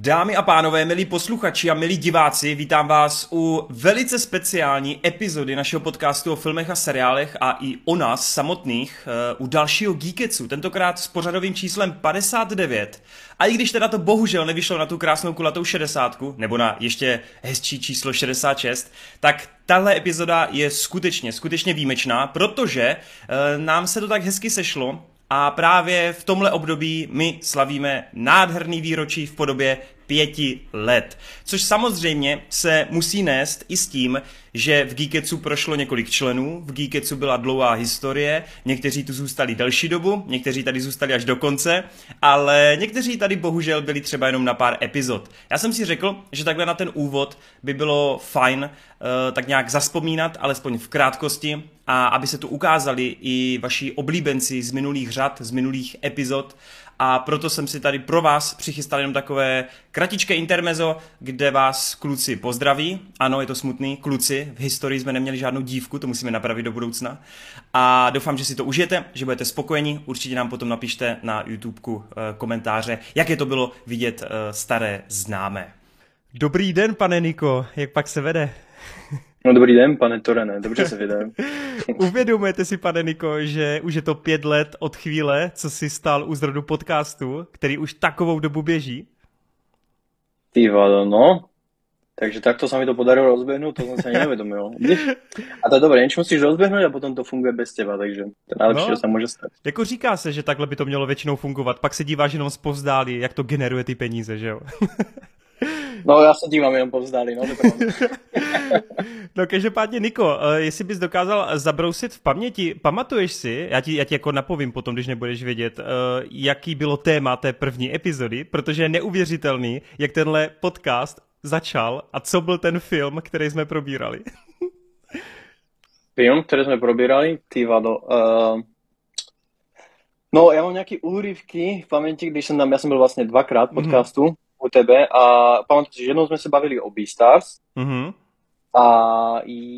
Dámy a pánové, milí posluchači a milí diváci, vítám vás u velice speciální epizody našeho podcastu o filmech a seriálech a i o nás samotných eh, u dalšího Geeketsu, tentokrát s pořadovým číslem 59. A i když teda to bohužel nevyšlo na tu krásnou kulatou 60, nebo na ještě hezčí číslo 66, tak tahle epizoda je skutečně, skutečně výjimečná, protože e, nám se to tak hezky sešlo, a právě v tomhle období my slavíme nádherný výročí v podobě pěti let. Což samozřejmě se musí nést i s tím, že v Geeketsu prošlo několik členů, v Geeketsu byla dlouhá historie, někteří tu zůstali delší dobu, někteří tady zůstali až do konce, ale někteří tady bohužel byli třeba jenom na pár epizod. Já jsem si řekl, že takhle na ten úvod by bylo fajn uh, tak nějak zaspomínat, alespoň v krátkosti, a aby se tu ukázali i vaši oblíbenci z minulých řad, z minulých epizod a proto jsem si tady pro vás přichystal jenom takové kratičké intermezo, kde vás kluci pozdraví. Ano, je to smutný, kluci, v historii jsme neměli žádnou dívku, to musíme napravit do budoucna. A doufám, že si to užijete, že budete spokojeni. Určitě nám potom napište na YouTubeku eh, komentáře, jaké to bylo vidět eh, staré známé. Dobrý den, pane Niko, jak pak se vede? No dobrý den, pane Torene, dobře se vydám. Uvědomujete si, pane Niko, že už je to pět let od chvíle, co si stál u zrodu podcastu, který už takovou dobu běží? Ty vado, no. Takže takto sa mi to podarilo rozbehnúť, to som sa nevedomil. A to je dobré, niečo musíš rozbehnout a potom to funguje bez teba, takže to je najlepší, no, co se může stát. Jako říká se, že takhle by to mělo většinou fungovat, pak se díváš jenom zpovzdálí, jak to generuje ty peníze, že jo? No já se dívám jenom povzdálí, no. no každopádně, Niko, eh, jestli bys dokázal zabrousit v paměti, pamatuješ si, já ti, já ti jako napovím potom, když nebudeš vědět, eh, jaký bylo téma té první epizody, protože je neuvěřitelný, jak tenhle podcast začal a co byl ten film, který jsme probírali. film, který jsme probírali? Ty vado. Uh... No, já mám nějaké úryvky v paměti, když jsem tam, já jsem byl vlastně dvakrát podcastu, mm-hmm u tebe a pamatuju si, že jednou jsme se bavili o Beastars mm-hmm. a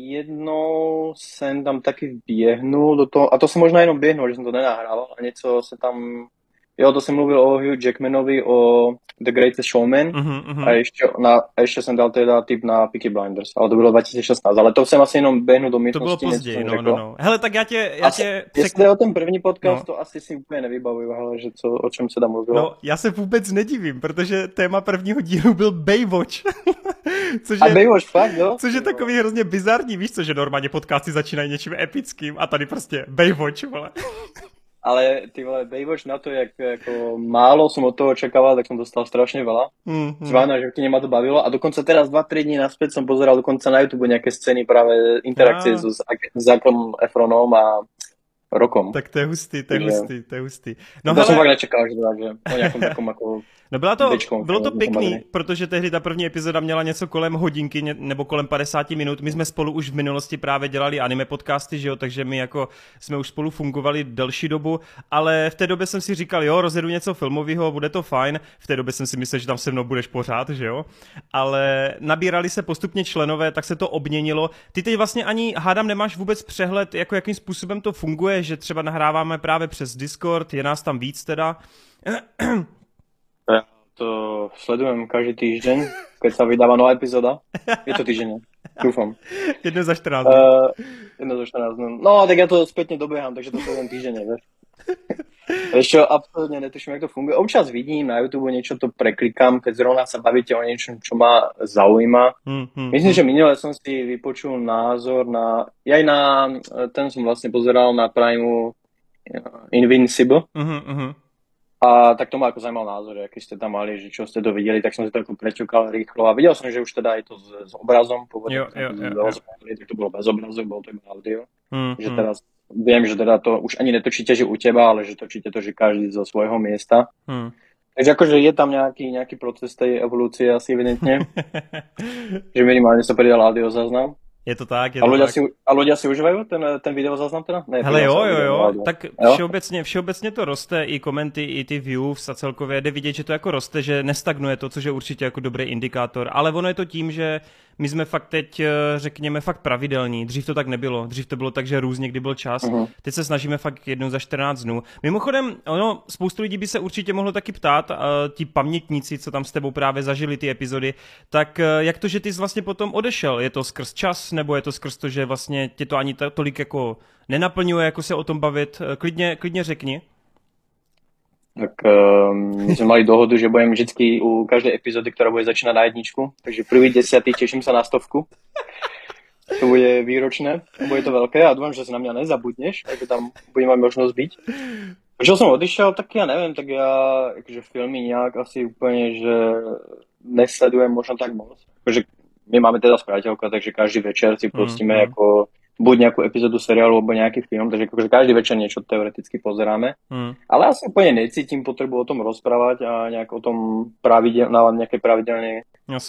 jednou jsem tam taky vběhnul do toho, a to jsem možná jenom běhnul, že jsem to nenahrával a něco se tam Jo, to jsem mluvil o Hugh Jackmanovi, o The Greatest Showman uh-huh, uh-huh. a ještě, na, a ještě jsem dal teda tip na Peaky Blinders, ale to bylo 2016, ale to jsem asi jenom běhnu do místnosti. To bylo později, no, no, no. Hele, tak já tě... Já asi, tě přek... Jestli o ten první podcast, no. to asi si úplně nevybavuju, ale že co, o čem se tam mluvilo. No, já se vůbec nedivím, protože téma prvního dílu byl Baywatch. což je, a Baywatch fakt, jo? Což je takový hrozně bizarní, víš co, že normálně podcasty začínají něčím epickým a tady prostě Baywatch, vole ale ty vole, Baywatch na to, jak jako málo som od toho očakával, tak som dostal strašne veľa. Mm, mm. Zvána, že ma to bavilo a dokonca teraz 2-3 dní naspäť som pozeral dokonca na YouTube nejaké scény práve interakcie ah. s Zakom Efronom a rokom. Tak to je hustý, to je hustý, to je hustý. No, to hele... jsem fakt nečekal, že, že o nějakom takom jako No byla to, dečkom, bylo to pěkný, protože tehdy ta první epizoda měla něco kolem hodinky nebo kolem 50 minut. My jsme spolu už v minulosti právě dělali anime podcasty, že jo, takže my jako jsme už spolu fungovali delší dobu, ale v té době jsem si říkal, jo, rozjedu něco filmového, bude to fajn. V té době jsem si myslel, že tam se mnou budeš pořád, že jo. Ale nabírali se postupně členové, tak se to obměnilo. Ty teď vlastně ani, hádám, nemáš vůbec přehled, jako jakým způsobem to funguje, že třeba nahráváme právě přes Discord, je nás tam víc teda. Ja to sledujem každý týždeň, keď sa vydáva nová epizóda. Je to týždeň, dúfam. Jedno za 14 Uh, jedno za 14 dní. No, tak ja to spätne dobehám, takže to sledujem týždeň, vieš. Vieš čo, absolútne netuším, jak to funguje. Občas vidím na YouTube niečo to preklikám, keď zrovna sa bavíte o niečom, čo ma zaujíma. Mm, mm, Myslím, mm. že minule som si vypočul názor na... Ja aj na... Ten som vlastne pozeral na Prime Invincible. Mm, mm. A tak to ma ako zaujímal názor, aký ste tam mali, že čo ste to videli, tak som si to ako prečukal rýchlo a videl som, že už teda je to s, s obrazom, pôvodne, jo, jo, jo, jo. tak to bolo bez obrazu, bolo to audio. Mm, že mm. teraz viem, že teda to už ani netočíte, že u teba, ale že točíte to, že každý zo svojho miesta. Mm. Takže akože je tam nejaký, nejaký proces tej evolúcie asi evidentne, že minimálne sa pridal audio záznam. Je to tak, je a, ľudia tak. Si, a ľudia si užívají ten, ten video záznam teda? Ne, Hele jo, jo, jo, tak jo? Všeobecně, všeobecně to roste, i komenty, i ty views a celkově jde vidět, že to jako roste, že nestagnuje to, což je určitě jako dobrý indikátor, ale ono je to tím, že my jsme fakt teď, eh, řekněme, fakt pravidelní. Dřív to tak nebylo. Dřív to bylo tak, že různě, kdy byl čas. Uh-huh. Teď se snažíme fakt jednou za 14 dnů. Mimochodem, ono, spoustu lidí by se určitě mohlo taky ptát, uh, ti pamětníci, co tam s tebou právě zažili ty epizody, tak uh, jak to, že ty jsi vlastně potom odešel? Je to skrz čas, nebo je to skrz to, že vlastně tě to ani tolik jako nenaplňuje, jako se o tom bavit? Klidně, klidně řekni. Tak uh, my jsme mali dohodu, že budeme vždycky u každé epizody, která bude začínat na jedničku. Takže první desiatý těším se na stovku. To bude výročné, bude to velké a doufám, že se na mě nezabudneš, takže tam budeme mít možnost být. Že jsem odišel, tak já nevím, tak já jakože filmy nějak asi úplně, že nesledujem možná tak moc. Jakože my máme teda s takže každý večer si pustíme mm, mm. jako buď nějakou epizodu seriálu nebo nějaký film, takže akože každý večer něco teoreticky pozeráme. Hmm. Ale asi úplně necítím potřebu o tom rozprávat a nějak o tom pravidel, na nějaké pravidelné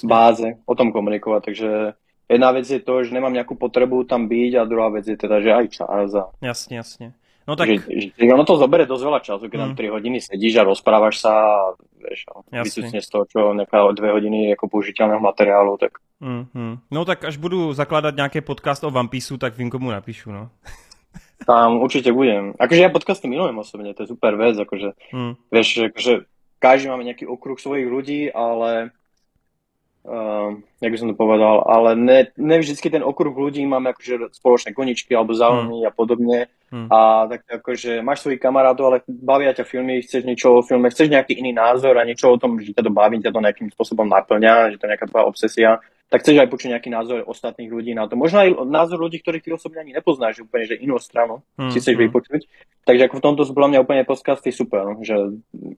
báze o tom komunikovat, takže jedna věc je to, že nemám nějakou potřebu tam být a druhá věc je teda, že aj čas. A... Jasně, jasně. No tak... Že, že ono to zobere dosť veľa času, keď tam 3 hmm. hodiny sedíš a rozprávaš sa a vieš, vycúcne z toho, čo nejaká 2 hodiny jako použiteľného materiálu, tak... Mm-hmm. No tak až budu zakládat nějaký podcast o One Piece, tak vím, komu napíšu, no. Tam určite budem. Akože ja podcasty milujem osobne, to je super vec, akože, mm. vieš, akože každý máme nejaký okruh svojich ľudí, ale uh, jak by som to povedal, ale ne, ne vždycky ten okruh ľudí máme akože spoločné koničky alebo záujmy hmm. a podobne. Hmm. A tak akože máš svojich kamarátov, ale bavia ťa filmy, chceš niečo o filme, chceš nejaký iný názor a niečo o tom, že ťa to baví, ťa to nejakým spôsobom naplňa, že to je nejaká tvoja obsesia, tak chceš aj počuť nejaký názor ostatných ľudí na to. Možno aj názor ľudí, ktorých ty osobne ani nepoznáš, úplne, že inú stranu hmm, si chceš hmm. vypočuť. Takže ako v tomto sú podľa mňa úplne podcasty super, no, že,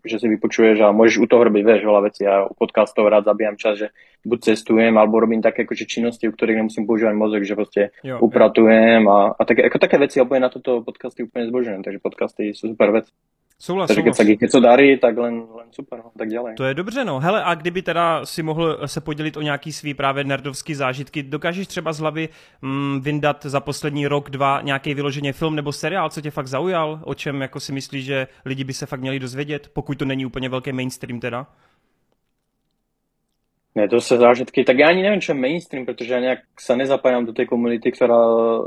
že si vypočuješ a môžeš u toho robiť, vieš, veľa vecí. Ja u podcastov rád zabíjam čas, že buď cestujem, alebo robím také akože činnosti, u ktorých nemusím používať mozog, že proste jo, upratujem jo. a, a také, ako také veci, úplne na toto podcasty úplne zbožujem, takže podcasty sú super vec. Souhlas, Takže keď sa něco darí, tak len, len super, no, tak ďalej. To je dobře, no. Hele, a kdyby teda si mohl se podělit o nějaký svý právě nerdovský zážitky, dokážeš třeba z hlavy mm, vyndat za poslední rok, dva nějaký vyloženě film nebo seriál, co tě fakt zaujal, o čem jako si myslíš, že lidi by se fakt měli dozvědět, pokud to není úplně velký mainstream teda? Ne, to se zážitky, tak já ani nevím, čo je mainstream, protože já nějak se nezapájám do té komunity, která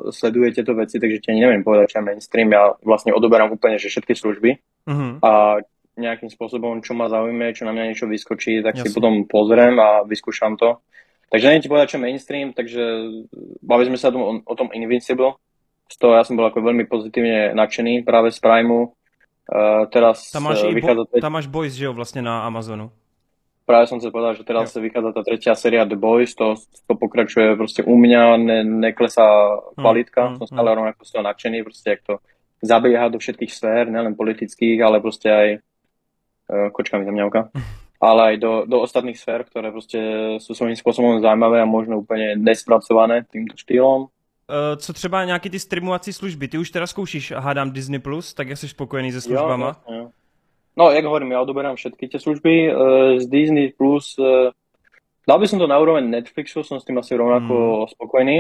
sleduje tyto věci, takže ti ani nevím povedať, čo je mainstream. Já vlastně odoberám úplně, že všetky služby mm-hmm. a nějakým způsobem, čo ma zaujme, čo na mě něco vyskočí, tak Jasne. si potom pozriem a vyskúšam to. Takže nevím ti povedať, čo mainstream, takže bavili jsme se o tom, o tom Invincible. Z toho já jsem byl jako velmi pozitivně nadšený právě z Primeu. Uh, teraz tam máš, uh, bo- teď... tam máš Boys, že jo, vlastně na Amazonu práve som sa povedal, že teraz sa vychádza tá tretia séria The Boys, to, to pokračuje proste u mňa, ne, neklesá kvalitka, mm, mm, som stále mm. rovnako z toho nadšený, proste jak to zabieha do všetkých sfér, nielen politických, ale proste aj uh, kočka mi tam ale aj do, do ostatných sfér, ktoré proste sú svojím spôsobom zaujímavé a možno úplne nespracované týmto štýlom. Uh, co třeba nějaký ty streamovací služby? Ty už teda zkoušíš, hádám Disney+, Plus, tak jsi spokojený se službama? Jo, jo. No, jak hovorím, ja odoberám všetky tie služby uh, z Disney+, Plus, dal by som to na úroveň Netflixu, som s tým asi rovnako mm. spokojný.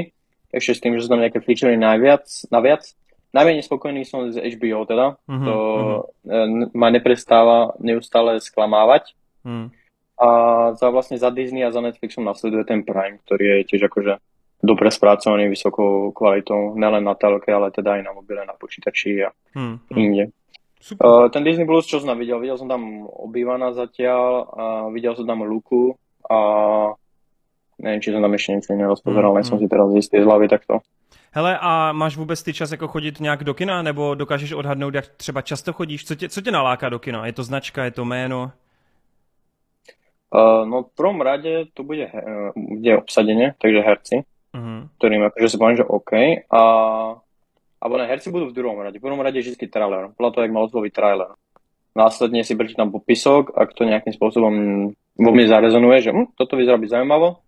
Ešte s tým, že sú tam nejaké featurey najviac, naviac. Najmenej spokojný som z HBO teda. Mm-hmm, to mm-hmm. ma neprestáva neustále sklamávať. Mm. A za vlastne za Disney a za Netflixom nasleduje ten Prime, ktorý je tiež akože dobre spracovaný, vysokou kvalitou, nelen na telke, ale teda aj na mobile, na počítači a mm, inde. Super. Uh, ten Disney Plus, čo som videl, videl som tam obývaná zatiaľ a videl som tam Luku a nevím, či jsem tam ještě něco nerozpozeral, mm, nejsem mm. si teraz jistý z hlavy takto. Hele, a máš vůbec ty čas jako chodit nějak do kina, nebo dokážeš odhadnout, jak třeba často chodíš? Co tě, co tě naláká do kina? Je to značka, je to jméno? Uh, no v prvom rade to bude, uh, bude obsadenie, takže herci, uh-huh. ktorým akože si poviem, že OK. A alebo ne, herci budú v druhom rade. V prvom rade je vždy trailer. Podľa toho, jak mal osloviť trailer. Následne si prečítam popisok, ak to nejakým spôsobom vo mne zarezonuje, že hm, toto vyzerá byť zaujímavo,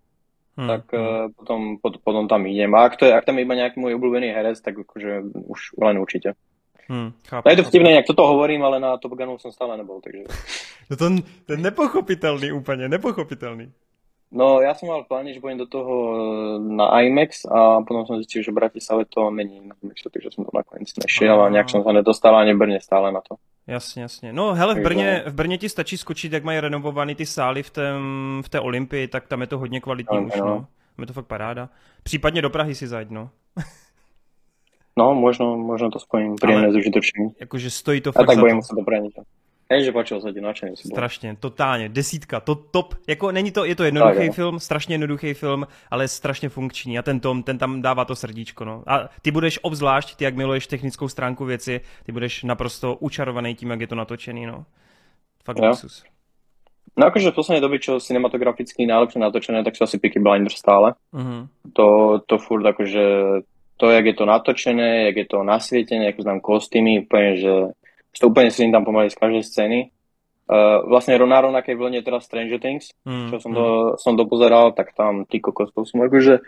hmm. tak uh, potom, pot, potom tam idem. A ak, to je, ak tam je iba nejaký môj obľúbený herec, tak akože už len určite. Hmm, chápu, je to vtipné, jak toto hovorím, ale na Top Gunu som stále nebol, takže... To, to, to je nepochopitelný úplně, nepochopitelný. No, ja som mal v pláne, že budem do toho e, na IMAX a potom som zistil, že v Bratislave to není na IMAX, takže som to nakoniec nešiel a nejak som sa nedostal ani Brně stále na to. Jasně, jasně. No hele, v Brně, v Brně ti stačí skočit, jak mají renovovaný ty sály v, tém, v té Olympii, tak tam je to hodně kvalitní no, už, no. je to fakt paráda. Případně do Prahy si zajď, no. no, možno, možno to spojím, príjemné s užitočným. Jakože stojí to fakt A tak budem se to prenit. Hej, že počul se ti nadšený Strašně, totálně, desítka, to top, jako není to, je to jednoduchý tak, film, strašně jednoduchý film, ale strašně funkční a ten Tom, ten tam dává to srdíčko, no. A ty budeš obzvlášť, ty jak miluješ technickou stránku věci, ty budeš naprosto učarovaný tím, jak je to natočený, no. Fakt luxus. No akože v poslednej dobe, čo cinematograficky najlepšie natočené, tak sú asi Peaky Blinders stále. Uh-huh. To, to furt akože to, jak je to natočené, jak je to nasvietené, ako znam kostýmy, úplne, že to úplne si tam pomaly z každej scény. Uh, vlastne na rovnakej vlne teraz Stranger Things, mm, čo som, to, mm. som dopozeral, tak tam ty kokos, to som akože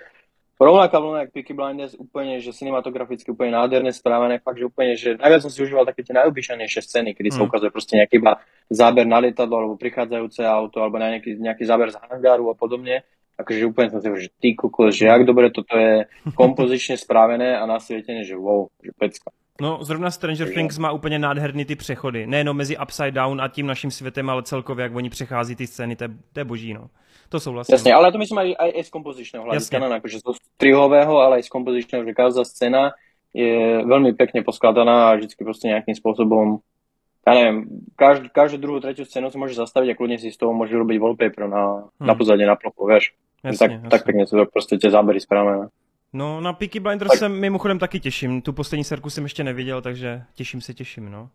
rovnaká vlna, jak Peaky Blinders, úplne, že cinematograficky úplne nádherné správené, fakt, že úplne, že najviac som si užíval také tie najobyčajnejšie scény, kedy mm. sa ukazuje proste nejaký iba záber na lietadlo, alebo prichádzajúce auto, alebo na nejaký, nejaký záber z hangáru a podobne. Takže úplne som si že ty kokos, že jak dobre toto je kompozične správené a nasvietené, že wow, že pecka. No, zrovna Stranger Takže... Things má úplně nádherný ty přechody. Nejenom mezi Upside Down a tím naším světem, ale celkově, jak oni přechází ty scény, to je, to je boží, no. To souhlasím. Jasně, ale to myslím aj, aj, aj z kompozičného hľadiska, no, akože z strihového, ale aj z kompozičného, že každá scéna je veľmi pekne poskladaná a vždycky prostě nejakým spôsobom ja neviem, každú, každú druhú, tretiu scénu si môžeš zastaviť a kľudne si z toho môžeš robiť wallpaper na, hmm. na pozadí, na plochu, vieš. Jasně, tak, jasně. tak pekne sú to prostě tie zábery spravené. No, na Peaky Blinders tak. se mimochodem taky těším. Tu poslední serku jsem ještě neviděl, takže těším se, těším, no.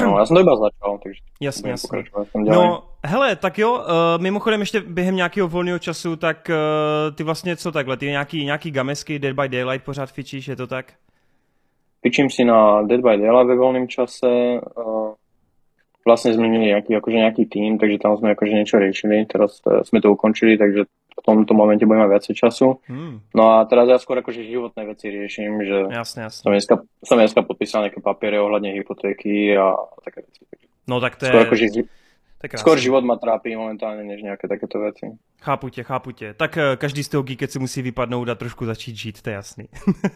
No, já jsem to iba začal, takže jasně, jasně. No, hele, tak jo, uh, mimochodem ještě během nějakého volného času, tak uh, ty vlastně co takhle, ty nějaký, nějaký gamesky Dead by Daylight pořád fičíš, je to tak? Fičím si na Dead by Daylight ve volném čase, uh, vlastne sme měli nejaký, akože nejaký tým, takže tam sme akože niečo riešili, teraz uh, sme to ukončili, takže v tomto momente budeme mať viacej času. Hmm. No a teraz ja skôr akože životné veci riešim, že jasne, jasne. Som, dneska, som dneska podpísal nejaké papiere ohľadne hypotéky a také veci. No tak to skôr je... Akože, skôr život ma trápí momentálně, než nějaké takéto věci. Chápu tě, chápu tě. Tak eh, každý z toho si musí vypadnout a trošku začít žít, to je jasný.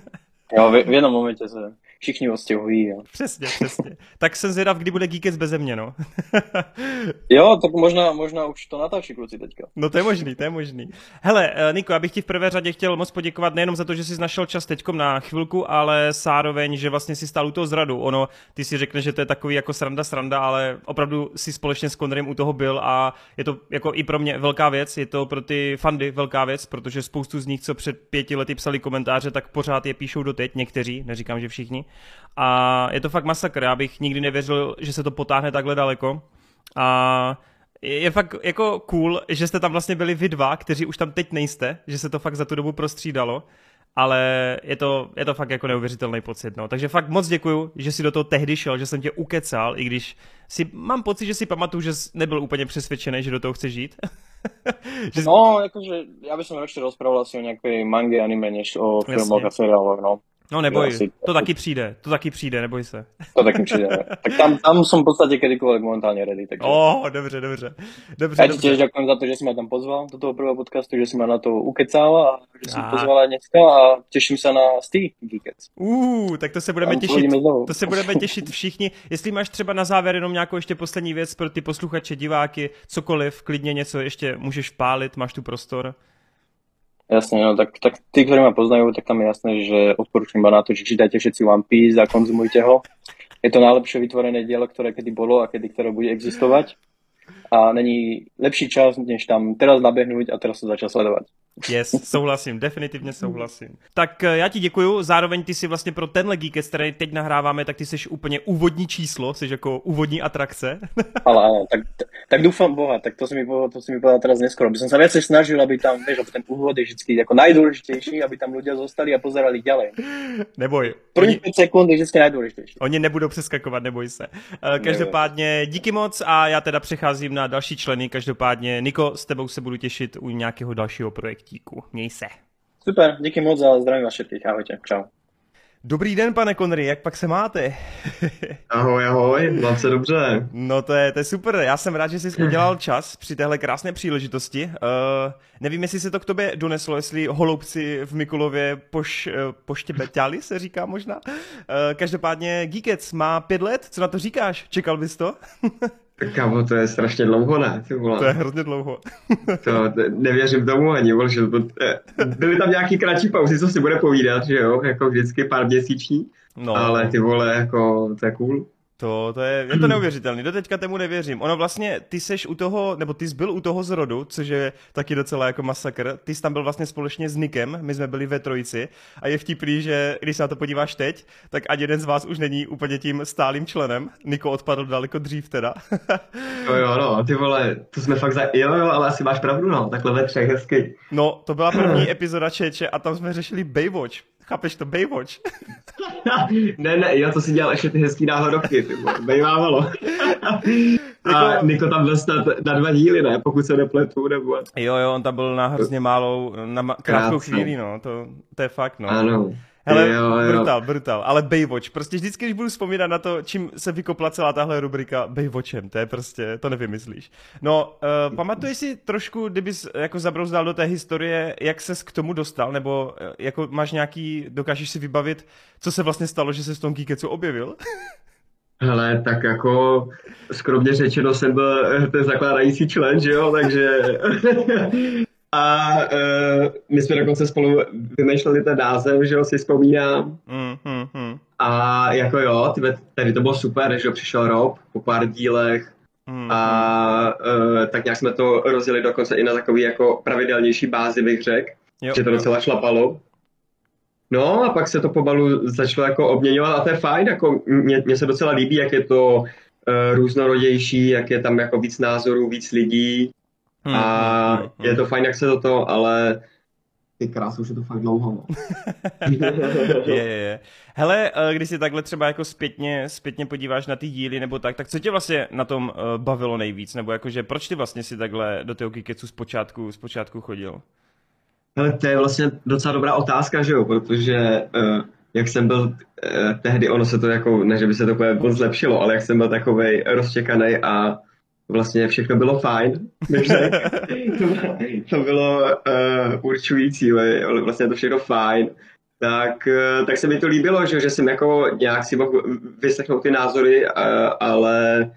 jo, v, v jednom momente se všichni odstěhují. Jo. Přesně, přesně. tak jsem zvědav, kdy bude Geekec bez mě, no. jo, tak možná, možná už to natáčí kluci teďka. No to je možný, to je možný. Hele, eh, Niko, já bych ti v prvé řadě chtěl moc poděkovat nejenom za to, že jsi našel čas teďkom na chvilku, ale zároveň, že vlastně si stál u toho zradu. Ono, ty si řekne, že to je takový jako sranda sranda, ale opravdu si společně s Connerem u toho byl a je to jako i pro mě velká věc, je to pro ty fandy velká věc, protože spoustu z nich, co před pěti lety psali komentáře, tak pořád je píšou doteď, někteří, neříkám, že všichni. A je to fakt masakr, já bych nikdy nevěřil, že se to potáhne takhle daleko. A je fakt jako cool, že jste tam vlastně byli vy dva, kteří už tam teď nejste, že se to fakt za tu dobu prostřídalo, ale je to, je to fakt jako neuvěřitelný pocit, no. Takže fakt moc děkuju, že si do toho tehdy šel, že jsem tě ukecal, i když si, mám pocit, že si pamatuju, že jsi nebyl úplně přesvědčený, že do toho chceš žít. že no, jakože, já bych radši rozprával asi o nějaké mangy anime, než o filmoch a seriáloch, no. No neboj, asi, to taky přijde, to taky přijde, neboj se. To taky přijde. tak tam, tam jsem v podstatě kdykoliv momentálně ready. Takže... Oh, dobře, dobře. dobře Já ti těž děkuji za to, že jsi mě tam pozval do toho prvého podcastu, že jsi mě na to ukecal a že jsi mě pozvala dneska a těším se na Steve Geekets. Uh, tak to se budeme těšit, to se budeme těšit všichni. Jestli máš třeba na závěr jenom nějakou ještě poslední věc pro ty posluchače, diváky, cokoliv, klidně něco ještě můžeš pálit, máš tu prostor. Jasne, no tak, tak tí, ktorí ma poznajú, tak tam je jasné, že odporúčam iba na to, že čítajte všetci One Piece a konzumujte ho. Je to najlepšie vytvorené dielo, ktoré kedy bolo a kedy ktoré bude existovať. A není lepší čas, než tam teraz nabehnúť a teraz sa začať sledovať. Yes, souhlasím, definitivně souhlasím. Tak eh, já ti děkuju, zároveň ty si vlastně pro tenhle Geekest, který teď nahráváme, tak ty jsi úplně úvodní číslo, jsi jako úvodní atrakce. Ale ano, tak, tak doufám boha, tak to si mi, to si mi povedal teraz neskoro, by som sa viacej snažil, aby tam, vieš, ten úvod je vždycky jako najdůležitější, aby tam ľudia zostali a pozerali ďalej. Neboj. První 5 sekund je vždycky najdůležitější. Oni nebudou přeskakovat, neboj se. Eh, každopádně díky moc a já teda přecházím na další členy, každopádně Niko, s tebou se budu těšit u nějakého dalšího projektu projektíku. Měj se. Super, díky moc za zdravím vás všetkých. Ahojte, čau. Dobrý den, pane Konry, jak pak se máte? ahoj, ahoj, mám se dobře. No to je, to je super, já jsem rád, že jsi udělal čas při téhle krásné příležitosti. Uh, nevím, jestli se to k tobě doneslo, jestli holoubci v Mikulově poš, uh, poštěbeťali, se říká možná. Uh, každopádně Geekec má pět let, co na to říkáš? Čekal bys to? Kámo, to je strašně dlouho, ne? Ty vole. To je hrozně dlouho. to, nevěřím tomu ani, že to, byly tam nějaký kratší pauzy, co si bude povídat, že jo, jako vždycky pár měsíční, no. ale ty vole, jako, to je cool. To, to je, je to neuvěřitelný, do teďka tomu nevěřím. Ono vlastně, ty seš u toho, nebo ty jsi byl u toho zrodu, což je taky docela jako masakr. Ty jsi tam byl vlastně společně s Nikem, my jsme byli ve trojici a je vtipný, že když se na to podíváš teď, tak ani jeden z vás už není úplně tím stálým členem. Niko odpadl daleko dřív teda. jo, jo, no, ty vole, to jsme fakt za... Jo, jo, ale asi máš pravdu, no, takhle ve třech hezky. No, to byla první epizoda Čeče a tam jsme řešili Baywatch. Chápeš to? Baywatch. ne, ne, já to si dělal ještě ty hezký náhodovky, ty bejvávalo. A jako... Niko tam byl snad na dva díly, ne? Pokud se nepletu, nebo... Jo, jo, on tam byl na hrozně málou, na ma- krátkou chvíli, no, to, to je fakt, no. Ano. Hele, jo, jo. brutal, brutal. Ale Baywatch, prostě vždycky, když budu vzpomínat na to, čím se vykopla celá tahle rubrika Baywatchem, to je prostě, to nevymyslíš. No, uh, pamatuješ si trošku, kdybys jako zabrouzdal do té historie, jak ses k tomu dostal, nebo uh, jako máš nějaký, dokážeš si vybavit, co se vlastně stalo, že se v tom Geekecu objevil? Hele, tak jako skromně řečeno jsem byl ten zakládající člen, že jo, takže A uh, my jsme dokonce spolu vymýšleli ten název, že jo, si vzpomínám. Mm, mm, mm. A jako jo, tyhle, tady to bylo super, že jo, přišel Rob po pár dílech mm, a uh, tak nějak jsme to rozjeli dokonce i na takový jako pravidelnější bázi, bych řekl, že to docela šlapalo. No a pak se to pomalu začalo jako obměňovat a to je fajn, jako mě, mě se docela líbí, jak je to uh, různorodější, jak je tam jako víc názorů, víc lidí. Hmm, a hmm, hmm. je to fajn, jak se to, ale ty krásy, už je to fakt dlouho. No. je, je, je. Hele, eh, když si takhle třeba jako zpětně, zpětně podíváš na ty díly nebo tak, tak co tě vlastně na tom uh, bavilo nejvíc? Nebo jakože proč ty vlastně si takhle do toho Kikecu zpočátku, zpočátku chodil? Hele, to je vlastně docela dobrá otázka, že jo, protože uh, jak jsem byl uh, tehdy, ono se to jako, ne, že by se to úplně zlepšilo, ale jak jsem byl takovej rozčekaný a vlastně všechno bylo fajn, to, bylo, to bylo uh, určující, vlastně to všechno fajn, tak, uh, tak se mi to líbilo, že, že jsem jako nějak si mohl vyslechnout ty názory, uh, ale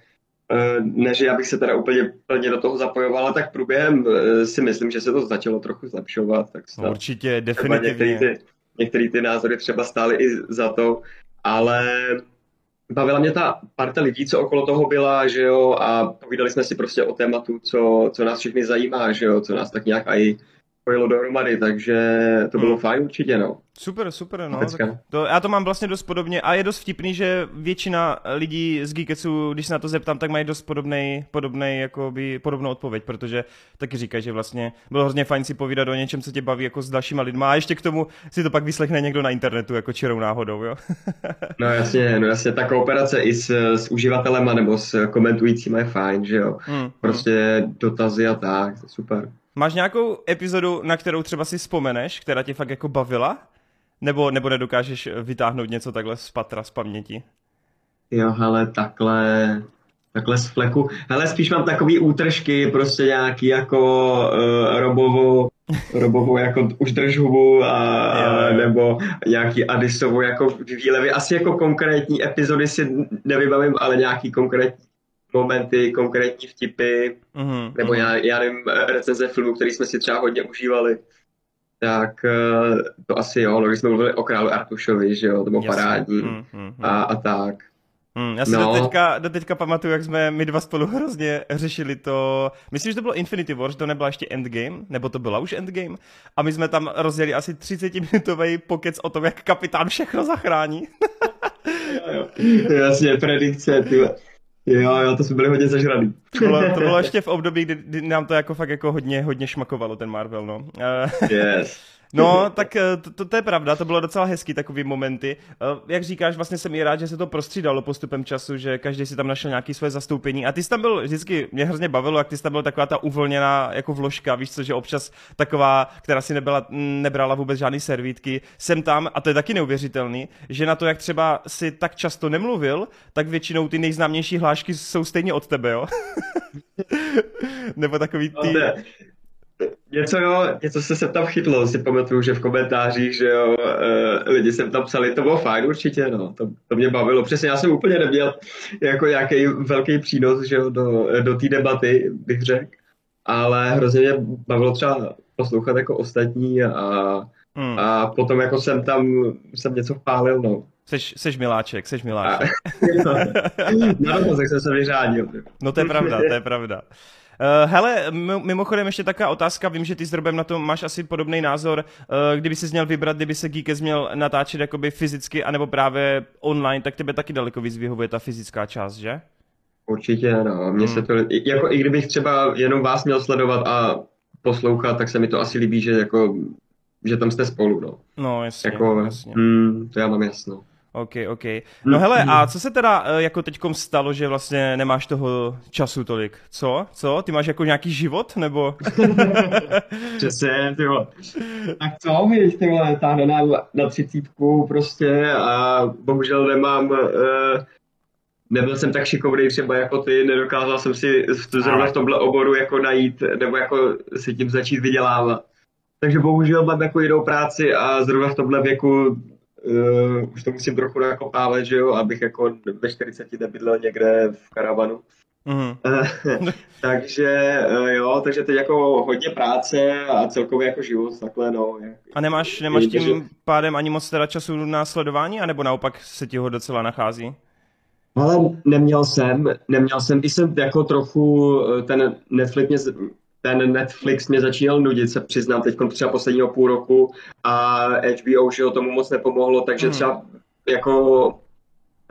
uh, ne, že já bych se teda úplně plně do toho zapojoval, tak průběhem uh, si myslím, že se to začalo trochu zlepšovat. Tak snad, Určitě, definitivně. Některé ty, některé ty názory třeba stály i za to, ale bavila mě ta parta lidí, co okolo toho byla, že jo, a povídali jsme si prostě o tématu, co, co nás všechny zajímá, že jo, co nás tak nějak i spojilo dohromady, takže to bylo hmm. fajn určitě, no. Super, super, no. To, já to mám vlastně dost podobně a je dost vtipný, že většina lidí z Geeketsu, když se na to zeptám, tak mají dost podobnej, podobnej jakoby, podobnou odpověď, protože taky říkají, že vlastně bylo hrozně fajn si povídat o něčem, co tě baví jako s dalšíma lidma a ještě k tomu si to pak vyslechne někdo na internetu jako čirou náhodou, jo? no jasně, no jasně, ta kooperace i s, s uživatelema nebo s komentujícími je fajn, že jo? Hmm, prostě hmm. dotazy a tak, super. Máš nějakou epizodu, na kterou třeba si vzpomeneš, která tě fakt jako bavila? Nebo, nebo nedokážeš vytáhnout něco takhle z patra, z paměti? Jo, hele, takhle, takhle z fleku. Hele, spíš mám takový útržky, prostě nějaký jako uh, robovo, robovou jako už držhubu a, jo, nebo nějaký Adisovou jako výlevy. Asi jako konkrétní epizody si nevybavím, ale nějaký konkrétní momenty, konkrétní vtipy, mm-hmm. nebo já, já nevím, recenze filmů, který jsme si třeba hodně užívali. Tak eh, to asi jo, no, když jsme mluvili o králu Artušovi, že jo, to bylo parádní mm-hmm. a, a tak. Hmm, já si no. do, teďka, do teďka pamatuju, jak jsme my dva spolu hrozně řešili to. Myslím, že to bylo Infinity War, že to nebyla ještě Endgame, nebo to byla už Endgame. A my jsme tam rozjeli asi 30-minutový pokec o tom, jak kapitán všechno zachrání. jo, jo. Jasně, predikce, ty. Jo, jo, to jsme byli hodně zažraný. To bylo, to bylo ještě v období, kdy, kdy nám to jako fakt jako hodně, hodně šmakovalo ten Marvel, no. yes. No, tak eh, to, to, to je pravda, to bylo docela hezký takový momenty. Eh, jak říkáš, vlastně jsem i rád, že se to prostřídalo postupem času, že každý si tam našel nějaký své zastoupení. A ty jsi tam byl vždycky, mě hrozně bavilo, jak ty jsi tam byl taková ta uvolněná jako vložka, víš co, že občas taková, která si nebyla, nebrala vůbec žádný servítky, jsem tam, a to je taky neuvěřitelný, že na to, jak třeba si tak často nemluvil, tak většinou ty nejznámější hlášky jsou stejně od tebe, jo? Nebo takový ty... něco jo, něco se se tam chytlo, si pamatuju, že v komentářích, že jo, uh, lidi jsem tam psali, to bylo fajn určitě, no, to, to mě bavilo. Přesně, já jsem úplně neměl jako nějaký velký přínos, že jo, do, do té debaty, bych řekl, ale hrozně mě bavilo třeba poslouchat jako ostatní a, hmm. a potom jako jsem tam, jsem něco vpálil, no. Seš, seš miláček, seš miláček. Na dotazek jsem se vyřádil. No to je pravda, to je pravda. Uh, hele, mimochodem ještě taková otázka, vím, že ty s Robem na to máš asi podobný názor. Uh, kdyby jsi měl vybrat, kdyby se Geekes měl natáčet jakoby fyzicky, anebo právě online, tak tebe taky daleko víc vyhovuje ta fyzická část, že? Určitě, no. Mně hmm. se to, jako i kdybych třeba jenom vás měl sledovat a poslouchat, tak se mi to asi líbí, že jako, že tam jste spolu, no. No, jasně, jako, jasně. Hmm, to já mám jasno. OK, OK. No hele, a co se teda eh, jako teďkom stalo, že vlastně nemáš toho času tolik? Co? Co? Ty máš jako nějaký život, nebo? Přesně, ty vole. Tak co, víš, ty vole, táhne na, na třicítku prostě a bohužel nemám, uh, nebyl jsem tak šikovný třeba jako ty, nedokázal jsem si zrovna v tomhle oboru jako najít, nebo jako si tím začít vydělávat. Takže bohužel mám jako jinou práci a zrovna v tomhle věku uh, už to musím trochu nakopávat, že jo, abych jako ve 40 nebydlel někde v karavanu. Mm. takže uh, jo, takže teď jako hodně práce a celkově jako život takhle, no. A nemáš, nemáš tím že... pádem ani moc teda času na sledování, anebo naopak se ti ho docela nachází? Ale neměl jsem, neměl jsem, když jsem jako trochu eh, ten Netflix mě ten Netflix mě začínal nudit, se přiznám, teď třeba posledního půl roku a HBO, že tomu moc nepomohlo, takže hmm. třeba jako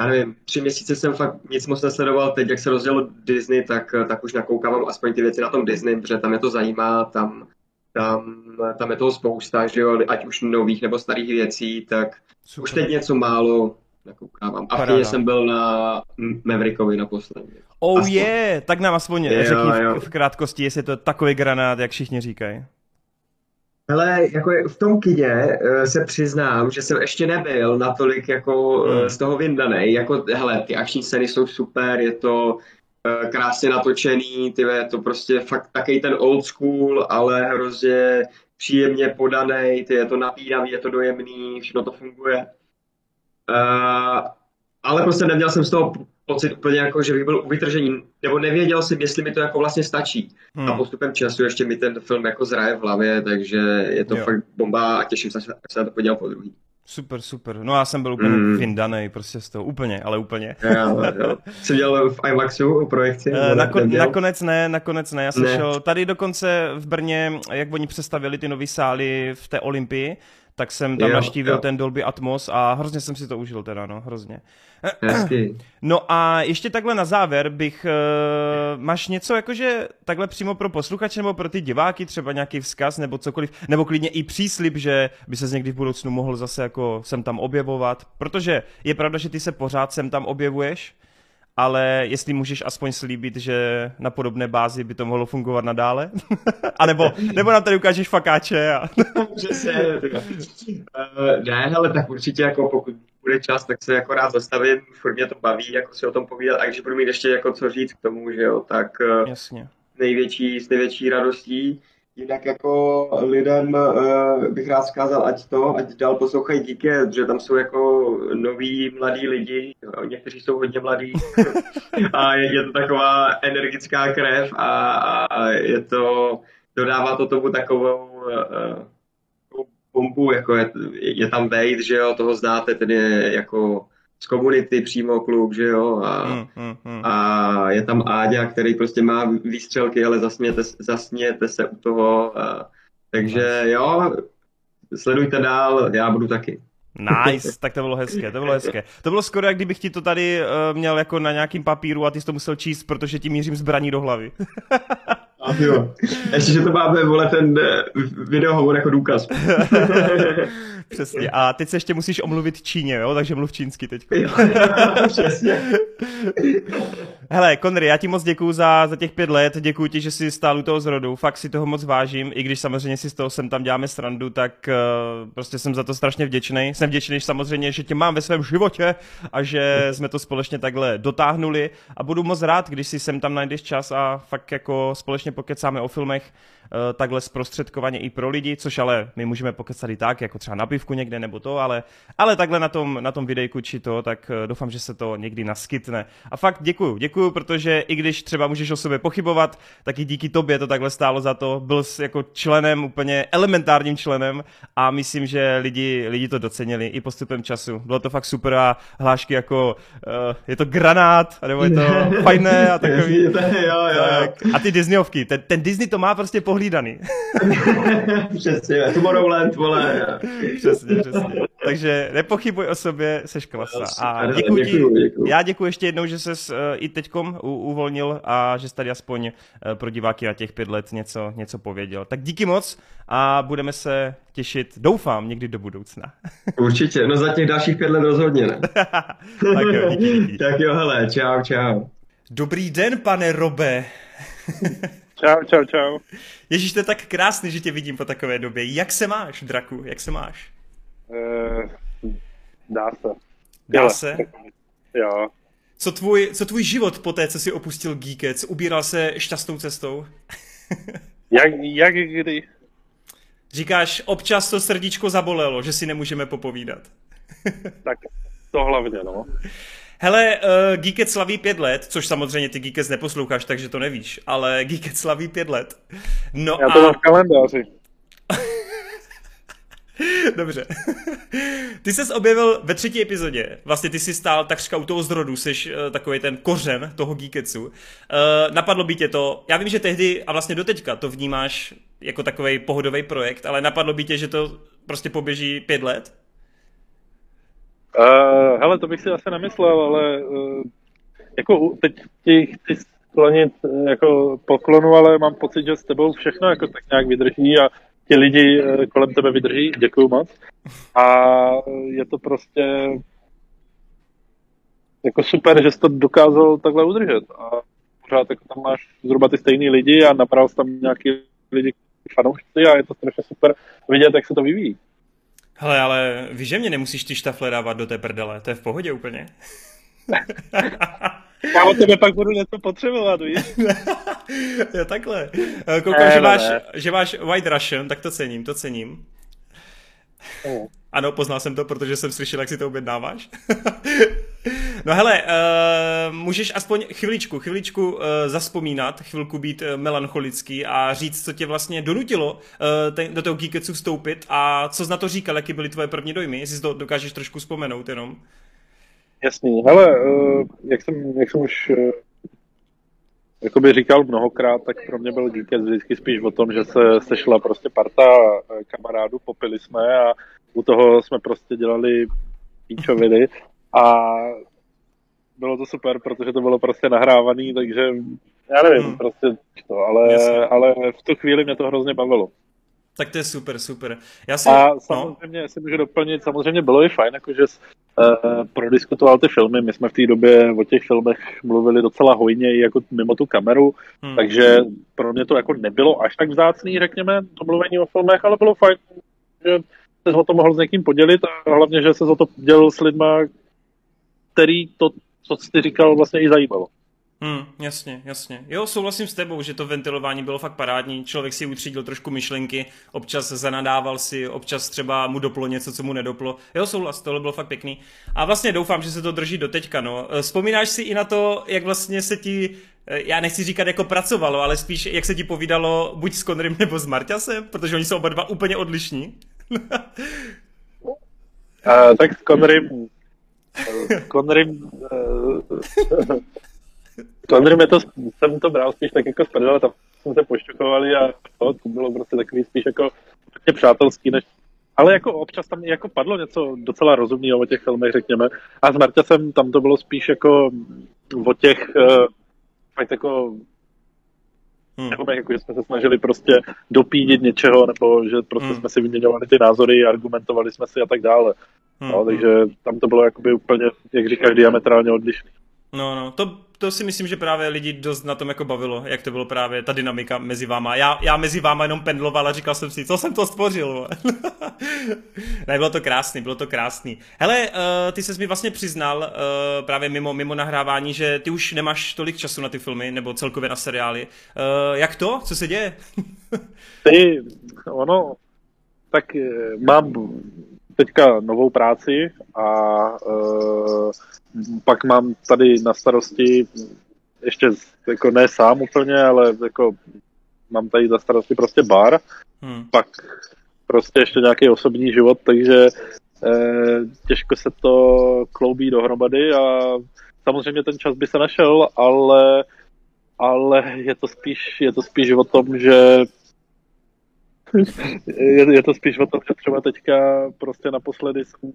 já nevím, tři měsíce jsem fakt nic moc nesledoval, teď jak se rozdělil Disney, tak, tak už nakoukávám aspoň ty věci na tom Disney, protože tam je to zajímá, tam, tam, tam je toho spousta, že jo, ať už nových nebo starých věcí, tak Super. už teď něco málo nakoukávám. A v jsem byl na Maverickovi naposledy. Oh je, yeah. tak nám aspoň jo, řekni jo. v krátkosti, jestli je to takový granát, jak všichni říkají. Hele, jako v tom kině eh, se přiznám, že jsem ještě nebyl natolik jako eh, hmm. z toho vyndaný. Jako, hele, ty akční scény jsou super, je to uh, krásně natočený, ty je to prostě fakt takový ten old school, ale hrozně příjemně podaný, ty je to napínavý, je to dojemný, všechno to funguje. Uh, ale prostě neměl jsem z toho pocit úplně jako, že bych byl u vytržení, nebo nevěděl jsem, jestli mi to jako vlastně stačí. Hmm. A postupem času ještě mi ten film jako zraje v hlavě, takže je to jo. fakt bomba a těším se, že se na to podíval po druhý. Super, super. No já jsem byl úplně mm. vyndaný prostě z toho, úplně, ale úplně. Jo, jo. Jsi dělal v IMAXu projekci? Uh, nako- nakonec ne, nakonec ne. Já jsem ne. šel tady dokonce v Brně, jak oni přestavili ty nové sály v té Olympii, tak jsem tam jo, naštívil jo. ten Dolby Atmos a hrozně jsem si to užil teda, no, hrozně. Hezky. No a ještě takhle na závěr bych, uh, máš něco jakože takhle přímo pro posluchače nebo pro ty diváky, třeba nějaký vzkaz nebo cokoliv, nebo klidně i příslip, že by se někdy v budoucnu mohl zase jako sem tam objevovat, protože je pravda, že ty se pořád sem tam objevuješ, ale jestli můžeš aspoň slíbit, že na podobné bázi by to mohlo fungovat nadále? a nebo, nebo nám tady ukážeš fakáče? A... Přesně. uh, ne, ale tak určitě jako pokud bude čas, tak se jako rád zastavím, furt mě to baví, jako si o tom povídat, a když budu mít ještě jako co říct k tomu, že jo, tak uh, Jasně. největší, s největší radostí Jinak jako lidem uh, bych rád zkázal, ať to, ať dál poslouchají díky, že tam jsou jako noví mladí lidi, někteří jsou hodně mladí. A je, je to taková energická krev a, a je to, dodává to tomu takovou uh, bombu, jako je, je tam Wade, že jo, toho znáte, ten je jako z komunity přímo klub, že jo, a, hmm, hmm, hmm. a je tam Áďa, který prostě má výstřelky, ale zasmějete, zasmějete se u toho, a, takže jo, sledujte dál, já budu taky. Nice, tak to bylo hezké, to bylo hezké. To bylo skoro, jak kdybych ti to tady uh, měl jako na nějakým papíru a ty jsi to musel číst, protože ti mířím zbraní do hlavy. A jo. Ještě, že to máme, vole, ten eh, videohovor jako důkaz. Přesně. A teď se ještě musíš omluvit Číně, jo? Takže mluv čínsky teď. Přesně. Hele, Konry, já ti moc děkuju za, za těch pět let, děkuji ti, že jsi stál u toho zrodu, fakt si toho moc vážím, i když samozřejmě si z toho sem tam děláme srandu, tak uh, prostě jsem za to strašně vděčný. Jsem vděčný samozřejmě, že tě mám ve svém životě a že jsme to společně takhle dotáhnuli a budu moc rád, když si sem tam najdeš čas a fakt jako společně pokecáme o filmech takhle zprostředkovaně i pro lidi, což ale my můžeme pokecat i tak, jako třeba na pivku někde nebo to, ale, ale takhle na tom, na tom videjku či to, tak uh, doufám, že se to někdy naskytne. A fakt děkuju, děkuju, protože i když třeba můžeš o sobě pochybovat, tak i díky tobě to takhle stálo za to. Byl jsi jako členem, úplně elementárním členem a myslím, že lidi, lidi to docenili i postupem času. Bylo to fakt super a hlášky jako uh, je to granát, nebo je to fajné a takový. jo, jo, jo. A ty Disneyovky, ten, ten Disney to má prostě pohlídaný. přesně, Tomorrowland, vole. přesně, přesně. Takže nepochybuj o sobě, seš klasa. A děkuji ti, já děkuji ještě jednou, že ses uh, i teďkom u, uvolnil a že jsi tady aspoň uh, pro diváky na těch pět let něco, něco pověděl. Tak díky moc a budeme se těšit, doufám, někdy do budoucna. Určitě, no za těch dalších pět let rozhodně ne. tak jo, díky, díky. tak jo, hele, čau, čau. Dobrý den, pane Robe. Čau, čau, čau. Ježíš, to je tak krásný, že tě vidím po takové době. Jak se máš, Draku, jak se máš? Uh, dá se. Dá Jele, se? Jo. Co tvůj, co tvůj život po té, co jsi opustil Geekec, ubíral se šťastnou cestou? jak, jak kdy? Říkáš, občas to srdíčko zabolelo, že si nemůžeme popovídat. tak to hlavně, no. Hele, uh, Geekec slaví pět let, což samozřejmě ty Geekec neposloucháš, takže to nevíš, ale Geekec slaví pět let. No Já to a... mám v kalendáři. Dobře. Ty ses objevil ve třetí epizodě. Vlastně ty jsi stál takřka u toho zrodu, jsi uh, takový ten kořen toho Geeketsu. Uh, napadlo by tě to, já vím, že tehdy a vlastně doteďka to vnímáš jako takový pohodový projekt, ale napadlo by tě, že to prostě poběží pět let? Uh, hele, to bych si asi nemyslel, ale uh, jako teď ti chci sklonit jako poklonu, ale mám pocit, že s tebou všechno jako tak nějak vydrží a ti lidi kolem tebe vydrží, děkuju moc. A je to prostě jako super, že jsi to dokázal takhle udržet. A pořád jako tam máš zhruba ty stejný lidi a napravil tam nějaký lidi fanoušci a je to strašně super vidět, jak se to vyvíjí. Hele, ale víš, že mě nemusíš ty štafle dávat do té prdele, to je v pohodě úplně. Já od tebe pak budu něco potřebovat, víš? jo, takhle. Koukám, že, máš, že máš White Russian, tak to cením, to cením. Oh. Ano, poznal jsem to, protože jsem slyšel, jak si to objednáváš. no hele, uh, můžeš aspoň chviličku, chviličku uh, zaspomínat, chvilku být uh, melancholický a říct, co tě vlastně donutilo uh, ten, do toho Geeketsu vstoupit a co jsi na to říkal, jaký byly tvoje první dojmy, jestli to dokážeš trošku vzpomenout jenom. Jasný, hele, uh, jak, jsem, jak jsem už uh, jakoby říkal mnohokrát, tak pro mě byl Geekets vždycky spíš o tom, že se sešla prostě parta kamarádů, popili jsme a u toho jsme prostě dělali píčoviny a bylo to super, protože to bylo prostě nahrávaný, takže já nevím, hmm. prostě to, ale, ale v tu chvíli mě to hrozně bavilo. Tak to je super, super. Já si, a no. samozřejmě, no. si můžu doplnit, samozřejmě bylo i fajn, jakože jsi uh, prodiskutoval ty filmy, my jsme v té době o těch filmech mluvili docela hojně i jako mimo tu kameru, hmm. takže pro mě to jako nebylo až tak vzácný, řekněme, to mluvení o filmech, ale bylo fajn, že se o to mohl s někým podělit a hlavně, že se o to dělil s lidma, který to, co jsi říkal, vlastně i zajímalo. Hmm, jasně, jasně. Jo, souhlasím s tebou, že to ventilování bylo fakt parádní. Člověk si utřídil trošku myšlenky, občas zanadával si, občas třeba mu doplo něco, co mu nedoplo. Jo, souhlas, tohle bylo fakt pěkný. A vlastně doufám, že se to drží do teďka, no. Eh, vzpomínáš si i na to, jak vlastně se ti eh, já nechci říkat jako pracovalo, ale spíš jak se ti povídalo buď s Conrym nebo s Marťasem, protože oni jsou oba dva úplně odlišní. Uh, tak s Conrym Conrym uh, je to, jsem to bral spíš tak jako z tam jsme se pošťukovali a to, to bylo prostě takový spíš jako přátelský, než ale jako občas tam jako padlo něco docela rozumného o těch filmech, řekněme. A s Marťasem tam to bylo spíš jako o těch uh, fakt jako Hmm. Jako, jako, že jsme se snažili prostě dopídit něčeho, nebo že prostě hmm. jsme si vyměňovali ty názory, argumentovali jsme si a tak dále. Hmm. No, takže tam to bylo jakoby úplně, jak říkáš, diametrálně odlišný. No, no, to, to si myslím, že právě lidi dost na tom jako bavilo, jak to bylo právě ta dynamika mezi váma. Já, já mezi váma jenom pendloval a říkal jsem si, co jsem to stvořil. ne, bylo to krásný, bylo to krásný. Hele, uh, ty ses mi vlastně přiznal uh, právě mimo, mimo nahrávání, že ty už nemáš tolik času na ty filmy, nebo celkově na seriály. Uh, jak to? Co se děje? ty, ono, tak mám teďka novou práci a uh, pak mám tady na starosti ještě jako ne sám úplně, ale jako mám tady za starosti prostě bar, hmm. pak prostě ještě nějaký osobní život, takže eh, těžko se to kloubí dohromady a samozřejmě ten čas by se našel, ale, ale je to spíš, je to spíš o tom, že je, je to spíš o tom, že třeba teďka prostě naposledy jsem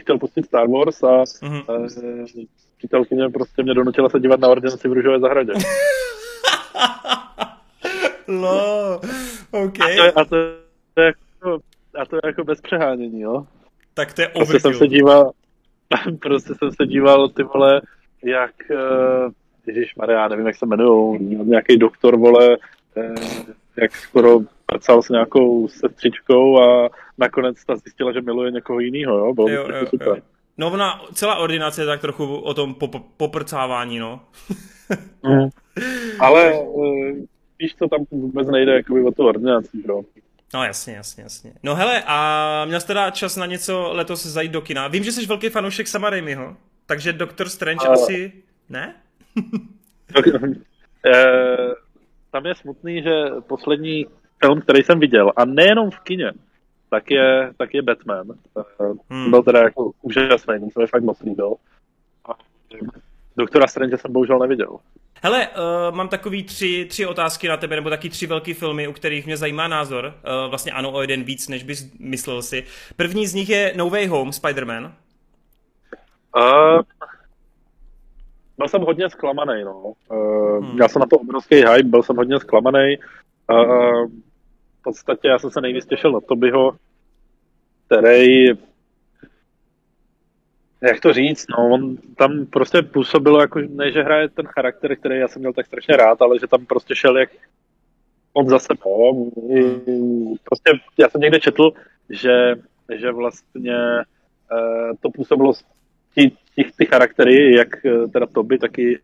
chtěl pustit Star Wars a mm-hmm. přítelkyně prostě mě donutila se dívat na ordinaci v Růžové zahradě. Lo, OK. A to, a to, to je jako, a to je jako bez přehánění, jo. Tak to je prostě jsem se díval, prostě jsem se díval, ty vole, jak, uh, Ježíš Maria, nevím, jak se jmenují, nějaký doktor, vole, uh, jak skoro prcal s nějakou sestřičkou a nakonec ta zjistila, že miluje někoho jiného, jo? Bylo jo, jo, super. Jo. No ona, celá ordinace je tak trochu o tom poprcávání, no. mm. Ale uh, víš co, tam vůbec nejde jakoby o tu ordinaci, jo. No jasně, jasně, jasně. No hele, a měl jsi teda čas na něco letos zajít do kina? Vím, že jsi velký fanoušek Sama Raimiho, takže Doctor Strange a... asi ne? Eh, tam je smutný, že poslední film, který jsem viděl, a nejenom v kině, tak je, tak je Batman. Hmm. Byl teda jako úžasný, ten se mi fakt moc líbil. A Doktora Strange jsem bohužel neviděl. Hele, uh, mám takový tři, tři otázky na tebe, nebo taky tři velké filmy, u kterých mě zajímá názor. Uh, vlastně ano, o jeden víc, než bys myslel si. První z nich je No Way Home, Spider-Man. Uh, byl jsem hodně zklamaný, no. Uh, hmm. Já jsem na to obrovský hype, byl jsem hodně zklamaný. Uh, v podstatě já jsem se nejvíc těšil na Tobyho, který jak to říct, no, on tam prostě působilo jako, ne, že hraje ten charakter, který já jsem měl tak strašně rád, ale že tam prostě šel jak on za sebe. Prostě já jsem někde četl, že, že vlastně uh, to působilo ti, ti, ty charaktery, jak eh, teda Toby, taky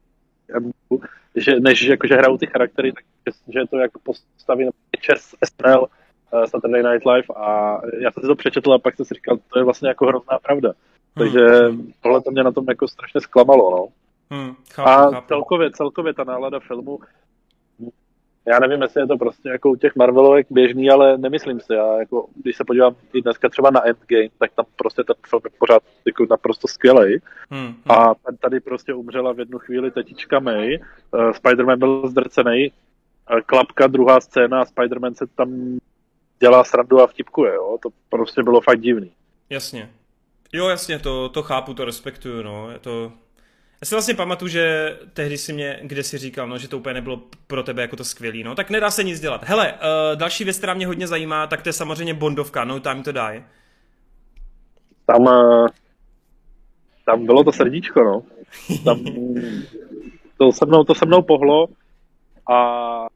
že než jako, že hrajou ty charaktery, tak že je to jako postaví na čes SNL, uh, Saturday Night Live a já jsem si to přečetl a pak jsem si říkal, to je vlastně jako hrozná pravda. Takže hmm. tohle to mě na tom jako strašně zklamalo, no. Hmm, chápu, a chápu. celkově, celkově ta nálada filmu, já nevím, jestli je to prostě jako u těch Marvelovek běžný, ale nemyslím si. Já jako, když se podívám i dneska třeba na Endgame, tak tam prostě ten film je pořád jako naprosto skvělý. Hmm, hmm. A tady prostě umřela v jednu chvíli tetička May, uh, Spider-Man byl zdrcený, uh, klapka, druhá scéna a Spider-Man se tam dělá srandu a vtipkuje, jo. To prostě bylo fakt divný. Jasně. Jo, jasně, to, to chápu, to respektuju, no. Je to... Já si vlastně pamatuju, že tehdy si mě kde si říkal, no, že to úplně nebylo pro tebe jako to skvělý, no, tak nedá se nic dělat. Hele, uh, další věc, která mě hodně zajímá, tak to je samozřejmě Bondovka, No Time to Die. Tam, uh, tam bylo to srdíčko, no. Tam, to se mnou, to se mnou pohlo a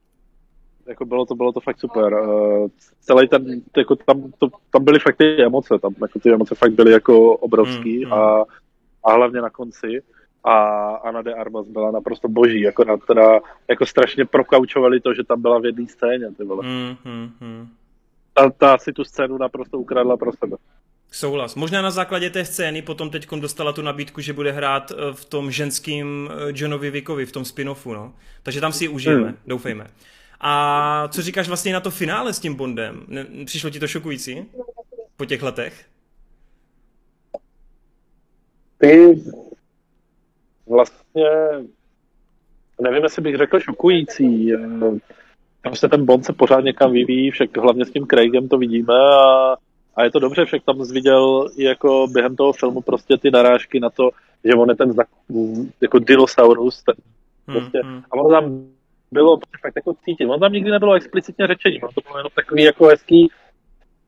jako bylo to, bylo to fakt super. Uh, celý ten, jako tam, to, tam byly fakt ty emoce, tam jako ty emoce fakt byly jako obrovský mm, mm. A, a hlavně na konci. A Ana de Armas byla naprosto boží, akorát teda jako strašně prokaučovali to, že tam byla v jedné scéně, ty vole. Mm, mm, mm. Ta, ta si tu scénu naprosto ukradla pro sebe. Souhlas. Možná na základě té scény potom teď dostala tu nabídku, že bude hrát eh, v tom ženským eh, Johnovi Vickovi, v tom spin-offu, no. Takže tam si ji užijeme, hmm. doufejme. A co říkáš vlastně na to finále s tím Bondem? Přišlo ti to šokující po těch letech? Ty vlastně nevím, jestli bych řekl šokující. Prostě ten Bond se pořád někam vyvíjí, však hlavně s tím Craigem to vidíme a, a je to dobře, však tam zviděl i jako během toho filmu prostě ty narážky na to, že on je ten jako dinosaurus, ten, prostě, hmm, hmm. a on tam bylo fakt jako cítit. On tam nikdy nebylo explicitně řečení, on to bylo jenom takový jako hezký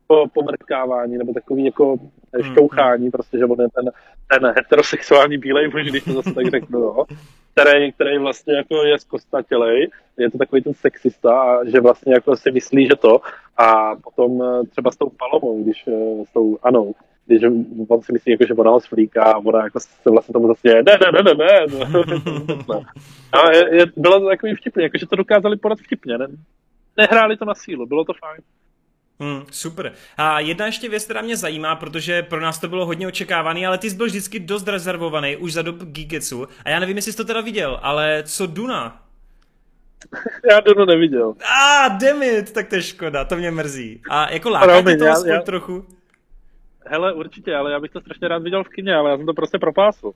po, pomrtkávání, nebo takový jako hmm, šťouchání, hmm. prostě, že on je ten, ten heterosexuální bílej muž, když to zase tak řeknu, jo, který, který vlastně jako je zkostatělej, je to takový ten sexista, a že vlastně jako si myslí, že to, a potom eh, třeba s tou Palomou, když eh, s tou Anou, když on si myslí, jako, že ona ho sflíká a ona jako se vlastně tomu zase ne, ne, ne, ne, ne. ne. A je, je, bylo to takový vtipný, jako, že to dokázali podat vtipně, ne? nehráli to na sílu, bylo to fajn. Hmm, super. A jedna ještě věc, která mě zajímá, protože pro nás to bylo hodně očekávaný, ale ty jsi byl vždycky dost rezervovaný už za dob Gigetsu. A já nevím, jestli jsi to teda viděl, ale co Duna? Já Dunu neviděl. A ah, damn it, tak to je škoda, to mě mrzí. A jako láká tě to aspoň já... trochu? Hele, určitě, ale já bych to strašně rád viděl v kině, ale já jsem to prostě propásl.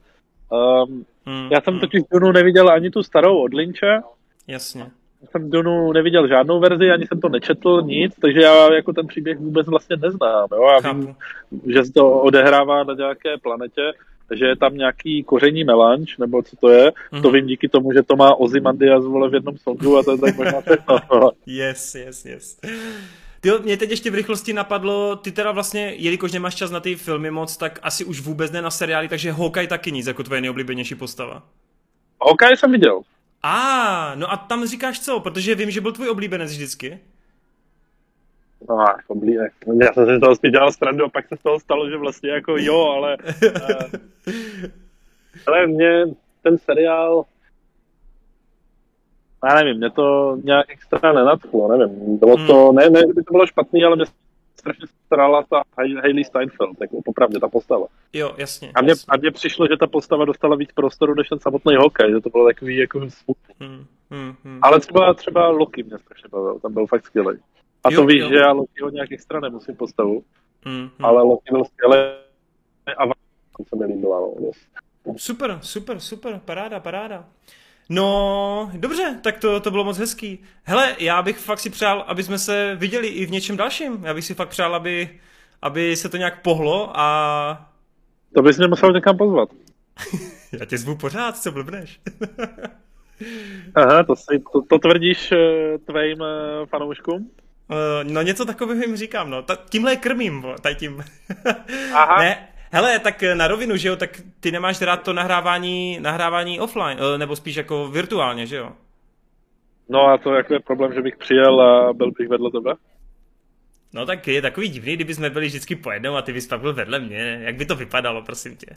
Um, hmm, já jsem hmm. totiž Dunu neviděl ani tu starou od Lynče. Jasně jsem Dunu neviděl žádnou verzi, ani jsem to nečetl, nic, takže já jako ten příběh vůbec vlastně neznám. Jo? Já vím, že se to odehrává na nějaké planetě, že je tam nějaký koření melanč, nebo co to je, mm-hmm. to vím díky tomu, že to má Ozymandias vole v jednom songu a to je tak možná všechno. yes, yes, yes. Ty, mě teď ještě v rychlosti napadlo, ty teda vlastně, jelikož nemáš čas na ty filmy moc, tak asi už vůbec ne na seriály, takže Hawkeye taky nic, jako tvoje nejoblíbenější postava. Hawkeye jsem viděl. A, ah, no a tam říkáš co? Protože vím, že byl tvůj oblíbenec vždycky. No, oblíbenek. Já jsem si z toho spíš dělal strandu a pak se z toho stalo, že vlastně jako jo, ale... uh, ale mě ten seriál... Já nevím, mě to nějak extra nenadchlo, nevím. Bylo to, hmm. ne, ne, by to bylo špatný, ale mě strašně starala ta Hayley Steinfeld, jako popravdě ta postava. Jo, jasně. A mně, jasně. a mně přišlo, že ta postava dostala víc prostoru než ten samotný hokej, že to bylo takový jako smutný. Hmm, hmm, hmm. Ale třeba, třeba Loki mě strašně bavil, tam byl fakt skvělý. A jo, to víš, jo. že já Lokiho nějak extra nemusím postavu, hmm, hmm. ale Loki byl skvělý a se mi líbila. No. Super, super, super, paráda, paráda. No, dobře, tak to, to bylo moc hezký. Hele, já bych fakt si přál, aby jsme se viděli i v něčem dalším. Já bych si fakt přál, aby, aby se to nějak pohlo a... To bys mě musel někam pozvat. já tě zvu pořád, co blbneš. Aha, to, si, to, to tvrdíš uh, tvým uh, fanouškům? Uh, no něco takového jim říkám, no. Ta, tímhle krmím, tady tím. Aha. Ne, Hele, tak na rovinu, že jo, tak ty nemáš rád to nahrávání, nahrávání offline, eh, nebo spíš jako virtuálně, že jo? No a to jako je problém, že bych přijel a byl bych vedle tebe? No tak je takový divný, kdyby jsme byli vždycky po jednou a ty bys pak byl vedle mě. Jak by to vypadalo, prosím tě?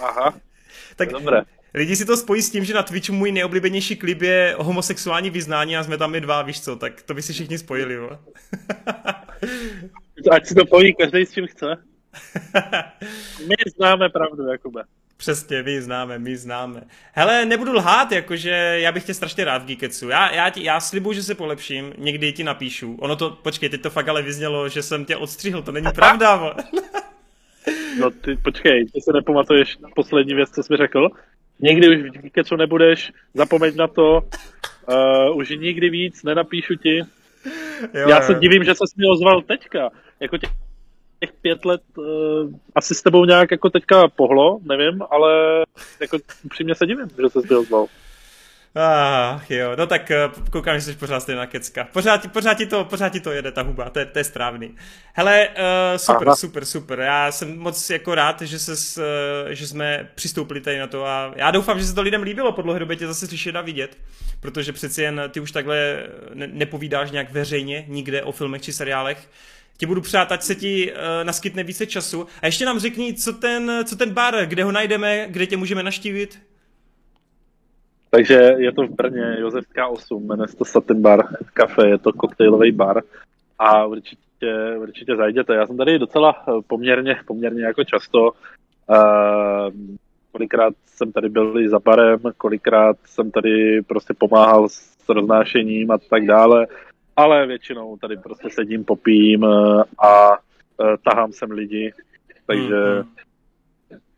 Aha, tak dobré. Lidi si to spojí s tím, že na Twitchu můj nejoblíbenější klip je homosexuální vyznání a jsme tam i dva, víš co, tak to by si všichni spojili, jo. Ať si to pojí každý s čím chce. my známe pravdu, Jakube. Přesně, my známe, my známe. Hele, nebudu lhát, jakože já bych tě strašně rád v Geeketsu. Já, já, ti, já slibuju, že se polepším, někdy ti napíšu. Ono to, počkej, teď to fakt ale vyznělo, že jsem tě odstřihl, to není pravda. no ty, počkej, ty se nepamatuješ poslední věc, co jsi řekl? Někdy už v Geeketsu nebudeš, zapomeň na to, uh, už nikdy víc nenapíšu ti. Jo, já se divím, že se mi ozval teďka. Jako tě těch pět let uh, asi s tebou nějak jako teďka pohlo, nevím, ale jako upřímně se divím, že se zbyl zval. Ach jo, no tak eh, koukám, že jsi pořád stejná kecka. Pořád, pořád, ti to, pořád ti to jede ta huba, to je, to je správný. Hele, uh, super, Aha. super, super. Já jsem moc jako rád, že, ses, uh, že jsme přistoupili tady na to a já doufám, že se to lidem líbilo po dlouhé době tě zase slyšet a vidět, protože přeci jen ty už takhle ne- nepovídáš nějak veřejně nikde o filmech či seriálech ti budu přát, ať se ti uh, naskytne více času. A ještě nám řekni, co ten, co ten bar, kde ho najdeme, kde tě můžeme naštívit? Takže je to v Brně, Josefská 8, jmenuje se to Satin Bar Cafe, je to koktejlový bar a určitě, určitě zajděte. Já jsem tady docela eh, poměrně, poměrně jako často, uh, kolikrát jsem tady byl i za barem, kolikrát jsem tady prostě pomáhal s roznášením a tak dále ale většinou tady prostě sedím, popím eh, a eh, tahám sem lidi, takže mm-hmm.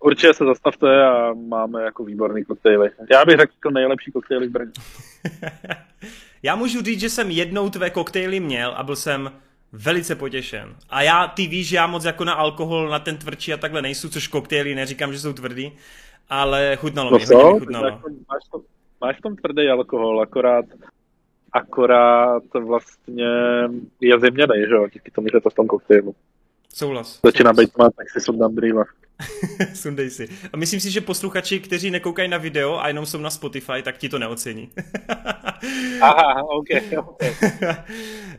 určitě se zastavte a máme jako výborný koktejly. Já bych řekl nejlepší koktejly v Brně. já můžu říct, že jsem jednou tvé koktejly měl a byl jsem velice potěšen. A já, ty víš, že já moc jako na alkohol, na ten tvrdší a takhle nejsou, což koktejly, neříkám, že jsou tvrdý, ale chutnalo no mi, hodně chutnalo. Jako máš, to, máš v tom tvrdý alkohol, akorát akorát vlastně je zeměnej, že jo, díky tomu, že to v tom koktejlu. Souhlas. Začíná být tma, tak si sundám brýle. Sundej si. A myslím si, že posluchači, kteří nekoukají na video a jenom jsou na Spotify, tak ti to neocení. Aha, ok, ok.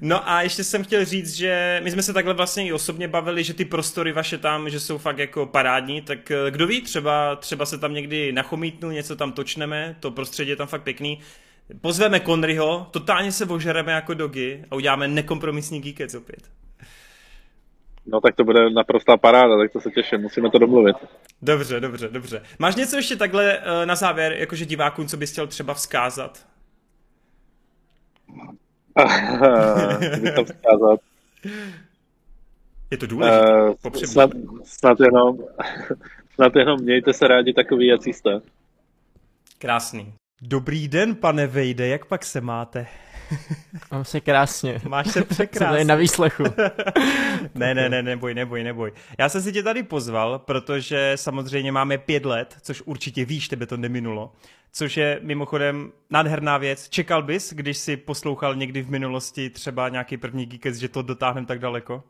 no a ještě jsem chtěl říct, že my jsme se takhle vlastně i osobně bavili, že ty prostory vaše tam, že jsou fakt jako parádní, tak eh, kdo ví, třeba, třeba se tam někdy nachomítnu, něco tam točneme, to prostředí je tam fakt pěkný. Pozveme Conryho, totálně se ožereme jako dogy a uděláme nekompromisní geekec opět. No tak to bude naprostá paráda, tak to se těším, musíme to domluvit. Dobře, dobře, dobře. Máš něco ještě takhle uh, na závěr, jakože divákům, co bys chtěl třeba vzkázat? co bych vzkázat? Je to důležité. Uh, snad, snad, jenom, snad jenom mějte se rádi takový, jak jste. Krásný. Dobrý den, pane Vejde, jak pak se máte? Mám se krásně. Máš se překrásně. Jsem na výslechu. ne, ne, ne, neboj, neboj, neboj. Já jsem si tě tady pozval, protože samozřejmě máme pět let, což určitě víš, tebe to neminulo. Což je mimochodem nádherná věc. Čekal bys, když si poslouchal někdy v minulosti třeba nějaký první Geekec, že to dotáhneme tak daleko?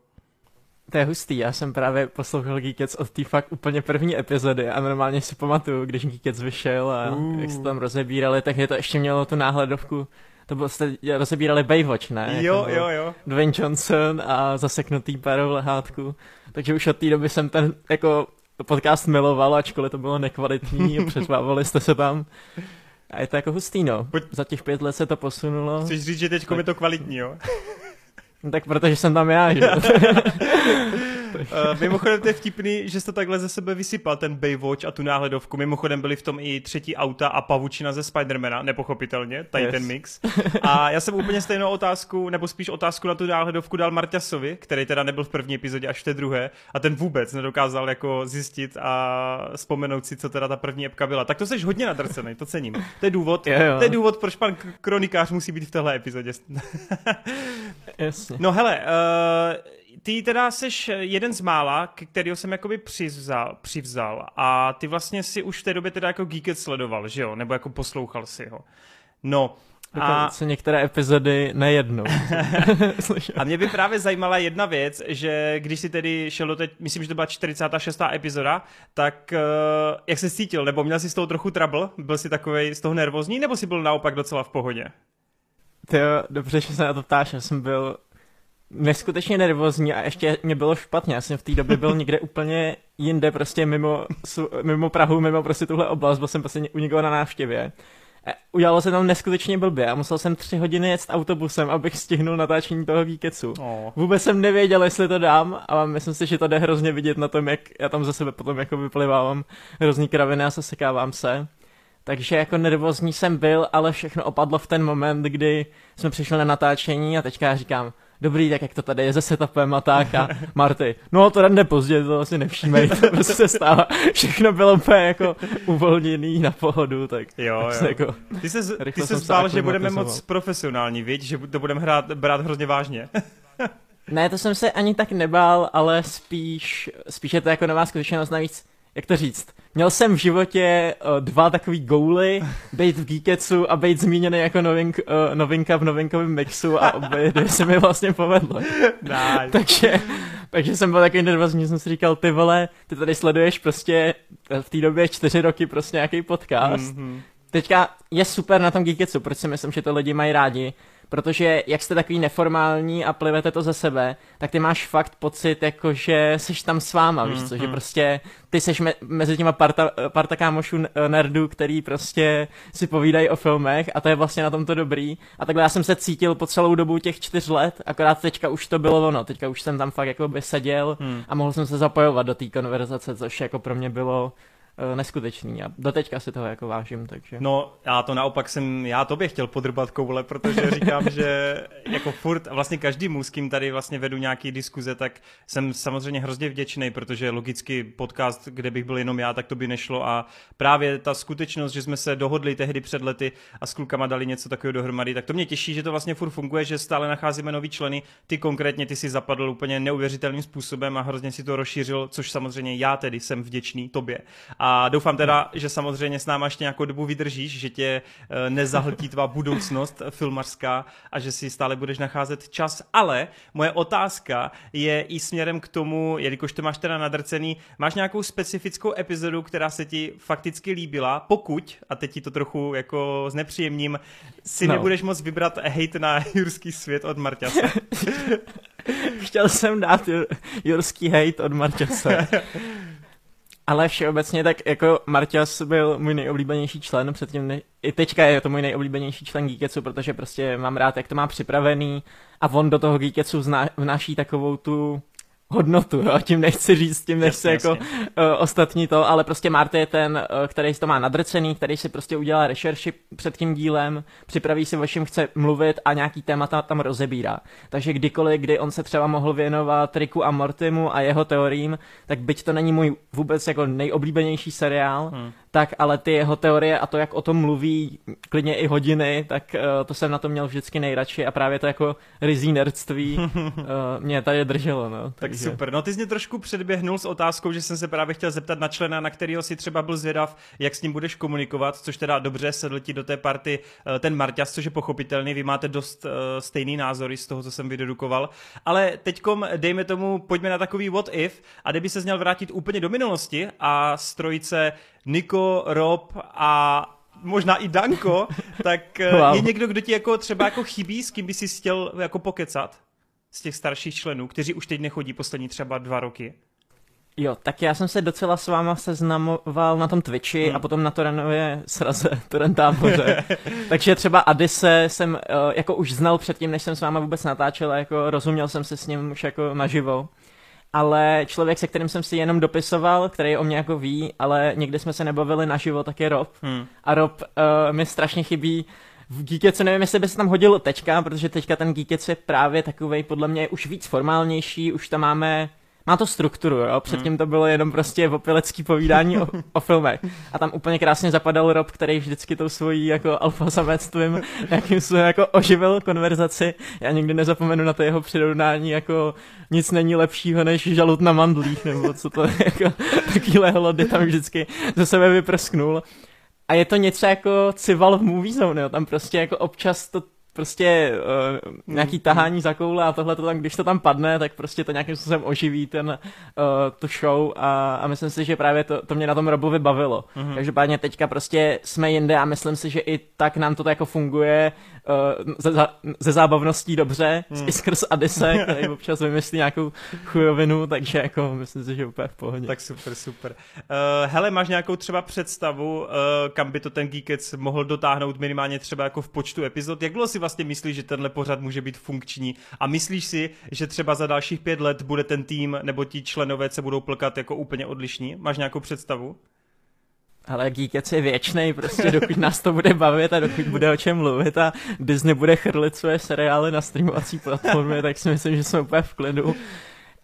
To je hustý, já jsem právě poslouchal Geekec od té fakt úplně první epizody a normálně si pamatuju, když Geekec vyšel a uh. jak se tam rozebírali, tak je to ještě mělo tu náhledovku to bylo, jste rozebírali Baywatch, ne? Jo, jo, jo. Dwayne Johnson a zaseknutý párou v lehátku. Takže už od té doby jsem ten jako podcast miloval, ačkoliv to bylo nekvalitní, přeřvávali jste se tam. A je to jako hustý, no. Pojď. Za těch pět let se to posunulo. Chceš říct, že teď tak... je to kvalitní, jo? No tak protože jsem tam já, že? Uh, mimochodem to je vtipný, že jsi to takhle ze sebe vysypal, ten Baywatch a tu náhledovku. Mimochodem byli v tom i třetí auta a pavučina ze Spidermana, nepochopitelně, tady yes. ten mix. A já jsem úplně stejnou otázku, nebo spíš otázku na tu náhledovku dal Marťasovi, který teda nebyl v první epizodě, až v té druhé, a ten vůbec nedokázal jako zjistit a vzpomenout si, co teda ta první epka byla. Tak to jsi hodně nadrcený, to cením. To je důvod, je, jo. to je důvod, proč pan kronikář musí být v téhle epizodě. Jasně. No hele, uh, ty teda seš jeden z mála, kterého jsem jakoby přivzal, přivzal a ty vlastně si už v té době teda jako Geeket sledoval, že jo? Nebo jako poslouchal si ho. No, a... co některé epizody nejednou. a mě by právě zajímala jedna věc, že když si tedy šel do teď, myslím, že to byla 46. epizoda, tak uh, jak se cítil? Nebo měl jsi z toho trochu trouble? Byl jsi takový z toho nervózní? Nebo jsi byl naopak docela v pohodě? Ty jo, dobře, že se na to ptáš. Já jsem byl neskutečně nervózní a ještě mě bylo špatně. Já jsem v té době byl někde úplně jinde, prostě mimo, mimo Prahu, mimo prostě tuhle oblast, byl jsem prostě u někoho na návštěvě. Udělalo se tam neskutečně blbě a musel jsem tři hodiny jet autobusem, abych stihnul natáčení toho výkecu. Oh. Vůbec jsem nevěděl, jestli to dám a myslím si, že to jde hrozně vidět na tom, jak já tam za sebe potom jako vyplivávám hrozný kraviny a sesekávám se. Takže jako nervózní jsem byl, ale všechno opadlo v ten moment, kdy jsme přišli na natáčení a teďka já říkám, dobrý, tak jak to tady je se setupem a tak a Marty, no to jde pozdě, to asi nevšímej, to prostě se stává. Všechno bylo úplně jako uvolněný na pohodu, tak jo, jo. Jako, ty se, ty se zbál, že budeme moc profesionální, víš, že to budeme hrát, brát hrozně vážně. ne, to jsem se ani tak nebál, ale spíš, spíš je to jako nová zkušenost navíc, jak to říct, Měl jsem v životě uh, dva takový gouly, být v Geeketsu a být zmíněný jako novink, uh, novinka v novinkovém mixu a obě dvě se mi vlastně povedlo. Nice. takže, takže jsem byl takový nervózní, jsem si říkal, ty vole, ty tady sleduješ prostě v té době čtyři roky prostě nějaký podcast. Mm-hmm. Teďka je super na tom Geeketsu, proč si myslím, že to lidi mají rádi, protože jak jste takový neformální a plivete to ze sebe, tak ty máš fakt pocit, jako že jsi tam s váma, mm, víš co, mm. že prostě ty seš me- mezi těma parta, parta kámošů nerdů, který prostě si povídají o filmech a to je vlastně na tomto dobrý. A takhle já jsem se cítil po celou dobu těch čtyř let, akorát teďka už to bylo ono, teďka už jsem tam fakt jako by seděl mm. a mohl jsem se zapojovat do té konverzace, což jako pro mě bylo neskutečný a doteďka si toho jako vážím, takže. No, já to naopak jsem, já tobě chtěl podrbat koule, protože říkám, že jako furt a vlastně každý s kým tady vlastně vedu nějaký diskuze, tak jsem samozřejmě hrozně vděčný, protože logicky podcast, kde bych byl jenom já, tak to by nešlo a právě ta skutečnost, že jsme se dohodli tehdy před lety a s klukama dali něco takového dohromady, tak to mě těší, že to vlastně furt funguje, že stále nacházíme nový členy. Ty konkrétně ty si zapadl úplně neuvěřitelným způsobem a hrozně si to rozšířil, což samozřejmě já tedy jsem vděčný tobě. A a doufám teda, že samozřejmě s náma ještě nějakou dobu vydržíš, že tě eh, nezahltí tvá budoucnost filmařská a že si stále budeš nacházet čas, ale moje otázka je i směrem k tomu, jelikož to máš teda nadrcený, máš nějakou specifickou epizodu, která se ti fakticky líbila, pokud, a teď ti to trochu jako znepříjemním, si no. nebudeš moc vybrat hate na jurský svět od Marťase. Chtěl jsem dát jurský hate od Marťase. Ale všeobecně tak jako Marťas byl můj nejoblíbenější člen předtím, ne... i teďka je to můj nejoblíbenější člen Geeketsu, protože prostě mám rád, jak to má připravený a on do toho Geeketsu vnáší takovou tu hodnotu, jo? tím nechci říct, tím nechci jasně, jako. Uh, ostatní to, ale prostě Marty je ten, uh, který to má nadrcený, který si prostě udělá rešerši před tím dílem, připraví si, o čem chce mluvit a nějaký témata tam rozebírá. Takže kdykoliv, kdy on se třeba mohl věnovat Riku a Mortimu a jeho teoriím, tak byť to není můj vůbec jako nejoblíbenější seriál, hmm tak ale ty jeho teorie a to, jak o tom mluví klidně i hodiny, tak uh, to jsem na to měl vždycky nejradši a právě to jako rizí nerdství uh, mě tady drželo. No, tak takže. super. No ty jsi mě trošku předběhnul s otázkou, že jsem se právě chtěl zeptat na člena, na kterého si třeba byl zvědav, jak s ním budeš komunikovat, což teda dobře sedl ti do té party uh, ten Marťas, což je pochopitelný, vy máte dost uh, stejný názory z toho, co jsem vydedukoval. Ale teďkom, dejme tomu, pojďme na takový what if a kdyby se měl vrátit úplně do minulosti a strojice Niko, Rob a možná i Danko, tak eh, wow. je někdo, kdo ti jako třeba jako chybí, s kým by si chtěl jako pokecat? Z těch starších členů, kteří už teď nechodí poslední třeba dva roky. Jo, tak já jsem se docela s váma seznamoval na tom Twitchi hmm. a potom na Torenově sraze, Torentáboře. Takže třeba Adise jsem uh, jako už znal předtím, než jsem s váma vůbec natáčel a jako rozuměl jsem se s ním už jako naživo ale člověk, se kterým jsem si jenom dopisoval, který o mě jako ví, ale někdy jsme se nebavili naživo, tak je Rob. Hmm. A Rob uh, mi strašně chybí v Geeketsu nevím, jestli by se tam hodil teďka, protože teďka ten Geekec je právě takový podle mě už víc formálnější, už tam máme má to strukturu, jo? předtím to bylo jenom prostě opilecký povídání o, o filmech. A tam úplně krásně zapadal Rob, který vždycky tou svojí jako alfa samectvím nějakým způsobem jako oživil konverzaci. Já nikdy nezapomenu na to jeho přirovnání, jako nic není lepšího než žalut na mandlích, nebo co to jako takovýhle hlody tam vždycky ze sebe vyprsknul. A je to něco jako cival v movie zone, jo? tam prostě jako občas to prostě uh, nějaký mm. tahání za koule a tohle to tam, když to tam padne, tak prostě to nějakým způsobem oživí ten, uh, tu show a, a myslím si, že právě to, to mě na tom Robovi bavilo. Mm-hmm. Takže pádně teďka prostě jsme jinde a myslím si, že i tak nám to jako funguje uh, ze, ze zábavností dobře, mm. i skrz Adise, který občas vymyslí nějakou chujovinu, takže jako myslím si, že úplně v pohodě. Tak super, super. Uh, hele, máš nějakou třeba představu, uh, kam by to ten Geekec mohl dotáhnout minimálně třeba jako v počtu epizod? Jak dlouho si vlastně myslíš, že tenhle pořad může být funkční? A myslíš si, že třeba za dalších pět let bude ten tým nebo ti členové se budou plkat jako úplně odlišní? Máš nějakou představu? Ale Geekec je věčný, prostě dokud nás to bude bavit a dokud bude o čem mluvit a Disney bude chrlit své seriály na streamovací platformě, tak si myslím, že jsme úplně v klidu.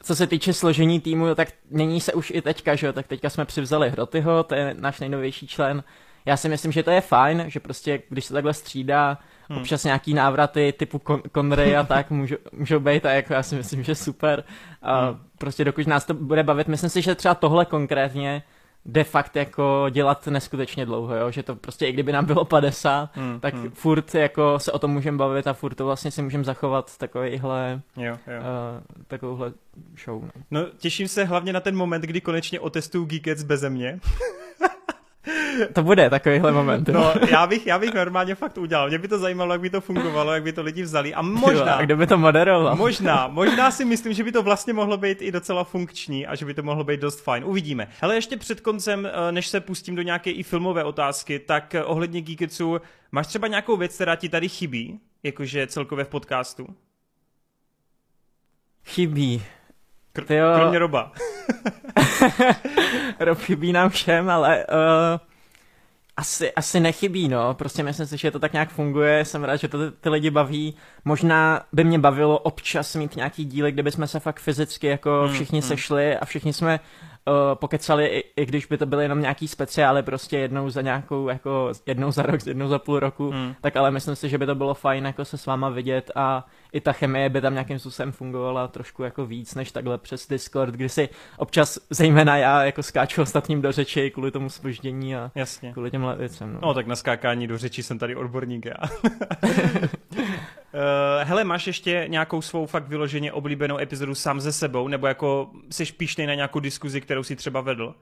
Co se týče složení týmu, tak mění se už i teďka, že jo? Tak teďka jsme přivzali Hrotyho, to je náš nejnovější člen. Já si myslím, že to je fajn, že prostě, když se takhle střídá, hmm. občas nějaký návraty typu Con- Conray a tak můžou, můžou být a jako já si myslím, že super. A hmm. prostě dokud nás to bude bavit, myslím si, že třeba tohle konkrétně de fakt jako dělat neskutečně dlouho, jo? že to prostě i kdyby nám bylo 50, hmm, tak hmm. furt jako se o tom můžeme bavit a furt to vlastně si můžeme zachovat takovýhle, jo, jo. Uh, takovouhle show. No. no těším se hlavně na ten moment, kdy konečně otestuju Geekets beze mě. To bude takovýhle moment. No, já bych, já bych normálně fakt udělal. Mě by to zajímalo, jak by to fungovalo, jak by to lidi vzali. A možná... A kdo by to moderoval? Možná, možná si myslím, že by to vlastně mohlo být i docela funkční a že by to mohlo být dost fajn. Uvidíme. Ale ještě před koncem, eh, než se pustím do nějaké i filmové otázky, tak eh, ohledně Geeketsu, máš třeba nějakou věc, která ti tady chybí, jakože celkově v podcastu? Chybí. Kr- kromě Roba. Rob chybí nám všem, ale uh, asi, asi nechybí, no. Prostě myslím si, že to tak nějak funguje, jsem rád, že to ty, ty lidi baví. Možná by mě bavilo občas mít nějaký díly, kde bychom se fakt fyzicky jako hmm, všichni hmm. sešli a všichni jsme pokecali, i, i když by to byly jenom nějaký speciály, prostě jednou za nějakou, jako jednou za rok, jednou za půl roku, hmm. tak ale myslím si, že by to bylo fajn jako se s váma vidět a i ta chemie by tam nějakým způsobem fungovala trošku jako víc, než takhle přes Discord, kdy si občas, zejména já, jako skáču ostatním do řeči kvůli tomu spoždění a Jasně. kvůli těmhle věcem. No. no tak na skákání do řeči jsem tady odborník já. Uh, hele, máš ještě nějakou svou fakt vyloženě oblíbenou epizodu sám ze sebou, nebo jako jsi píšnej na nějakou diskuzi, kterou si třeba vedl?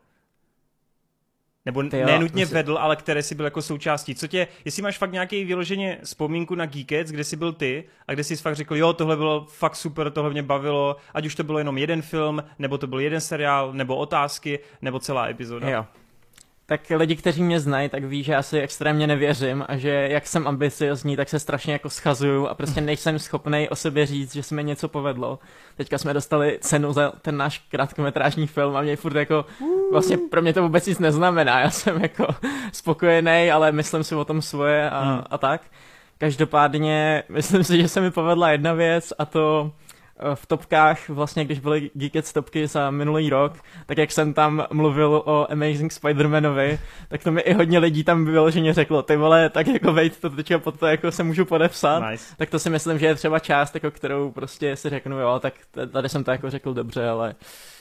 Nebo jo, nenutně myslím... vedl, ale které si byl jako součástí. Co tě, jestli máš fakt nějaký vyloženě vzpomínku na Geekets, kde jsi byl ty a kde jsi fakt řekl, jo, tohle bylo fakt super, tohle mě bavilo, ať už to bylo jenom jeden film, nebo to byl jeden seriál, nebo otázky, nebo celá epizoda. Jo, tak lidi, kteří mě znají, tak ví, že já si extrémně nevěřím a že jak jsem ambiciozní, tak se strašně jako schazuju a prostě nejsem schopný o sobě říct, že se mi něco povedlo. Teďka jsme dostali cenu za ten náš krátkometrážní film a mě furt jako, vlastně pro mě to vůbec nic neznamená, já jsem jako spokojený, ale myslím si o tom svoje a, hmm. a tak. Každopádně myslím si, že se mi povedla jedna věc a to v topkách, vlastně když byly Geekets topky za minulý rok, tak jak jsem tam mluvil o Amazing Spider-Manovi, tak to mi i hodně lidí tam vyloženě řeklo, ty vole, tak jako vejt to teďka pod to jako se můžu podepsat, nice. tak to si myslím, že je třeba část, jako kterou prostě si řeknu, jo, tak tady jsem to jako řekl dobře, ale,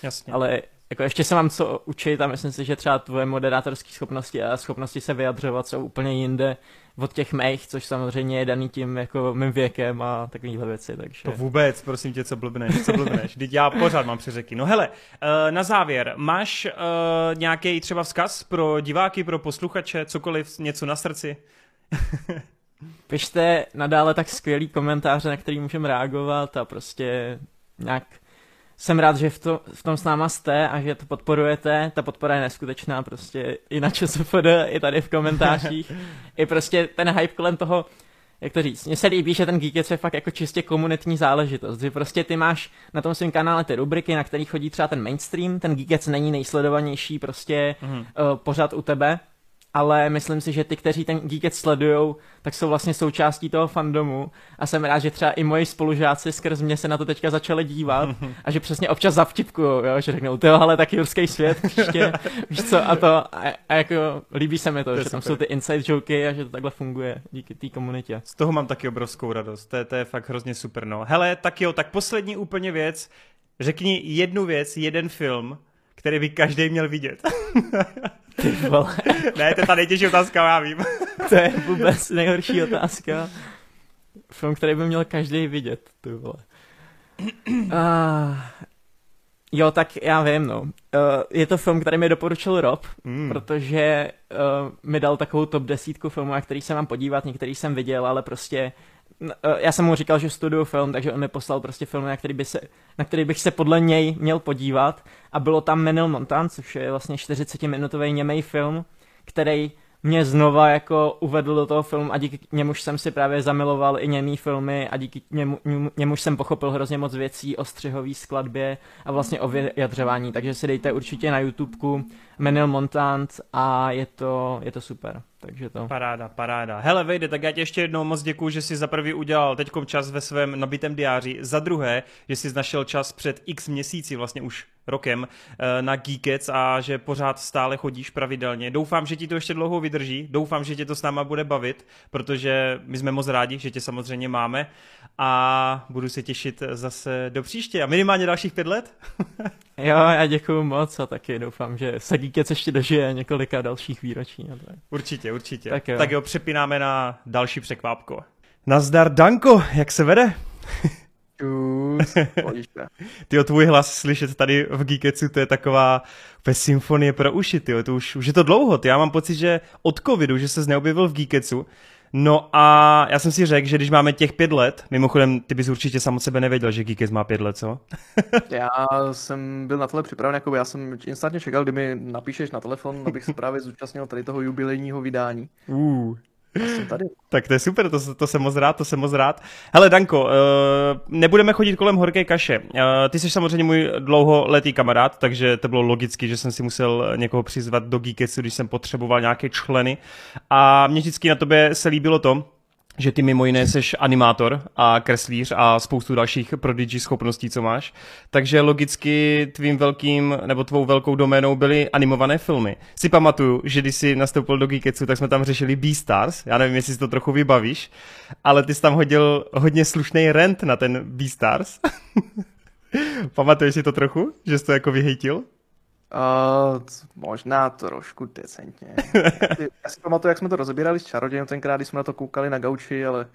Jasně. ale jako ještě se mám co učit a myslím si, že třeba tvoje moderátorské schopnosti a schopnosti se vyjadřovat jsou úplně jinde od těch mých, což samozřejmě je daný tím jako mým věkem a takovýhle věci, takže... To vůbec, prosím tě, co blbneš, co blbneš, Teď já pořád mám přeřeky. No hele, eh, na závěr, máš uh, nějaký třeba vzkaz pro diváky, pro posluchače, cokoliv, něco na srdci? Pište nadále tak skvělý komentáře, na který můžeme reagovat a prostě nějak jsem rád, že v, to, v tom s náma jste a že to podporujete. Ta podpora je neskutečná prostě i na ČSFD, i tady v komentářích. I prostě ten hype kolem toho, jak to říct, mně se líbí, že ten Geekec je fakt jako čistě komunitní záležitost, že prostě ty máš na tom svém kanále ty rubriky, na kterých chodí třeba ten mainstream, ten Geekec není nejsledovanější prostě mm. uh, pořád u tebe, ale myslím si, že ty, kteří ten Geeket sledujou, tak jsou vlastně součástí toho fandomu a jsem rád, že třeba i moji spolužáci skrz mě se na to teďka začali dívat a že přesně občas zavtipkuju, jo, že řeknou, ty ale tak jurský svět, příště, víš co, a to, a, a jako líbí se mi to, to že tam super. jsou ty inside joky a že to takhle funguje díky té komunitě. Z toho mám taky obrovskou radost, to je, to je fakt hrozně super, no. Hele, tak jo, tak poslední úplně věc, řekni jednu věc, jeden film, který by každý měl vidět. Ty vole. ne, to je ta nejtěžší otázka, já vím. to je vůbec nejhorší otázka. Film, který by měl každý vidět, ty vole. Uh, jo, tak já vím, no. Uh, je to film, který mi doporučil Rob, mm. protože uh, mi dal takovou top desítku filmů, na který se mám podívat, některý jsem viděl, ale prostě Eh, já jsem mu říkal, že studuju film, takže on mi poslal prostě film, na který, by se, na který bych se podle něj měl podívat a bylo tam Menil Montan, což je vlastně 40-minutový němej film, který mě znova jako uvedl do toho filmu a díky němuž jsem si právě zamiloval i němý filmy a díky němu, němuž jsem pochopil hrozně moc věcí o střihové skladbě a vlastně o vyjadřování, takže si dejte určitě na YouTubeku Menil Montant a je to, je to super. Takže to. Paráda, paráda. Hele, Vejde, tak já ti ještě jednou moc děkuji, že jsi za prvý udělal teďkom čas ve svém nabitém diáři. Za druhé, že jsi našel čas před x měsíci, vlastně už rokem, eh, na Geekets a že pořád stále chodíš pravidelně. Doufám, že ti to ještě dlouho vydrží. Doufám, že tě to s náma bude bavit, protože my jsme moc rádi, že tě samozřejmě máme a budu se těšit zase do příště a minimálně dalších pět let. jo, já děkuji moc a taky doufám, že se Geekets ještě dožije několika dalších výročí. Určitě, určitě. Tak jo. tak jo, přepínáme na další překvápko. Nazdar Danko, jak se vede? Ty tvůj hlas slyšet tady v Geeketsu, to je taková symfonie pro uši, tyjo. to už, už je to dlouho, ty. já mám pocit, že od covidu, že se neobjevil v Geeketsu, No a já jsem si řekl, že když máme těch pět let, mimochodem ty bys určitě sám od sebe nevěděl, že Geekets má pět let, co? já jsem byl na tohle připraven, jako já jsem instantně čekal, kdy mi napíšeš na telefon, abych se právě zúčastnil tady toho jubilejního vydání. Uh. Tady. Tak to je super, to, to jsem moc rád, to jsem moc rád. Hele Danko, uh, nebudeme chodit kolem horké kaše. Uh, ty jsi samozřejmě můj dlouholetý kamarád, takže to bylo logicky, že jsem si musel někoho přizvat do Geeketsu, když jsem potřeboval nějaké členy. A mě vždycky na tobě se líbilo to, že ty mimo jiné seš animátor a kreslíř a spoustu dalších prodigy schopností, co máš. Takže logicky tvým velkým, nebo tvou velkou doménou byly animované filmy. Si pamatuju, že když jsi nastoupil do Geeketsu, tak jsme tam řešili Beastars. Já nevím, jestli si to trochu vybavíš, ale ty jsi tam hodil hodně slušný rent na ten Beastars. Pamatuješ si to trochu, že jsi to jako vyhejtil? Uh, možná trošku decentně. Já si pamatuju, jak jsme to rozebírali s Čarodějem tenkrát, když jsme na to koukali na gauči, ale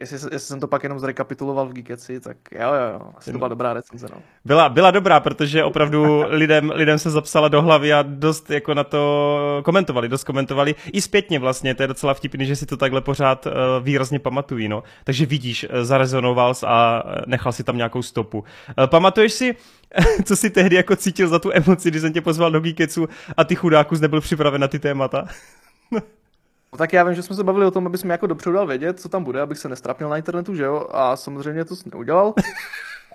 jestli, jestli jsem to pak jenom zrekapituloval v Geekeci, tak jo, jo, asi to byla dobrá recenze, no. Byla, byla dobrá, protože opravdu lidem, lidem se zapsala do hlavy a dost jako na to komentovali, dost komentovali. I zpětně vlastně, to je docela vtipný, že si to takhle pořád uh, výrazně pamatují, no. Takže vidíš, uh, zarezonoval a nechal si tam nějakou stopu. Uh, pamatuješ si, co jsi tehdy jako cítil za tu emoci, když jsem tě pozval do Geeketsu a ty chudákus nebyl připraven na ty témata? No tak já vím, že jsme se bavili o tom, aby jsme jako dopředu dal vědět, co tam bude, abych se nestrapnil na internetu, že jo? A samozřejmě to jsem neudělal.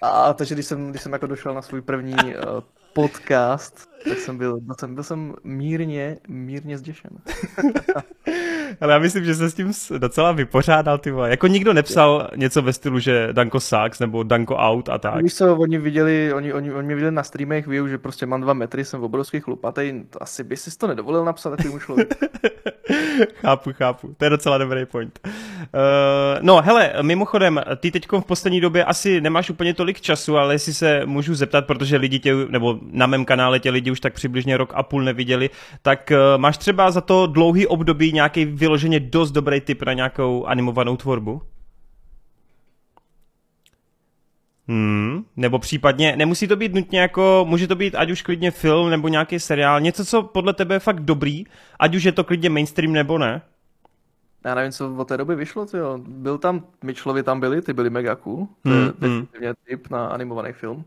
A takže když jsem, když jsem jako došel na svůj první uh, podcast, tak jsem byl, byl jsem, byl jsem mírně, mírně zděšen. Ale já myslím, že se s tím docela vypořádal, ty vole. Jako nikdo nepsal něco ve stylu, že Danko sucks nebo Danko out a tak. Víš co, oni viděli, oni, oni, oni mě viděli na streamech, viu, že prostě mám dva metry, jsem obrovský chlupatý, asi by si to nedovolil napsat takovému člověku. chápu, chápu, to je docela dobrý point. Uh, no, hele, mimochodem, ty teď v poslední době asi nemáš úplně tolik času, ale jestli se můžu zeptat, protože lidi tě, nebo na mém kanále tě lidi už tak přibližně rok a půl neviděli, tak uh, máš třeba za to dlouhý období nějaký vyloženě dost dobrý tip na nějakou animovanou tvorbu? Hmm, nebo případně, nemusí to být nutně jako, může to být ať už klidně film nebo nějaký seriál, něco, co podle tebe je fakt dobrý, ať už je to klidně mainstream nebo ne? Já nevím, co od té doby vyšlo, jo. Byl tam, Mitchellovi tam byli, ty byli mega cool. To je hmm, definitivně hmm. na animovaný film.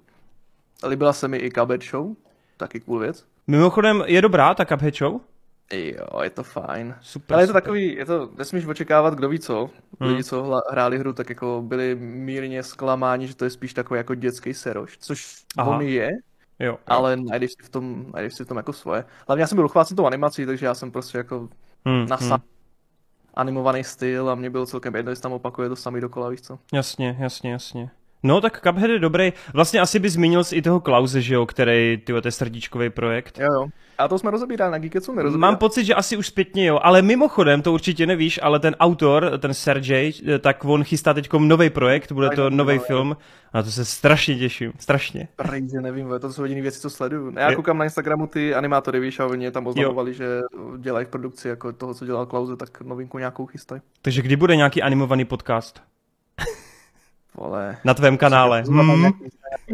Líbila se mi i Cuphead Show, taky cool věc. Mimochodem, je dobrá ta Cuphead Show? Jo, je to fajn. Super, Ale je to super. takový, je to, nesmíš očekávat, kdo ví co. Hmm. Lidi, co hráli hru, tak jako byli mírně zklamáni, že to je spíš takový jako dětský seroš, což Aha. on je, Jo, jo. Ale najdeš si, v tom, najdeš si v tom jako svoje. Hlavně já jsem byl uchvácen tou animací, takže já jsem prostě jako hmm, nasal hmm. animovaný styl a mě bylo celkem jedno, jestli tam opakuje to samý dokola, víš co? Jasně, jasně, jasně. No tak Cuphead je dobrý. Vlastně asi by zmínil i toho Klauze, že jo, který, ty to je srdíčkový projekt. Jo, jo. A to jsme rozebírali na Geeketsu, Mám pocit, že asi už zpětně jo, ale mimochodem, to určitě nevíš, ale ten autor, ten Sergej, tak on chystá teď nový projekt, bude to nový film a to se strašně těším, strašně. Prejde, nevím, to jsou jediné věci, co sleduju. Já koukám na Instagramu ty animátory, víš, a oni tam oznamovali, že dělají v produkci jako toho, co dělal Klauze, tak novinku nějakou chystají. Takže kdy bude nějaký animovaný podcast? Vole. Na tvém kanále. Hmm.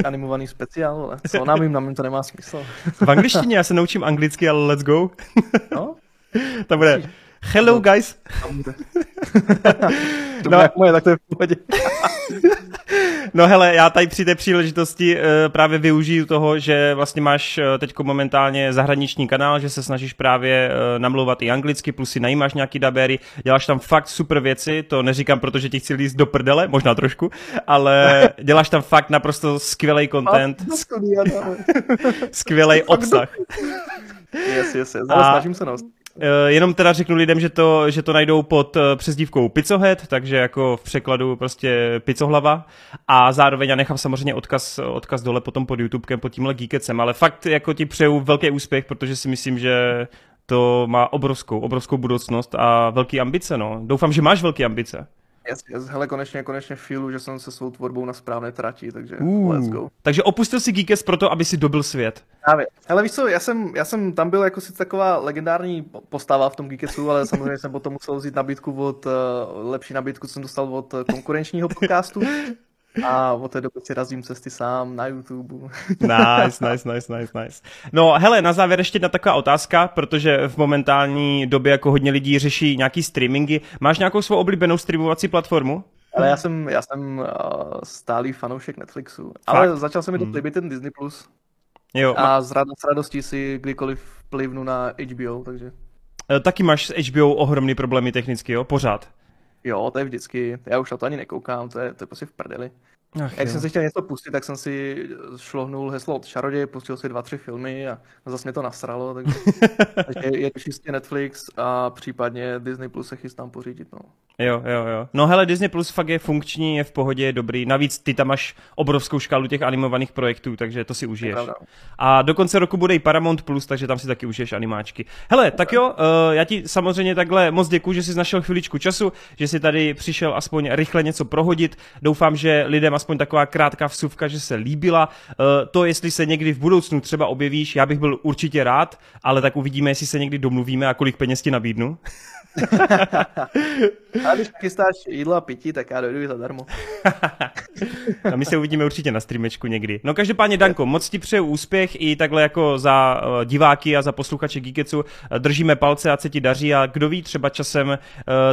Animovaný speciál, vole. Co nám jim, nám to nemá smysl. v angličtině, já se naučím anglicky, ale let's go. no? to bude Hello guys. to no. moje, tak to je v pohodě. no hele, já tady při té příležitosti uh, právě využiju toho, že vlastně máš uh, teď momentálně zahraniční kanál, že se snažíš právě uh, namlouvat i anglicky, plus si najímáš nějaký dabery, děláš tam fakt super věci, to neříkám, protože ti chci líst do prdele, možná trošku, ale děláš tam fakt naprosto skvělý content. skvělý obsah. Yes, yes, yes. Ale snažím se nos. Eh, jenom teda řeknu lidem, že to, že to najdou pod eh, přezdívkou Pizzohead, takže jako v překladu prostě Pizzohlava a zároveň já nechám samozřejmě odkaz, odkaz dole potom pod YouTubekem, pod tímhle Geekecem, ale fakt jako ti přeju velký úspěch, protože si myslím, že to má obrovskou, obrovskou budoucnost a velký ambice, no. Doufám, že máš velké ambice. Yes, yes, hele, konečně, konečně feelu, že jsem se svou tvorbou na správné trati, takže uh, let's go. Takže opustil si Geekes proto, aby si dobil svět. Právě. Hele, víš co, já jsem, já jsem tam byl jako si taková legendární postava v tom Geekesu, ale samozřejmě jsem potom musel vzít nabídku od, uh, lepší nabídku jsem dostal od eh, konkurenčního podcastu. A od té doby si razím cesty sám na YouTube. nice, nice, nice, nice, nice. No hele, na závěr ještě jedna taková otázka, protože v momentální době jako hodně lidí řeší nějaký streamingy. Máš nějakou svou oblíbenou streamovací platformu? Ale já jsem, já jsem uh, stálý fanoušek Netflixu. Fakt? Ale začal jsem mi to hmm. líbit ten Disney+. Plus. Jo, a z, rad, s radostí si kdykoliv plivnu na HBO, takže... E, taky máš s HBO ohromný problémy technicky, jo? Pořád. Jo, to je vždycky. Já už na to ani nekoukám, to je, to je prostě v prdeli. Ach, Jak jo. jsem si chtěl něco pustit, tak jsem si šlohnul heslo od Čaroděj, pustil si dva, tři filmy a zase mě to nasralo, takže, takže je to čistě Netflix a případně Disney Plus se chystám pořídit. No. Jo, jo, jo. No hele, Disney Plus fakt je funkční, je v pohodě, je dobrý. Navíc ty tam máš obrovskou škálu těch animovaných projektů, takže to si užiješ. A do konce roku bude i Paramount Plus, takže tam si taky užiješ animáčky. Hele, tak jo, uh, já ti samozřejmě takhle moc děkuji, že jsi našel chviličku času, že jsi tady přišel aspoň rychle něco prohodit. Doufám, že lidem aspoň taková krátká vsuvka, že se líbila. Uh, to, jestli se někdy v budoucnu třeba objevíš, já bych byl určitě rád, ale tak uvidíme, jestli se někdy domluvíme a kolik peněz ti nabídnu. A když chystáš jídlo a pití, tak já dojdu zadarmo. a my se uvidíme určitě na streamečku někdy. No každopádně, Danko, moc ti přeju úspěch i takhle jako za uh, diváky a za posluchače Geeketsu. Držíme palce a se ti daří a kdo ví, třeba časem uh,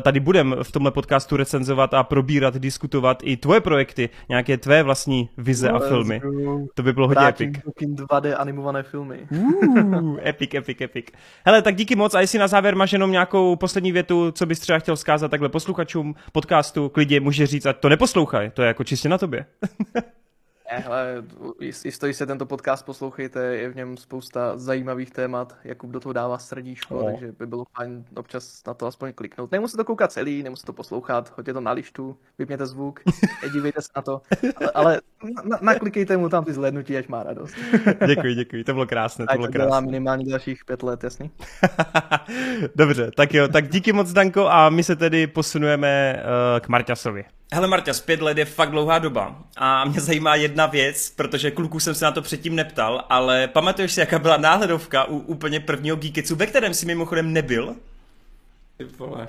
tady budem v tomhle podcastu recenzovat a probírat, diskutovat i tvoje projekty, nějaké tvé vlastní vize no, a filmy. To by bylo hodně epic. 2D animované filmy. Uh, epic, epic, epic. Hele, tak díky moc a jestli na závěr máš jenom nějakou poslední větu, co bys třeba chtěl vzkázat takhle posluchačům podcastu, klidně může říct, ať to neposlouchaj, to je jako čistě na tobě. Ne, ale jistě se tento podcast poslouchejte, je v něm spousta zajímavých témat, Jakub do toho dává srdíčko, no. takže by bylo fajn občas na to aspoň kliknout. Nemusíte to koukat celý, nemusíte to poslouchat, hoďte to na lištu, vypněte zvuk, dívejte se na to, ale, ale na, naklikejte mu tam ty zhlednutí, ať má radost. děkuji, děkuji, to bylo krásné, to bylo krásné. dělá minimálně dalších pět let, jasný? Dobře, tak jo, tak díky moc Danko a my se tedy posunujeme uh, k Marťasovi. Hele Marta, pět let je fakt dlouhá doba a mě zajímá jedna věc, protože kluku jsem se na to předtím neptal, ale pamatuješ si, jaká byla náhledovka u úplně prvního Geeketsu, ve kterém si mimochodem nebyl? Ty vole.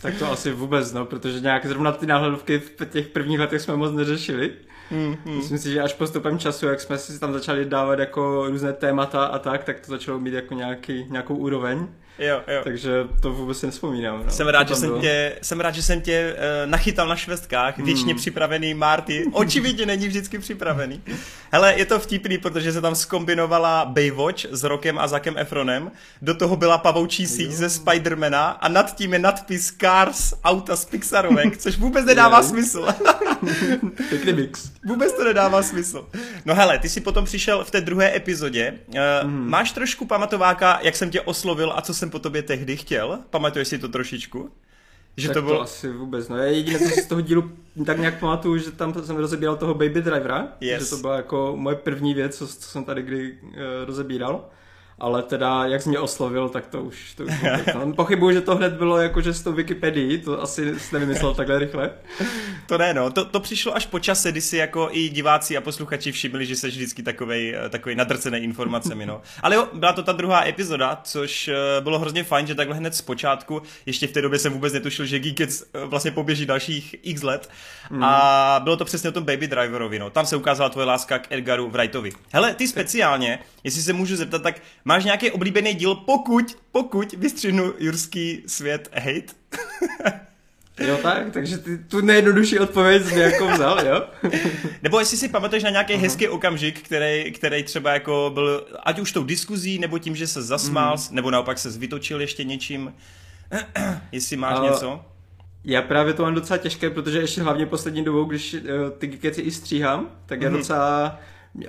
tak to asi vůbec, no, protože nějak zrovna ty náhledovky v těch prvních letech jsme moc neřešili. Mm, mm. Myslím si, že až postupem času, jak jsme si tam začali dávat jako různé témata a tak, tak to začalo mít jako nějaký, nějakou úroveň. Jo, jo. Takže to vůbec si nespomínám. No. Jsem, rád, že jsem, tě, jsem rád, že jsem tě uh, nachytal na švestkách, hmm. věčně připravený Marty. Očividně není vždycky připravený. Hele, je to vtipný, protože se tam skombinovala Baywatch s Rokem a Zakem Efronem. Do toho byla pavoučí síť ze Spidermana a nad tím je nadpis Cars, auta z Pixarovek, což vůbec nedává smysl. Pěkný mix. Vůbec to nedává smysl. No hele, ty jsi potom přišel v té druhé epizodě. Uh, mm. Máš trošku pamatováka, jak jsem tě oslovil a co jsem po tobě tehdy chtěl? Pamatuješ si to trošičku? Že tak to, bylo... to asi vůbec, no. Já jediné, co si z toho dílu tak nějak pamatuju, že tam jsem rozebíral toho Baby Drivera, yes. že to byla jako moje první věc, co, co jsem tady kdy uh, rozebíral ale teda, jak jsi mě oslovil, tak to už, to už Pochybuju, že to hned bylo jako, že s tou Wikipedii, to asi jsi nevymyslel takhle rychle. To ne, no, to, to přišlo až po čase, kdy si jako i diváci a posluchači všimli, že jsi vždycky takovej, takovej nadrcený informacemi, no. Ale jo, byla to ta druhá epizoda, což eh, bylo hrozně fajn, že takhle hned z počátku, ještě v té době jsem vůbec netušil, že Geekets eh, vlastně poběží dalších x let mm. a bylo to přesně o tom Baby Driverovi, no. Tam se ukázala tvoje láska k Edgaru Wrightovi. Hele, ty speciálně, jestli se můžu zeptat, tak Máš nějaký oblíbený díl, pokud, pokud vystřihnu Jurský svět hate? Jo tak, takže ty tu nejjednodušší odpověď jsi jako vzal, jo? nebo jestli si pamatuješ na nějaký uh-huh. hezký okamžik, který, který třeba jako byl, ať už tou diskuzí, nebo tím, že se zasmál, uh-huh. nebo naopak se vytočil ještě něčím. jestli máš uh, něco? Já právě to mám docela těžké, protože ještě hlavně poslední dobou, když uh, ty gikeci i stříhám, tak uh-huh. já docela, uh,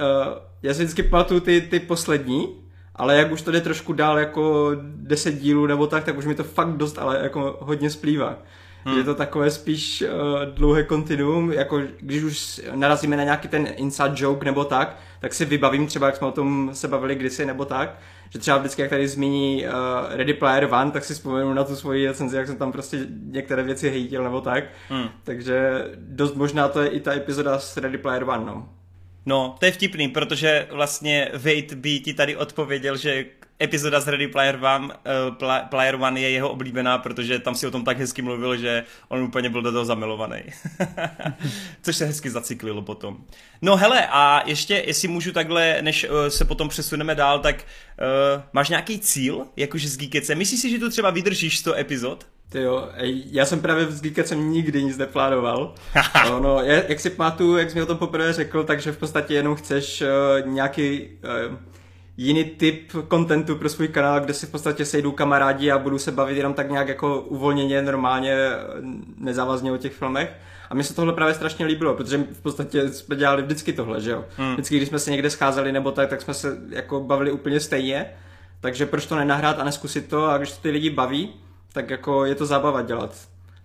já si vždycky pamatuju ty, ty poslední, ale jak už to jde trošku dál jako 10 dílů nebo tak, tak už mi to fakt dost, ale jako hodně splývá. Hmm. Je to takové spíš uh, dlouhé kontinuum, jako když už narazíme na nějaký ten inside joke nebo tak, tak si vybavím třeba, jak jsme o tom se bavili kdysi nebo tak, že třeba vždycky, jak tady zmíní uh, Ready Player One, tak si vzpomenu na tu svoji recenzi, jak jsem tam prostě některé věci hejtil nebo tak. Hmm. Takže dost možná to je i ta epizoda s Ready Player One, no. No, to je vtipný, protože vlastně Wade by ti tady odpověděl, že epizoda z Ready Player One, uh, Player One je jeho oblíbená, protože tam si o tom tak hezky mluvil, že on úplně byl do toho zamilovaný. Což se hezky zacyklilo potom. No hele, a ještě, jestli můžu takhle, než uh, se potom přesuneme dál, tak uh, máš nějaký cíl, jakože s Geekece? Myslíš si, že tu třeba vydržíš 100 epizod? Ty jo, já jsem právě s Geekecem nikdy nic neplánoval. no, no, jak si pamatuju, jak jsi mi o tom poprvé řekl, takže v podstatě jenom chceš uh, nějaký uh, jiný typ kontentu pro svůj kanál, kde si v podstatě sejdu kamarádi a budu se bavit jenom tak nějak jako uvolněně, normálně, nezávazně o těch filmech. A mně se tohle právě strašně líbilo, protože v podstatě jsme dělali vždycky tohle, že jo. Hmm. Vždycky, když jsme se někde scházeli nebo tak, tak jsme se jako bavili úplně stejně. Takže proč to nenahrát a neskusit to a když to ty lidi baví, tak jako je to zábava dělat.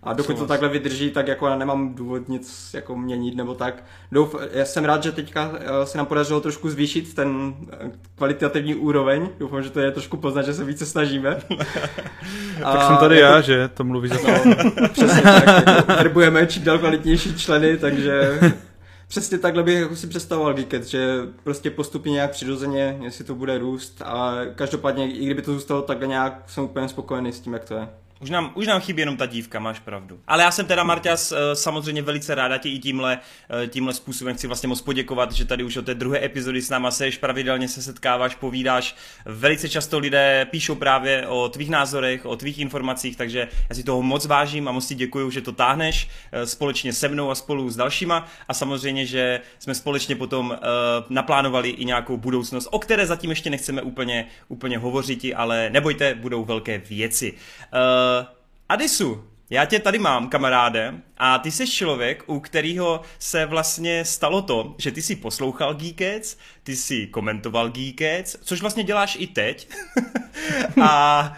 A dokud to takhle vydrží, tak jako já nemám důvod nic jako měnit nebo tak. Douf, já jsem rád, že teďka eh, se nám podařilo trošku zvýšit ten eh, kvalitativní úroveň. Doufám, že to je trošku poznat, že se více snažíme. A, tak jsem tady jako, já, že to mluví za to. No, přesně tak. Jako, verbujeme čím dál kvalitnější členy, takže přesně takhle bych jako si představoval Geeket, že prostě postupně nějak přirozeně, jestli to bude růst a každopádně, i kdyby to zůstalo takhle nějak, jsem úplně spokojený s tím, jak to je. Už nám, už nám chybí jenom ta dívka, máš pravdu. Ale já jsem teda, Marťas, eh, samozřejmě velice ráda ti i tímhle, eh, tímhle způsobem chci vlastně moc poděkovat, že tady už od té druhé epizody s náma seš, pravidelně se setkáváš, povídáš. Velice často lidé píšou právě o tvých názorech, o tvých informacích, takže já si toho moc vážím a moc ti děkuju, že to táhneš eh, společně se mnou a spolu s dalšíma a samozřejmě, že jsme společně potom naplánovali i nějakou budoucnost, o které zatím ještě nechceme úplně, úplně hovořit, ale nebojte, budou velké věci. Uh, Adisu, já tě tady mám, kamaráde, a ty jsi člověk, u kterého se vlastně stalo to, že ty si poslouchal Geekets, ty si komentoval Geekets, což vlastně děláš i teď. a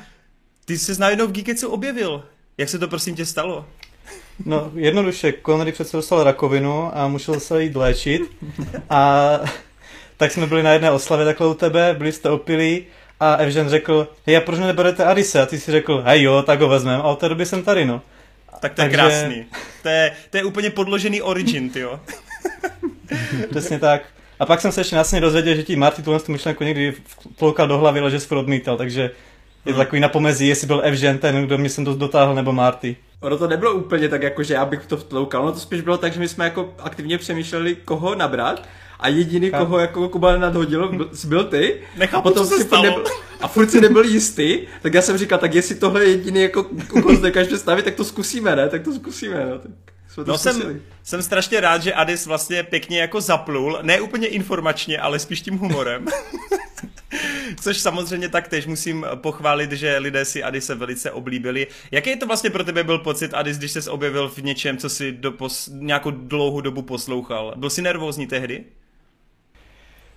ty jsi najednou v Geeketsu objevil. Jak se to prosím tě stalo? No, jednoduše, Connery přece dostal rakovinu a musel se jít léčit. A tak jsme byli na jedné oslavě takhle u tebe, byli jste opilí a Evžen řekl, hej, a proč neberete Arise? A ty si řekl, hej jo, tak ho vezmem. A od té doby jsem tady, no. Tak to je Takže... krásný. To je, to je úplně podložený origin, jo. Přesně tak. A pak jsem se ještě následně dozvěděl, že ti Marty tuhle tu myšlenku někdy tloukal do hlavy, ale že jsi odmítal, takže je to hmm. takový na pomezí, jestli byl Evžen ten, kdo mě jsem to dotáhl, nebo Marty. Ono to nebylo úplně tak, jako že já bych to vtloukal, ono to spíš bylo tak, že my jsme jako aktivně přemýšleli, koho nabrat a jediný, Chápu. koho jako Kuba nadhodil, byl, ty. Nechápu, a potom co se stalo. Nebyl, a furt si nebyl jistý, tak já jsem říkal, tak jestli tohle je jediný, jako, koho dokáže stavit, tak to zkusíme, ne? Tak to zkusíme, no. Tak jsme to no jsem, jsem strašně rád, že Adis vlastně pěkně jako zaplul, ne úplně informačně, ale spíš tím humorem. Což samozřejmě taktéž musím pochválit, že lidé si Adise velice oblíbili. Jaký to vlastně pro tebe byl pocit, Adis, když jsi objevil v něčem, co si do pos- nějakou dlouhou dobu poslouchal? Byl jsi nervózní tehdy?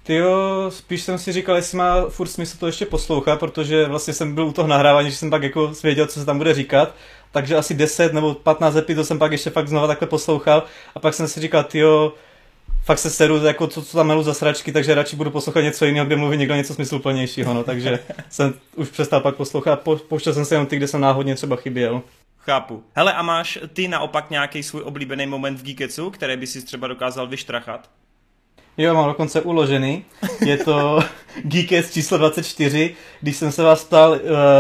Ty jo, spíš jsem si říkal, jestli má furt smysl to ještě poslouchat, protože vlastně jsem byl u toho nahrávání, že jsem pak jako věděl, co se tam bude říkat. Takže asi 10 nebo 15 epizod jsem pak ještě fakt znova takhle poslouchal a pak jsem si říkal, ty jo, fakt se seru, jako co, co tam melu za sračky, takže radši budu poslouchat něco jiného, kde mluví někdo něco smysluplnějšího, no, takže jsem už přestal pak poslouchat, po, pouštěl jsem se jenom ty, kde jsem náhodně třeba chyběl. Chápu. Hele, a máš ty naopak nějaký svůj oblíbený moment v Geeketsu, který by si třeba dokázal vyštrachat? Jo, mám dokonce uložený. Je to Geekest číslo 24, když jsem se vás ptal, uh,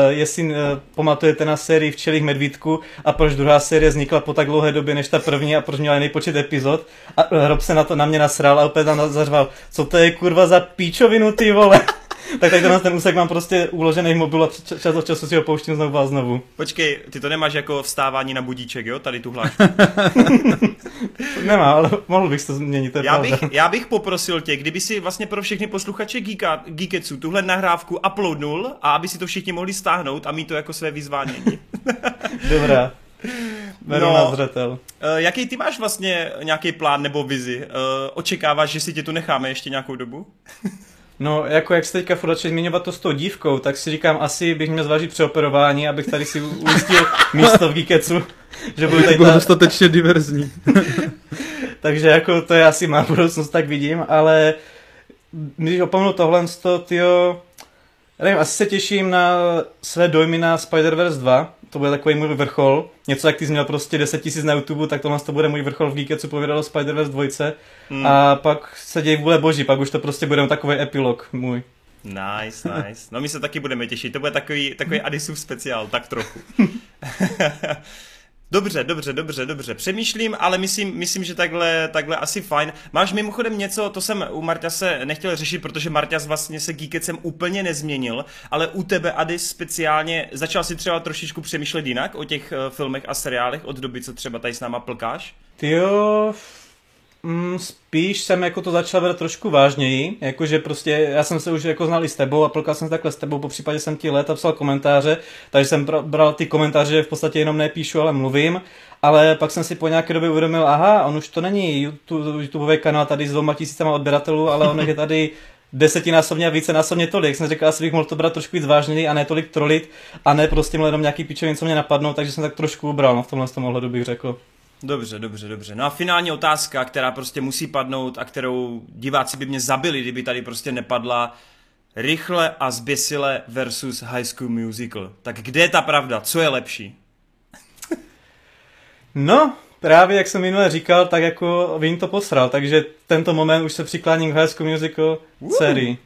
jestli uh, pamatujete na sérii Včelých medvídku a proč druhá série vznikla po tak dlouhé době než ta první a proč měla jiný počet epizod. A uh, Rob se na to na mě nasral a opět tam zařval, co to je kurva za píčovinu ty vole. tak tady ten, ten úsek mám prostě uložený v mobilu a čas od času si ho pouštím znovu a znovu. Počkej, ty to nemáš jako vstávání na budíček, jo? Tady tu hlášku. Nemá, ale mohl bych to změnit. To já, bych, já bych poprosil tě, kdyby si vlastně pro všechny posluchače Geeka, Geeketsu tuhle nahrávku uploadnul a aby si to všichni mohli stáhnout a mít to jako své vyzvánění. Dobrá. Beru no, na zřetel. Uh, jaký ty máš vlastně nějaký plán nebo vizi? Uh, očekáváš, že si tě tu necháme ještě nějakou dobu? No, jako jak jste teďka furt zmiňovat to s tou dívkou, tak si říkám, asi bych měl zvážit přeoperování, abych tady si ujistil místo v Geeketsu. Že budu tady ta... dostatečně diverzní. Takže jako to je asi má budoucnost, tak vidím, ale když opomenu tohle, tyjo, nevím, asi se těším na své dojmy na Spider-Verse 2, to bude takový můj vrchol. Něco jak ty jsi měl prostě 10 tisíc na YouTube, tak tohle to bude můj vrchol v Geeky, co povědalo Spider-Verse 2. Hmm. A pak se dějí vůle boží, pak už to prostě bude takový epilog můj. Nice, nice. No my se taky budeme těšit. To bude takový, takový Adisův speciál, tak trochu. Dobře, dobře, dobře, dobře. Přemýšlím, ale myslím, myslím že takhle, takhle asi fajn. Máš mimochodem něco, to jsem u Marta se nechtěl řešit, protože Marťas vlastně se Geekecem úplně nezměnil, ale u tebe, Adis, speciálně začal si třeba trošičku přemýšlet jinak o těch uh, filmech a seriálech od doby, co třeba tady s náma plkáš? Ty jo, Mm, spíš jsem jako to začal brát trošku vážněji, jakože prostě já jsem se už jako znal i s tebou a plkal jsem se takhle s tebou, po případě jsem ti let a psal komentáře, takže jsem bral ty komentáře, v podstatě jenom nepíšu, ale mluvím, ale pak jsem si po nějaké době uvědomil, aha, on už to není YouTube, YouTubeový kanál tady s dvěma tisícama odběratelů, ale on je tady desetinásobně a více násobně tolik. Jsem říkal, asi bych mohl to brát trošku víc vážněji a ne tolik trolit a ne prostě jenom nějaký pičovin, co mě napadnou, takže jsem tak trošku ubral, no v tomhle tom ohledu bych řekl. Dobře, dobře, dobře. No a finální otázka, která prostě musí padnout a kterou diváci by mě zabili, kdyby tady prostě nepadla. Rychle a zběsile versus High School Musical. Tak kde je ta pravda? Co je lepší? no, právě jak jsem minule říkal, tak jako vím to posral, takže tento moment už se přikláním k High School Musical sérii.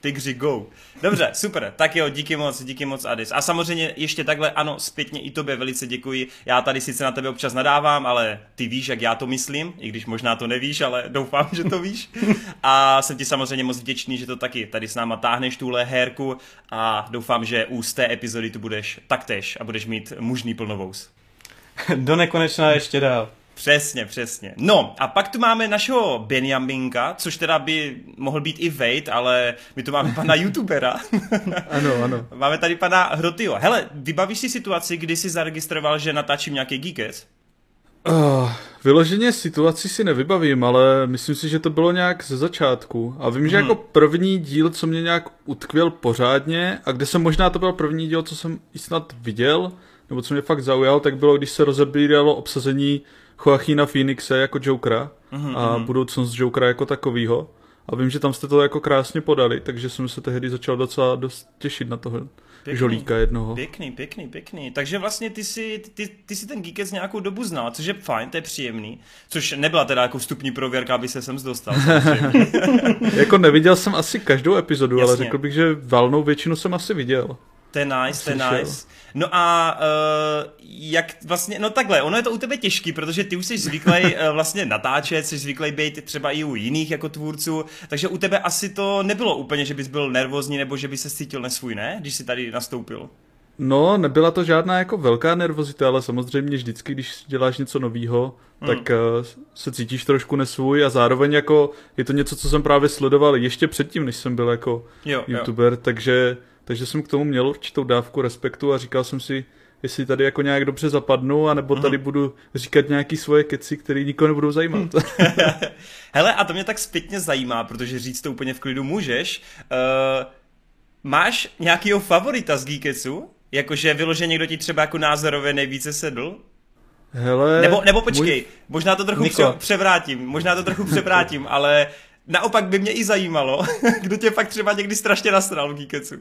Tigři go. Dobře, super. Tak jo, díky moc, díky moc Adis. A samozřejmě ještě takhle, ano, zpětně i tobě velice děkuji. Já tady sice na tebe občas nadávám, ale ty víš, jak já to myslím, i když možná to nevíš, ale doufám, že to víš. A jsem ti samozřejmě moc vděčný, že to taky tady s náma táhneš tuhle herku a doufám, že u z té epizody tu budeš taktéž a budeš mít mužný plnovous. Do nekonečna ještě dál. Přesně, přesně. No a pak tu máme našeho Benjaminka, což teda by mohl být i Wade, ale my tu máme pana youtubera. ano, ano. Máme tady pana Hrotyho. Hele, vybavíš si situaci, kdy jsi zaregistroval, že natáčím nějaký Geekets? Uh, vyloženě situaci si nevybavím, ale myslím si, že to bylo nějak ze začátku. A vím, že hmm. jako první díl, co mě nějak utkvěl pořádně, a kde jsem možná to byl první díl, co jsem i snad viděl, nebo co mě fakt zaujal, tak bylo, když se rozebíralo obsazení Joachina Phoenixe jako Jokera mm-hmm. a mhm. budoucnost Jokera jako takovýho. A vím, že tam jste to jako krásně podali, takže jsem se tehdy začal docela dost těšit na toho pěkný, žolíka jednoho. Pěkný, pěkný, pěkný. Takže vlastně ty si, ty, ty si ten Geekec nějakou dobu znal, což je fajn, to je příjemný. Což nebyla teda jako vstupní prověrka, aby se sem dostal. jako neviděl jsem asi každou epizodu, Jasně. ale řekl bych, že valnou většinu jsem asi viděl. To je nice, to je nice. No a uh, jak vlastně, no takhle, ono je to u tebe těžký, protože ty už jsi zvyklý uh, vlastně natáčet, jsi zvyklý být třeba i u jiných jako tvůrců, takže u tebe asi to nebylo úplně, že bys byl nervózní nebo že bys se cítil nesvůj, ne? Když jsi tady nastoupil. No, nebyla to žádná jako velká nervozita, ale samozřejmě vždycky, když děláš něco nového, hmm. tak uh, se cítíš trošku nesvůj a zároveň jako je to něco, co jsem právě sledoval ještě předtím, než jsem byl jako jo, youtuber, jo. takže takže jsem k tomu měl určitou dávku respektu a říkal jsem si, jestli tady jako nějak dobře zapadnu, anebo tady mm. budu říkat nějaký svoje keci, které nikoho nebudou zajímat. Hele, a to mě tak zpětně zajímá, protože říct to úplně v klidu můžeš. Uh, máš nějakýho favorita z Geeketsu? Jakože vyloženě někdo ti třeba jako názorově nejvíce sedl? Hele, nebo, nebo počkej, můj... možná to trochu pře- převrátím, možná to trochu převrátím, ale naopak by mě i zajímalo, kdo tě fakt třeba někdy strašně nasral v Geeketsu.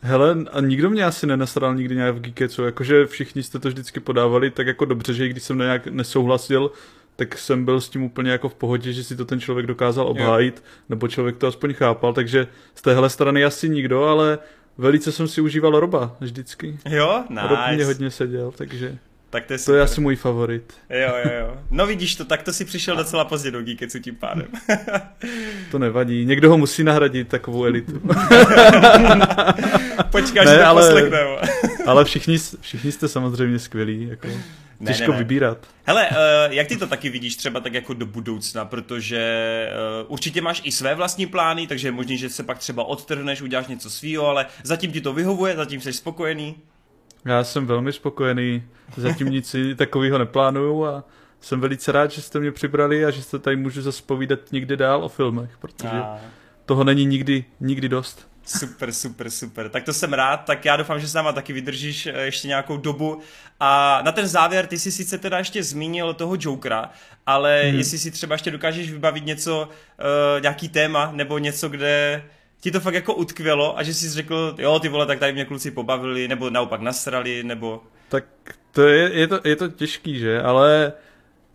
Hele, a nikdo mě asi nenasral nikdy nějak v Geeketsu, jakože všichni jste to vždycky podávali tak jako dobře, že i když jsem nějak nesouhlasil, tak jsem byl s tím úplně jako v pohodě, že si to ten člověk dokázal obhájit, jo. nebo člověk to aspoň chápal, takže z téhle strany asi nikdo, ale velice jsem si užíval Roba vždycky. Jo, nice. Rob mě hodně seděl, takže... Tak to je, to je asi můj favorit. Jo, jo, jo. No vidíš to, tak to si přišel docela pozdě do Geeketsu tím pádem. to nevadí, někdo ho musí nahradit, takovou elitu. Počkáš, ne, ale, ale všichni, všichni jste samozřejmě skvělí, jako... Ne, Těžko ne, ne. vybírat. Hele, uh, jak ty to taky vidíš třeba tak jako do budoucna, protože uh, určitě máš i své vlastní plány, takže je možný, že se pak třeba odtrhneš, uděláš něco svýho, ale zatím ti to vyhovuje, zatím jsi spokojený. Já jsem velmi spokojený, zatím nic takového neplánuju a jsem velice rád, že jste mě přibrali a že jste tady můžu zase povídat někde dál o filmech, protože a... toho není nikdy, nikdy dost. Super, super, super. Tak to jsem rád, tak já doufám, že s náma taky vydržíš eh, ještě nějakou dobu. A na ten závěr, ty jsi sice teda ještě zmínil toho Jokera, ale hmm. jestli si třeba ještě dokážeš vybavit něco, uh, nějaký téma, nebo něco, kde ti to fakt jako utkvělo a že jsi řekl, jo ty vole, tak tady mě kluci pobavili, nebo naopak nasrali, nebo... Tak to je, je, to, je to těžký, že? Ale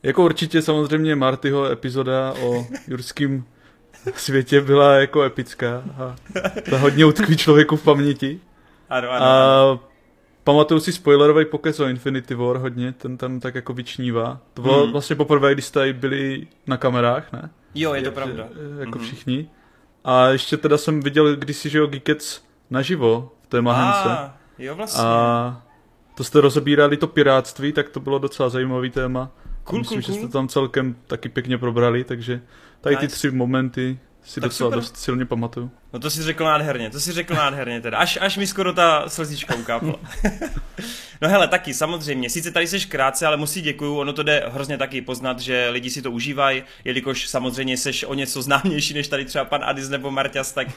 jako určitě samozřejmě Martyho epizoda o jurském světě byla jako epická a ta hodně utkví člověku v paměti. Ano, ano. A pamatuju si spoilerový pokec o Infinity War hodně, ten tam tak jako vyčnívá. To bylo hmm. vlastně poprvé, když jste byli na kamerách, ne? Jo, je to pravda. Jako mm-hmm. všichni. A ještě teda jsem viděl kdysi, že jo, Geekets naživo v té Mahence. A, jo, vlastně. A to jste rozebírali to piráctví, tak to bylo docela zajímavý téma. Cool, Myslím, cool, cool. že jste tam celkem taky pěkně probrali, takže tady nice. ty tři momenty si tak docela super. dost silně pamatuju. No to si řekl nádherně, to si řekl nádherně teda, až, až mi skoro ta slzička ukápla. no hele, taky samozřejmě, sice tady seš krátce, ale musí děkuju, ono to jde hrozně taky poznat, že lidi si to užívají, jelikož samozřejmě seš o něco známější než tady třeba pan Adis nebo Marťas, tak uh,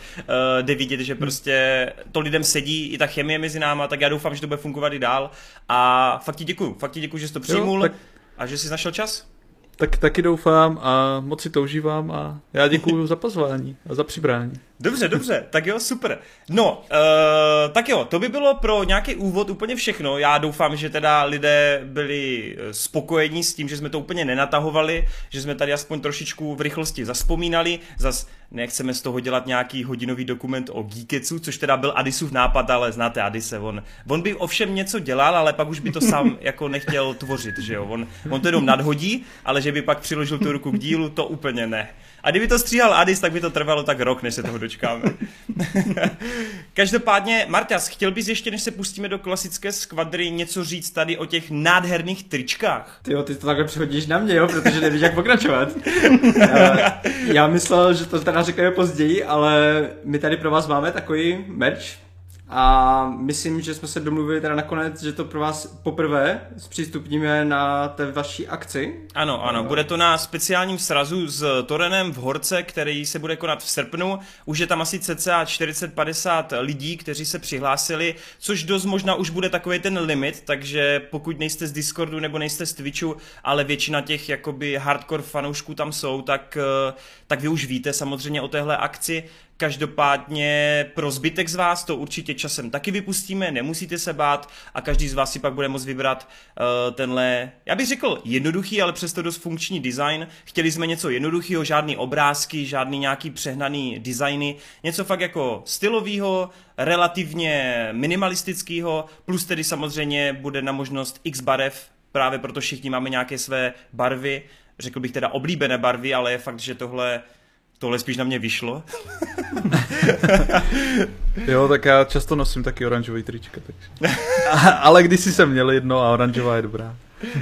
jde vidět, že prostě to lidem sedí, i ta chemie mezi náma, tak já doufám, že to bude fungovat i dál a fakt ti děkuju, fakt ti děkuju, že jsi to přijmul jo, tak... a že jsi našel čas. Tak taky doufám a moc si to užívám a já děkuji za pozvání a za přibrání. Dobře, dobře, tak jo, super. No, uh, tak jo, to by bylo pro nějaký úvod úplně všechno. Já doufám, že teda lidé byli eh, spokojení s tím, že jsme to úplně nenatahovali, že jsme tady aspoň trošičku v rychlosti zaspomínali. Zas nechceme z toho dělat nějaký hodinový dokument o Geeketsu, což teda byl Adisův nápad, ale znáte Adise, on, on by ovšem něco dělal, ale pak už by to sám jako nechtěl tvořit, že jo. On, on to jenom nadhodí, ale že by pak přiložil tu ruku k dílu, to úplně ne. A kdyby to stříhal Adis, tak by to trvalo tak rok, než se toho dočkáme. Každopádně, Marťas, chtěl bys ještě, než se pustíme do klasické skvadry, něco říct tady o těch nádherných tričkách? Ty jo, ty to takhle přehodíš na mě, jo, protože nevíš, jak pokračovat. já, já myslel, že to teda řekneme později, ale my tady pro vás máme takový merch, a myslím, že jsme se domluvili teda nakonec, že to pro vás poprvé zpřístupníme na té vaší akci. Ano, ano, bude to na speciálním srazu s Torenem v Horce, který se bude konat v srpnu. Už je tam asi cca 40-50 lidí, kteří se přihlásili, což dost možná už bude takový ten limit, takže pokud nejste z Discordu nebo nejste z Twitchu, ale většina těch jakoby hardcore fanoušků tam jsou, tak, eh, tak vy už víte samozřejmě o téhle akci. Každopádně pro zbytek z vás to určitě časem taky vypustíme, nemusíte se bát a každý z vás si pak bude moct vybrat uh, tenhle, já bych řekl jednoduchý, ale přesto dost funkční design. Chtěli jsme něco jednoduchého, žádný obrázky, žádný nějaký přehnaný designy, něco fakt jako stylového, relativně minimalistického, plus tedy samozřejmě bude na možnost x barev, právě proto všichni máme nějaké své barvy, řekl bych teda oblíbené barvy, ale je fakt, že tohle Tohle spíš na mě vyšlo. jo, tak já často nosím taky oranžový trička. Takže. Ale když jsem měl jedno a oranžová je dobrá.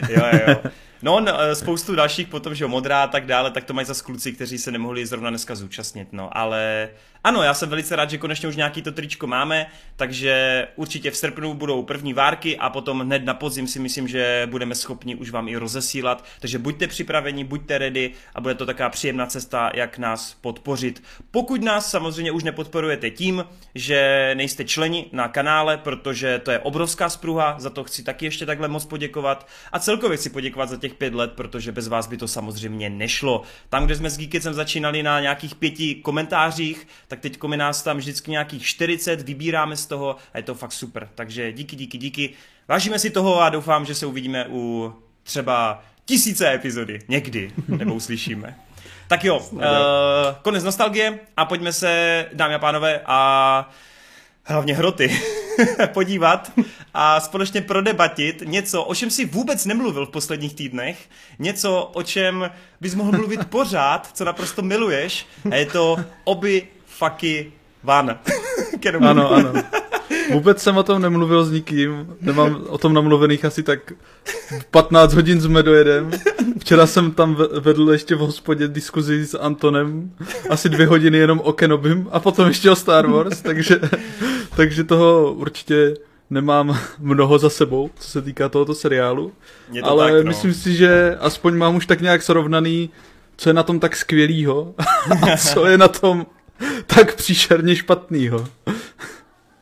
jo, jo. No, no, spoustu dalších potom, že jo, modrá a tak dále, tak to mají za kluci, kteří se nemohli zrovna dneska zúčastnit, no, ale ano, já jsem velice rád, že konečně už nějaký to tričko máme, takže určitě v srpnu budou první várky a potom hned na podzim si myslím, že budeme schopni už vám i rozesílat, takže buďte připraveni, buďte ready a bude to taková příjemná cesta, jak nás podpořit. Pokud nás samozřejmě už nepodporujete tím, že nejste členi na kanále, protože to je obrovská spruha, za to chci taky ještě takhle moc poděkovat a celkově chci poděkovat za těch pět let, protože bez vás by to samozřejmě nešlo. Tam, kde jsme s Geekecem začínali na nějakých pěti komentářích, tak teď je nás tam vždycky nějakých 40, vybíráme z toho a je to fakt super. Takže díky, díky, díky. Vážíme si toho a doufám, že se uvidíme u třeba tisíce epizody. Někdy, nebo uslyšíme. Tak jo, uh, konec nostalgie a pojďme se, dámy a pánové, a hlavně hroty, podívat a společně prodebatit něco, o čem si vůbec nemluvil v posledních týdnech, něco, o čem bys mohl mluvit pořád, co naprosto miluješ, a je to oby faky van. ano, ano. Vůbec jsem o tom nemluvil s nikým, nemám o tom namluvených asi tak 15 hodin s medojedem. Včera jsem tam vedl ještě v hospodě diskuzi s Antonem, asi dvě hodiny jenom o Kenobim a potom ještě o Star Wars, takže, takže toho určitě nemám mnoho za sebou, co se týká tohoto seriálu. To ale tak, no. myslím si, že aspoň mám už tak nějak srovnaný, co je na tom tak skvělýho a co je na tom tak příšerně špatnýho.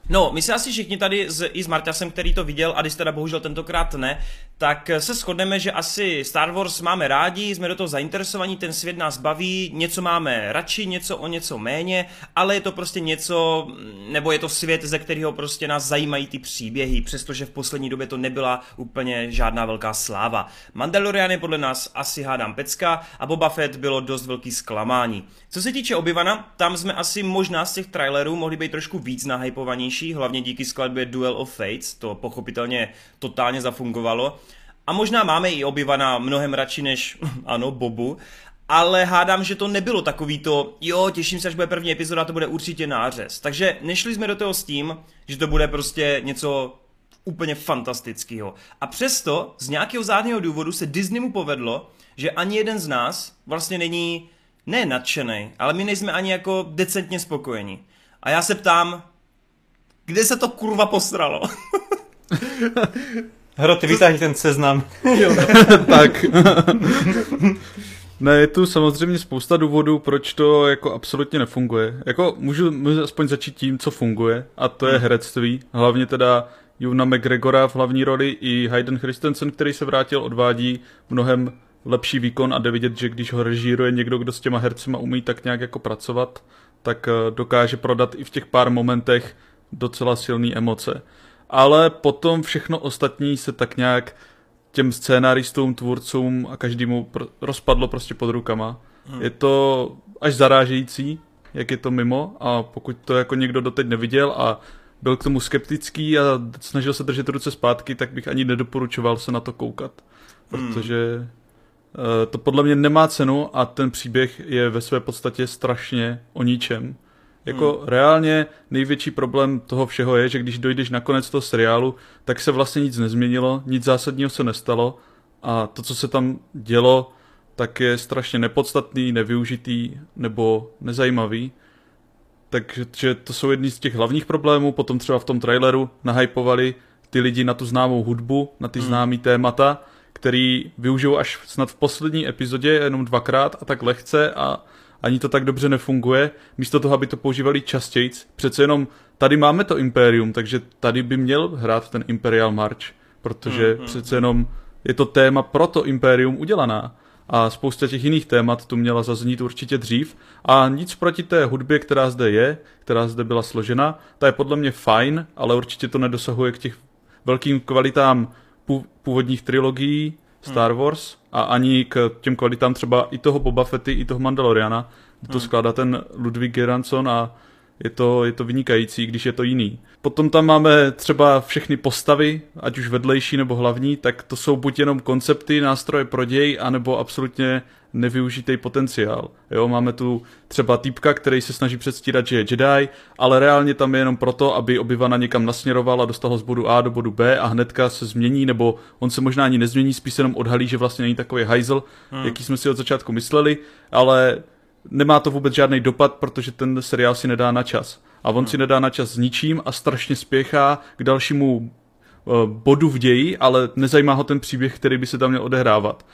No, my se asi všichni tady s, i s Marťasem, který to viděl, a když teda bohužel tentokrát ne, tak se shodneme, že asi Star Wars máme rádi, jsme do toho zainteresovaní, ten svět nás baví, něco máme radši, něco o něco méně, ale je to prostě něco, nebo je to svět, ze kterého prostě nás zajímají ty příběhy, přestože v poslední době to nebyla úplně žádná velká sláva. Mandalorian je podle nás asi hádám pecka a Boba Fett bylo dost velký zklamání. Co se týče Obyvana, tam jsme asi možná z těch trailerů mohli být trošku víc nahypovanější, hlavně díky skladbě Duel of Fates, to pochopitelně totálně zafungovalo. A možná máme i Obyvana mnohem radši než, ano, Bobu, ale hádám, že to nebylo takový to, jo, těším se, až bude první epizoda, to bude určitě nářez. Takže nešli jsme do toho s tím, že to bude prostě něco úplně fantastického. A přesto z nějakého zádného důvodu se Disneymu povedlo, že ani jeden z nás vlastně není ne nadšený, ale my nejsme ani jako decentně spokojení. A já se ptám, kde se to kurva posralo? Hro, ty vytáhni ten seznam. tak. Ne, je tu samozřejmě spousta důvodů, proč to jako absolutně nefunguje. Jako můžu, můžu aspoň začít tím, co funguje, a to je hmm. herectví. Hlavně teda Juna McGregora v hlavní roli i Hayden Christensen, který se vrátil, odvádí mnohem lepší výkon a jde vidět, že když ho režíruje někdo, kdo s těma hercema umí tak nějak jako pracovat, tak eh, dokáže prodat i v těch pár momentech docela silné emoce. Ale potom všechno ostatní se tak nějak těm scénaristům, tvůrcům a každému pr- rozpadlo prostě pod rukama. Hmm. Je to až zarážející, jak je to mimo a pokud to jako někdo doteď neviděl a byl k tomu skeptický a snažil se držet ruce zpátky, tak bych ani nedoporučoval se na to koukat. Hmm. Protože hmm. to podle mě nemá cenu a ten příběh je ve své podstatě strašně o ničem. Jako hmm. reálně největší problém toho všeho je, že když dojdeš na konec toho seriálu, tak se vlastně nic nezměnilo, nic zásadního se nestalo a to, co se tam dělo, tak je strašně nepodstatný, nevyužitý nebo nezajímavý. Takže to jsou jedny z těch hlavních problémů. Potom třeba v tom traileru nahypovali ty lidi na tu známou hudbu, na ty hmm. známý témata, který využijou až snad v poslední epizodě jenom dvakrát a tak lehce a ani to tak dobře nefunguje. Místo toho, aby to používali častěji, přece jenom tady máme to Imperium, takže tady by měl hrát ten Imperial March, protože mm, přece jenom je to téma pro to Imperium udělaná. A spousta těch jiných témat tu měla zaznít určitě dřív. A nic proti té hudbě, která zde je, která zde byla složena, ta je podle mě fajn, ale určitě to nedosahuje k těch velkým kvalitám původních trilogií, Star Wars a ani k těm kvalitám třeba i toho Boba Fetty, i toho Mandaloriana, kde to hmm. skládá ten Ludwig Göransson a je to, je to vynikající, když je to jiný. Potom tam máme třeba všechny postavy, ať už vedlejší nebo hlavní, tak to jsou buď jenom koncepty, nástroje pro děj, anebo absolutně nevyužitý potenciál. Jo, máme tu třeba týpka, který se snaží předstírat, že je Jedi, ale reálně tam je jenom proto, aby obyvana někam nasměroval a dostal ho z bodu A do bodu B a hnedka se změní, nebo on se možná ani nezmění, spíš jenom odhalí, že vlastně není takový hajzl, hmm. jaký jsme si od začátku mysleli, ale nemá to vůbec žádný dopad, protože ten seriál si nedá na čas. A on hmm. si nedá na čas s ničím a strašně spěchá k dalšímu uh, bodu v ději, ale nezajímá ho ten příběh, který by se tam měl odehrávat.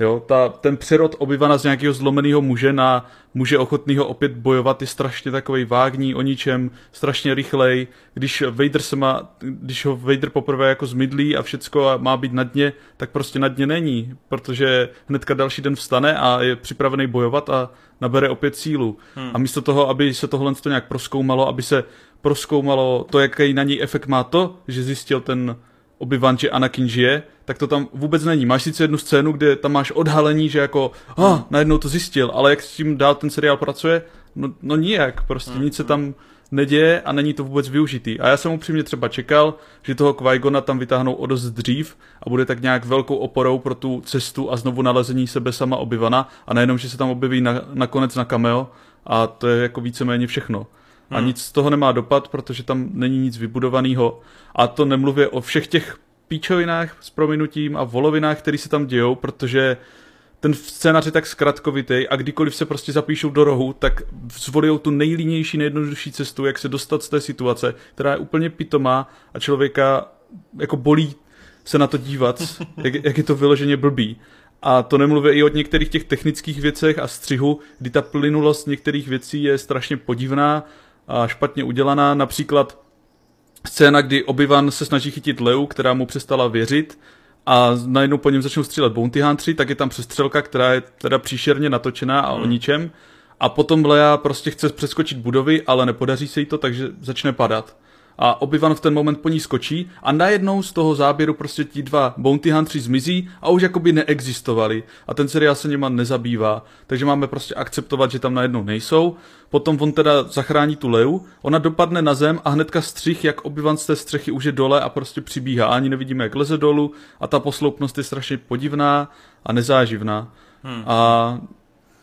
Jo, ta, ten přerod obyvana z nějakého zlomeného muže na muže ochotného opět bojovat je strašně takový vágní o ničem, strašně rychlej. Když Vader se má, když ho Vader poprvé jako zmydlí a všecko a má být na dně, tak prostě na dně není, protože hnedka další den vstane a je připravený bojovat a nabere opět sílu. Hmm. A místo toho, aby se tohle to nějak proskoumalo, aby se proskoumalo to, jaký na něj efekt má to, že zjistil ten Obi-Wan, že Anakin žije, tak to tam vůbec není. Máš sice jednu scénu, kde tam máš odhalení, že jako, ah, najednou to zjistil, ale jak s tím dál ten seriál pracuje, no, no nijak, prostě mm, nic se tam neděje a není to vůbec využitý. A já jsem upřímně třeba čekal, že toho qui tam vytáhnou o dost dřív a bude tak nějak velkou oporou pro tu cestu a znovu nalezení sebe sama obyvana a nejenom, že se tam objeví na, nakonec na cameo a to je jako víceméně všechno. A hmm. nic z toho nemá dopad, protože tam není nic vybudovaného. A to nemluvě o všech těch píčovinách s prominutím a volovinách, které se tam dějou, protože ten scénář je tak zkratkovitý a kdykoliv se prostě zapíšou do rohu, tak zvolí tu nejlínější, nejjednodušší cestu, jak se dostat z té situace, která je úplně pitomá a člověka jako bolí se na to dívat, jak, jak je to vyloženě blbý. A to nemluvím i o některých těch technických věcech a střihu, kdy ta plynulost některých věcí je strašně podivná a špatně udělaná. Například scéna, kdy Obi-Wan se snaží chytit Leu, která mu přestala věřit a najednou po něm začnou střílet bounty huntři, tak je tam přestřelka, která je teda příšerně natočená a hmm. o ničem. A potom Leia prostě chce přeskočit budovy, ale nepodaří se jí to, takže začne padat a Obi-Wan v ten moment po ní skočí a najednou z toho záběru prostě ti dva bounty huntři zmizí a už jakoby neexistovali a ten seriál se něma nezabývá. Takže máme prostě akceptovat, že tam najednou nejsou. Potom on teda zachrání tu Leu, ona dopadne na zem a hnedka střih, jak Obi-Wan z té střechy už je dole a prostě přibíhá. A ani nevidíme, jak leze dolů a ta posloupnost je strašně podivná a nezáživná. Hmm. A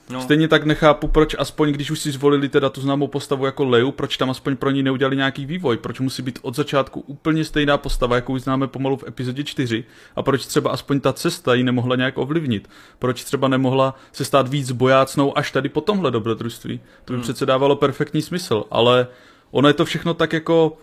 No. Stejně tak nechápu, proč aspoň, když už si zvolili teda tu známou postavu jako Leu, proč tam aspoň pro ní neudělali nějaký vývoj, proč musí být od začátku úplně stejná postava, jakou známe pomalu v epizodě 4 a proč třeba aspoň ta cesta ji nemohla nějak ovlivnit, proč třeba nemohla se stát víc bojácnou až tady po tomhle dobrodružství. To by hmm. přece dávalo perfektní smysl, ale ono je to všechno tak jako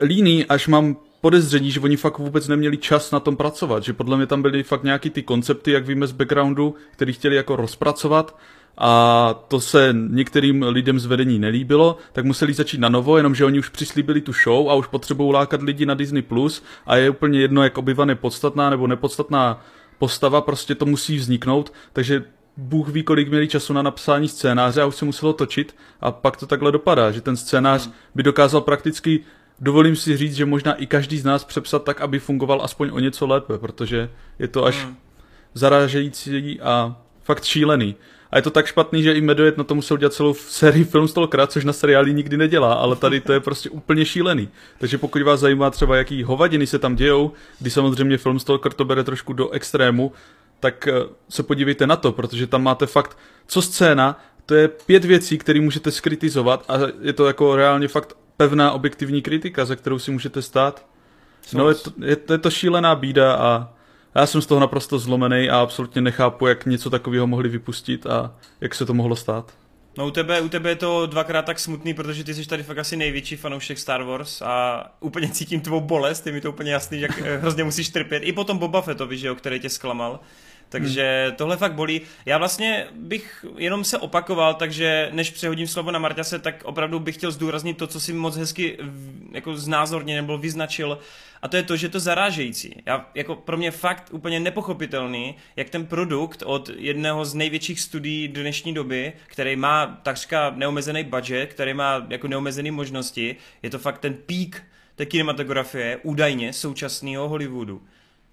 líný, až mám podezření, že oni fakt vůbec neměli čas na tom pracovat, že podle mě tam byly fakt nějaký ty koncepty, jak víme z backgroundu, který chtěli jako rozpracovat. A to se některým lidem z vedení nelíbilo, tak museli začít na novo, jenomže oni už přislíbili tu show a už potřebují lákat lidi na Disney+, Plus a je úplně jedno, jak obyvan je podstatná nebo nepodstatná postava, prostě to musí vzniknout, takže Bůh ví, kolik měli času na napsání scénáře a už se muselo točit. A pak to takhle dopadá, že ten scénář by dokázal prakticky dovolím si říct, že možná i každý z nás přepsat tak, aby fungoval aspoň o něco lépe, protože je to až hmm. zarážející a fakt šílený. A je to tak špatný, že i Medojet na to musel dělat celou sérii film stolkrát, což na seriáli nikdy nedělá, ale tady to je prostě úplně šílený. Takže pokud vás zajímá třeba, jaký hovadiny se tam dějou, kdy samozřejmě film Stalker to bere trošku do extrému, tak eh, se podívejte na to, protože tam máte fakt, co scéna, to je pět věcí, které můžete skritizovat a je to jako reálně fakt pevná objektivní kritika, za kterou si můžete stát. No je to, je, je to šílená bída a já jsem z toho naprosto zlomený a absolutně nechápu, jak něco takového mohli vypustit a jak se to mohlo stát. No u tebe, u tebe je to dvakrát tak smutný, protože ty jsi tady fakt asi největší fanoušek Star Wars a úplně cítím tvou bolest, je mi to úplně jasný, jak hrozně musíš trpět. I potom Boba Fettovi, že jo, který tě zklamal. Takže hmm. tohle fakt bolí. Já vlastně bych jenom se opakoval, takže než přehodím slovo na Marťase, tak opravdu bych chtěl zdůraznit to, co si moc hezky jako znázorně nebo vyznačil, a to je to, že to zarážející. Já, jako pro mě fakt úplně nepochopitelný, jak ten produkt od jedného z největších studií dnešní doby, který má takřka neomezený budget, který má jako neomezené možnosti, je to fakt ten pík té kinematografie údajně současného Hollywoodu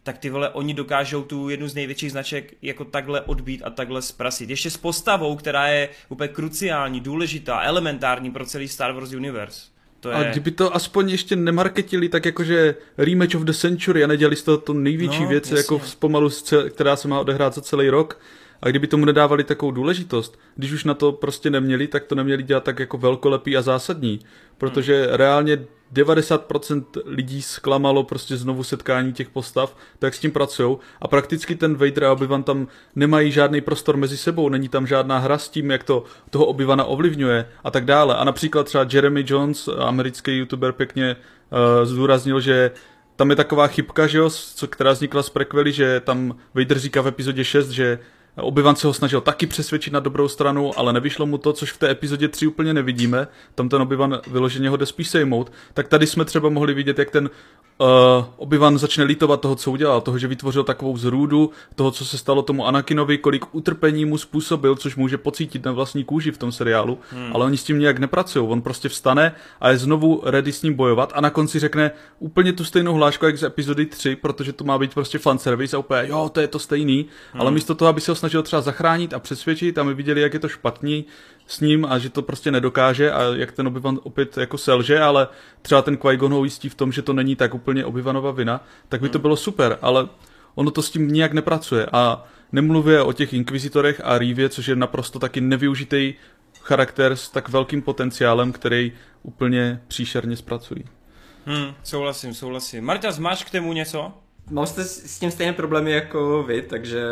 tak ty vole, oni dokážou tu jednu z největších značek jako takhle odbít a takhle zprasit. Ještě s postavou, která je úplně kruciální, důležitá, elementární pro celý Star Wars Universe. To je... A kdyby to aspoň ještě nemarketili tak jakože Rematch of the Century a nedělali z toho to největší no, věc, jako pomalu, která se má odehrát za celý rok, a kdyby tomu nedávali takovou důležitost, když už na to prostě neměli, tak to neměli dělat tak jako velkolepý a zásadní. Protože hmm. reálně 90% lidí zklamalo prostě znovu setkání těch postav, tak s tím pracují a prakticky ten Vader a Obi-Wan tam nemají žádný prostor mezi sebou, není tam žádná hra s tím, jak to toho Obi-Wana ovlivňuje a tak dále. A například třeba Jeremy Jones, americký youtuber, pěkně uh, zdůraznil, že tam je taková chybka, že jo, která vznikla z prequely, že tam Vader říká v epizodě 6, že Obyvan se ho snažil taky přesvědčit na dobrou stranu, ale nevyšlo mu to, což v té epizodě 3 úplně nevidíme. Tam ten Obyvan vyloženě ho jde spíš sejmout. Tak tady jsme třeba mohli vidět, jak ten uh, Obi-Wan začne litovat toho, co udělal, toho, že vytvořil takovou zrůdu, toho, co se stalo tomu Anakinovi, kolik utrpení mu způsobil, což může pocítit na vlastní kůži v tom seriálu, hmm. ale oni s tím nějak nepracují. On prostě vstane a je znovu ready s ním bojovat a na konci řekne úplně tu stejnou hlášku, jak z epizody 3, protože to má být prostě fanservice a úplně, jo, to je to stejný, hmm. ale místo toho, aby se ho snažil třeba zachránit a přesvědčit a my viděli, jak je to špatný, s ním a že to prostě nedokáže a jak ten Obi-Wan opět jako selže, ale třeba ten Qui-Gon ho ujistí v tom, že to není tak úplně Obi-Wanova vina, tak by to hmm. bylo super, ale ono to s tím nijak nepracuje a nemluvě o těch inkvizitorech a Rívě, což je naprosto taky nevyužitý charakter s tak velkým potenciálem, který úplně příšerně zpracují. Hmm, souhlasím, souhlasím. Marta, máš k tomu něco? Mám jste s tím stejné problémy jako vy, takže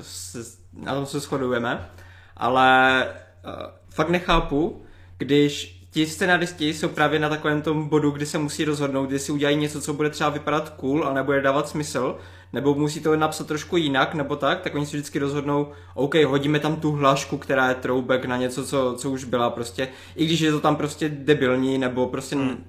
se, na tom se shodujeme, ale uh, fakt nechápu, když ti scenaristi jsou právě na takovém tom bodu, kdy se musí rozhodnout, jestli udělají něco, co bude třeba vypadat cool a nebude dávat smysl, nebo musí to napsat trošku jinak, nebo tak, tak oni si vždycky rozhodnou, OK, hodíme tam tu hlášku, která je throwback na něco, co, co už byla prostě, i když je to tam prostě debilní, nebo prostě hmm.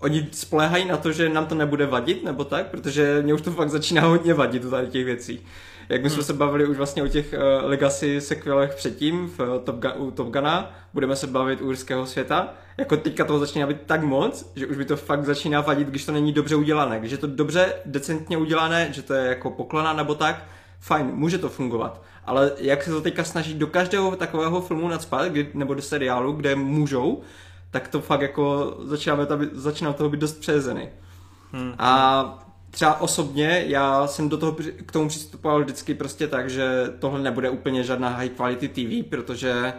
Oni spolehají na to, že nám to nebude vadit, nebo tak, protože mě už to fakt začíná hodně vadit u těch věcí. Jak my jsme hmm. se bavili už vlastně o těch uh, Legacy sequelech předtím v uh, Top, Gun, u Top Guna, budeme se bavit u Urského světa. Jako teďka toho začíná být tak moc, že už by to fakt začíná vadit, když to není dobře udělané. Když je to dobře, decentně udělané, že to je jako poklona nebo tak, fajn, může to fungovat. Ale jak se to teďka snaží do každého takového filmu nadspat, kdy, nebo do seriálu, kde můžou, tak to fakt jako začínáme to, začíná toho být dost přejezený. Hmm. A třeba osobně, já jsem do toho k tomu přistupoval vždycky prostě tak, že tohle nebude úplně žádná high quality TV, protože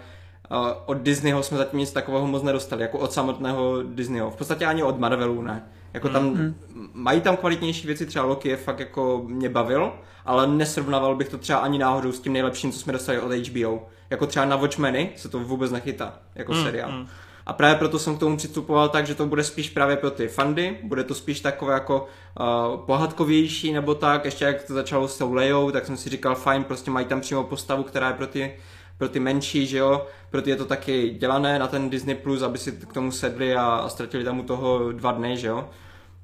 uh, od Disneyho jsme zatím nic takového moc nedostali, jako od samotného Disneyho. V podstatě ani od Marvelu ne. Jako tam, mm-hmm. mají tam kvalitnější věci, třeba Loki je fakt jako mě bavil, ale nesrovnával bych to třeba ani náhodou s tím nejlepším, co jsme dostali od HBO. Jako třeba na Watchmeny se to vůbec nechytá, jako mm, seriál. Mm. A právě proto jsem k tomu přistupoval tak, že to bude spíš právě pro ty fandy, bude to spíš takové jako uh, pohádkovější nebo tak, ještě jak to začalo s tou Lejou, tak jsem si říkal fajn, prostě mají tam přímo postavu, která je pro ty, pro ty menší, že jo, pro ty je to taky dělané na ten Disney+, Plus, aby si k tomu sedli a, a ztratili tam u toho dva dny, že jo.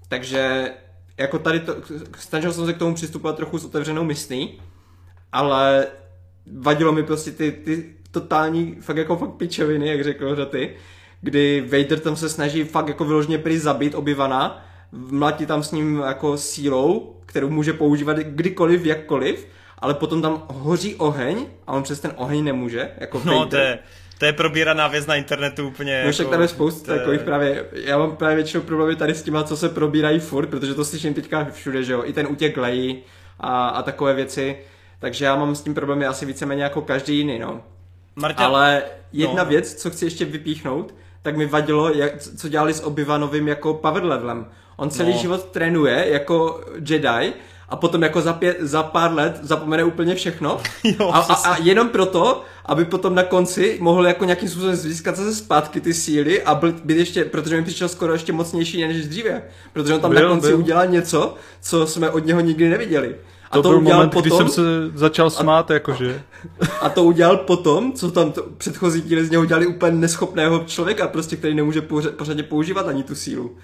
Takže jako tady to, snažil jsem se k tomu přistupovat trochu s otevřenou myslí, ale vadilo mi prostě ty, ty totální, fakt jako fakt pičoviny, jak řekl ty, kdy Vader tam se snaží fakt jako vyloženě prý zabít obyvana, mlatí tam s ním jako sílou, kterou může používat kdykoliv, jakkoliv, ale potom tam hoří oheň a on přes ten oheň nemůže, jako No, to je, to je probíraná věc na internetu úplně. No však jako, tam je spousta je... takových právě, já mám právě většinou problémy tady s těma, co se probírají furt, protože to slyším teďka všude, že jo, i ten útěk lejí a, a takové věci, takže já mám s tím problémy asi víceméně jako každý jiný, no. Marta... Ale jedna no. věc, co chci ještě vypíchnout, tak mi vadilo, jak, co dělali s Obivanovým jako power levelem. On celý no. život trénuje jako Jedi a potom jako za, pět, za pár let zapomene úplně všechno. jo, a, a, a jenom proto, aby potom na konci mohl jako nějakým způsobem získat zase zpátky ty síly a byl, byl ještě, protože mi přišel skoro ještě mocnější než dříve. Protože on tam byl, na konci byl. udělal něco, co jsme od něho nikdy neviděli. A to, to byl moment, potom, kdy jsem se začal smát, a, jakože. A to udělal potom, co tam to, předchozí díly z něho udělali úplně neschopného člověka, prostě, který nemůže pořadě používat ani tu sílu.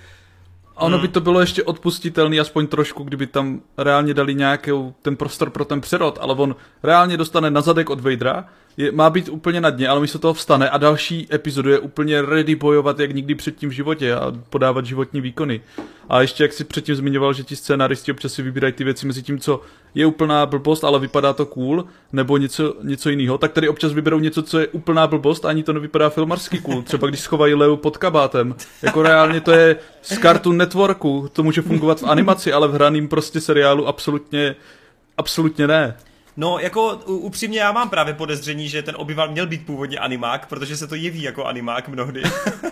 A ono hmm. by to bylo ještě odpustitelný aspoň trošku, kdyby tam reálně dali nějaký ten prostor pro ten přerod, ale on reálně dostane na zadek od Vadera, je, má být úplně na dně, ale místo toho vstane a další epizodu je úplně ready bojovat jak nikdy předtím v životě a podávat životní výkony. A ještě jak si předtím zmiňoval, že ti scénaristi občas si vybírají ty věci mezi tím, co je úplná blbost, ale vypadá to cool, nebo něco, něco jiného, tak tady občas vyberou něco, co je úplná blbost, ani to nevypadá filmarsky cool. Třeba když schovají Leu pod kabátem. Jako reálně to je z Cartoon Networku, to může fungovat v animaci, ale v hraným prostě seriálu absolutně, absolutně ne. No, jako upřímně já mám právě podezření, že ten obyval měl být původně animák, protože se to jeví jako animák mnohdy.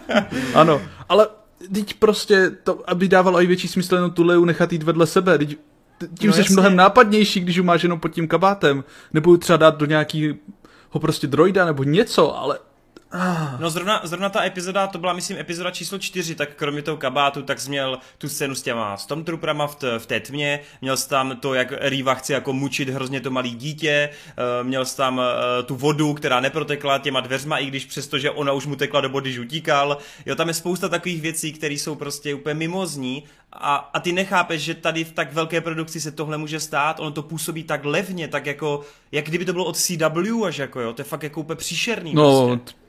ano, ale teď prostě, to, aby dávalo i větší smysl jenom tu Leu nechat jít vedle sebe, teď tím no, jsi mnohem nápadnější, když ho máš jenom pod tím kabátem, nebo třeba dát do nějakého prostě droida nebo něco, ale. No zrovna, zrovna ta epizoda, to byla myslím epizoda číslo čtyři, tak kromě toho kabátu, tak jsi měl tu scénu s těma Stormtrooperama v, t, v té tmě, měl jsi tam to, jak Riva chce jako mučit hrozně to malý dítě, uh, měl jsi tam uh, tu vodu, která neprotekla těma dveřma, i když přesto, že ona už mu tekla do body, když utíkal. Jo, tam je spousta takových věcí, které jsou prostě úplně mimozní. A, a ty nechápeš, že tady v tak velké produkci se tohle může stát, ono to působí tak levně, tak jako, jak kdyby to bylo od CW až jako jo, to je fakt jako úplně příšerný. No, prostě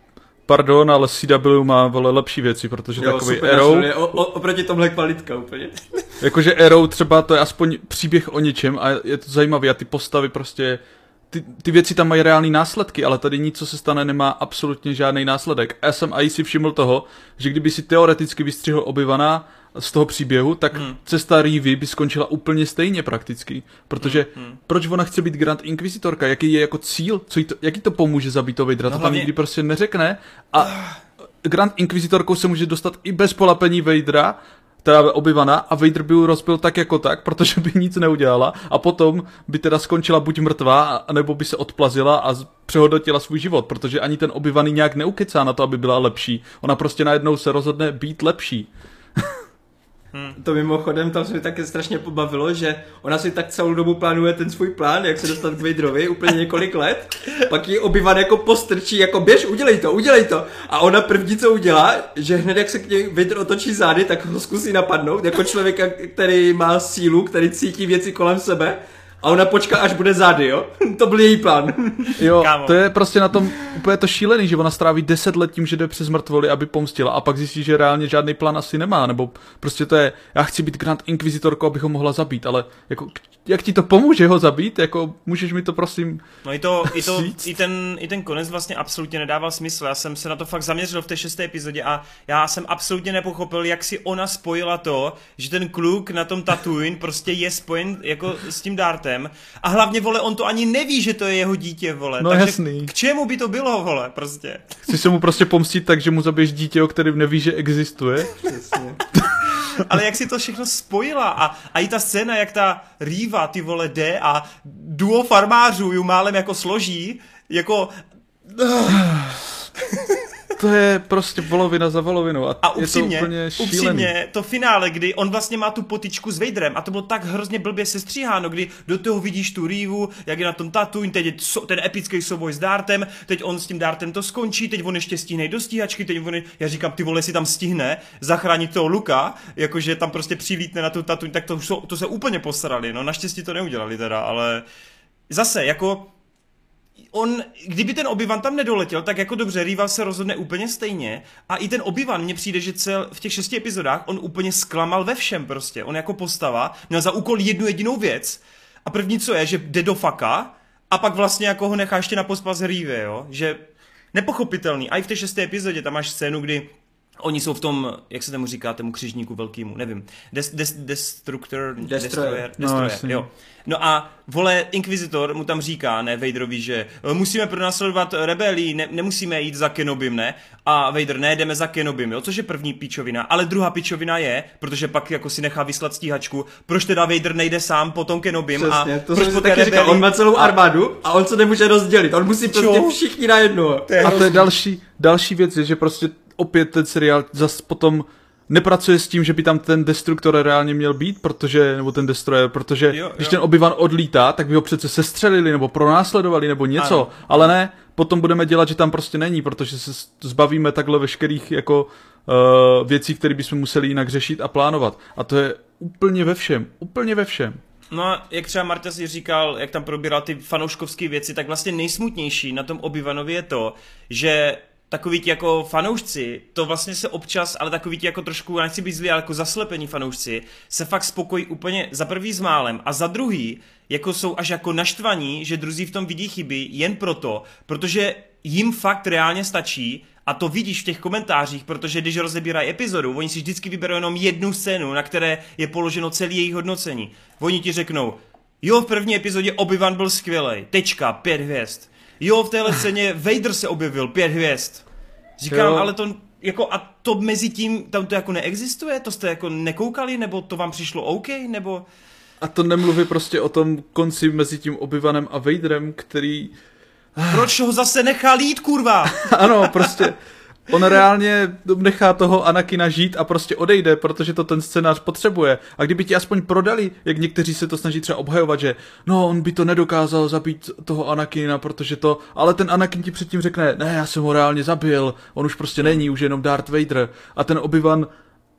pardon, ale CW má vole lepší věci, protože jo, takový super, Arrow... O, o, oproti tomhle kvalitka úplně. Jakože Arrow třeba to je aspoň příběh o něčem a je to zajímavé a ty postavy prostě... Ty, ty věci tam mají reální následky, ale tady nic, co se stane, nemá absolutně žádný následek. A já jsem i si všiml toho, že kdyby si teoreticky vystřihl obyvaná z toho příběhu, tak hmm. cesta Rivy by skončila úplně stejně prakticky. Protože hmm. hmm. proč ona chce být Grand Inquisitorka? Jaký je jako cíl? Co jí to, jaký to pomůže zabít to Vadera? No, to tam hlavně... nikdy prostě neřekne. A Grand Inquisitorkou se může dostat i bez polapení Vadera, teda obyvaná a Vader by ju rozbil tak jako tak, protože by nic neudělala a potom by teda skončila buď mrtvá, nebo by se odplazila a přehodnotila svůj život, protože ani ten obyvaný nějak neukecá na to, aby byla lepší. Ona prostě najednou se rozhodne být lepší. Hmm. To mimochodem, tam se mi také strašně pobavilo, že ona si tak celou dobu plánuje ten svůj plán, jak se dostat k Vaderovi, úplně několik let, pak ji obyvan jako postrčí, jako běž, udělej to, udělej to. A ona první, co udělá, že hned jak se k něj Vader otočí zády, tak ho zkusí napadnout, jako člověka, který má sílu, který cítí věci kolem sebe, a ona počká, až bude zády, jo? to byl její plán. jo, Kámo. to je prostě na tom úplně to šílený, že ona stráví 10 let tím, že jde přes mrtvoly, aby pomstila a pak zjistí, že reálně žádný plán asi nemá, nebo prostě to je, já chci být Grand Inquisitorkou, abych ho mohla zabít, ale jako jak ti to pomůže ho zabít, jako můžeš mi to prosím No i, to, i, to, i, ten, i ten konec vlastně absolutně nedával smysl. Já jsem se na to fakt zaměřil v té šesté epizodě a já jsem absolutně nepochopil, jak si ona spojila to, že ten kluk na tom Tatooine prostě je spojen jako s tím Dartem a hlavně, vole, on to ani neví, že to je jeho dítě, vole. No Takže jasný. k čemu by to bylo, vole, prostě? Chci se mu prostě pomstit tak, že mu zabiješ dítě, o kterém neví, že existuje. Přesně. Ale jak si to všechno spojila a, a i ta scéna, jak ta Rýva, ty vole, jde a duo farmářů ju málem jako složí, jako... to je prostě volovina za volovinou a, a upřímně, je to úplně šílený. upřímně, to finále, kdy on vlastně má tu potičku s Vaderem a to bylo tak hrozně blbě sestříháno, kdy do toho vidíš tu Rývu, jak je na tom Tatooine, teď je ten epický souboj s Dartem, teď on s tím Dartem to skončí, teď on ještě stihne do stíhačky, teď on, já říkám, ty vole, si tam stihne zachránit toho Luka, jakože tam prostě přilítne na tu Tatooine, tak to, to se úplně posrali, no naštěstí to neudělali teda, ale zase, jako on, kdyby ten obyvan tam nedoletěl, tak jako dobře, Rival se rozhodne úplně stejně a i ten obyvan mně přijde, že cel v těch šesti epizodách on úplně zklamal ve všem prostě. On jako postava měl za úkol jednu jedinou věc a první co je, že jde do faka a pak vlastně jako ho nechá ještě na pospas Rivy, jo, že nepochopitelný. A i v té šesté epizodě tam máš scénu, kdy Oni jsou v tom, jak se tomu říká, tomu křižníku velkýmu, nevím. Des, des, destructor, Destroyer. destroyer, No, destroyer jasně. jo. No a vole, Inquisitor mu tam říká, ne, Vaderovi, že "E, musíme pronásledovat rebelii, ne, nemusíme jít za Kenobim, ne? A Vader, ne, jdeme za Kenobim, jo, což je první pičovina. Ale druhá pičovina je, protože pak jako si nechá vyslat stíhačku, proč teda Vader nejde sám po tom Kenobim Přesně, a to proč jsem po taky říkal, rebelii? on má celou armádu a on se nemůže rozdělit, on musí prostě všichni na jedno. A to je další, další věc, je, že prostě opět ten seriál zas potom nepracuje s tím, že by tam ten destruktor reálně měl být, protože, nebo ten destroyer, protože Jo, jo, když ten obyvan odlítá, tak by ho přece sestřelili, nebo pronásledovali, nebo něco, Ano. ale ne, potom budeme dělat, že tam prostě není, protože se zbavíme takhle veškerých jako uh, věcí, které bychom museli jinak řešit a plánovat. A to je úplně ve všem, úplně ve všem. No a jak třeba Marta si říkal, jak tam probíral ty fanouškovské věci, tak vlastně nejsmutnější na tom Obi-Wanovi je to, že takový ti jako fanoušci, to vlastně se občas, ale takový ti jako trošku, já nechci být zlý, ale jako zaslepení fanoušci, se fakt spokojí úplně za prvý s málem a za druhý, jako jsou až jako naštvaní, že druzí v tom vidí chyby jen proto, protože jim fakt reálně stačí, a to vidíš v těch komentářích, protože když rozebírají epizodu, oni si vždycky vyberou jenom jednu scénu, na které je položeno celé jejich hodnocení. Oni ti řeknou, jo, v první epizodě Obi-Wan byl skvělej, tečka, pět hvězd. Jo, v téhle scéně Vader se objevil, pět hvězd. Říkám, Jo. ale to, jako, a to mezi tím, tam to jako neexistuje? To jste jako nekoukali, nebo to vám přišlo OK, nebo... A to nemluví prostě o tom konci mezi tím Obyvanem a Vaderem, který Proč ho zase nechal jít, kurva? ano, prostě on reálně nechá toho Anakina žít a prostě odejde, protože to ten scénář potřebuje. A kdyby ti aspoň prodali, jak někteří se to snaží třeba obhajovat, že no, on by to nedokázal zabít toho Anakina, protože to, ale ten Anakin ti předtím řekne, ne, já jsem ho reálně zabil, on už prostě není, už je jenom Darth Vader. A ten Obi-Wan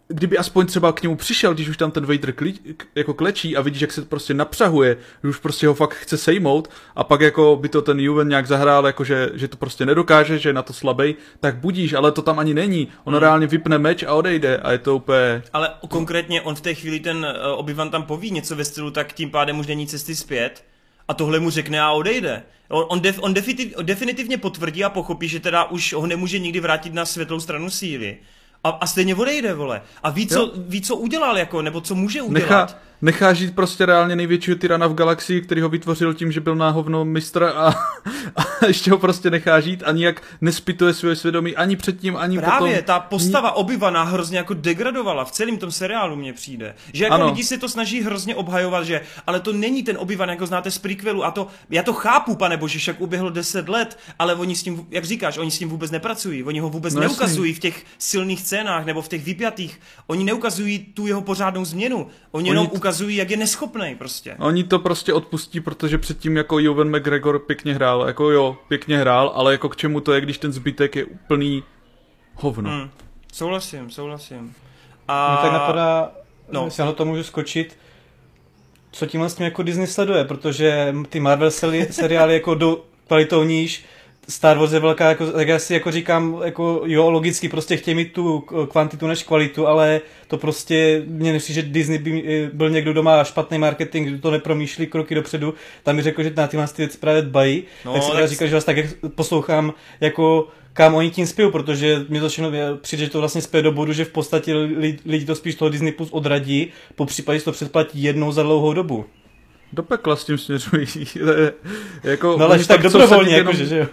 kdyby aspoň třeba k němu přišel, když už tam ten Vader kli, jako klečí a vidíš, jak se prostě napřahuje, že už prostě ho fakt chce sejmout a pak jako by to ten Juven nějak zahrál, jako že, že to prostě nedokáže, že je na to slabej, tak budíš, ale to tam ani není. On reálně vypne meč a odejde a je to úplně... Ale konkrétně on v té chvíli ten eh, Obi-Wan tam poví něco ve stylu, tak tím pádem už není cesty zpět a tohle mu řekne a odejde. On, on, def, on definitiv, definitivně potvrdí a pochopí, že teda už ho nemůže nikdy vrátit na světlou stranu síly. A, a stejně odejde, vole. A ví co, ví, co udělal, jako, nebo co může udělat. Nechá, nechá žít prostě reálně největšího tyrana v galaxii, který ho vytvořil tím, že byl na hovno mistr a, a ještě ho prostě nechá žít a nijak nespituje svoje svědomí ani předtím, ani Právě, potom. ta postava Obi-Wana hrozně jako degradovala v celém tom seriálu mně přijde. Že jako Ano. lidi se to snaží hrozně obhajovat, že ale to není ten Obi-Wan, jako znáte z prequelu a to, já to chápu, pane bože, však uběhlo 10 let, ale oni s tím, jak říkáš, oni s tím vůbec nepracují, oni ho vůbec No no jasný. neukazují v těch silných scénách nebo v těch vypjatých, oni neukazují tu jeho pořádnou změnu, oni jenom Oni t- ukazují, jak je neschopný prostě. Oni to prostě odpustí, protože předtím jako Joven McGregor pěkně hrál, jako jo, pěkně hrál, ale jako k čemu to je, když ten zbytek je úplný hovno. Hmm. Souhlasím, souhlasím. A... Mě tak napadá, No. jestli na to můžu skočit, co tím vlastně jako Disney sleduje, protože ty Marvel seri- seriály jako jdou kvalitou níž, Star Wars je velká, jako, tak já si jako říkám, jako jo, logicky prostě chtějí mít tu kvantitu než kvalitu, ale to prostě, mě nechci, že Disney by eh, byl někdo, kdo má špatný marketing, kdo to nepromýšlí kroky dopředu, tam mi řekl, že na tyhle ty věci právě dbají, no, tak jsem tak... říkal, že vás tak poslouchám, jako kam oni tím spějí, protože mi to všechno přijde, že to vlastně spěje do bodu, že v podstatě lidi, lidi to spíš toho Disney Plus odradí, po případě to předplatí jednou za dlouhou dobu. Do pekla s tím směřují. jako, no ale tak dobrovolně, jakože, že jo.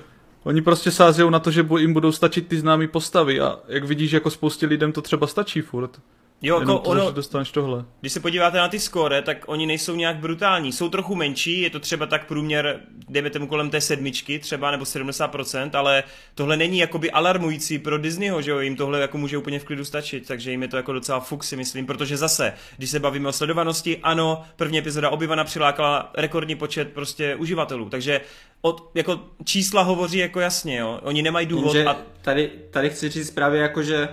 Oni prostě sází na to, že jim budou stačit ty známé postavy a jak vidíš, jako spoustě lidem to třeba stačí furt. Jo, jako to, ono, dostaneš tohle. Když se podíváte na ty skóre, tak oni nejsou nějak brutální. Jsou trochu menší, je to třeba tak průměr, dejme tomu kolem té sedmičky třeba, nebo 70%, ale tohle není jakoby alarmující pro Disneyho, že jo, jim tohle jako může úplně v klidu stačit, takže jim je to jako docela fuk si myslím, protože zase, když se bavíme o sledovanosti, ano, první epizoda Obyvana přilákala rekordní počet prostě uživatelů, takže od, jako čísla hovoří jako jasně, jo, oni nemají důvod. Jenže a... tady, tady chci říct právě jako, že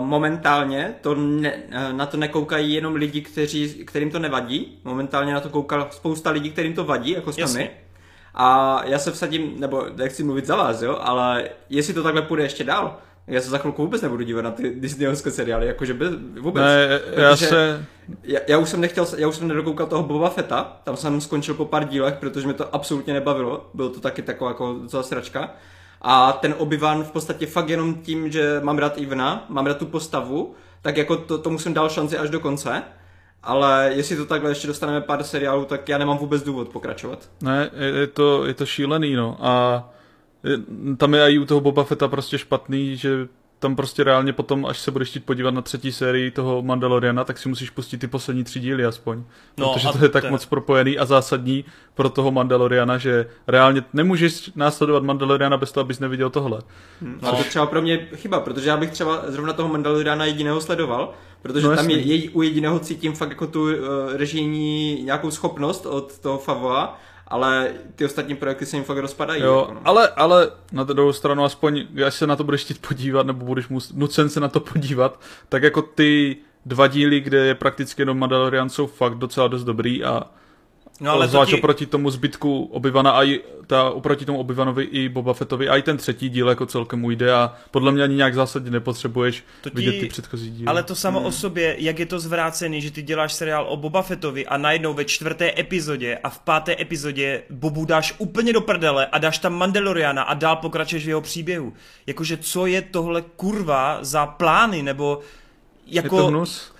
Momentálně to ne, na to nekoukají jenom lidi, kteří, kterým to nevadí. Momentálně na to koukal spousta lidí, kterým to vadí, jako jsme my. A já se vsadím, nebo nechci mluvit za vás, jo, ale jestli to takhle půjde ještě dál, já se za chvilku vůbec nebudu dívat na ty Disneyovské seriály, jakože bez, vůbec. Ne, já se... Já, já, už jsem nechtěl, já už jsem nedokoukal toho Boba Fetta, tam jsem skončil po pár dílech, protože mě to absolutně nebavilo, bylo to taky taková jako docela sračka. A ten obyvan v podstatě fakt jenom tím, že mám rád Ivna, mám rád tu postavu, tak jako to, to musím dál šanci až do konce. Ale jestli to takhle ještě dostaneme pár seriálů, tak já nemám vůbec důvod pokračovat. Ne, je to, je to šílený, no. A tam je i u toho Boba Fetta prostě špatný, že tam prostě reálně potom, až se budeš chtít podívat na třetí sérii toho Mandaloriana, tak si musíš pustit ty poslední tři díly aspoň. No, protože to je tak ten... moc propojený a zásadní pro toho Mandaloriana, že reálně nemůžeš následovat Mandaloriana bez toho, abys neviděl tohle. Hmm, no. to třeba pro mě chyba, protože já bych třeba zrovna toho Mandaloriana jediného sledoval, protože no, tam je, je, u jediného cítím fakt jako tu uh, režijní nějakou schopnost od toho Favoa ale ty ostatní projekty se jim fakt rozpadají. Jo, jako no. ale, ale na druhou stranu aspoň, až se na to budeš chtít podívat, nebo budeš mus, nucen se na to podívat, tak jako ty dva díly, kde je prakticky jenom Mandalorian, jsou fakt docela dost dobrý a No, ale Zvlášť ti... oproti tomu zbytku obyvana a i ta, oproti tomu obyvanovi i Boba Fettovi a i ten třetí díl jako celkem ujde a podle mě ani nějak zásadně nepotřebuješ to ti... vidět ty předchozí díly. Ale to samo hmm. o sobě, jak je to zvrácený, že ty děláš seriál o Boba Fettovi a najednou ve čtvrté epizodě a v páté epizodě Bobu dáš úplně do prdele a dáš tam Mandaloriana a dál pokračuješ v jeho příběhu. Jakože co je tohle kurva za plány nebo jako... Je to hnus?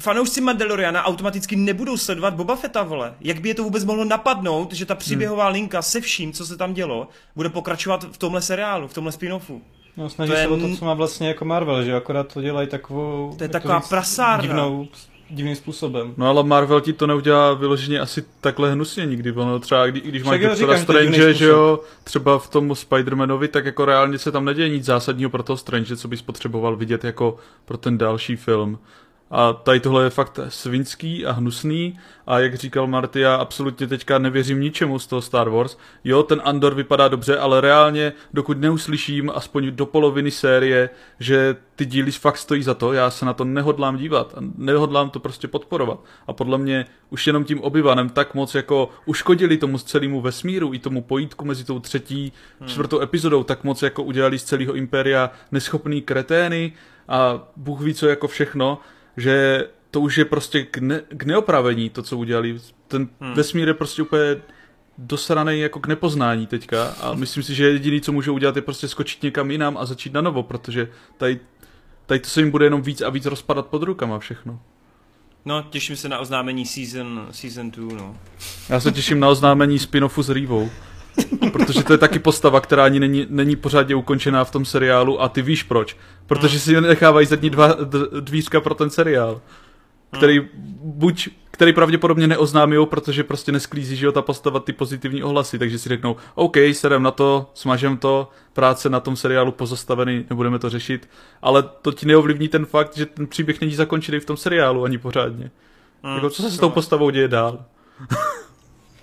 Fanoušci Mandaloriana automaticky nebudou sledovat Boba Fetta, vole. Jak by je to vůbec mohlo napadnout, že ta příběhová hmm. linka se vším, co se tam dělo, bude pokračovat v tomhle seriálu, v tomhle spin-offu. No, snaží to se je... o to, co má vlastně jako Marvel, že akorát to dělají takovou... To je taková říct, prasárna. Divnou, divným způsobem. No ale Marvel ti to neudělá vyloženě asi takhle hnusně nikdy. Ono třeba, kdy, když máš Doctora Strange, že jo, třeba v tom Spider-Manovi, tak jako reálně se tam neděje nic zásadního pro toho Strange, co bys potřeboval vidět jako pro ten další film. A tady tohle je fakt svinský a hnusný a jak říkal Marty, já absolutně teďka nevěřím ničemu z toho Star Wars. Jo, ten Andor vypadá dobře, ale reálně, dokud neuslyším aspoň do poloviny série, že ty díly fakt stojí za to, já se na to nehodlám dívat a nehodlám to prostě podporovat. A podle mě už jenom tím obyvanem tak moc jako uškodili tomu celému vesmíru i tomu pojítku mezi tou třetí, hmm. čtvrtou epizodou, tak moc jako udělali z celého impéria neschopný kretény a Bůh ví co jako všechno, že to už je prostě k, ne, k neopravení, to, co udělali. Ten hmm. vesmír je prostě úplně dosraný jako k nepoznání teďka a myslím si, že jediný, co může udělat, je prostě skočit někam jinam a začít na novo, protože tady, tady to se jim bude jenom víc a víc rozpadat pod rukama všechno. No, těším se na oznámení season, season 2, no. Já se těším na oznámení spin-offu s Rivou. Protože to je taky postava, která ani není, není pořádně ukončená v tom seriálu a ty víš proč. Protože si nechávají zadní dva, dvířka pro ten seriál. Který buď, který pravděpodobně neoznámí, protože prostě nesklízí, že jo, ta postava ty pozitivní ohlasy, takže si řeknou, OK, sedem na to, smažem to, práce na tom seriálu pozastavený, nebudeme to řešit, ale to ti neovlivní ten fakt, že ten příběh není zakončený v tom seriálu ani pořádně. Hmm, jako, co se s tou postavou děje dál?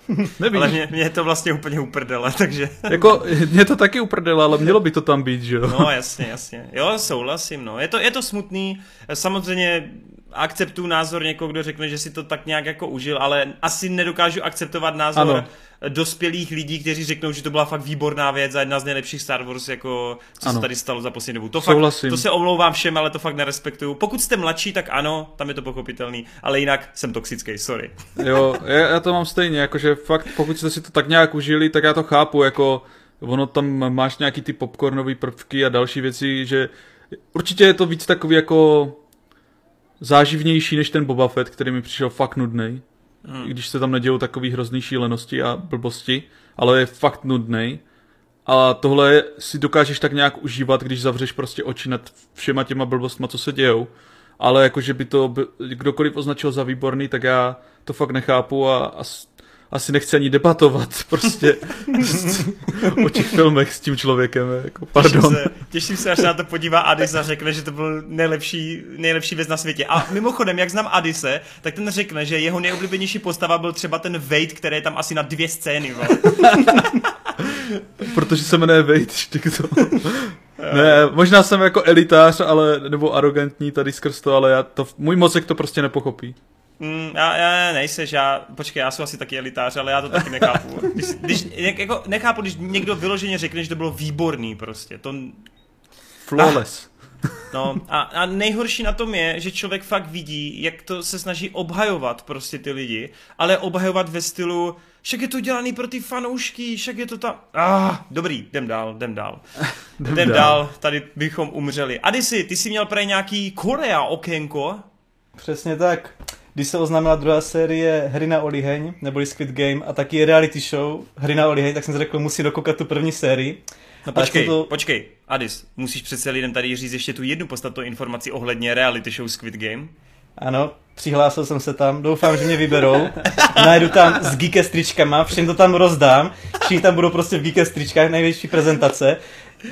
Nevíš. Ale mě, mě je to vlastně úplně uprdele, takže... jako, mě to taky uprdele, ale mělo by to tam být, že jo? No, jasně, jasně. Jo, souhlasím, no. Je to, je to smutný. Samozřejmě akceptuju názor někoho, kdo řekne, že si to tak nějak jako užil, ale asi nedokážu akceptovat názor ano. dospělých lidí, kteří řeknou, že to byla fakt výborná věc a jedna z nejlepších Star Wars, jako co ano. se tady stalo za poslední dobu. To, fakt, to se omlouvám všem, ale to fakt nerespektuju. Pokud jste mladší, tak ano, tam je to pochopitelný, ale jinak jsem toxický, sorry. Jo, já, já to mám stejně, jakože fakt, pokud jste si to tak nějak užili, tak já to chápu, jako ono tam máš nějaký ty popcornové prvky a další věci, že určitě je to víc takový jako záživnější než ten Boba Fett, který mi přišel fakt nudný. Hmm. Když se tam nedějou takový hrozný šílenosti a blbosti, ale je fakt nudný. A tohle si dokážeš tak nějak užívat, když zavřeš prostě oči nad všema těma blbostma, co se dějou. Ale jakože by to kdokoliv označil za výborný, tak já to fakt nechápu a, a asi nechci ani debatovat prostě o těch filmech s tím člověkem. Jako, pardon. Těším se, těším se, až se na to podívá Adis a řekne, že to byl nejlepší, nejlepší věc na světě. A mimochodem, jak znám Adise, tak ten řekne, že jeho nejoblíbenější postava byl třeba ten Wade, který je tam asi na dvě scény. Protože se jmenuje Wade, to. Ne, možná jsem jako elitář, ale, nebo arrogantní tady skrz to, ale já to, můj mozek to prostě nepochopí. Mm, já, já nejseš, já, počkej, já jsem asi taky elitář, ale já to taky nechápu. Když, když, jako, nechápu, když někdo vyloženě řekne, že to bylo výborný prostě, to... Flawless. Ah, no a, a nejhorší na tom je, že člověk fakt vidí, jak to se snaží obhajovat prostě ty lidi, ale obhajovat ve stylu, však je to dělaný pro ty fanoušky, však je to ta... Ah, dobrý, jdem dál, jdem dál. jdem, jdem dál. dál, tady bychom umřeli. Adisi, ty jsi měl pre nějaký Korea okénko? Přesně tak když se oznámila druhá série Hry na Oliheň, neboli Squid Game, a taky reality show Hry na Oliheň, tak jsem si řekl, musí dokoukat tu první sérii. No počkej, to... počkej, Adis, musíš přece lidem tady říct ještě tu jednu podstatnou informaci ohledně reality show Squid Game. Ano, přihlásil jsem se tam, doufám, že mě vyberou. Najdu tam s Geeke stričkama, všem to tam rozdám, všichni tam budou prostě v Geeke stričkách, největší prezentace.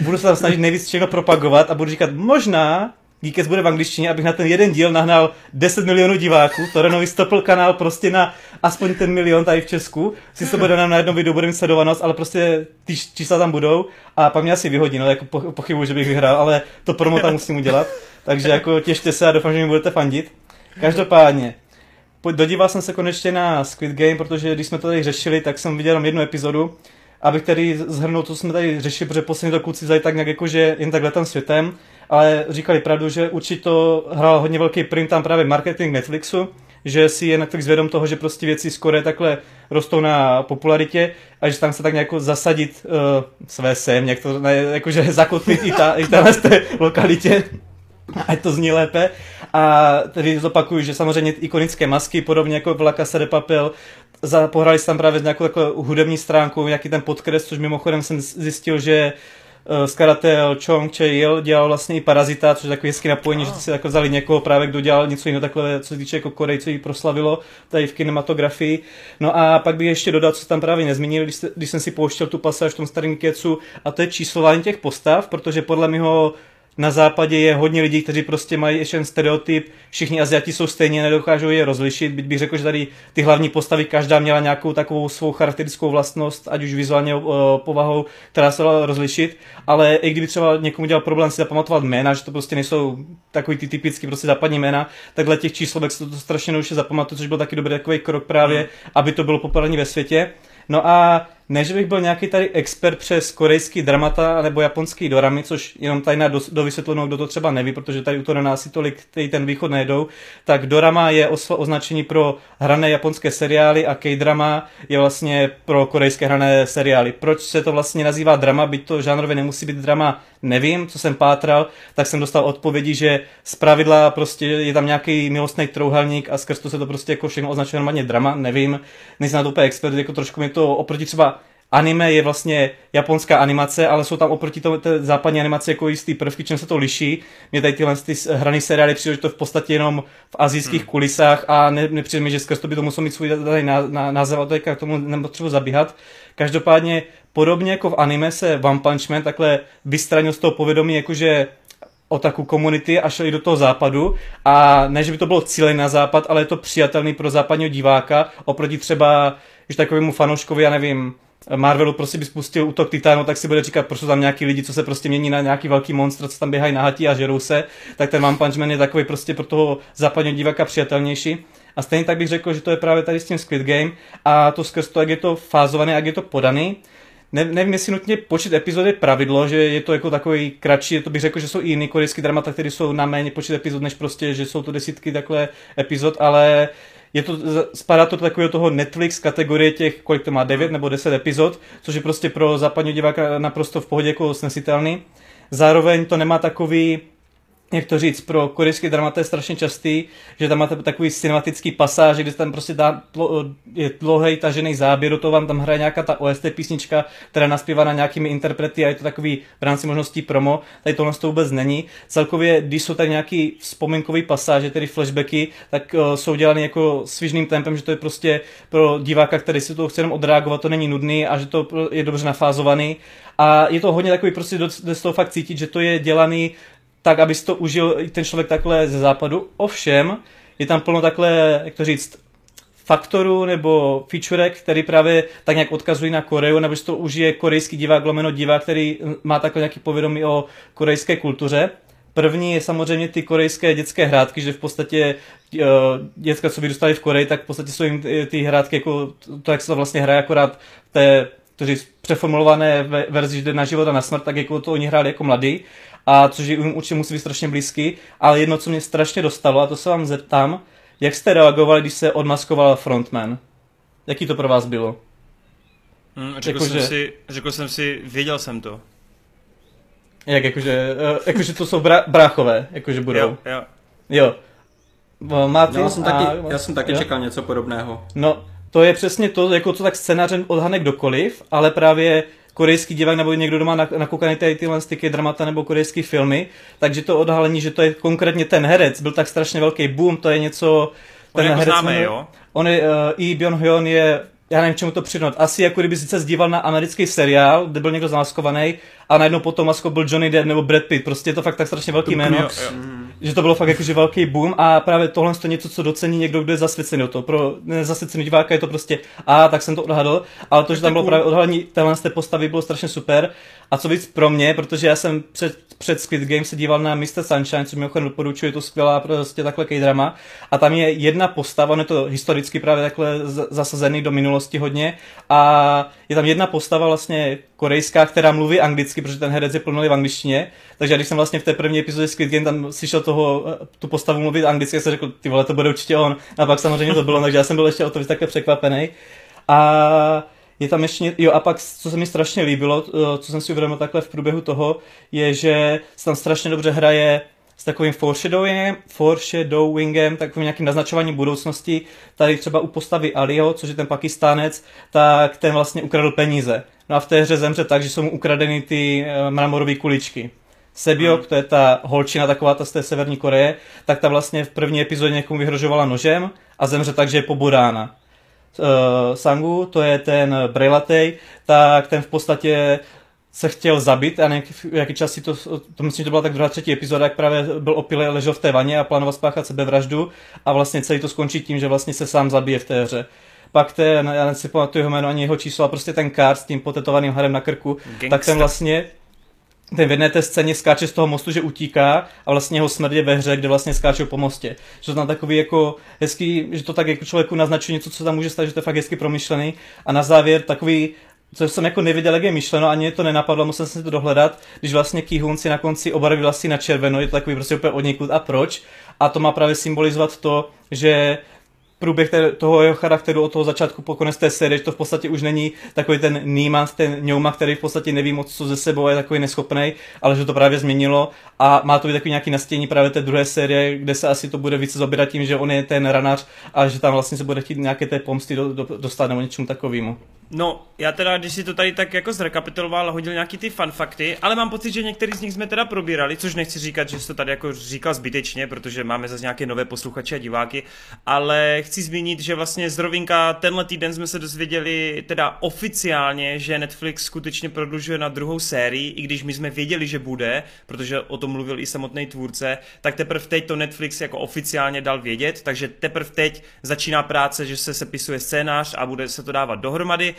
Budu se tam snažit nejvíc všechno propagovat a budu říkat, možná Geekes bude v angličtině, abych na ten jeden díl nahnal 10 milionů diváků, to Renovi stopl kanál prostě na aspoň ten milion tady v Česku, si to bude na jednom videu, bude mít sledovanost, ale prostě ty čísla tam budou. A pak mě asi vyhodí, no jako pochybuji, že bych vyhrál, ale to promo tam musím udělat, takže jako těšte se a doufám, že mi budete fandit. Každopádně, dodíval jsem se konečně na Squid Game, protože když jsme to tady řešili, tak jsem viděl jenom jednu epizodu, abych tady zhrnul, co jsme tady řešili, protože poslední to kluci vzali tak nějak jako, že jen tak letem světem, ale říkali pravdu, že určitě hrál hodně velký print tam právě marketing Netflixu, že si je Netflix vědom toho, že prostě věci skoro takhle rostou na popularitě a že tam se tak nějak zasadit uh, své sem, nějak to, ne, jakože zakotvit i, ta, i ta té lokalitě, ať to zní lépe. A tedy zopakuju, že samozřejmě ikonické masky, podobně jako v La Casa de Papel, pohrali se tam právě s nějakou takovou hudební stránkou, nějaký ten podkres, což mimochodem jsem zjistil, že skladatel Chong Chae-il dělal vlastně i Parazita, což je takový hezký napojení, oh. že si jako vzali někoho právě, kdo dělal něco jiného takhle, co se týče jako Korej, co jí proslavilo tady v kinematografii. No a pak bych ještě dodal, co tam právě nezmínil, když, když jsem si pouštěl tu pasáž v tom starém kecu, a to je číslování těch postav, protože podle mého na západě je hodně lidí, kteří prostě mají ještě ten stereotyp, všichni Aziati jsou stejně, nedokážou je rozlišit, byť bych řekl, že tady ty hlavní postavy, každá měla nějakou takovou svou charakteristickou vlastnost, ať už vizuálně uh, povahou, která se dala rozlišit, ale i kdyby třeba někomu dělal problém si zapamatovat jména, že to prostě nejsou takový ty typický prostě západní jména, takhle těch číslovek se to, to strašně jednoduše zapamatuje, což byl taky dobrý takový krok právě, mm. aby to bylo populární ve světě. No a ne, že bych byl nějaký tady expert přes korejský dramata nebo japonský doramy, což jenom tady na do, do vysvětlenou, kdo to třeba neví, protože tady u toho na nás tolik ten východ nejdou, tak dorama je oslo, označení pro hrané japonské seriály a K-drama je vlastně pro korejské hrané seriály. Proč se to vlastně nazývá drama, byť to žánrově nemusí být drama, nevím, co jsem pátral, tak jsem dostal odpovědi, že z pravidla prostě je tam nějaký milostný trouhelník a skrz to se to prostě jako všechno označuje normálně drama, nevím, nejsem na to úplně expert, jako trošku mi to oproti třeba anime je vlastně japonská animace, ale jsou tam oproti tomu té západní animaci jako jistý prvky, čím se to liší. Mě tady tyhle ty hraný seriály přijde, že to v podstatě jenom v azijských hmm. kulisách a ne, nepřijde mi, že skrz to by to muselo mít svůj tady název a k tomu nepotřebuji zabíhat. Každopádně podobně jako v anime se One Punch Man takhle vystranil z toho povědomí, jakože otaku komunity a šli do toho západu a ne, že by to bylo cílené na západ, ale je to přijatelný pro západního diváka oproti třeba, takovému fanouškovi, já nevím, Marvelu prostě by spustil útok Titánu, tak si bude říkat, proč jsou tam nějaký lidi, co se prostě mění na nějaký velký monstr, co tam běhají na hatí a žerou se, tak ten One Punch Man je takový prostě pro toho západního diváka přijatelnější. A stejně tak bych řekl, že to je právě tady s tím Squid Game a to skrz to, jak je to fázované, jak je to podaný. Ne, nevím, jestli nutně počet epizod je pravidlo, že je to jako takový kratší, to bych řekl, že jsou i jiný korejský dramata, které jsou na méně počet epizod, než prostě, že jsou to desítky takhle epizod, ale je to, spadá to do takového toho Netflix kategorie těch, kolik to má, 9 nebo 10 epizod, což je prostě pro západního diváka naprosto v pohodě jako snesitelný. Zároveň to nemá takový jak to říct, pro korejský dramata je strašně častý, že tam máte takový cinematický pasáž, kde tam prostě dá, je dlouhý tažený záběr, to vám tam hraje nějaká ta OST písnička, která naspívaná nějakými interprety a je to takový v rámci možností promo. Tady tohle to vůbec není. Celkově, když jsou tady nějaký vzpomínkový pasáže, tedy flashbacky, tak uh, jsou dělány jako svižným tempem, že to je prostě pro diváka, který si to chce jenom odreagovat, to není nudný a že to je dobře nafázovaný. A je to hodně takový prostě do, do toho fakt cítit, že to je dělaný tak, aby si to užil i ten člověk takhle ze západu. Ovšem, je tam plno takhle, jak to říct, faktorů nebo featurek, který právě tak nějak odkazují na Koreu, nebo že to užije korejský divák, lomeno divák, který má takhle nějaký povědomí o korejské kultuře. První je samozřejmě ty korejské dětské hrádky, že v podstatě uh, děcka, co vyrůstali v Koreji, tak v podstatě jsou jim ty, hrádky jako to, jak se to vlastně hraje akorát v té to říct, přeformulované verzi, že jde na život a na smrt, tak jako to oni hráli jako mladí a což jim určitě musí být strašně blízký, ale jedno, co mě strašně dostalo, a to se vám zeptám, jak jste reagovali, když se odmaskoval frontman? Jaký to pro vás bylo? Hmm, řekl, jako, jsem že... si, řekl jsem si, věděl jsem to. Jak, jakože, uh, jakože to jsou bra, bráchové, jakože budou. Jo, jo. Jo. Máte, no, já jsem taky, a, já jsem taky čekal něco podobného. No, to je přesně to, jako to tak scénářem odhane kdokoliv, ale právě korejský divák nebo někdo doma nakoukaný tady tyhle styky dramata nebo korejské filmy, takže to odhalení, že to je konkrétně ten herec, byl tak strašně velký boom, to je něco... Ten on jako herec, známe, jo? On je, uh, i Byung Hyun je já nevím, čemu to přidnout. Asi jako kdyby se zdíval na americký seriál, kde byl někdo zamaskovaný a najednou potom masko byl Johnny Depp nebo Brad Pitt. Prostě je to fakt tak strašně velký jméno, jo, jo. Že to bylo fakt jakože velký boom a právě tohle je něco, co docení někdo, kdo je zasvěcený to. Pro nezasvěcený diváka je to prostě, a tak jsem to odhadl, ale to, že tam bylo právě odhalení téhle té postavy, bylo strašně super. A co víc pro mě, protože já jsem před, před Squid Game se díval na Mr. Sunshine, co mi mimochodem doporučuji, je to skvělá prostě takhle drama. A tam je jedna postava, on je to historicky právě takhle zasazený do minulosti hodně. A je tam jedna postava vlastně korejská, která mluví anglicky, protože ten herec je plnulý v angličtině. Takže když jsem vlastně v té první epizodě Squid Game tam slyšel toho, eh, tu postavu mluvit anglicky, jsem řekl, ty vole, to bude určitě on. A pak samozřejmě to bylo, takže já jsem byl ještě o to víc takhle překvapený. A je tam ještě, jo a pak, co se mi strašně líbilo, eh, co jsem si uvědomil takhle v průběhu toho, je, že se tam strašně dobře hraje s takovým foreshadowingem, foreshadowingem, takovým nějakým naznačováním budoucnosti. Tady třeba u postavy Alio, což je ten pakistánec, tak ten vlastně ukradl peníze. No a v té hře zemře tak, že jsou mu ukradeny ty eh, mramorové kuličky. Sebiok, hmm. to je ta holčina taková ta z té severní Koreje, tak ta vlastně v první epizodě někomu vyhrožovala nožem a zemře tak, že je pobodána. Uh, Sangu, to je ten Brejlatej, tak ten v podstatě se chtěl zabít a nevím, jaký čas si to, to myslím, že to byla tak druhá, třetí epizoda, jak právě byl opilý, ležel v té vaně a plánoval spáchat sebevraždu a vlastně celý to skončí tím, že vlastně se sám zabije v té hře pak ten, já si pamatuju jeho jméno ani jeho číslo, a prostě ten kár s tím potetovaným hadem na krku, Gangsta. tak ten vlastně ten v jedné té scéně skáče z toho mostu, že utíká a vlastně jeho smrt je ve hře, kde vlastně skáčou po mostě. Že to tam takový jako hezký, že to tak jako člověku naznačuje něco, co tam může stát, že to je fakt hezky promyšlený. A na závěr takový co jsem jako neviděl, jak je myšleno, ani to nenapadlo, musel jsem si to dohledat, když vlastně Kihun si na konci obarvil asi na červeno, je to takový prostě úplně odnikud a proč. A to má právě symbolizovat to, že průběh té, toho jeho charakteru od toho začátku po konec té série, že to v podstatě už není takový ten Nýman, ten Ňouma, který v podstatě neví moc co ze sebou, je takový neschopný, ale že to právě změnilo a má to být takový nějaký nastění právě té druhé série, kde se asi to bude více zabírat tím, že on je ten ranař a že tam vlastně se bude chtít nějaké té pomsty do, do, dostat nebo něčemu takovému. No, já teda, když si to tady tak jako zrekapituloval, hodil nějaký ty fanfakty, ale mám pocit, že některý z nich jsme teda probírali, což nechci říkat, že jsi to tady jako říkal zbytečně, protože máme zase nějaké nové posluchače a diváky, ale chci zmínit, že vlastně z rovinka tenhle týden jsme se dozvěděli teda oficiálně, že Netflix skutečně prodlužuje na druhou sérii, i když my jsme věděli, že bude, protože o tom mluvil i samotný tvůrce, tak teprve teď to Netflix jako oficiálně dal vědět, takže teprve teď začíná práce, že se sepisuje scénář a bude se to dávat dohromady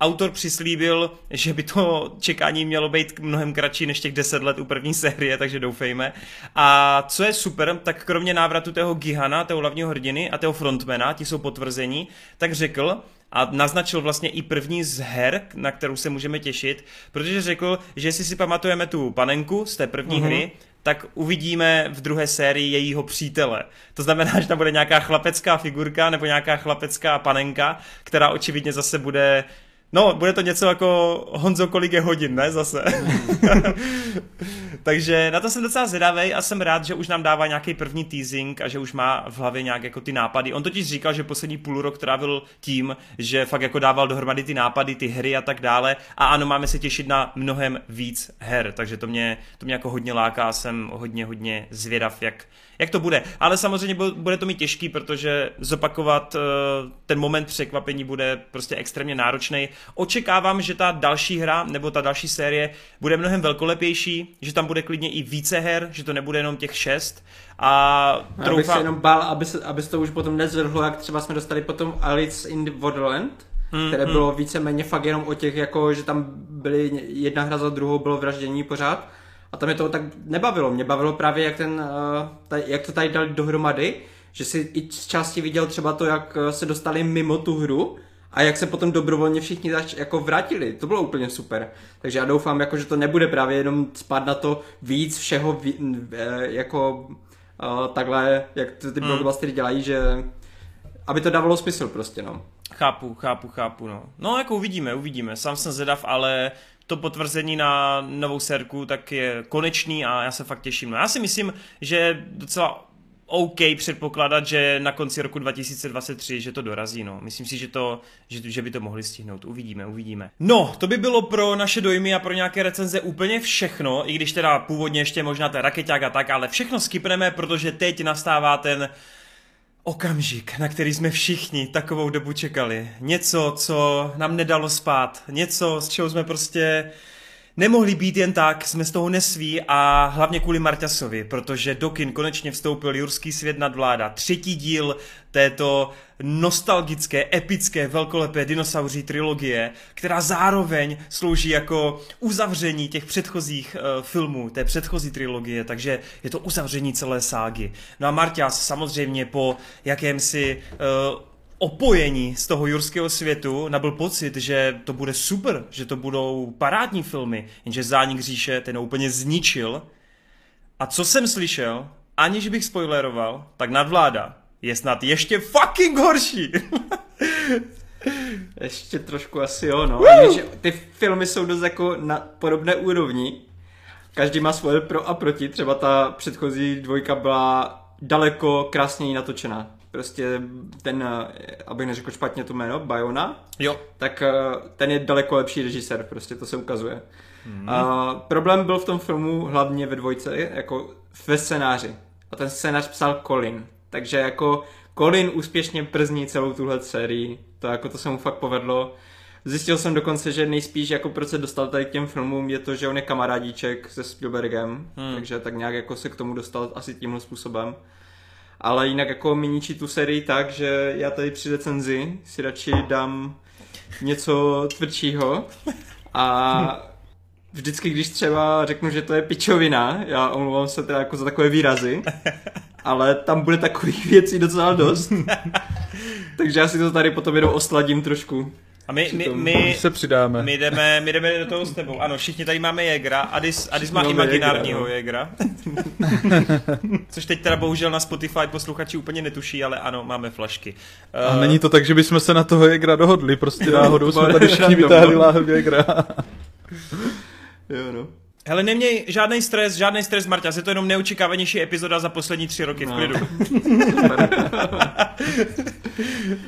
autor přislíbil, že by to čekání mělo být mnohem kratší než těch 10 let u první série, takže doufejme. A co je super, tak kromě návratu tého Gihana, toho hlavního hrdiny a toho frontmana, ti jsou potvrzení, tak řekl, a naznačil vlastně i první z her, na kterou se můžeme těšit, protože řekl, že jestli si pamatujeme tu panenku z té první mm-hmm. hry, tak uvidíme v druhé sérii jejího přítele. To znamená, že tam bude nějaká chlapecká figurka nebo nějaká chlapecká panenka, která očividně zase bude No, bude to něco jako Honzo, kolik je hodin, ne, zase. Takže na to jsem docela zvědavý a jsem rád, že už nám dává nějaký první teasing a že už má v hlavě nějak jako ty nápady. On totiž říkal, že poslední půl rok trávil tím, že fakt jako dával dohromady ty nápady, ty hry a tak dále. A ano, máme se těšit na mnohem víc her, takže to mě, to mě jako hodně láká, jsem hodně, hodně zvědav, jak, jak to bude. Ale samozřejmě bude to mi těžký, protože zopakovat eh, ten moment překvapení bude prostě extrémně náročný. Očekávám, že ta další hra nebo ta další série bude mnohem velkolepější, že tam bude klidně i více her, že to nebude jenom těch šest. A troufám... Abych se jenom bál, aby se, aby se to už potom nezvrhlo, jak třeba jsme dostali potom Alice in the Wonderland, hmm, které hmm. bylo víceméně fakt jenom o těch, jako, že tam byly jedna hra za druhou, bylo vraždění pořád a tam mě to tak nebavilo. Mě bavilo právě, jak, ten, taj, jak to tady dali dohromady, že si i z části viděl třeba to, jak eh, se dostali mimo tu hru a jak se potom dobrovolně všichni zač, jako vrátili. To bylo úplně super. Takže já doufám, jako, že to nebude právě jenom spát na to víc všeho ví, eh, jako takhle, jak ty, ty blockbustery dělají, že aby to dávalo smysl prostě, no. Chápu, chápu, chápu, no. No, jako uvidíme, uvidíme. Sám jsem zvědav, ale to potvrzení na novou serku tak je konečný a já se fakt těším. No já si myslím, že docela OK předpokládat, že na konci roku 2023, že to dorazí, no. Myslím si, že, to, že, že by to mohli stihnout. Uvidíme, uvidíme. No, to by bylo pro naše dojmy a pro nějaké recenze úplně všechno, i když teda původně ještě možná ten raketák a tak, ale všechno skipneme, protože teď nastává ten okamžik, na který jsme všichni takovou dobu čekali. Něco, co nám nedalo spát. Něco, z čeho jsme prostě nemohli být jen tak, jsme z toho nesví a hlavně kvůli Marťasovi, protože do kin konečně vstoupil Jurský svět nad vláda. Třetí díl této nostalgické, epické, velkolepé dinosauří trilogie, která zároveň slouží jako uzavření těch předchozích uh, filmů, té předchozí trilogie, takže je to uzavření celé ságy. No a Marťas samozřejmě po jakémsi uh, opojení z toho jurského světu nabil pocit, že to bude super, že to budou parádní filmy, jenže Zánik říše ten úplně zničil. A co jsem slyšel, aniž bych spoileroval, tak nadvláda je snad ještě fucking horší. ještě trošku asi jo, no. Že ty filmy jsou dost jako na podobné úrovni. Každý má svoje pro a proti. Třeba ta předchozí dvojka byla daleko krásněji natočená prostě ten, eh, abych neřekl špatně to jméno, Bayona, jo. tak eh, ten je daleko lepší režisér, prostě to se ukazuje. Mm. A problém byl v tom filmu hlavně ve dvojce, jako ve scénáři. A ten scénář psal Colin. Takže jako Colin úspěšně przní celou tuhle sérii. To jako to se mu fakt povedlo. Zjistil jsem dokonce, že nejspíš jako proč se dostal tady k těm filmům je to, že on je kamarádíček se Spielbergem, hmm. takže tak nějak jako se k tomu dostal asi tímhle způsobem ale jinak jako mi ničí tu sérii tak, že já tady při recenzi si radši dám něco tvrdšího a vždycky, když třeba řeknu, že to je pičovina, já omlouvám se teda jako za takové výrazy, ale tam bude takových věcí docela dost. Takže já si to tady potom jenom osladím trošku. A my, my, my, se přidáme. My jdeme, my jdeme do toho s tebou. Ano, všichni tady máme Jägra. Adis, Adis má imaginárního Jägra. No. Což teď teda bohužel na Spotify posluchači úplně netuší, ale ano, máme flašky. A uh, není to tak, že bychom se na toho Jägra dohodli, prostě náhodou jsme tady všichni vytáhli láhev Jägra. jo, no. Hele, neměj žádný stres, žádný stres, Marta, je to jenom neočekávanější epizoda za poslední tři roky no. v klidu.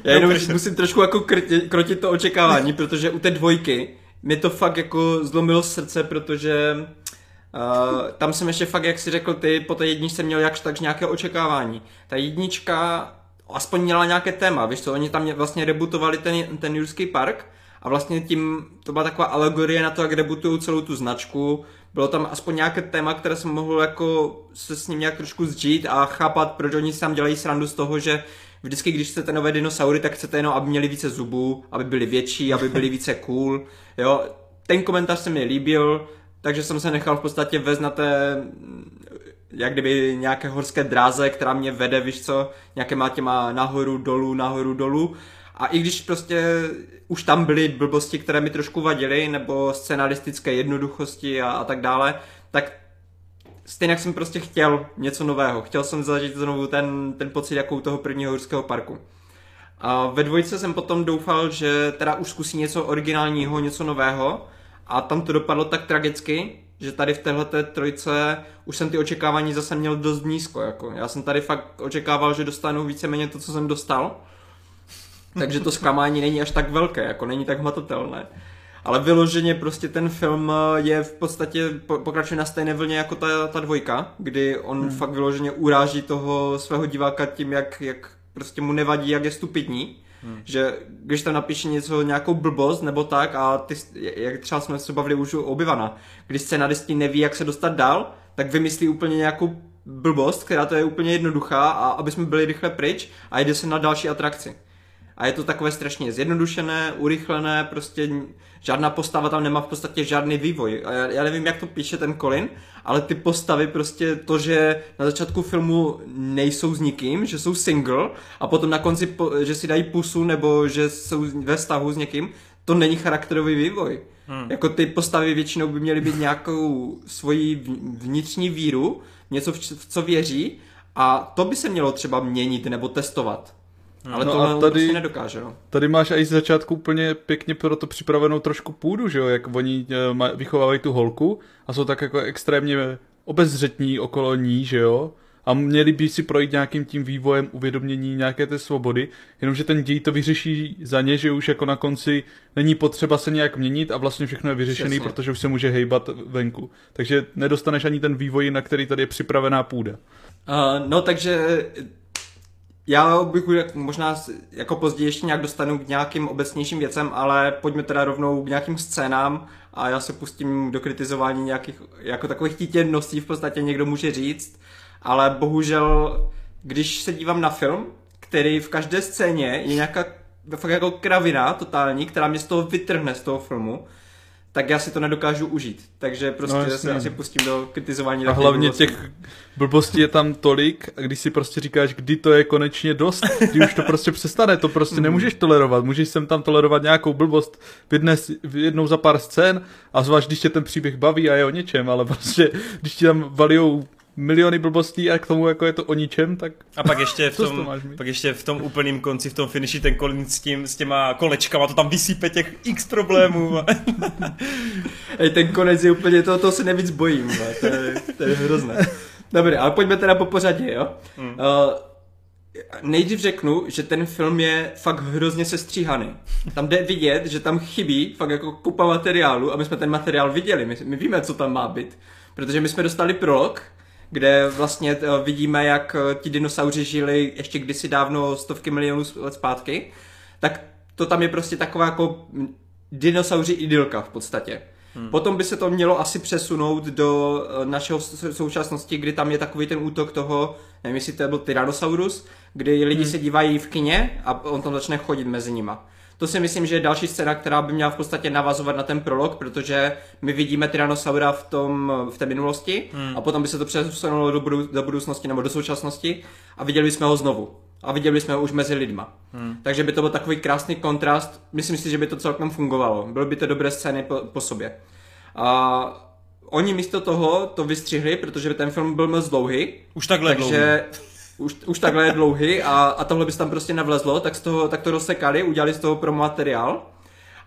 Já jenom musím trošku jako krotit, krotit to očekávání, protože u té dvojky mi to fakt jako zlomilo srdce, protože uh, tam jsem ještě fakt, jak si řekl ty, po té jedničce měl jakž takž nějaké očekávání. Ta jednička aspoň měla nějaké téma, víš co, oni tam vlastně rebootovali ten, ten Jurský park a vlastně tím to byla taková alegorie na to, jak rebutují celou tu značku, bylo tam aspoň nějaké téma, které jsem mohl jako se s ním nějak trošku zžít a chápat, proč oni si tam dělají srandu z toho, že vždycky, když chcete nové dinosaury, tak chcete jenom, aby měli více zubů, aby byli větší, aby byli více cool, jo. Ten komentář se mi líbil, takže jsem se nechal v podstatě vést na té, jak kdyby nějaké horské dráze, která mě vede, víš co, nějakýma těma nahoru, dolů, nahoru, dolů. A i když prostě už tam byly blbosti, které mi trošku vadily, nebo scenaristické jednoduchosti a, a tak dále, tak stejně jsem prostě chtěl něco nového. Chtěl jsem zažít znovu ten, ten pocit jako u toho prvního horského parku. A ve dvojce jsem potom doufal, že teda už zkusí něco originálního, něco nového a tam to dopadlo tak tragicky, že tady v téhle trojce už jsem ty očekávání zase měl dost nízko. Jako. Já jsem tady fakt očekával, že dostanu víceméně to, co jsem dostal. Takže to zklamání není až tak velké, jako není tak hmatatelné. Ale vyloženě prostě ten film je v podstatě, pokračuje na stejné vlně jako ta, ta dvojka, kdy on hmm. fakt vyloženě uráží toho svého diváka tím, jak, jak prostě mu nevadí, jak je stupidní. Hmm. Že když tam napíše něco, nějakou blbost nebo tak a ty, jak třeba jsme se bavili už o obyvana, když scenaristi neví, jak se dostat dál, tak vymyslí úplně nějakou blbost, která to je úplně jednoduchá a aby jsme byli rychle pryč a jde se na další atrakci. A je to takové strašně zjednodušené, urychlené, prostě žádná postava tam nemá v podstatě žádný vývoj. A já, já nevím, jak to píše ten Colin, ale ty postavy prostě to, že na začátku filmu nejsou s nikým, že jsou single a potom na konci, že si dají pusu nebo že jsou ve vztahu s někým, to není charakterový vývoj. Hmm. Jako ty postavy většinou by měly být nějakou svoji vnitřní víru, něco, v co věří a to by se mělo třeba měnit nebo testovat. Hmm. Ale no tohle a tady, prostě nedokáže, no. Tady máš i z začátku úplně pěkně pro to připravenou trošku půdu, že jo, jak oni eh, vychovávají tu holku a jsou tak jako extrémně obezřetní okolo ní, že jo, a měli by si projít nějakým tím vývojem uvědomění nějaké té svobody, jenomže ten děj to vyřeší za ně, že už jako na konci není potřeba se nějak měnit a vlastně všechno je vyřešený, Přesně. protože už se může hejbat venku. Takže nedostaneš ani ten vývoj, na který tady je připravená půda. Uh, no takže já bych možná jako později ještě nějak dostanu k nějakým obecnějším věcem, ale pojďme teda rovnou k nějakým scénám a já se pustím do kritizování nějakých jako takových títěností v podstatě někdo může říct, ale bohužel, když se dívám na film, který v každé scéně je nějaká fakt jako kravina totální, která mě z toho vytrhne z toho filmu, tak já si to nedokážu užít. Takže prostě no, se asi pustím do kritizování. A hlavně blbostí. těch blbostí je tam tolik, a když si prostě říkáš, kdy to je konečně dost, kdy už to prostě přestane, to prostě mm. nemůžeš tolerovat. Můžeš sem tam tolerovat nějakou blbost v jedné, v jednou za pár scén a zvlášť, když tě ten příběh baví a je o něčem, ale prostě, když ti tam valijou miliony blbostí a k tomu jako je to o ničem, tak... A pak ještě v tom, pak ještě v tom úplným konci, v tom finiši ten Colin s, tím, s těma kolečkama, to tam vysípe těch x problémů. Ej, ten konec je úplně, to, to se nevíc bojím, to je, to je hrozné. Dobře, ale pojďme teda po pořadě, jo. Hmm. Uh, nejdřív řeknu, že ten film je fakt hrozně sestříhaný. Tam jde vidět, že tam chybí fakt jako kupa materiálu a my jsme ten materiál viděli, my, my víme, co tam má být. Protože my jsme dostali prolog, kde vlastně eh, vidíme, jak eh, ti dinosauři žili ještě kdysi dávno stovky milionů let zpátky, tak to tam je prostě taková jako dinosauři idylka v podstatě. Hmm. Potom by se to mělo asi přesunout do eh, našeho současnosti, kdy tam je takový ten útok toho, nevím jestli to byl Tyrannosaurus, kdy lidi hmm. se dívají v kině a on tam začne chodit mezi nima. To si myslím, že je další scéna, která by měla v podstatě navazovat na ten prolog, protože my vidíme Tyrannosaura v, tom, v té minulosti hmm. a potom by se to přesunulo do, budou, do budoucnosti nebo do současnosti a viděli jsme ho znovu. A viděli jsme ho už mezi lidma. Hmm. Takže by to byl takový krásný kontrast. Myslím si, že by to celkem fungovalo. Byly by to dobré scény po, po sobě. A oni místo toho to vystřihli, protože ten film byl moc dlouhý. Už takhle takže, dlouhý už, už takhle je dlouhý a, a tohle by se tam prostě navlezlo, tak, z toho, tak to rozsekali, udělali z toho pro materiál.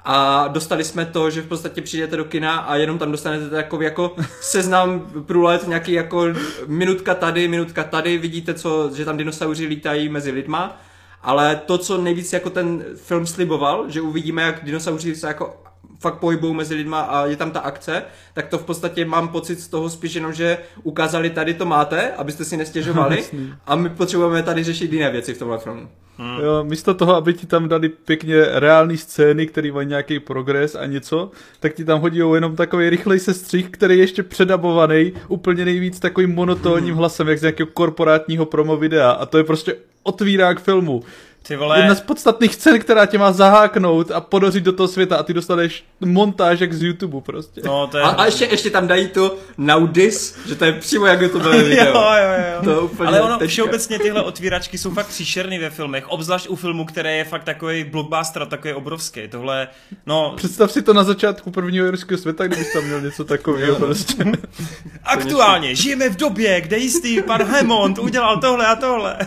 A dostali jsme to, že v podstatě přijdete do kina a jenom tam dostanete takový jako seznam průlet, nějaký jako minutka tady, minutka tady, vidíte, co, že tam dinosauři lítají mezi lidma. Ale to, co nejvíc jako ten film sliboval, že uvidíme, jak dinosauři se jako fakt pohybují mezi lidma a je tam ta akce, tak to v podstatě mám pocit z toho spíš jenom, že ukázali tady to máte, abyste si nestěžovali a my potřebujeme tady řešit jiné věci v tomhle filmu. Hmm. Jo, místo toho, aby ti tam dali pěkně reální scény, který mají nějaký progres a něco, tak ti tam hodí jenom takový rychlej sestřih, který je ještě předabovaný, úplně nejvíc takovým monotónním hlasem, jak z nějakého korporátního promo videa. A to je prostě otvírák filmu. Ty vole. Jedna z podstatných scén, která tě má zaháknout a podořit do toho světa a ty dostaneš montáž jak z YouTube prostě. No, to je... a, a ještě, ještě tam dají to now this, že to je přímo jak to bylo video. jo, jo, jo. To úplně Ale ono, všeobecně tyhle otvíračky jsou fakt příšerný ve filmech, obzvlášť u filmu, který je fakt takový blockbuster, takový obrovský. Tohle, no... Představ si to na začátku prvního jirského světa, kdybys tam měl něco takového prostě. Aktuálně žijeme v době, kde jistý pan Hemond udělal tohle a tohle.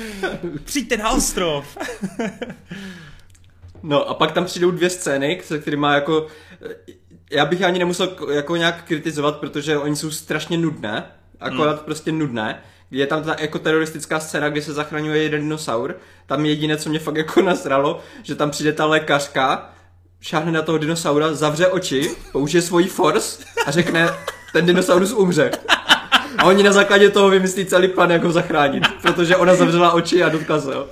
Přijďte na ostrov off. no a pak tam přijdou dvě scény, se kterými jako... Já bych ani nemusel jako nějak kritizovat, protože oni jsou strašně nudné, akorát hmm. prostě nudné. Je tam ta jako teroristická scéna, kde se zachraňuje jeden dinosaur. Tam jediné, co mě fakt jako nasralo, že tam přijde ta lékařka, šáhne na toho dinosaura, zavře oči, použije svoji force a řekne, ten dinosaurus umře. A oni na základě toho vymyslí celý plán, jak ho zachránit. Protože ona zavřela oči a dotkla se ho.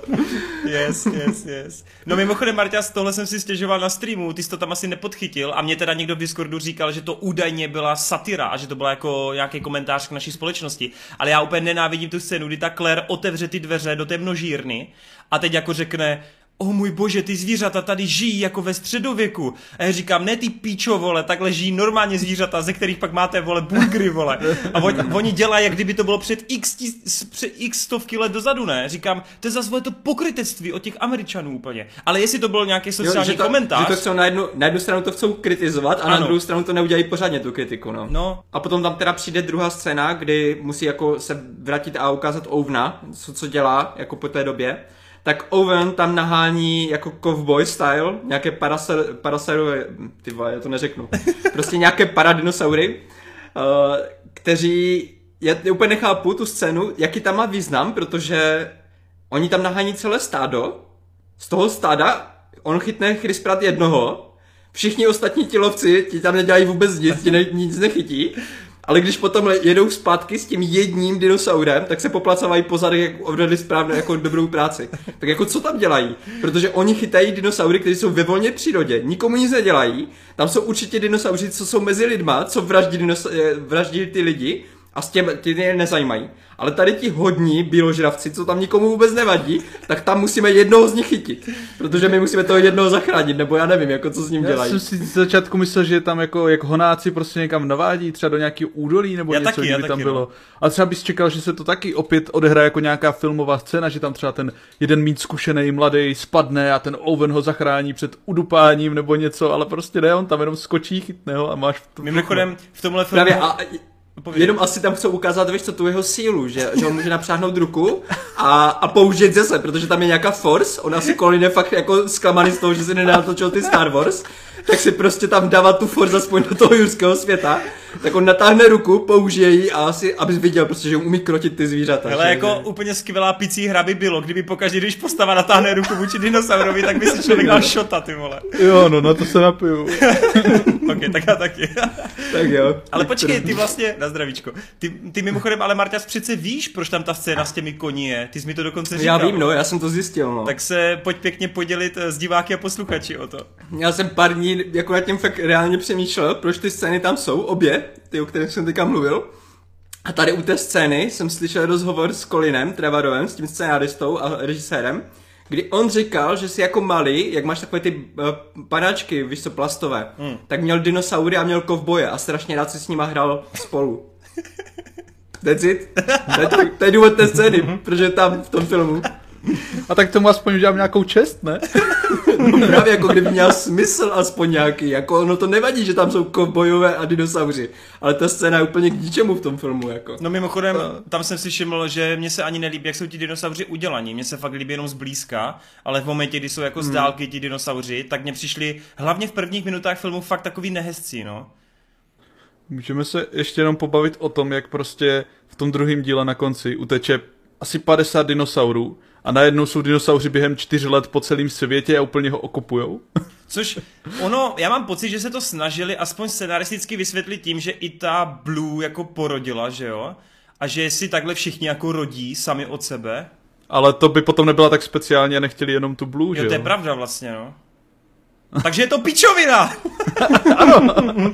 Yes, yes, yes. No mimochodem, Marta, z tohle jsem si stěžoval na streamu, ty jsi to tam asi nepodchytil a mě teda někdo v Discordu říkal, že to údajně byla satira a že to byla jako nějaký komentář k naší společnosti. Ale já úplně nenávidím tu scénu, kdy ta Claire otevře ty dveře do té množírny a teď jako řekne, oh můj bože, ty zvířata tady žijí jako ve středověku. A já říkám, ne ty píčo, vole, takhle žijí normálně zvířata, ze kterých pak máte, vole, burgery, vole. A oni, oni dělají, jak kdyby to bylo před x, před x stovky let dozadu, ne? Říkám, to je zase to pokrytectví od těch Američanů úplně. Ale jestli to byl nějaký sociální jo, že to, komentář. Že to chcou na jednu, na jednu stranu to chcou kritizovat a ano. na druhou stranu to neudělají pořádně tu kritiku, no. no. A potom tam teda přijde druhá scéna, kdy musí jako se vrátit a ukázat Ovna, co, co dělá, jako po té době tak Owen tam nahání jako cowboy style, nějaké parasar, parasaurové, ty vole, já to neřeknu, prostě nějaké paradinosaury, uh, kteří, já úplně nechápu tu scénu, jaký tam má význam, protože oni tam nahání celé stádo, z toho stáda on chytne Chris Pratt jednoho, všichni ostatní tilovci ti tam nedělají vůbec nic, ti ne, nic nechytí ale když potom jedou zpátky s tím jedním dinosaurem, tak se poplacovají pozady, jak odvedli správně jako dobrou práci. Tak jako co tam dělají? Protože oni chytají dinosaury, kteří jsou ve volně přírodě, nikomu nic nedělají. Tam jsou určitě dinosauři, co jsou mezi lidma, co vraždí, dinos- eh, vraždí ty lidi a s těm ty je nezajímají. Ale tady ti hodní bíložravci, co tam nikomu vůbec nevadí, tak tam musíme jednoho z nich chytit. Protože my musíme toho jednoho zachránit, nebo já nevím, jako co s ním dělají. Já jsem si z začátku myslel, že tam jako jak honáci prostě někam navádí, třeba do nějakého údolí nebo já něco, taky, by tam taky, bylo. No. A třeba bys čekal, že se to taky opět odehraje jako nějaká filmová scéna, že tam třeba ten jeden mít zkušený mladý spadne a ten Owen ho zachrání před udupáním nebo něco, ale prostě ne, on tam jenom skočí, chytne ho a máš to Mimochodem, v tomhle filmu... Právě a Povědět. Jenom asi tam chcou ukázat, víš co, tu jeho sílu, že, že on může napřáhnout ruku a, a použít zase, protože tam je nějaká force, on asi Colin je fakt jako zklamaný z toho, že si nenatočil ty Star Wars, tak si prostě tam dává tu force aspoň do toho jurského světa, tak on natáhne ruku, použije ji a asi, abys viděl prostě, že umí krotit ty zvířata. Ale jako že? úplně skvělá picí hra by bylo, kdyby pokaždé, když postava natáhne ruku vůči dinosaurovi, tak by si člověk dal šota, ty vole. Jo, no na to se napiju. ok, tak já taky. tak jo. Ale počkej, ty vlastně, na zdravíčko, ty, ty mimochodem, ale Marťas přece víš, proč tam ta scéna s těmi koní je. Ty jsi mi to dokonce říkal. Já vím, no, já jsem to zjistil, no. Tak se pojď pěkně podělit s diváky a posluchači o to. Já jsem pár dní jako nad tím fakt reálně přemýšlel, proč ty scény tam jsou, obě, ty, o kterých jsem teďka mluvil. A tady u té scény jsem slyšel rozhovor s Colinem Trevorovem, s tím scénáristou a režisérem, kdy on říkal, že si jako malý, jak máš takové ty uh, panáčky, víš co, plastové, hmm. tak měl dinosaury a měl kovboje a strašně rád si s nima hrál spolu. That's it. To je, to, to je důvod té scény, protože tam v tom filmu. A tak tomu aspoň udělám nějakou čest, ne? no právě jako kdyby měl smysl aspoň nějaký, jako ono to nevadí, že tam jsou kovbojové a dinosauři, ale ta scéna je úplně k ničemu v tom filmu, jako. No mimochodem, tam jsem si všiml, že mě se ani nelíbí, jak jsou ti dinosauři udělaní, mně se fakt líbí jenom zblízka, ale v momentě, kdy jsou jako z hmm. dálky ti dinosauři, tak mě přišli hlavně v prvních minutách filmu fakt takový nehezcí, no. Můžeme se ještě jenom pobavit o tom, jak prostě v tom druhém díle na konci uteče asi 50 dinosaurů a najednou jsou dinosauři během čtyř let po celém světě a úplně ho okupujou. Což ono, já mám pocit, že se to snažili aspoň scenaristicky vysvětlit tím, že i ta Blue jako porodila, že jo? A že si takhle všichni jako rodí sami od sebe. Ale to by potom nebyla tak speciálně a nechtěli jenom tu Blue, jo, že jo? to je pravda vlastně, no. Takže je to pičovina! ano.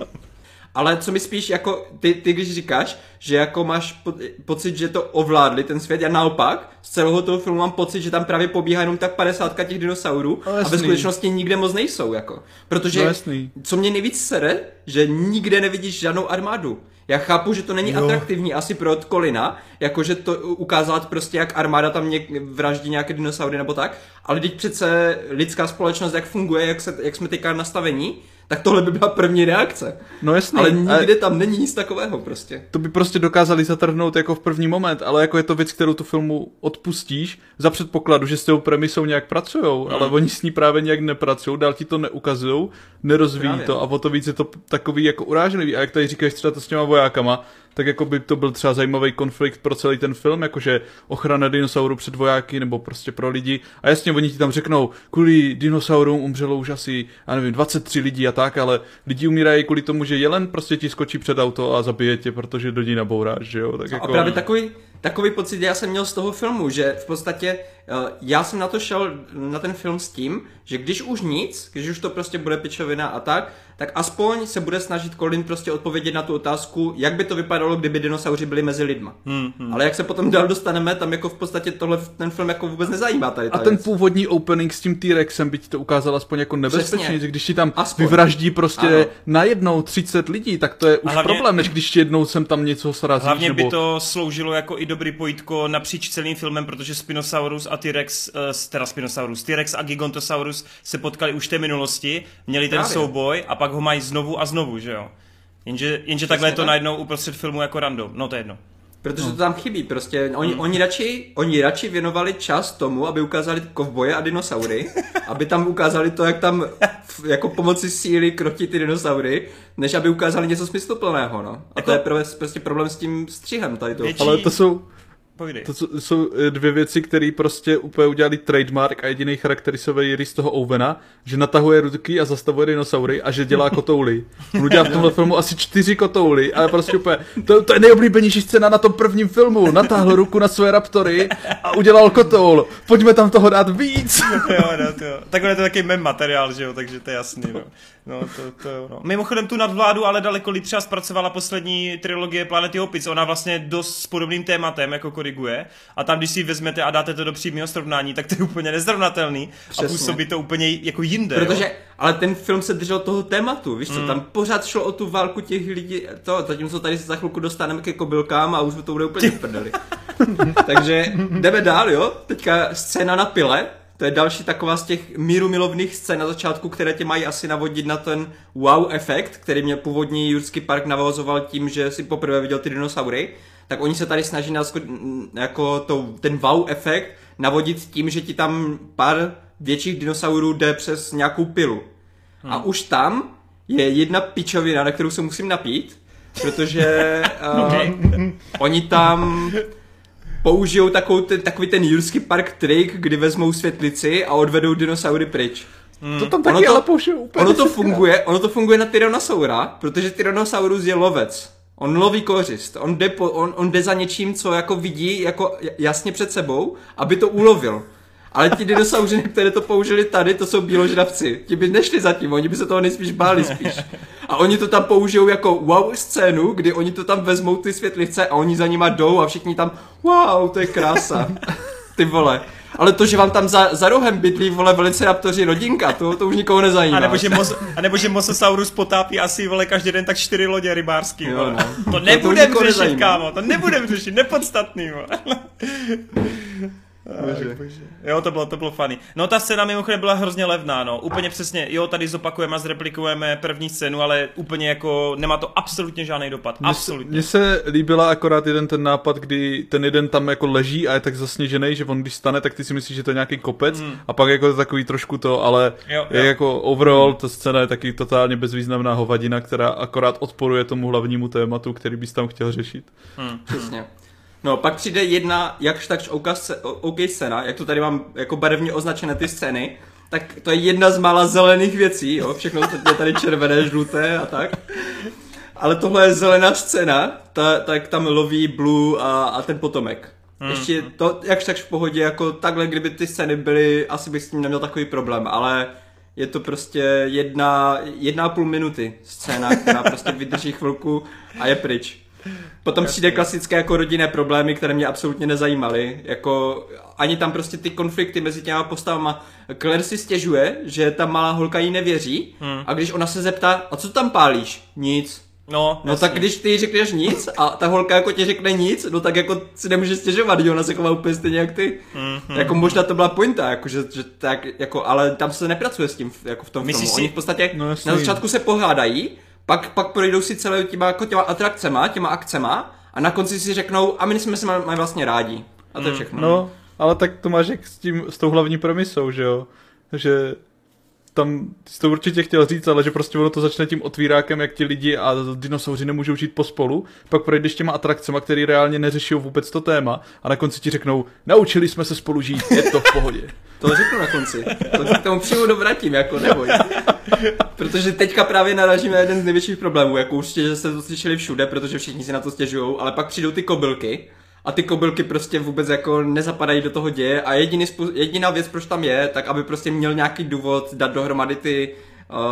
Ale co mi spíš jako, ty, ty když říkáš, že jako máš po, pocit, že to ovládli ten svět, já naopak z celého toho filmu mám pocit, že tam právě pobíhá jenom tak 50 těch dinosaurů no, a ve skutečnosti nikde moc nejsou, jako. Protože, no, co mě nejvíc sere, že nikde nevidíš žádnou armádu. Já chápu, že to není jo. atraktivní asi pro Kolina, jakože to ukázat prostě, jak armáda tam něk, vraždí nějaké dinosaury nebo tak, ale teď přece lidská společnost, jak funguje, jak, se, jak jsme teďka nastavení, tak tohle by byla první reakce. No jasný. Ale nikde a... tam není nic takového prostě. To by prostě dokázali zatrhnout jako v první moment, ale jako je to věc, kterou tu filmu odpustíš za předpokladu, že s tou premisou nějak pracujou, hmm. ale oni s ní právě nějak nepracují, dál ti to neukazujou, nerozvíjí právě. to a o to víc je to takový jako urážlivý. A jak tady říkáš třeba to s těma vojákama, tak jako by to byl třeba zajímavý konflikt pro celý ten film, jakože ochrana dinosaurů před vojáky nebo prostě pro lidi. A jasně, oni ti tam řeknou, kvůli dinosaurům umřelo už asi, já nevím, 23 lidí a tak, ale lidi umírají kvůli tomu, že jelen prostě ti skočí před auto a zabije tě, protože do ní nabouráš, že jo? Tak no jako... A právě takový, takový pocit já jsem měl z toho filmu, že v podstatě eh, já jsem na to šel na ten film s tím, že když už nic, když už to prostě bude pičovina a tak, tak aspoň se bude snažit Colin prostě odpovědět na tu otázku, jak by to vypadalo, kdyby dinosauři byli mezi lidma. Hmm, hmm. Ale jak se potom dál dostaneme, tam jako v podstatě tohle ten film jako vůbec nezajímá tady. A ten věc. původní opening s tím T-Rexem by ti to ukázal aspoň jako nebezpečný, že když ti tam aspoň. vyvraždí prostě ano. najednou 30 lidí, tak to je už hlavně, problém, než když jednou sem tam něco srazí. Hlavně nebo... by to sloužilo jako i dobrý pojítko napříč celým filmem, protože Spinosaurus a T-Rex, uh, teda Spinosaurus, T-Rex a Gigantosaurus se potkali už v té minulosti, měli ten Právě. souboj a pak ho mají znovu a znovu, že jo. Jenže, jenže takhle je to najednou uprostřed filmu jako random. No to je jedno. Protože no. to tam chybí, prostě oni, hmm. oni, radši, oni radši věnovali čas tomu, aby ukázali kovboje a dinosaury, aby tam ukázali to, jak tam jako pomocí síly krotí ty dinosaury, než aby ukázali něco smysluplného, no. A jako... to je prostě problém s tím střihem tady to. Větší... Ale to jsou, Povídej. To jsou eh, dvě věci, které prostě úplně udělali trademark a jediný charakteristový rys toho Ovena, že natahuje ruky a zastavuje dinosaury a že dělá kotouly. On udělal v tomhle filmu asi čtyři kotouly, ale prostě úplně, to, to je nejoblíbenější scéna na tom prvním filmu. Natáhl ruku na své raptory a udělal kotoul. Pojďme tam toho dát víc. jo, no, to, Takhle je to taky mem materiál, že jo, takže to je jasný. No. No, to, to jo, no. Mimochodem tu nadvládu ale daleko líp třeba zpracovala poslední trilogie Planety Opic. Ona vlastně dost s podobným tématem jako koriguje. A tam, když si vezmete a dáte to do přímého srovnání, tak to je úplně nezrovnatelný. Přesně. A působí to úplně jako jinde. Protože, jo? ale ten film se držel toho tématu, víš co, mm. tam pořád šlo o tu válku těch lidí, to, zatímco tady se za chvilku dostaneme ke kobylkám a už to bude úplně v prdeli. Takže jdeme dál, jo? Teďka scéna na pile, to je další taková z těch míru milovných scén na začátku, které tě mají asi navodit na ten wow efekt, který mě původní Jurský park navazoval tím, že si poprvé viděl ty dinosaury. Tak oni se tady snaží na, jako to, ten wow efekt navodit tím, že ti tam pár větších dinosaurů jde přes nějakou pilu. Hmm. A už tam je jedna pičovina, na kterou se musím napít, protože uh, okay. oni tam použijou takovou ten, takový ten Jurský park trik, kdy vezmou světlici a odvedou dinosaury pryč. Hmm. To tam taky ono to, ale úplně. Ono to funguje, ono to funguje na Tyrannosaura, protože Tyrannosaurus je lovec. On loví kořist, on jde, po, on, on jde za něčím, co jako vidí jako jasně před sebou, aby to ulovil. Ale ti dinosauři, které to použili tady, to jsou bíložravci. Ti by nešli za tím, oni by se toho nejspíš báli spíš. A oni to tam použijou jako wow scénu, kdy oni to tam vezmou ty světlice a oni za nima jdou a všichni tam wow, to je krása. Ty vole. Ale to, že vám tam za, za rohem bydlí, vole, velice raptoři rodinka, to, to už nikoho nezajímá. A nebo, že, mos, a nebo, že Mosasaurus potápí asi, vole, každý den tak čtyři lodě rybářský, jo. No. To nebudem to řešit, nezajímá. kámo, to nebudem řešit, nepodstatný, vole. Bože. Bože. Jo, to bylo, to bylo funny. No ta scéna mimochodem byla hrozně levná, no. Úplně přesně, jo, tady zopakujeme a zreplikujeme první scénu, ale úplně jako nemá to absolutně žádný dopad. Mně absolutně. Mně se líbila akorát jeden ten nápad, kdy ten jeden tam jako leží a je tak zasněžený, že on když stane, tak ty si myslíš, že to je nějaký kopec mm. a pak jako takový trošku to, ale jo, je jo. jako overall, ta scéna je taky totálně bezvýznamná hovadina, která akorát odporuje tomu hlavnímu tématu, který bys tam chtěl řešit. Mm. Přesně. No, pak přijde jedna, jakž takž OK, OK scéna, jak to tady mám jako barevně označené ty scény, tak to je jedna z mála zelených věcí, jo, všechno je tady červené, žluté a tak. Ale tohle je zelená scéna, ta, tak tam loví Blue a, a ten potomek. Hmm. Ještě to, jakž takž v pohodě, jako takhle, kdyby ty scény byly, asi bych s tím neměl takový problém, ale je to prostě jedna, jedna a půl minuty scéna, která prostě vydrží chvilku a je pryč. Potom přijde klasické jako rodinné problémy, které mě absolutně nezajímaly. Jako ani tam prostě ty konflikty mezi těma postavama. Claire si stěžuje, že ta malá holka jí nevěří hmm. a když ona se zeptá, a co tam pálíš? Nic. No, no tak když ty řekneš nic a ta holka jako ti řekne nic, no tak jako si nemůže stěžovat, že ona se chová úplně stejně jak ty. Mm-hmm. Jako možná to byla pointa, jako, že, že tak, jako, ale tam se nepracuje s tím jako v tom Myslíš filmu. Si... Oni v podstatě no, na začátku se pohádají, pak, pak projdou si celé těma, jako těma atrakcema, těma akcema a na konci si řeknou, a my jsme se mají vlastně rádi. A to je mm. všechno. No, ale tak to máš jak s, tím, s tou hlavní premisou, že jo? Že tam jsi to určitě chtěl říct, ale že prostě ono to začne tím otvírákem, jak ti lidi a dinosauři nemůžou žít pospolu, pak projdeš těma atrakcemi, které reálně neřeší vůbec to téma a na konci ti řeknou, naučili jsme se spolu žít, je to v pohodě. To řeknu na konci. To k tomu přímo dovratím, jako neboj. Protože teďka právě naražíme jeden z největších problémů, jako určitě, že jste to slyšeli všude, protože všichni si na to stěžují, ale pak přijdou ty kobylky a ty kobylky prostě vůbec jako nezapadají do toho děje a jediný jediná věc, proč tam je, tak aby prostě měl nějaký důvod dát dohromady ty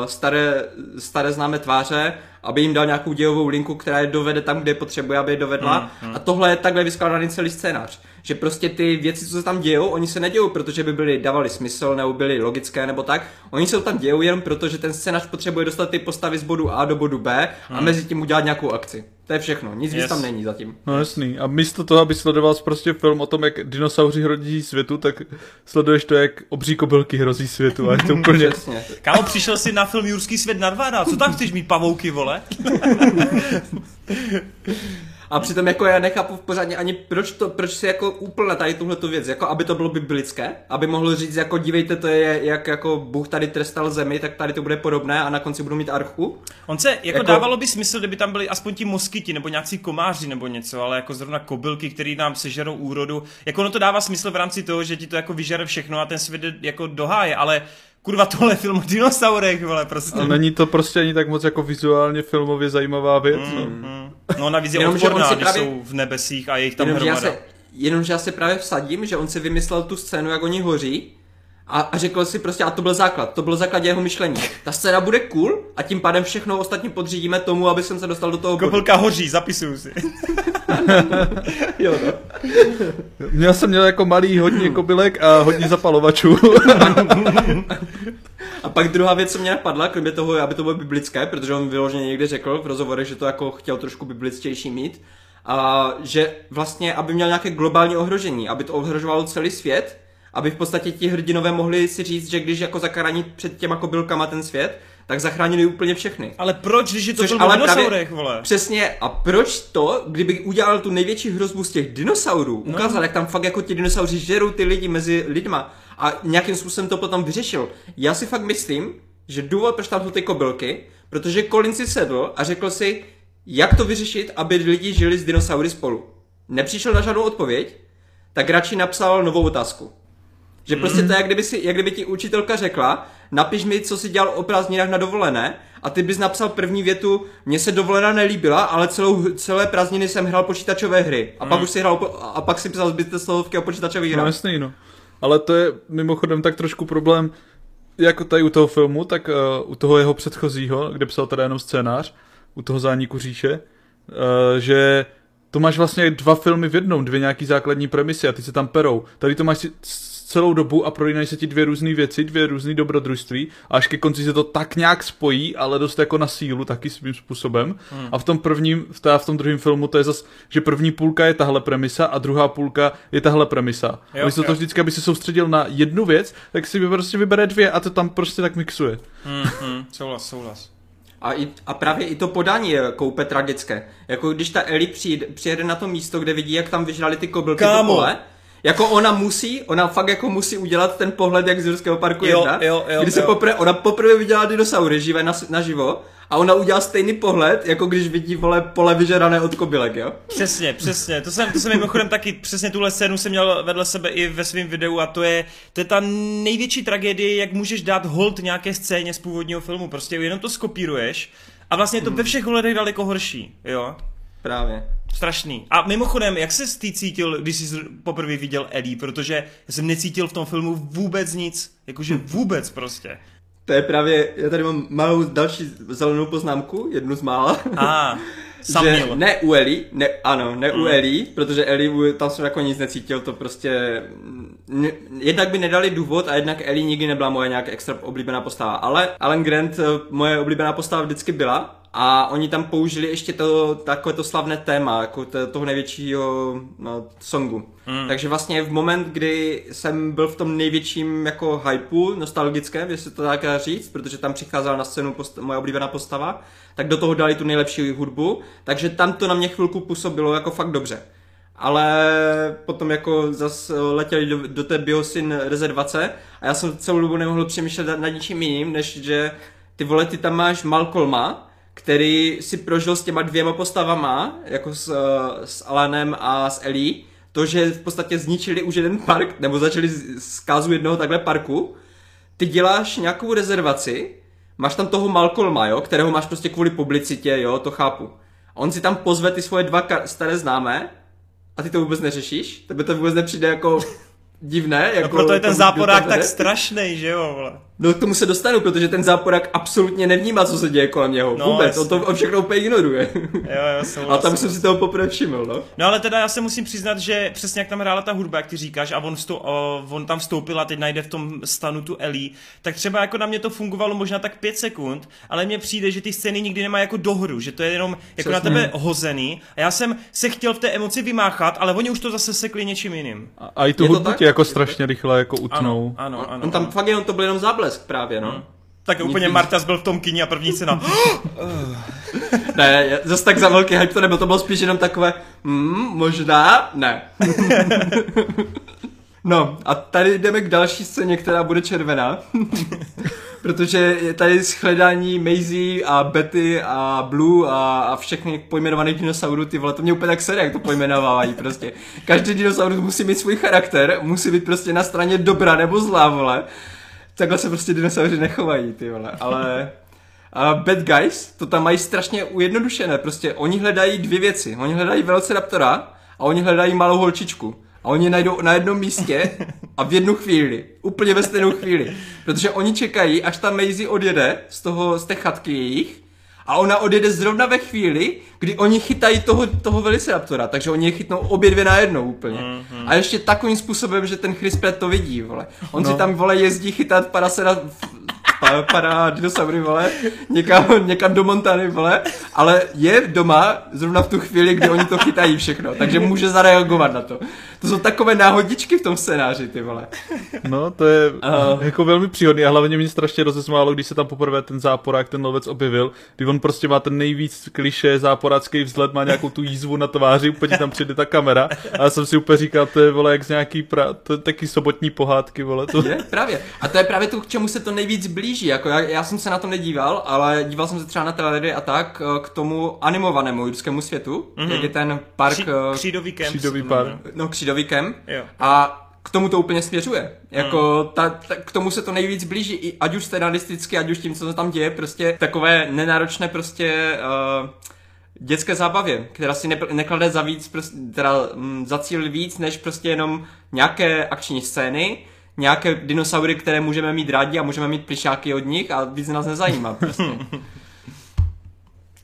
staré, staré známé tváře, aby jim dal nějakou dějovou linku, která je dovede tam, kde je potřebuje, aby je dovedla. Mm, mm. A tohle je takhle vyskládaný celý scénář. Že prostě ty věci, co se tam dějou, oni se nedějou, protože by byly, dávali smysl nebo byly logické nebo tak. Oni se tam dějou jenom proto, že ten scénář potřebuje dostat ty postavy z bodu A do bodu B a mm. mezi tím udělat nějakou akci. To je všechno, nic yes. víc tam není zatím. No jasný. A místo toho, aby sledoval prostě film o tom, jak dinosauři hrozí světu, tak sleduješ to, jak obří kobylky hrozí světu. A je to úplně... Kámo, přišel jsi na film Jurský svět Narváda. Co tam chceš mít pavouky, vole? A přitom jako já nechápu v pořádně ani proč, to, proč si jako úplně tady tuhle tu věc, jako aby to bylo biblické, aby mohl říct jako dívejte, to je jak jako Bůh tady trestal zemi, tak tady to bude podobné a na konci budu mít archu. On se, jako, jako dávalo by smysl, kdyby tam byli aspoň ti moskyti nebo nějací komáři nebo něco, ale jako zrovna kobylky, který nám sežerou úrodu, jako ono to dává smysl v rámci toho, že ti to jako vyžere všechno a ten svět jako doháje, ale kurva tohle film o dinosaurech, vole, prostě. A není to prostě ani tak moc jako vizuálně filmově zajímavá věc. Mm, no, mm. no navíc je jenom, odporná, když právě... jsou v nebesích a je jich tam jenom, hromada. Já se, jenomže já se právě vsadím, že on si vymyslel tu scénu, jak oni hoří, a, a řekl si prostě, a to byl základ, to byl základ jeho myšlení. Ta scéna bude cool a tím pádem všechno ostatní podřídíme tomu, aby jsem se dostal do toho Kopilka hoří, zapisuju si. jo, no. Já jsem měl jako malý hodně kobylek a hodně zapalovačů. a pak druhá věc, co mě napadla, kromě toho, aby to bylo biblické, protože on vyloženě někdy řekl v rozhovorech, že to jako chtěl trošku biblictější mít, a že vlastně, aby měl nějaké globální ohrožení, aby to ohrožovalo celý svět, aby v podstatě ti hrdinové mohli si říct, že když jako zachrání před těma kobylkama ten svět, tak zachránili úplně všechny. Ale proč, když je to Což, ale dinosaurech, vole? Přesně, a proč to, kdyby udělal tu největší hrozbu z těch dinosaurů, no. ukázal, jak tam fakt jako ti dinosauři žerou ty lidi mezi lidma a nějakým způsobem to potom vyřešil. Já si fakt myslím, že důvod, proč tam jsou ty kobylky, protože Colin si sedl a řekl si, jak to vyřešit, aby lidi žili s dinosaury spolu. Nepřišel na žádnou odpověď, tak radši napsal novou otázku. Že prostě to je, jak kdyby, si, jak kdyby ti učitelka řekla, napiš mi, co si dělal o prázdninách na dovolené a ty bys napsal první větu, mně se dovolená nelíbila, ale celou, celé prázdniny jsem hrál počítačové hry. A mm. pak už si hrál, a pak si psal zbytné slovky o počítačových hrách. No jasný, no. Ale to je mimochodem tak trošku problém, jako tady u toho filmu, tak uh, u toho jeho předchozího, kde psal teda jenom scénář, u toho zániku říše, uh, že to máš vlastně dva filmy v jednom, dvě nějaký základní premisy a ty se tam perou. Tady to máš celou dobu a prolínají se ti dvě různé věci, dvě různé dobrodružství a až ke konci se to tak nějak spojí, ale dost jako na sílu taky svým způsobem. Hmm. A v tom prvním, v, v tom druhém filmu to je zase, že první půlka je tahle premisa a druhá půlka je tahle premisa. Jo, a to vždycky, aby se soustředil na jednu věc, tak si prostě vybere dvě a to tam prostě tak mixuje. Hmm, hmm, souhlas, souhlas. A, i, a právě i to podání je koupe tragické. Jako když ta Ellie přijde, přijede na to místo, kde vidí, jak tam vyžrali ty kobylky Kámo. do pole, Jako ona musí, ona fakt jako musí udělat ten pohled jak z Jurského parku jo, 1, jo, jo, kdy se jo. poprvé, ona poprvé viděla dinosaury živé na, naživo a ona udělá stejný pohled, jako když vidí vole pole vyžerané od kobylek, jo? Přesně, přesně. To jsem, to jsem mimochodem taky, přesně tuhle scénu jsem měl vedle sebe i ve svém videu a to je, to je ta největší tragédie, jak můžeš dát hold nějaké scéně z původního filmu. Prostě jenom to skopíruješ a vlastně je to ve všech ohledech daleko horší, jo? Právě. Strašný. A mimochodem, jak se ty cítil, když jsi poprvé viděl Eddie, protože já jsem necítil v tom filmu vůbec nic, jakože vůbec prostě. To je právě, já tady mám malou další zelenou poznámku, jednu z mála. A, že ne u Eli, ne, ano, ne mm. u Eli, protože Eli, tam jsem jako nic necítil, to prostě, ne, jednak by nedali důvod a jednak Eli nikdy nebyla moje nějak extra oblíbená postava, ale Alan Grant moje oblíbená postava vždycky byla a oni tam použili ještě to takové to slavné téma, jako to, toho největšího no, songu. Mm. Takže vlastně v moment, kdy jsem byl v tom největším jako hypeu nostalgickém, jestli to tak dá říct, protože tam přicházela na scénu post- moje oblíbená postava, tak do toho dali tu nejlepší hudbu, takže tam to na mě chvilku působilo jako fakt dobře. Ale potom jako zase letěli do, do té Biosin rezervace a já jsem celou dobu nemohl přemýšlet nad ničím jiným, než že ty vole, ty tam máš Malcolma, který si prožil s těma dvěma postavama, jako s, s Alanem a s Ellie, to, že v podstatě zničili už jeden park, nebo začali zkázu jednoho takhle parku, ty děláš nějakou rezervaci, máš tam toho Malcolma, jo, kterého máš prostě kvůli publicitě, jo, to chápu. A on si tam pozve ty svoje dva staré známé a ty to vůbec neřešíš? Tebe to vůbec nepřijde jako divné. Jako no proto je ten záporák tak strašný, že jo, vole. No k tomu se dostanu, protože ten záporák absolutně nevnímá, co se děje kolem něho. No, Vůbec, on to on všechno úplně ignoruje. Jo, jo, A tam jsem si toho poprvé všiml, no. No ale teda já se musím přiznat, že přesně jak tam hrála ta hudba, jak ty říkáš, a on, stou, on tam vstoupil a teď najde v tom stanu tu Ellie, tak třeba jako na mě to fungovalo možná tak pět sekund, ale mně přijde, že ty scény nikdy nemá jako dohru, že to je jenom jako přesně. na tebe hozený. A já jsem se chtěl v té emoci vymáchat, ale oni už to zase sekli něčím jiným. A, a i tu hudbu tě jako strašně rychle jako utnou. Ano, ano, ano. On tam fakt jenom to byl jenom záblesk právě, no. Hmm. Tak úplně Martas byl v tom kyni a první cena. ne, zase tak za velký hype to nebyl, to bylo spíš jenom takové, mm, možná, ne. no, a tady jdeme k další scéně, která bude červená. Protože je tady shledání Maisie a Betty a Blue a, a všechny pojmenovaných dinosaurů, ty vole, to mě úplně tak sere, jak to pojmenovávají prostě. Každý dinosaurus musí mít svůj charakter, musí být prostě na straně dobra nebo zlá, vole takhle se prostě dinosauři nechovají, ty vole, ale... A bad guys to tam mají strašně ujednodušené, prostě oni hledají dvě věci. Oni hledají Velociraptora a oni hledají malou holčičku. A oni najdou na jednom místě a v jednu chvíli. Úplně ve stejnou chvíli. Protože oni čekají, až ta Maisie odjede z, toho, z té chatky jejich a ona odjede zrovna ve chvíli, kdy oni chytají toho, toho Velociraptora, takže oni je chytnou obě dvě najednou úplně. Mm-hmm. A ještě takovým způsobem, že ten Chris Pratt to vidí, vole. On no. si tam, vole, jezdí chytat parasera pa, para dinosaury, vole, někam, někam do Montany, vole, ale je doma zrovna v tu chvíli, kdy oni to chytají všechno, takže může zareagovat na to. To jsou takové náhodičky v tom scénáři, ty vole. No, to je uh. jako velmi příhodný a hlavně mě strašně rozesmálo, když se tam poprvé ten záporák, ten lovec objevil, kdy on prostě má ten nejvíc kliše záporácký vzhled, má nějakou tu jízvu na tváři, úplně tam přijde ta kamera a já jsem si úplně říkal, to je vole jak z nějaký pra, to je taky sobotní pohádky, vole. To... Je, právě. A to je právě to, k čemu se to nejvíc blíží. Jako já, já jsem se na to nedíval, ale díval jsem se třeba na trailery a tak eh, k tomu animovanému judskému světu, mm-hmm. jak je ten park... Kří, eh, křídový kemp. Křídový park. No, křídový kemp. Jo. A k tomu to úplně směřuje. Jako hmm. ta, ta, k tomu se to nejvíc blíží, i, ať už stylisticky, ať už tím, co se tam děje, prostě takové nenáročné prostě uh, dětské zábavě, která si ne, neklade za víc, prostě, teda m, za cíl víc, než prostě jenom nějaké akční scény, nějaké dinosaury, které můžeme mít rádi a můžeme mít plišáky od nich a víc nás nezajímá prostě.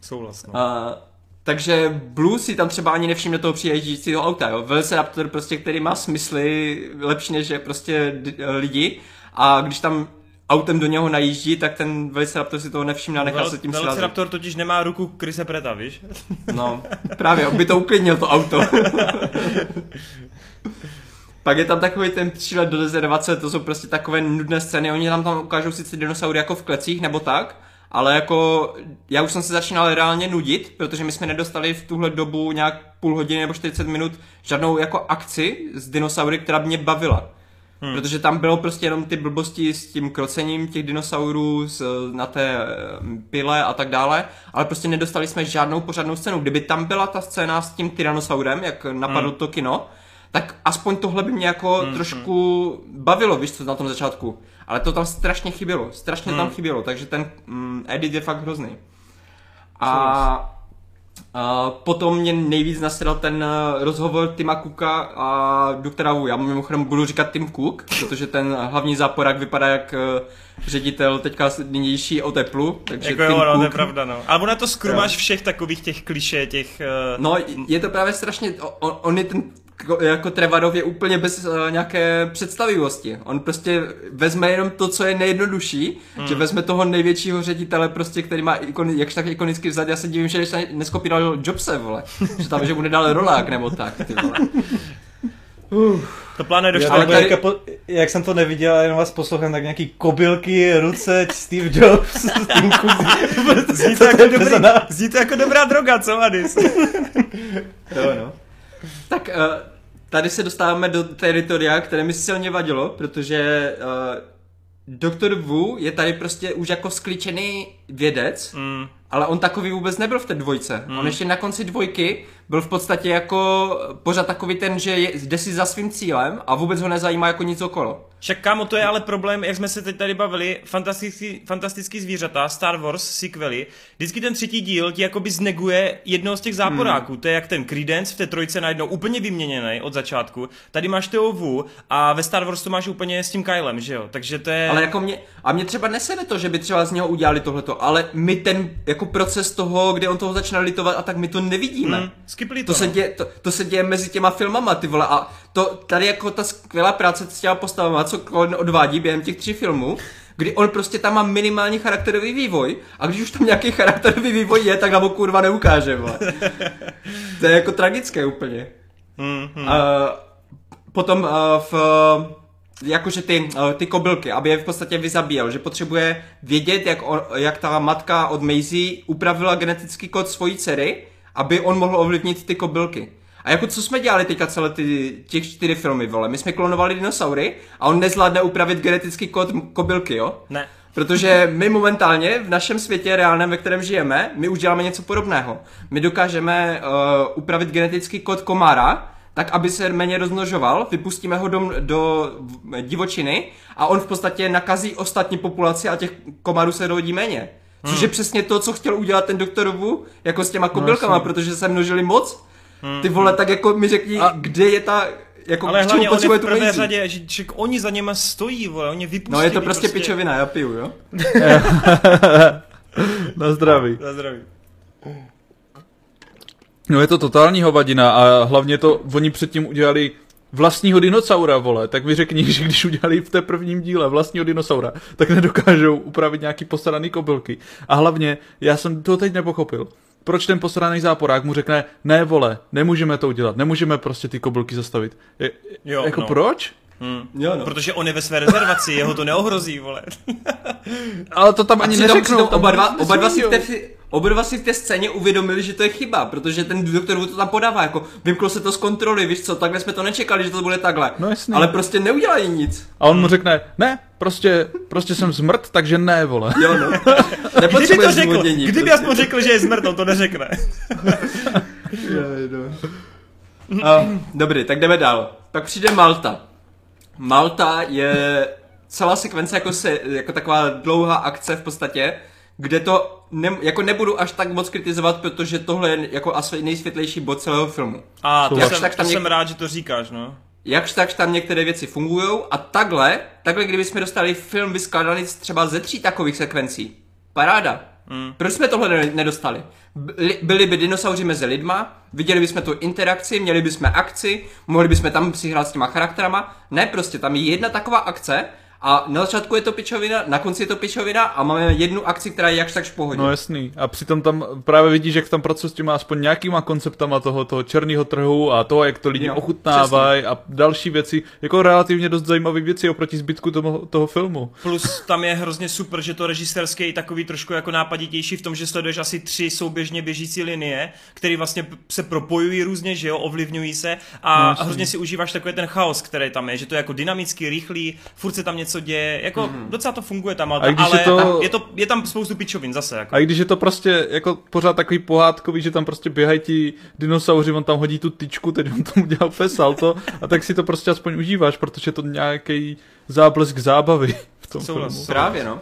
Souhlas, no. Uh, takže Blue si tam třeba ani nevšimne toho přijíždějícího auta, jo. Velociraptor prostě, který má smysly lepší než je prostě lidi a když tam autem do něho najíždí, tak ten Velociraptor si toho nevšimne a nechal Vel, se tím srazit. Velociraptor totiž nemá ruku Krise Preta, víš? No, právě, on by to uklidnil, to auto. Pak je tam takový ten přílet do rezervace, to jsou prostě takové nudné scény, oni tam tam ukážou sice dinosaury jako v klecích nebo tak, ale jako já už jsem se začínal reálně nudit, protože my jsme nedostali v tuhle dobu nějak půl hodiny nebo 40 minut žádnou jako akci z dinosaury, která by mě bavila. Hmm. Protože tam bylo prostě jenom ty blbosti s tím krocením těch dinosaurů z, na té eh, pile a tak dále, ale prostě nedostali jsme žádnou pořádnou scénu. Kdyby tam byla ta scéna s tím tyrannosaurem, jak napadlo hmm. to kino, tak aspoň tohle by mě jako hmm. trošku bavilo, víš co, na tom začátku. Ale to tam strašně chybělo, strašně hmm. tam chybělo, takže ten mm, edit je fakt hrozný. A Uh, potom mě nejvíc nasral ten uh, rozhovor Tima Cooka a doktora Wu. Já mimochodem budu říkat Tim Cook, protože ten hlavní záporák vypadá jak uh, ředitel teďka nynější o teplu. Takže jako Tim jo, no, Cook, to je pravda, no. Ale ono to skrumáš všech takových těch kliše, těch... Uh... No, je to právě strašně, on, on je ten jako Trevarov je úplně bez uh, nějaké představivosti. On prostě vezme jenom to, co je nejjednodušší, hmm. že vezme toho největšího ředitele, prostě, který má ikon, jakž tak ikonický vzad. Já se divím, že se neskopíroval Jobse, vole. že tam, že mu nedal rolák nebo tak, ty vole. Uh, to plánuje do čtvrtka. Tady... Jak, jak, jsem to neviděl, jenom vás poslouchám, tak nějaký kobylky, ruce, Steve Jobs, Cook. zní, to jako dobrý, zní to jako dobrá droga, co Adis? jo, no. Tak uh, tady se dostáváme do teritoria, které mi silně vadilo, protože uh, Doktor Wu je tady prostě už jako skličený vědec, mm. ale on takový vůbec nebyl v té dvojce. Mm. On ještě na konci dvojky byl v podstatě jako pořád takový ten, že je, jde si za svým cílem a vůbec ho nezajímá jako nic okolo. Však kámo, to je ale problém, jak jsme se teď tady bavili, fantastický, fantastický zvířata, Star Wars, sequely, vždycky ten třetí díl ti jakoby zneguje jednoho z těch záporáků, hmm. to je jak ten Credence v té trojce najednou úplně vyměněný od začátku, tady máš toho Wu a ve Star Wars to máš úplně s tím Kylem, že jo, takže to je... Ale jako mě, a mě třeba nesede to, že by třeba z něho udělali tohleto, ale my ten jako proces toho, kde on toho začne litovat a tak my to nevidíme. Hmm. Skipli to. To, no. se děje, to, to se děje mezi těma filmama, ty vole, a to tady jako ta skvělá práce s těma postavama, co Colin odvádí během těch tří filmů, kdy on prostě tam má minimální charakterový vývoj a když už tam nějaký charakterový vývoj je, tak nám ho kurva neukáže, vole. To je jako tragické úplně. Mm-hmm. Uh, potom uh, v jakože ty, ty kobylky, aby je v podstatě vyzabíjel, že potřebuje vědět, jak, on, jak ta matka od Maisie upravila genetický kód svojí dcery, aby on mohl ovlivnit ty kobylky. A jako co jsme dělali teďka celé ty, těch čtyři filmy, vole? My jsme klonovali dinosaury a on nezvládne upravit genetický kód kobylky, jo? Ne. Protože my momentálně v našem světě reálném, ve kterém žijeme, my už děláme něco podobného. My dokážeme uh, upravit genetický kód komára, tak aby se méně rozmnožoval, vypustíme ho do, do divočiny a on v podstatě nakazí ostatní populaci a těch komarů se rodí méně. Což hmm. je přesně to, co chtěl udělat ten doktor Wu, jako s těma no, kobylkama, no, protože se množili moc. Hmm. Ty vole, tak jako mi řekni, a... kde je ta jako ale hlavně on je v prvé řadě, že, že oni za něma stojí, vole, oni vypustí. No je to prostě, prostě... pičovina, já piju, jo? Na zdraví. Na zdraví. No je to totální hovadina a hlavně to, oni předtím udělali vlastního dinosaura, vole, tak mi řekni, že když udělali v té prvním díle vlastního dinosaura, tak nedokážou upravit nějaký posadaný kobylky. A hlavně, já jsem to teď nepochopil. Proč ten posraný záporák mu řekne, ne vole, nemůžeme to udělat, nemůžeme prostě ty kobylky zastavit. Je, jo, jako no. proč? Hmm. Jo, no. Protože on je ve své rezervaci, jeho to neohrozí, vole. Ale to tam ani neřeknou. Oba dva, oba dva si v té, oba dva si v té scéně uvědomili, že to je chyba, protože ten doktor to tam podává, jako vymklo se to z kontroly, víš co, takhle jsme to nečekali, že to bude takhle. No jasný. Ale prostě neudělají nic. A on mu řekne, ne, prostě, prostě jsem zmrt, takže ne, vole. Jo, no. Kdyby to řekl, kdyby prostě. aspoň řekl, že je zmrt, on to neřekne. jo, no. Uh, dobrý, tak jdeme dál. Pak přijde Malta. Malta je celá sekvence jako, se, jako taková dlouhá akce v podstatě, kde to ne, jako nebudu až tak moc kritizovat, protože tohle je jako asi nejsvětlejší bod celého filmu. A to, jsem, tak tam to něk... jsem rád, že to říkáš, no. Jakž tak tam některé věci fungují a takhle, takhle kdybychom dostali film vyskládaný třeba ze tří takových sekvencí, paráda. Hmm. Proč jsme tohle nedostali? Byli by dinosauři mezi lidma, viděli bychom tu interakci, měli bychom akci, mohli bychom tam si hrát s těma charakterama. Ne, prostě tam je jedna taková akce A na začátku je to pičovina, na konci je to pičovina a máme jednu akci, která je jakž takž v pohodě. No jasný. A přitom tam právě vidíš, jak tam pracuje s těma aspoň nějakýma konceptama toho, toho černého trhu a toho, jak to lidi ochutnávají a další věci. Jako relativně dost zajímavé věci oproti zbytku toho, toho filmu. Plus tam je hrozně super, že to režisérské je takový trošku jako nápaditější v tom, že sleduješ asi tři souběžně běžící linie, které vlastně se propojují různě, že jo, ovlivňují se a no, hrozně si užíváš takový ten chaos, který tam je, že to je jako dynamický, rychlý, furt se tam něco děje, jako mm. docela to funguje tam, ale, ale je, to... je, to, je tam spoustu pičovin zase. Jako. A i když je to prostě jako pořád takový pohádkový, že tam prostě běhají ti dinosauři, on tam hodí tu tyčku, teď on tam udělal fesalto a tak si to prostě aspoň užíváš, protože to nějaký záblesk zábavy v tom Souhlas. filmu. Právě, no.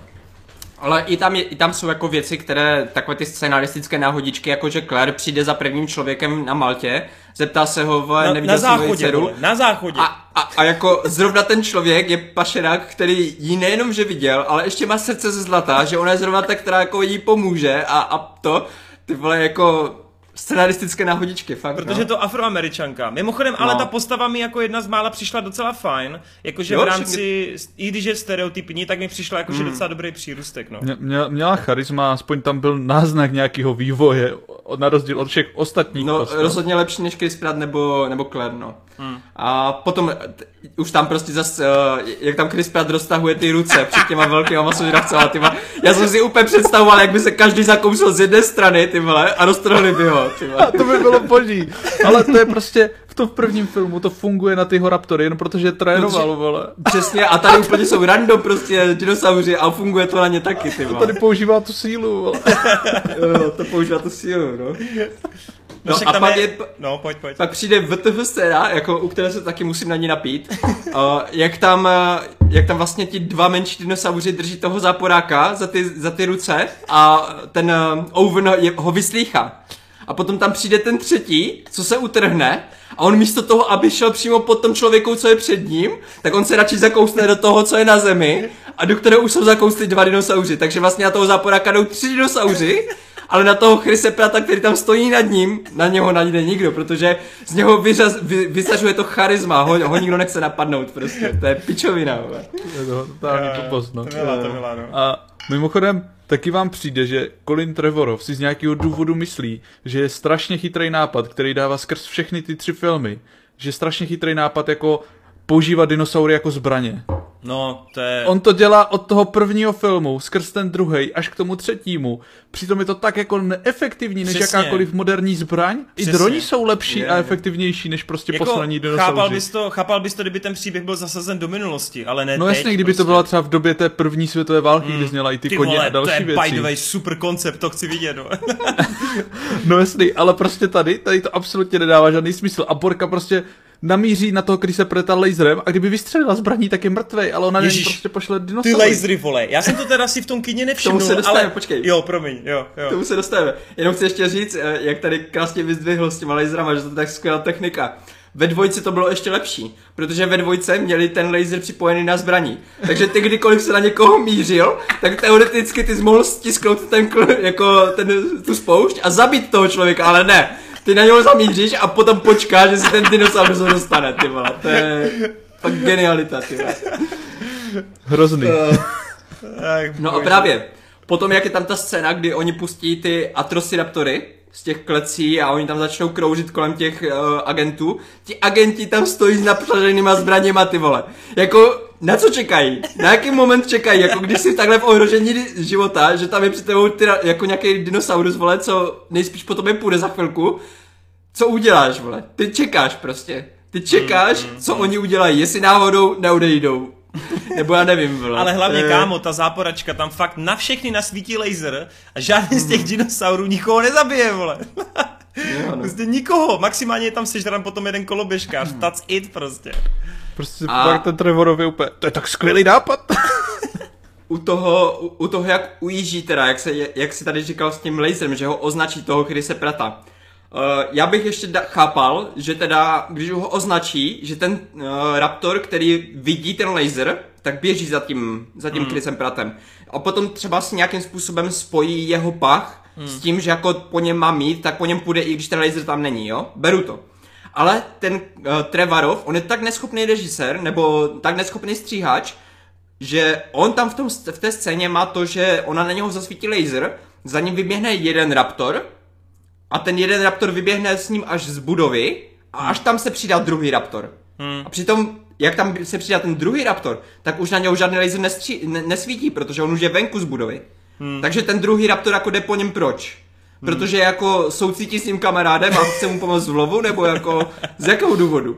Ale i tam, je, i tam jsou jako věci, které, takové ty scenaristické náhodičky, jako že Claire přijde za prvním člověkem na Maltě, zeptá se ho, na, neviděl na záchodě, dceru, na záchodě. A, a, a, jako zrovna ten člověk je pašerák, který ji nejenom, že viděl, ale ještě má srdce ze zlata, že ona je zrovna ta, která jako jí pomůže a, a to, ty vole, jako scenaristické náhodičky, fakt. Protože no. to afroameričanka. Mimochodem, no. ale ta postava mi jako jedna z mála přišla docela fajn. Jakože v rámci, mě... i když je stereotypní, tak mi přišla jakože mm. docela dobrý přírůstek. No. Mě, měla charisma, aspoň tam byl náznak nějakého vývoje, na rozdíl od všech ostatních No, postav. rozhodně lepší než Chris Pratt nebo, nebo Claire, no. Hmm. A potom t- už tam prostě zase, uh, jak tam Chris Pratt roztahuje ty ruce před těma velkýma masožravcema, tyma. Já jsem si úplně představoval, jak by se každý zakousl z jedné strany, ty vole, a roztrhli by ho, ty vole. A to by bylo boží. Ale to je prostě, v tom prvním filmu to funguje na ty raptory, jenom protože trénoval, vole. Přesně, a tady úplně jsou random prostě dinosauři a funguje to na ně taky, ty vole. To tady používá tu sílu, vole. jo, to používá tu sílu, no. No, no a pak je, je, no, pojď, pojď. pak přijde VTF scéna, jako, u které se taky musím na ní napít, uh, jak, tam, uh, jak tam vlastně ti dva menší dinosauři drží toho záporáka za ty, za ty ruce a ten uh, Owen je, ho vyslýchá. A potom tam přijde ten třetí, co se utrhne a on místo toho, aby šel přímo pod tom člověku, co je před ním, tak on se radši zakousne do toho, co je na zemi a do kterého už jsou zakousli dva dinosauři. Takže vlastně na toho záporáka jdou tři dinosauři ale na toho Chrise Prata, který tam stojí nad ním, na něho najde nikdo, protože z něho vyřaz, vy, vysažuje to charisma, ho, ho nikdo nechce napadnout prostě, to je pičovina. Je to totální blbost, no. To byla, to byla, no. A mimochodem, taky vám přijde, že Colin Trevorov si z nějakého důvodu myslí, že je strašně chytrý nápad, který dává skrz všechny ty tři filmy, že je strašně chytrý nápad jako používat dinosaury jako zbraně. No, to je... On to dělá od toho prvního filmu, skrz ten druhý, až k tomu třetímu. Přitom je to tak jako neefektivní, než Přesně. jakákoliv moderní zbraň. Přesně. I droni jsou lepší je, a efektivnější, než prostě jako, poslední dinosauři. Chápal bys, to, chápal bys to, kdyby ten příběh byl zasazen do minulosti, ale ne No teď, jasně, kdyby prostě. to bylo třeba v době té první světové války, mm. kdy zněla i ty, ty koně vole, a další to je věci. by the way super koncept, to chci vidět. No. no jasný, ale prostě tady, tady to absolutně nedává žádný smysl. A Borka prostě namíří na toho, který se preta laserem a kdyby vystřelila zbraní, tak je mrtvej, ale ona Ježiš, prostě pošle dinosaury. Ty lasery, vole. Já jsem to teda si v tom kyně nevšiml, se dostaneme, ale... počkej. Jo, promiň, jo, jo. Tomu se dostaneme. Jenom chci ještě říct, eh, jak tady krásně vyzdvihl s těma laserama, že to je tak skvělá technika. Ve dvojce to bylo ještě lepší, protože ve dvojce měli ten laser připojený na zbraní. Takže ty kdykoliv se na někoho mířil, tak teoreticky ty jsi mohl stisknout ten, jako ten, tu spoušť a zabít toho člověka, ale ne ty na něho zamíříš a potom počkáš, že si ten dinosaurus dostane, ty vole. To je fakt genialita, ty vole. Hrozný. Uh, no a právě, potom jak je tam ta scéna, kdy oni pustí ty Atrociraptory, z těch klecí a oni tam začnou kroužit kolem těch uh, agentů. Ti agenti tam stojí s napřaženýma zbraněma, ty vole. Jako, na co čekají? Na jaký moment čekají? Jako když jsi takhle v ohrožení života, že tam je při tebou ty, jako nějaký dinosaurus, vole, co nejspíš po tobě půjde za chvilku. Co uděláš, vole? Ty čekáš prostě. Ty čekáš, mm, mm, co mm. oni udělají, jestli náhodou neudejdou. Nebo já nevím, vole. Ale hlavně, kámo, ta záporačka tam fakt na všechny nasvítí laser a žádný z těch dinosaurů nikoho nezabije, vole. Jo, no. Prostě nikoho, maximálně je tam sežran potom jeden koloběžkář, hmm. that's it prostě. Prostě a... pak ten Trevorovi úplně, to je tak skvělý nápad. u toho, u, u toho, jak ujíždí teda, jak, se, jak si tady říkal s tím laserem, že ho označí toho se Prata. Uh, já bych ještě da- chápal, že teda, když ho označí, že ten uh, Raptor, který vidí ten laser, tak běží za tím, za tím mm. Chrisem Pratem. A potom třeba si nějakým způsobem spojí jeho pach mm. s tím, že jako po něm má mít, tak po něm půjde, i když ten laser tam není, jo? Beru to. Ale ten uh, Trevarov, on je tak neschopný režisér, nebo tak neschopný stříhač, že on tam v, tom, v té scéně má to, že ona na něho zasvítí laser, za ním vyběhne jeden raptor a ten jeden raptor vyběhne s ním až z budovy a až tam se přidá druhý raptor. Hmm. A přitom, jak tam se přidá ten druhý raptor, tak už na něho žádný laser nestří, ne, nesvítí, protože on už je venku z budovy. Hmm. Takže ten druhý raptor jako jde po něm proč? Hmm. Protože jako soucítí s tím kamarádem a chce mu pomoct v lovu, nebo jako z jakého důvodu?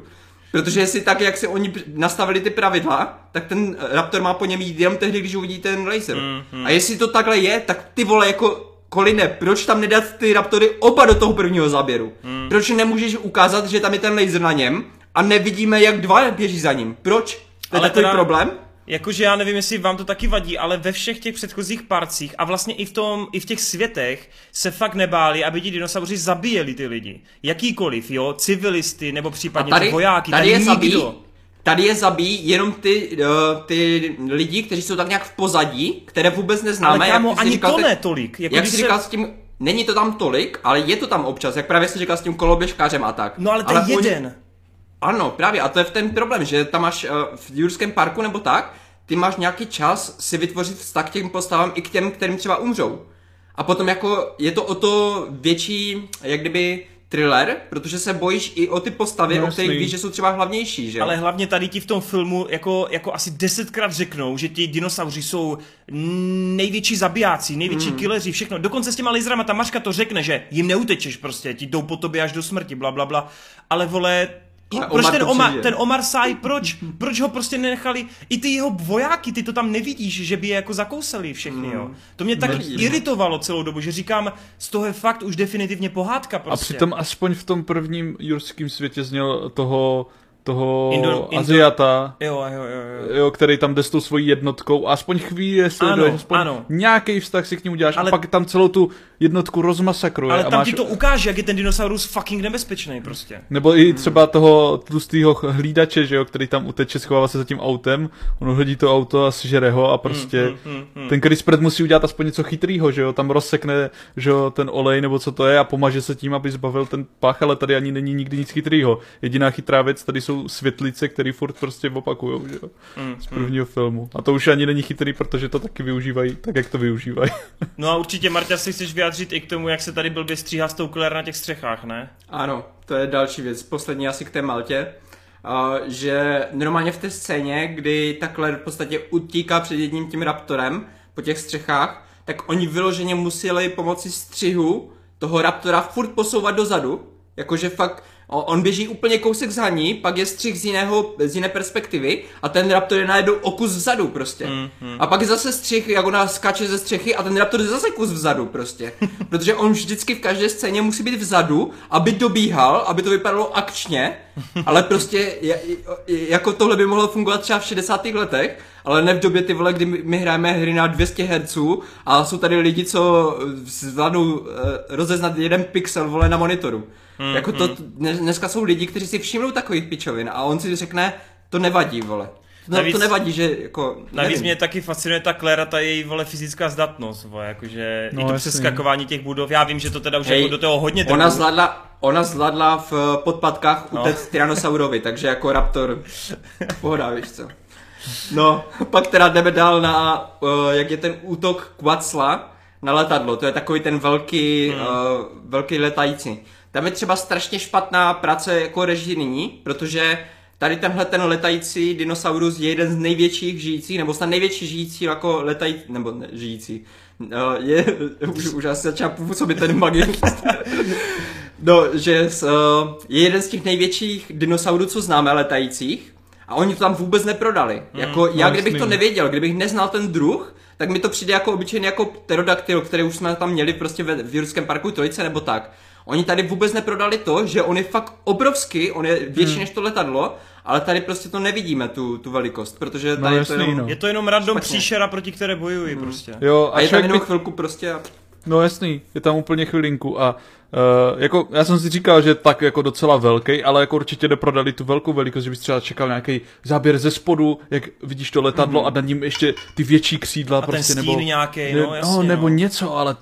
Protože jestli tak, jak si oni nastavili ty pravidla, tak ten Raptor má po něm jít jenom tehdy, když uvidí ten laser. Mm, mm. A jestli to takhle je, tak ty vole jako Koline, proč tam nedat ty Raptory oba do toho prvního záběru? Mm. Proč nemůžeš ukázat, že tam je ten laser na něm a nevidíme, jak dva běží za ním? Proč? To je Ale takový teda... problém? Jakože já nevím, jestli vám to taky vadí, ale ve všech těch předchozích parcích a vlastně i v, tom, i v těch světech se fakt nebáli, aby ti dinosauři zabíjeli ty lidi. Jakýkoliv, jo, civilisty nebo případně tady, ty vojáky. Tady, tady je nikdo. zabíjí, tady je zabíjí jenom ty, uh, ty lidi, kteří jsou tak nějak v pozadí, které vůbec neznáme. Ale kámo, jak ani říkal, to ne tolik. Jako jak jsi se... říkal s tím, není to tam tolik, ale je to tam občas, jak právě jsi říkal s tím koloběžkářem a tak. No ale to je jeden. Oni... Ano, právě, a to je v ten problém, že tam máš uh, v Jurském parku nebo tak, ty máš nějaký čas si vytvořit vztah k těm postavám i k těm, kterým třeba umřou. A potom jako je to o to větší, jak kdyby thriller, protože se bojíš i o ty postavy, no, o kterých víš, že jsou třeba hlavnější, že Ale hlavně tady ti v tom filmu jako, jako asi desetkrát řeknou, že ti dinosauři jsou největší zabijáci, největší mm. killeři, všechno. Dokonce s těma laserama ta Maška to řekne, že jim neutečeš prostě, ti jdou po tobě až do smrti, bla, bla, bla. Ale vole, ale proč Omar ten, Omar, ten Omar Sai, proč, proč ho prostě nenechali, i ty jeho vojáky, ty to tam nevidíš, že by je jako zakousali všechny, jo. Mm. To mě tak Nevidím. iritovalo celou dobu, že říkám, z toho je fakt už definitivně pohádka prostě. A přitom aspoň v tom prvním jurském světě zněl toho toho Indo, Aziata, Indo, jo, jo, jo, jo. jo, který tam jde s tou svojí jednotkou a aspoň chvíli, jestli ano, aspoň ano. nějaký vztah si k němu uděláš ale, a pak tam celou tu jednotku rozmasakruje. Ale tam máš... ti to ukáže, jak je ten dinosaurus fucking nebezpečný prostě. Nebo i třeba toho tlustého hlídače, že jo, který tam uteče, schovává se za tím autem, on hledí to auto a sežere ho a prostě hmm, hmm, hmm, hmm. ten Chris Pratt musí udělat aspoň něco chytrýho, že jo, tam rozsekne, že jo, ten olej nebo co to je a pomaže se tím, aby zbavil ten pach, ale tady ani není nikdy nic chytrýho. Jediná chytrá věc tady jsou světlice, které furt prostě opakujou, že jo, mm, z prvního mm. filmu. A to už ani není chytrý, protože to taky využívají tak, jak to využívají. no a určitě, Marta, si chceš vyjádřit i k tomu, jak se tady blbě stříhá s tou Claire na těch střechách, ne? Ano, to je další věc. Poslední asi k té Maltě. Uh, že normálně v té scéně, kdy ta Claire v podstatě utíká před jedním tím raptorem po těch střechách, tak oni vyloženě museli pomocí střihu toho raptora furt posouvat dozadu. Jakože fakt On běží úplně kousek za ní, pak je střih z, jiného, z jiné perspektivy a ten raptor je najednou o kus vzadu prostě. Mm, mm. A pak je zase střih, jak ona skáče ze střechy a ten raptor je zase kus vzadu prostě. Protože on vždycky v každé scéně musí být vzadu, aby dobíhal, aby to vypadalo akčně, ale prostě jako tohle by mohlo fungovat třeba v 60. letech, ale ne v době ty vole, kdy my hrajeme hry na 200 Hz a jsou tady lidi, co zvládnou uh, rozeznat jeden pixel vole na monitoru. Hmm, jako to, hmm. dneska jsou lidi, kteří si všimnou takových pičovin a on si řekne, to nevadí, vole. No, navíc, to nevadí, že jako... Navíc nevím. mě taky fascinuje ta Kléra, ta její vole fyzická zdatnost, vole, jakože no, i to přeskakování těch budov, já vím, že to teda už Hej, jako do toho hodně Ona zvládla, ona zvládla v podpadkách no. utéct Tyrannosaurovi, takže jako Raptor, pohoda, víš co. No, pak teda jdeme dál na, uh, jak je ten útok Quatsla na letadlo, to je takový ten velký, hmm. uh, velký letající. Tam je třeba strašně špatná práce jako režijní, protože tady tenhle ten letající dinosaurus je jeden z největších žijících, nebo snad největší žijící jako letající, nebo ne, žijící. Uh, je, už, už asi začal působit ten magik. no, že uh, je jeden z těch největších dinosaurů, co známe, letajících. A oni to tam vůbec neprodali. Hmm, jako já, no, kdybych to nevěděl, kdybych neznal ten druh, tak mi to přijde jako obyčejný jako pterodaktyl, který už jsme tam měli prostě ve, v Jurském parku Trojice nebo tak. Oni tady vůbec neprodali to, že on je fakt obrovský, on je větší hmm. než to letadlo, ale tady prostě to nevidíme, tu, tu velikost, protože no, tady no, jasný, to jenom, no. Je to jenom random špatně. příšera, proti které bojují hmm. prostě. Jo, a, a je tam jenom by... chvilku prostě a... No jasný, je tam úplně chvilinku a uh, jako já jsem si říkal, že tak jako docela velký, ale jako určitě neprodali tu velkou velikost, že bys třeba čekal nějaký záběr ze spodu, jak vidíš to letadlo mm-hmm. a nad ním ještě ty větší křídla a prostě ten nebo nějaký, no, jasně, no, nebo no. něco, ale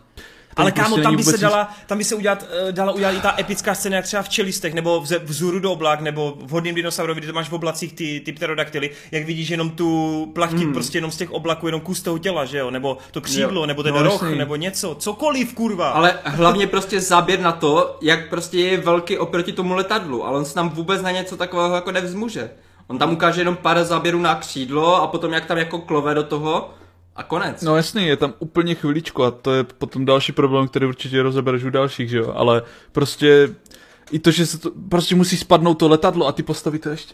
Ale kámo, prostě tam by se dala, tam by se udělat, uh, dala udělat i ta epická scéna, jak třeba v čelistech, nebo v, vzoru do oblak, nebo v hodným dinosaurovi, kde máš v oblacích ty, ty pterodaktily, jak vidíš jenom tu plachtit hmm. prostě jenom z těch oblaků, jenom kus toho těla, že jo, nebo to křídlo, jo. nebo ten no, roh, jasný. nebo něco, cokoliv, kurva. Ale hlavně prostě záběr na to, jak prostě je velký oproti tomu letadlu, ale on se tam vůbec na něco takového jako nevzmuže. On tam ukáže jenom pár záběrů na křídlo a potom jak tam jako klove do toho a konec. No jasný, je tam úplně chviličku a to je potom další problém, který určitě rozebereš u dalších, že jo, ale prostě i to, že se to, prostě musí spadnout to letadlo a ty postavy to ještě...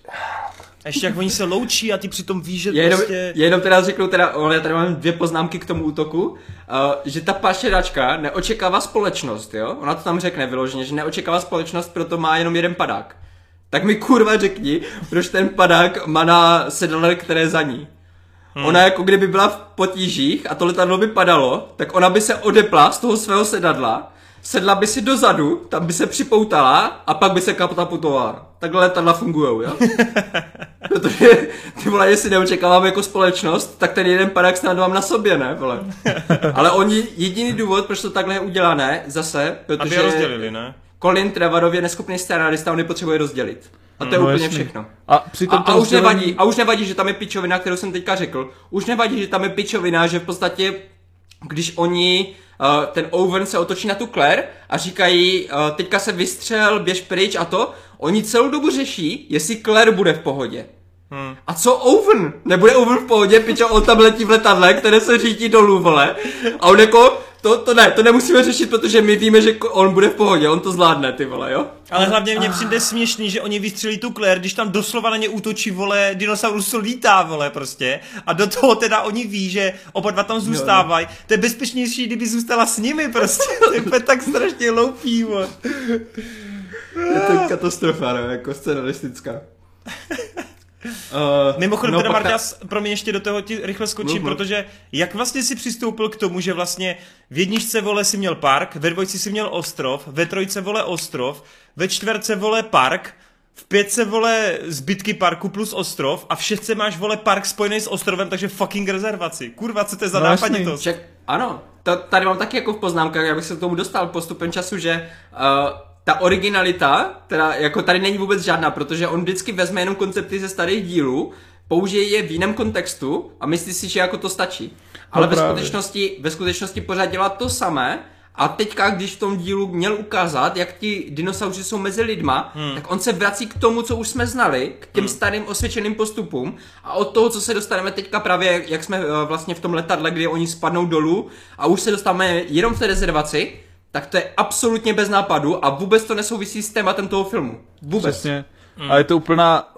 A ještě jak oni se loučí a ty přitom víš, že je jenom, prostě... Jenom teda řeknu, teda, ale já tady mám dvě poznámky k tomu útoku, uh, že ta pašeráčka neočekává společnost, jo? Ona to tam řekne vyloženě, že neočekává společnost, proto má jenom jeden padák. Tak mi kurva řekni, proč ten padák má na sedadle, které za ní. Hmm. Ona jako kdyby byla v potížích a to letadlo by padalo, tak ona by se odepla z toho svého sedadla, sedla by si dozadu, tam by se připoutala a pak by se katapultovala. Takhle letadla fungují, jo? Protože ty vole, jestli neočekávám jako společnost, tak ten jeden padák snad mám na sobě, ne, vole. Ale oni, jediný důvod, proč to takhle je udělané, zase, protože... Aby je rozdělili, ne? Colin Trevorov je neschopný scenárista, on je potřebuje rozdělit. A to je no, úplně jasný. všechno. A, přitom a, a už nevadí, a už nevadí, že tam je pičovina, kterou jsem teďka řekl. Už nevadí, že tam je pičovina, že v podstatě, když oni Uh, ten Owen se otočí na tu Claire a říkají, uh, teďka se vystřel, běž pryč a to. Oni celou dobu řeší, jestli Claire bude v pohodě. Hmm. A co Owen? Nebude Owen v pohodě, pičo, on tam letí v letadle, které se řídí dolů, vole. A on jako, to, to ne, to nemusíme řešit, protože my víme, že on bude v pohodě, on to zvládne, ty vole, jo? Ale hlavně mně přijde směšný, že oni vystřelí tu Claire, když tam doslova na ně útočí, vole, dinosaurus lítá, vole, prostě. A do toho teda oni ví, že oba dva tam zůstávají. To je bezpečnější, kdyby zůstala s nimi, prostě. to je tak strašně loupý, vole. Je to katastrofa, no, jako scenaristická. Uh, Mimochodem no, teda Marťas, ta... pro mě ještě do toho ti rychle skočím, uh-huh. protože jak vlastně si přistoupil k tomu, že vlastně v jedničce vole si měl park, ve dvojci si měl ostrov, ve trojce vole ostrov, ve čtverce vole park, v pětce vole zbytky parku plus ostrov a v šestce máš vole park spojený s ostrovem, takže fucking rezervaci. Kurva, co to je za no, nápaditost? Ček, ano, to, tady mám taky jako v poznámkách, já bych se k tomu dostal postupem času, že uh, ta originalita, teda jako tady není vůbec žádná, protože on vždycky vezme jenom koncepty ze starých dílů, použije je v jiném kontextu a myslí si, že jako to stačí. Ale no ve skutečnosti, ve skutečnosti pořád dělá to samé, a teďka, když v tom dílu měl ukázat, jak ti dinosauři jsou mezi lidma, hmm. tak on se vrací k tomu, co už jsme znali, k těm hmm. starým osvědčeným postupům a od toho, co se dostaneme teďka právě, jak jsme eh, vlastně v tom letadle, kdy oni spadnou dolů a už se dostáváme jenom v té rezervaci, tak to je absolutně bez nápadu a vůbec to nesouvisí s tématem toho filmu. Vůbec. Přesně. Hmm. A je to úplná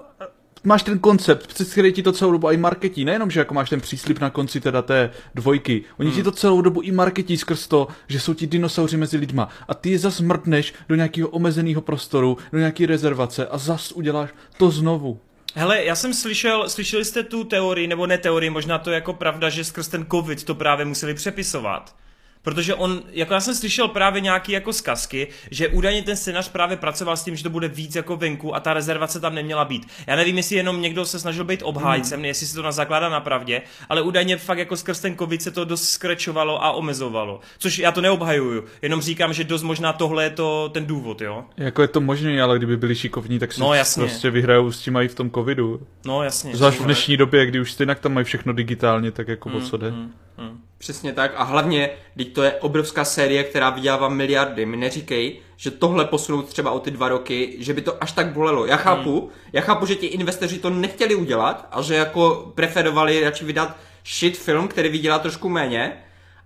máš ten koncept, přes který ti to celou dobu i marketí, nejenom, že jako máš ten příslip na konci teda té dvojky, oni hmm. ti to celou dobu i marketí skrz to, že jsou ti dinosauři mezi lidma a ty je zas mrtneš do nějakého omezeného prostoru, do nějaké rezervace a zas uděláš to znovu. Hele, já jsem slyšel, slyšeli jste tu teorii, nebo ne teorii, možná to je jako pravda, že skrz ten covid to právě museli přepisovat Protože on, jako já jsem slyšel právě nějaký jako zkazky, že údajně ten scénář právě pracoval s tím, že to bude víc jako venku a ta rezervace tam neměla být. Já nevím, jestli jenom někdo se snažil být obhájcem, hmm. jestli se to zakládá na pravdě, ale údajně fakt jako skrz ten covid se to dost skrečovalo a omezovalo. Což já to neobhajuju, jenom říkám, že dost možná tohle je to ten důvod, jo. Jako je to možné, ale kdyby byli šikovní, tak si no, jasně. prostě vyhrajou s tím mají v tom covidu. No jasně. Zvlášť v dnešní době, kdy už stejně tam mají všechno digitálně, tak jako o co jde. Hmm, hmm. Přesně tak a hlavně, teď to je obrovská série, která vydělává miliardy. Mi neříkej, že tohle posunout třeba o ty dva roky, že by to až tak bolelo. Já chápu, hmm. já chápu, že ti investoři to nechtěli udělat a že jako preferovali radši vydat shit film, který vydělá trošku méně,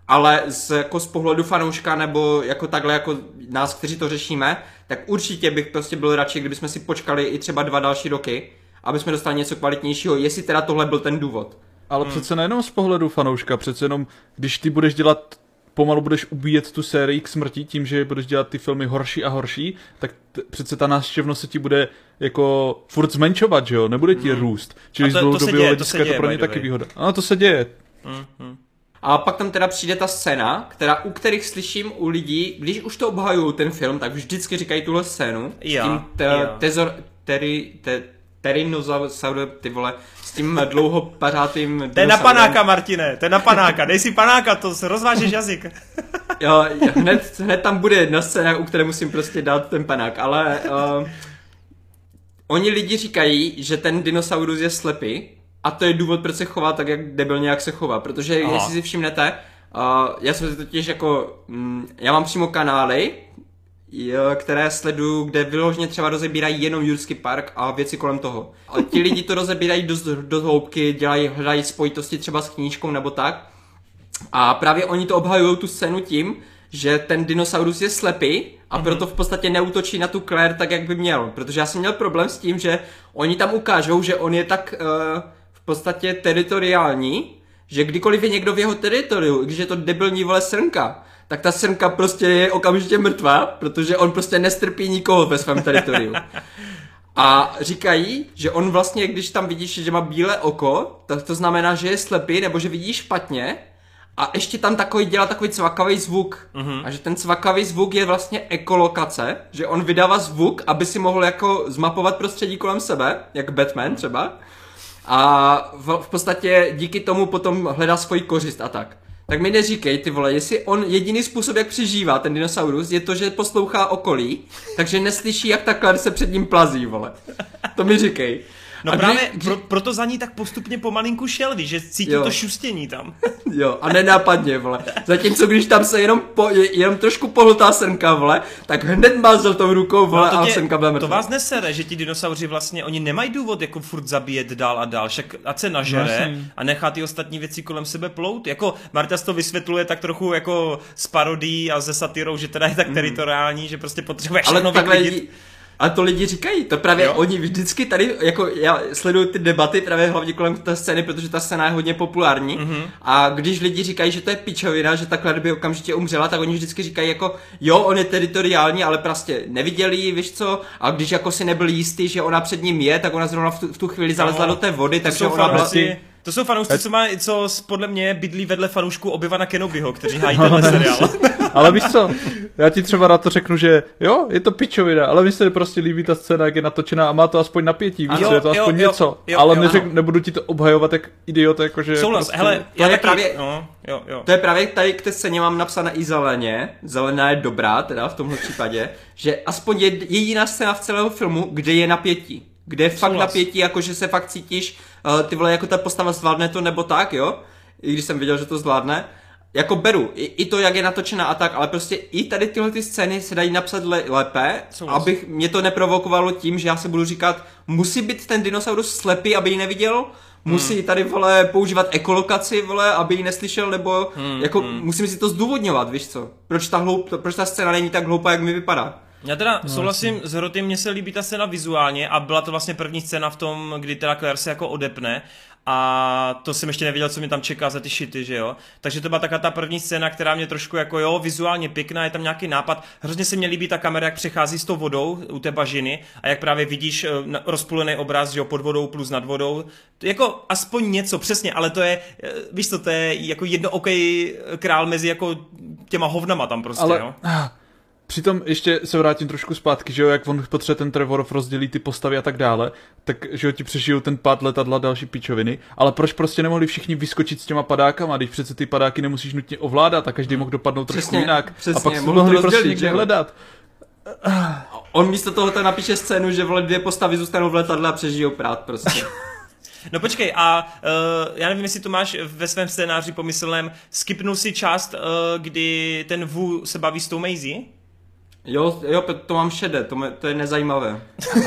ale z, jako z pohledu fanouška nebo jako takhle jako nás, kteří to řešíme, tak určitě bych prostě byl radši, kdybychom si počkali i třeba dva další roky, aby jsme dostali něco kvalitnějšího, jestli teda tohle byl ten důvod. Ale hmm. přece nejenom z pohledu fanouška, přece jenom, když ty budeš dělat pomalu budeš ubíjet tu sérii k smrti tím, že budeš dělat ty filmy horší a horší, tak t- přece ta návštěvnost se ti bude jako furt zmenšovat, že jo? Nebude ti hmm. růst. Čili to, z dlouhodobého hlediska je to pro ně taky výhoda. Ano, to se děje. Hmm. A pak tam teda přijde ta scéna, která, u kterých slyším u lidí, když už to obhajují ten film, tak vždycky říkají tuhle scénu. Já, s tím te, já. Tezor, teri, te, Terinosaur, ty vole, s tím dlouhopařátým To je na panáka, Martine, to je na panáka, dej si panáka, to rozvážeš jazyk. jo, hned, hned tam bude jedna scéna, u které musím prostě dát ten panák, ale uh, oni lidi říkají, že ten dinosaurus je slepý a to je důvod, proč se chová tak, jak debil nějak se chová, protože Aha. jestli si všimnete, uh, já jsem si totiž jako, mm, já mám přímo kanály, které sleduju, kde vyloženě třeba rozebírají jenom Jurský park a věci kolem toho. A ti lidi to rozebírají dost do hloubky, dělají, hledají spojitosti třeba s knížkou nebo tak. A právě oni to obhajují tu scénu tím, že ten dinosaurus je slepý a mm-hmm. proto v podstatě neútočí na tu Claire tak, jak by měl. Protože já jsem měl problém s tím, že oni tam ukážou, že on je tak uh, v podstatě teritoriální, že kdykoliv je někdo v jeho teritoriu, když je to debilní vole srnka, tak ta srnka prostě je okamžitě mrtvá, protože on prostě nestrpí nikoho ve svém teritoriu. A říkají, že on vlastně, když tam vidíš, že má bílé oko, tak to znamená, že je slepý nebo že vidí špatně a ještě tam takový dělá takový cvakavý zvuk. Mm-hmm. A že ten cvakavý zvuk je vlastně ekolokace, že on vydává zvuk, aby si mohl jako zmapovat prostředí kolem sebe, jak Batman třeba. A v, v podstatě díky tomu potom hledá svoji kořist a tak tak mi neříkej, ty vole, jestli on jediný způsob, jak přežívá ten dinosaurus, je to, že poslouchá okolí, takže neslyší, jak ta se před ním plazí, vole. To mi říkej. No a právě kdy, pro, proto za ní tak postupně pomalinku šel, víš, že cítil jo. to šustění tam. Jo, a nenápadně, vole. Zatímco když tam se jenom, po, jenom trošku pohltá srnka, vole, tak hned mázl tou rukou, vole, no to tě, a srnka byla To vás nesere, že ti dinosauři vlastně, oni nemají důvod jako furt zabíjet dál a dál, však ať se nažere no, a nechá ty ostatní věci kolem sebe plout. Jako Marta to vysvětluje tak trochu jako s parodí a ze satirou, že teda je tak mm. teritoriální, že prostě potřebuje Ale takhle a to lidi říkají, to právě jo. oni vždycky tady, jako já sleduju ty debaty právě hlavně kolem té scény, protože ta scéna je hodně populární mm-hmm. a když lidi říkají, že to je pičovina, že takhle by okamžitě umřela, tak oni vždycky říkají jako, jo, on je teritoriální, ale prostě neviděli, víš co, a když jako si nebyl jistý, že ona před ním je, tak ona zrovna v tu, v tu chvíli zalezla no, do té vody, takže ona vlastně... To jsou fanoušci, co, má, co podle mě bydlí vedle fanoušků Obyvana Kenobiho, kteří hájí tenhle seriál. Ale víš co, já ti třeba na to řeknu, že jo, je to pičovina, ale mi se prostě líbí ta scéna, jak je natočená a má to aspoň napětí, víš co, je to aspoň jo, něco. Jo, ale jo, neřek, nebudu ti to obhajovat jak idiot, jakože... Souhlas, prostě, hele, já taky, právě, no, jo, jo. To je právě tady k té scéně mám napsané i zeleně, zelená je dobrá, teda v tomhle případě, že aspoň je jediná scéna v celého filmu, kde je napětí. Kde je fakt napětí, jakože se fakt cítíš, uh, ty vole, jako ta postava zvládne to nebo tak, jo? I když jsem viděl, že to zvládne. Jako beru, i, i to, jak je natočena a tak, ale prostě i tady tyhle ty scény se dají napsat le, lépe, Souhlas. abych mě to neprovokovalo tím, že já se budu říkat, musí být ten dinosaurus slepý, aby ji neviděl, musí hmm. tady, vole, používat ekolokaci, vole, aby ji neslyšel, nebo hmm, jako hmm. musím si to zdůvodňovat, víš co? Proč ta, hloup, proč ta scéna není tak hloupá, jak mi vypadá? Já teda no, souhlasím s Hrotym, mně se líbí ta scéna vizuálně a byla to vlastně první scéna v tom, kdy teda Claire se jako odepne a to jsem ještě nevěděl, co mě tam čeká za ty šity, že jo. Takže to byla taková ta první scéna, která mě trošku jako jo, vizuálně pěkná, je tam nějaký nápad. Hrozně se mi líbí ta kamera, jak přechází s tou vodou u té bažiny a jak právě vidíš eh, rozpůlený obraz, že jo, pod vodou plus nad vodou. Jako aspoň něco, přesně, ale to je, eh, víš co, to je jako jednookej král mezi jako těma hovnama tam prostě, ale... jo. Přitom ještě se vrátím trošku zpátky, že jo, jak on potřebuje ten Trevorov rozdělí ty postavy a tak dále, tak že jo, ti přežijou ten pád letadla další pičoviny, ale proč prostě nemohli všichni vyskočit s těma padákama, když přece ty padáky nemusíš nutně ovládat a každý mohl dopadnout přesně, trošku jinak přesně, a pak se mohli prostě někde hledat. On místo toho tam napíše scénu, že vole dvě postavy zůstanou v letadle a přežijou prát prostě. No počkej, a uh, já nevím, jestli to máš ve svém scénáři pomyslném, skipnul si část, uh, kdy ten Wu se baví s tou Maisie? Jo, jo, to mám šedé, to, me, to je nezajímavé.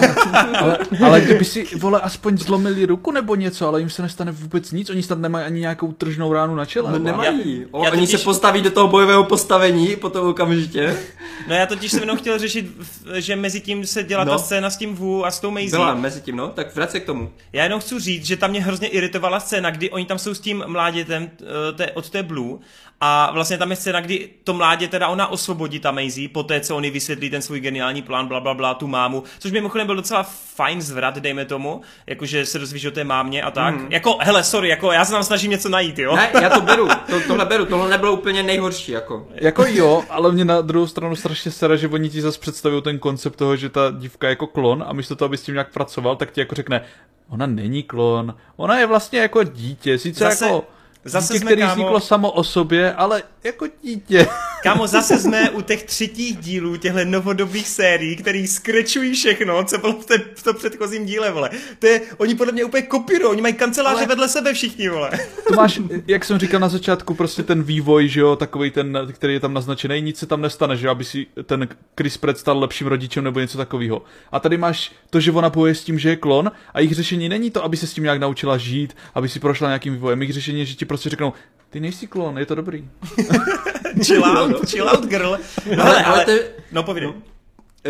ale, ale kdyby si, vole, aspoň zlomili ruku nebo něco, ale jim se nestane vůbec nic, oni snad nemají ani nějakou tržnou ránu na čele. No nemají, já, o, já oni totiž... se postaví do toho bojového postavení potom okamžitě. No já totiž jsem jenom chtěl řešit, že mezi tím se dělá no. ta scéna s tím Wu a s tou Maisie. Byla mezi tím, no, tak vrať se k tomu. Já jenom chci říct, že tam mě hrozně iritovala scéna, kdy oni tam jsou s tím mládětem eh, od té Blue a vlastně tam je scéna, kdy to mládě teda ona osvobodí ta Maisie, po té, co oni vysvětlí ten svůj geniální plán, bla, bla, bla, tu mámu, což mimochodem byl docela fajn zvrat, dejme tomu, jakože se dozvíš o té mámě a tak. Mm. Jako, hele, sorry, jako já se tam snažím něco najít, jo? Ne, já to beru, to, tohle beru, tohle nebylo úplně nejhorší, jako. Jako jo, ale mě na druhou stranu strašně sere, že oni ti zase představují ten koncept toho, že ta dívka je jako klon a místo toho, aby s tím nějak pracoval, tak ti jako řekne, ona není klon, ona je vlastně jako dítě, sice zase... jako Zase dítě, které kámo... vzniklo samo o sobě, ale jako dítě. Kámo, zase jsme u těch třetích dílů těchto novodobých sérií, který skrečují všechno, co bylo v, té, v tom předchozím díle, vole. To je, oni podle mě úplně kopírují, oni mají kanceláře Ale... vedle sebe všichni, vole. To máš, jak jsem říkal na začátku, prostě ten vývoj, že jo, takový ten, který je tam naznačený, nic se tam nestane, že jo, aby si ten Chris Pratt stal lepším rodičem nebo něco takového. A tady máš to, že ona bojuje s tím, že je klon a jejich řešení není to, aby se s tím nějak naučila žít, aby si prošla nějakým vývojem. Jejich řešení je, že ti prostě řeknou, ty nejsi klon, je to dobrý. chill out, chill out girl. No, ale, ale, to, no povídej. No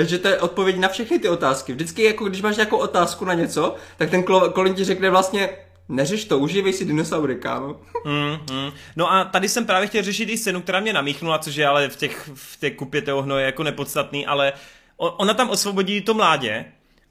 že to je odpověď na všechny ty otázky. Vždycky jako když máš nějakou otázku na něco, tak ten Colin ti řekne vlastně Neřeš to, užívej si dinosaury, kámo. Mm, mm. No a tady jsem právě chtěl řešit i scénu, která mě namíchnula, což je ale v, těch, v té kupě toho hnoje jako nepodstatný, ale ona tam osvobodí to mládě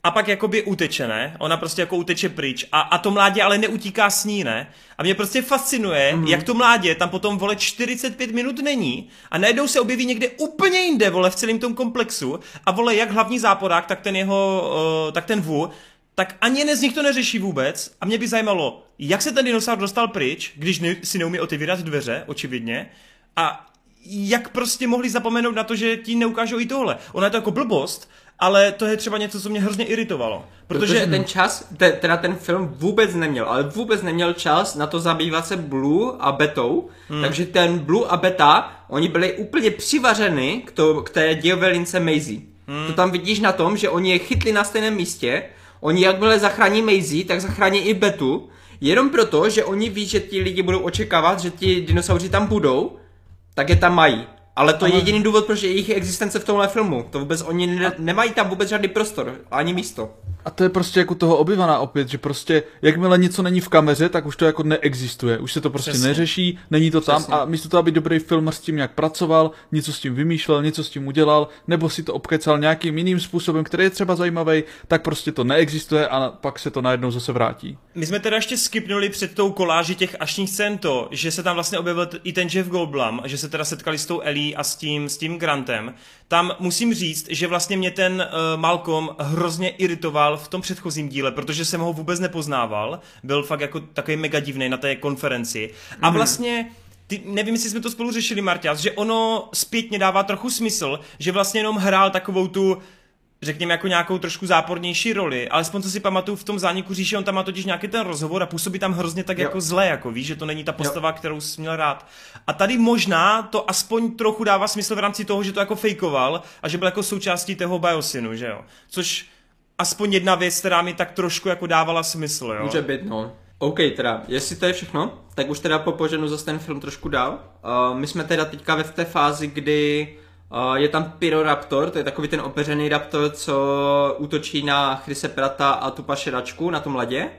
a pak jakoby uteče, ne? Ona prostě jako uteče pryč a, a to mládě ale neutíká s ní, ne? A mě prostě fascinuje, mm-hmm. jak to mládě tam potom, vole, 45 minut není a najednou se objeví někde úplně jinde, vole, v celém tom komplexu a vole, jak hlavní záporák, tak ten jeho, uh, tak ten Wu, tak ani jeden z nich to neřeší vůbec a mě by zajímalo, jak se ten dinosaur dostal pryč, když ne, si neumí otevírat dveře, očividně, a jak prostě mohli zapomenout na to, že ti neukážou i tohle. Ona je to jako blbost, ale to je třeba něco, co mě hrozně iritovalo. Protože, protože ten čas, te, teda ten film vůbec neměl, ale vůbec neměl čas na to zabývat se Blue a Betou, hmm. takže ten Blue a Beta, oni byli úplně přivařeny k, to, k té diovelince Maisie. Hmm. To tam vidíš na tom, že oni je chytli na stejném místě, oni jakmile zachrání Maisie, tak zachrání i Betu, jenom proto, že oni ví, že ti lidi budou očekávat, že ti dinosauři tam budou, tak je tam mají. Ale to je jediný důvod, proč je jejich existence v tomhle filmu. To vůbec oni ne, nemají tam vůbec žádný prostor, ani místo. A to je prostě jako toho obyvaná opět, že prostě jakmile něco není v kameře, tak už to jako neexistuje. Už se to prostě Přesně. neřeší, není to Přesně. tam a místo toho, aby dobrý film s tím nějak pracoval, něco s tím vymýšlel, něco s tím udělal, nebo si to obkecal nějakým jiným způsobem, který je třeba zajímavý, tak prostě to neexistuje a pak se to najednou zase vrátí. My jsme teda ještě skipnuli před tou koláži těch ašních scén to, že se tam vlastně objevil i ten Jeff Goldblum, že se teda setkali s tou Ellie a s tím, s tím Grantem. Tam musím říct, že vlastně mě ten uh, Malcolm hrozně iritoval v tom předchozím díle, protože jsem ho vůbec nepoznával. Byl fakt jako takový mega divný na té konferenci. A mhm. vlastně ty, nevím, jestli jsme to spolu řešili, Marťas, že ono zpětně dává trochu smysl, že vlastně jenom hrál takovou tu řekněme, jako nějakou trošku zápornější roli, alespoň co si pamatuju v tom zániku říše, on tam má totiž nějaký ten rozhovor a působí tam hrozně tak jo. jako zle, jako víš, že to není ta postava, jo. kterou jsi měl rád. A tady možná to aspoň trochu dává smysl v rámci toho, že to jako fejkoval a že byl jako součástí toho biosinu, že jo. Což aspoň jedna věc, která mi tak trošku jako dávala smysl, jo. Může být, no. OK, teda, jestli to je všechno, tak už teda popoženu zase ten film trošku dál. Uh, my jsme teda teďka ve v té fázi, kdy Uh, je tam Pyroraptor, to je takový ten opeřený raptor, co útočí na Chrise Prata a tu pašeračku na tom ledě.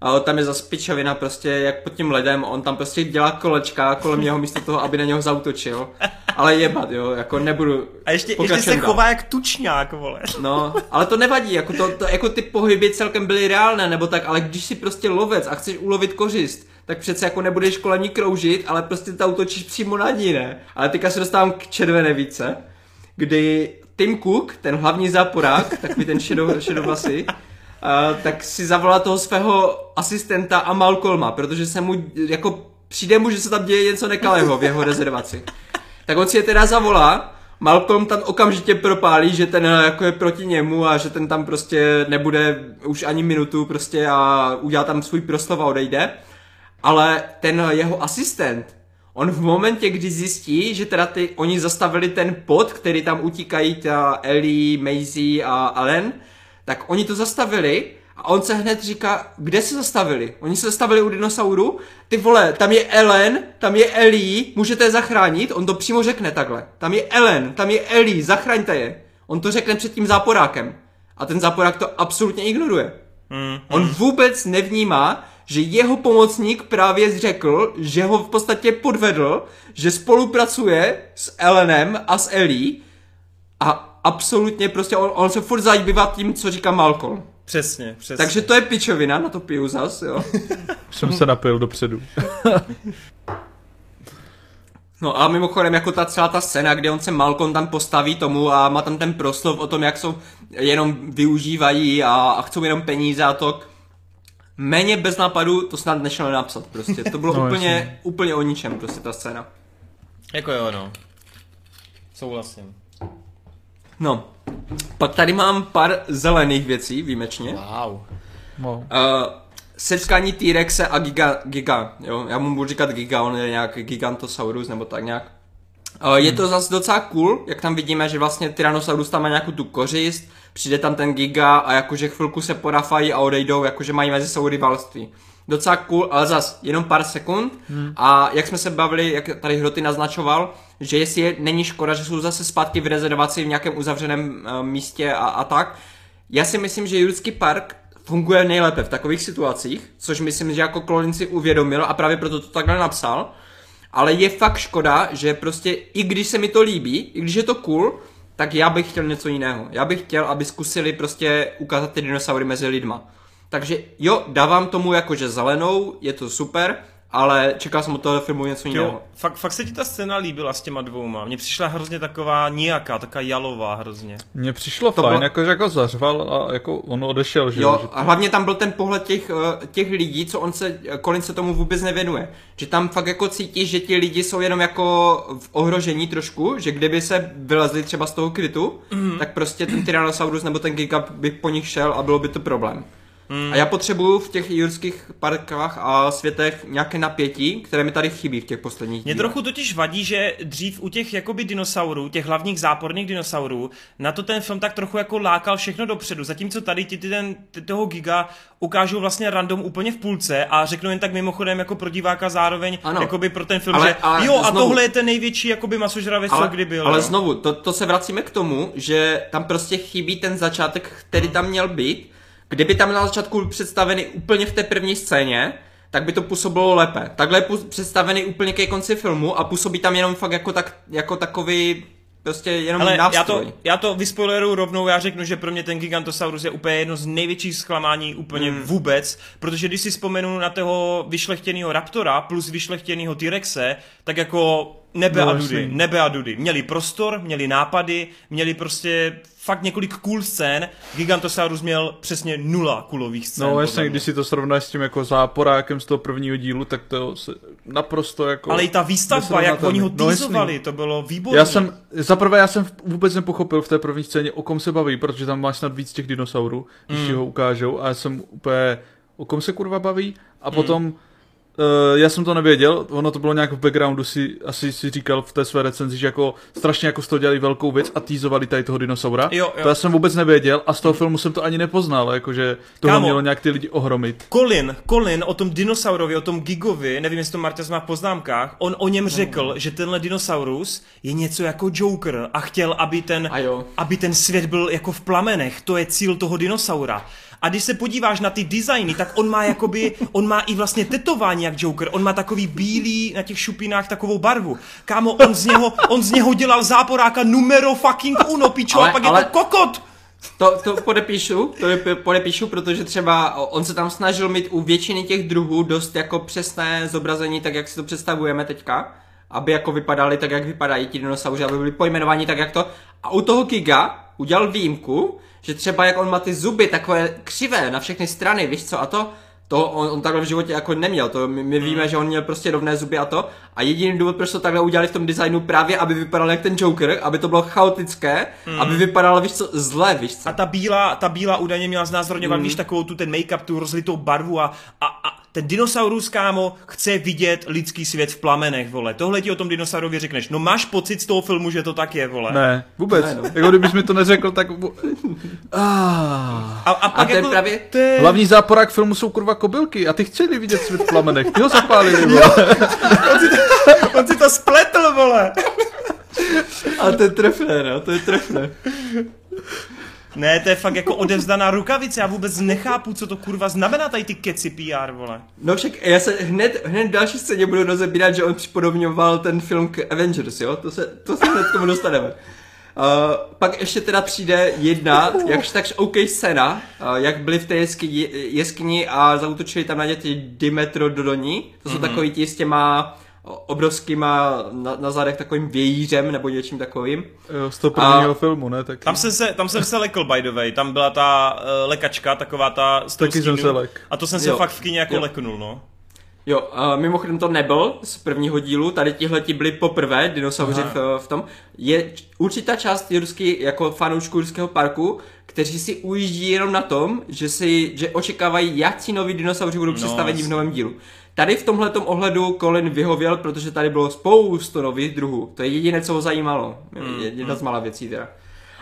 A tam je zase pičovina prostě, jak pod tím ledem, on tam prostě dělá kolečka kolem něho místo toho, aby na něho zautočil. Ale jebat, jo, jako nebudu A ještě, ještě se dál. chová jak tučňák, vole. No, ale to nevadí, jako, to, to, jako ty pohyby celkem byly reálné, nebo tak, ale když si prostě lovec a chceš ulovit kořist, tak přece jako nebudeš kolem ní kroužit, ale prostě ta utočíš přímo na ní, ne? Ale teďka se dostávám k červené více, kdy Tim Cook, ten hlavní záporák, takový ten šedou, šedovlasy, uh, tak si zavolá toho svého asistenta a Malcolma, protože se mu, jako přijde mu, že se tam děje něco nekalého v jeho rezervaci. Tak on si je teda zavolá, Malcolm tam okamžitě propálí, že ten jako je proti němu a že ten tam prostě nebude už ani minutu prostě a udělá tam svůj proslov a odejde ale ten jeho asistent, on v momentě, kdy zjistí, že teda ty, oni zastavili ten pod, který tam utíkají ta Ellie, Maisie a Allen, tak oni to zastavili a on se hned říká, kde se zastavili? Oni se zastavili u dinosauru, ty vole, tam je Ellen, tam je Ellie, můžete je zachránit? On to přímo řekne takhle. Tam je Ellen, tam je Ellie, zachraňte je. On to řekne před tím záporákem. A ten záporák to absolutně ignoruje. Mm, On vůbec nevnímá, že jeho pomocník právě řekl, že ho v podstatě podvedl, že spolupracuje s Elenem a s Ellie a absolutně prostě on, on se furt zabývá tím, co říká Malcolm. Přesně, přesně. Takže to je pičovina, na to piju zas, jo. Jsem se napil dopředu. No a mimochodem jako ta celá ta scéna, kde on se Malcolm tam postaví tomu a má tam ten proslov o tom, jak jsou jenom využívají a, a chcou jenom peníze a to, méně bez nápadu to snad nešlo napsat prostě. To bylo no, úplně, úplně o ničem prostě ta scéna. Jako jo, no. Souhlasím. No, pak tady mám pár zelených věcí, výjimečně. Wow. wow. Uh, setkání T-Rexe a Giga, Giga, jo, já mu budu říkat Giga, on je nějak Gigantosaurus nebo tak nějak. Uh, je to zase docela cool, jak tam vidíme, že vlastně Tyrannosaurus tam má nějakou tu kořist, přijde tam ten Giga a jakože chvilku se porafají a odejdou, jakože mají mezi sebou rivalství. Docela cool, ale zas jenom pár sekund hmm. a jak jsme se bavili, jak tady Hroty naznačoval, že jestli je, není škoda, že jsou zase zpátky v rezervaci v nějakém uzavřeném uh, místě a, a tak. Já si myslím, že Jurský park funguje nejlépe v takových situacích, což myslím, že jako Klolin si uvědomil a právě proto to takhle napsal. Ale je fakt škoda, že prostě i když se mi to líbí, i když je to cool, tak já bych chtěl něco jiného. Já bych chtěl, aby zkusili prostě ukázat ty dinosaury mezi lidma. Takže jo, dávám tomu jakože zelenou, je to super, ale čekal jsem od toho filmu něco jiného. Fakt, fakt se ti ta scéna líbila s těma dvouma. Mně přišla hrozně taková nijaká, taková jalová hrozně. Mně přišlo to fajn, bylo... jako, že jako zařval a jako on odešel. Že jo, že to... a hlavně tam byl ten pohled těch, eh, těch lidí, co on se, Colin se tomu vůbec nevěnuje. Že tam fakt jako cítí, že ti lidi jsou jenom jako v ohrožení trošku, že kdyby se vylezli třeba z toho krytu, mm. tak prostě ten Tyrannosaurus nebo ten Giga by po nich šel a bylo by to problém. Hmm. A já potřebuju v těch jurských parkách a světech nějaké napětí, které mi tady chybí v těch posledních Mě trochu totiž vadí, že dřív u těch jakoby dinosaurů, těch hlavních záporných dinosaurů, na to ten film tak trochu jako lákal všechno dopředu, zatímco tady ti ty ten, ty toho giga ukážou vlastně random úplně v půlce a řeknu jen tak mimochodem jako pro diváka zároveň ano. jakoby pro ten film, ale, že ale jo a znovu, tohle je ten největší jakoby masožravec, co kdy byl. Ale jo. znovu, to, to se vracíme k tomu, že tam prostě chybí ten začátek, který tam měl být Kdyby tam na začátku představený úplně v té první scéně, tak by to působilo lépe. Takhle je představený úplně ke konci filmu a působí tam jenom fakt jako, tak, jako takový prostě jenom Ale nástroj. Já to, já to vyspoileruju rovnou, já řeknu, že pro mě ten Gigantosaurus je úplně jedno z největších zklamání úplně mm. vůbec, protože když si vzpomenu na toho vyšlechtěného Raptora plus vyšlechtěného T-Rexe, tak jako nebe no, a dudy, nebe a dudy. Měli prostor, měli nápady, měli prostě fakt několik cool scén. Gigantosaurus měl přesně nula kulových scén. No jasně, když si to srovnáš s tím jako záporákem z toho prvního dílu, tak to se naprosto jako... Ale i ta výstavba, jak oni ho no, týzovali, to bylo výborné. Já jsem, zaprvé já jsem vůbec nepochopil v té první scéně, o kom se baví, protože tam máš snad víc těch dinosaurů, když mm. ho ukážou a já jsem úplně, o kom se kurva baví a mm. Uh, já jsem to nevěděl, ono to bylo nějak v backgroundu, si asi si říkal v té své recenzi, že jako strašně jako z toho dělali velkou věc a týzovali tady toho dinosaura. Jo, jo. To já jsem vůbec nevěděl a z toho filmu jsem to ani nepoznal, jakože to Kámo, mělo nějak ty lidi ohromit. Colin, Colin o tom dinosaurovi, o tom Gigovi, nevím, jestli to Marta má v poznámkách, on o něm řekl, no. že tenhle dinosaurus je něco jako Joker a chtěl, aby ten, aby ten svět byl jako v plamenech, to je cíl toho dinosaura. A když se podíváš na ty designy, tak on má jakoby, on má i vlastně tetování jak Joker. On má takový bílý na těch šupinách takovou barvu. Kámo, on z něho, on z něho dělal záporáka numero fucking uno, pičo, ale, a pak ale... je to kokot. To, to podepíšu, to podepíšu, protože třeba on se tam snažil mít u většiny těch druhů dost jako přesné zobrazení, tak jak si to představujeme teďka, aby jako vypadali tak, jak vypadají ti dinosauři, aby byli pojmenováni tak, jak to. A u toho Giga udělal výjimku, že třeba jak on má ty zuby takové křivé na všechny strany, víš co, a to, to on, on takhle v životě jako neměl, to my, my víme, hmm. že on měl prostě rovné zuby a to. A jediný důvod, proč to takhle udělali v tom designu, právě aby vypadal jak ten Joker, aby to bylo chaotické, mm. aby vypadalo, víš co, zle, víš co. A ta bílá, ta bílá údajně měla znázorňovat, mm. víš, takovou tu ten make-up, tu rozlitou barvu a, a, a ten dinosaurus, kámo, chce vidět lidský svět v plamenech, vole. Tohle ti o tom dinosaurovi řekneš. No máš pocit z toho filmu, že to tak je, vole. Ne, vůbec. Ne, no. Jako kdybys mi to neřekl, tak... Ah. A, a, pak a jako, právě... Ty... Hlavní záporák filmu jsou kurva kobylky a ty chtěli vidět svět v plamenech. Ty ho zapálili, vole. on, si to, spletl, vole. A to je trefné, no, to je trefné. Ne, to je fakt jako odevzdaná rukavice, já vůbec nechápu, co to kurva znamená tady ty keci PR, vole. No však já se hned, hned v další scéně budu rozebírat, že on připodobňoval ten film k Avengers, jo? To se, to se hned k tomu dostaneme. Uh, pak ještě teda přijde jedna, jakž takž OK scéna, uh, jak byli v té jeskyni, jeskyni a zautočili tam na ně ty Dimetrodoni, to jsou mm-hmm. takový ti s těma obrovskýma na, na zadech takovým vějířem nebo něčím takovým. Jo, z toho prvního a... filmu, ne? Taky. Tam jsem se, tam jsem se lekl, by the way. Tam byla ta uh, lekačka, taková ta z Taky jsem se lek. A to jsem se jo. fakt v kyně jako jo. leknul, no. Jo, uh, mimochodem to nebyl z prvního dílu, tady tihle byli poprvé, dinosauři v, v, tom. Je určitá část ruský, jako fanoušků ruského parku, kteří si ujíždí jenom na tom, že si, že očekávají, jak ti noví dinosauři budou no, představeni v novém dílu. Tady v tomhle Ohledu Colin vyhověl, protože tady bylo spoustu nových druhů. To je jediné, co ho zajímalo. Mm, Jedna mm. z malá věcí teda.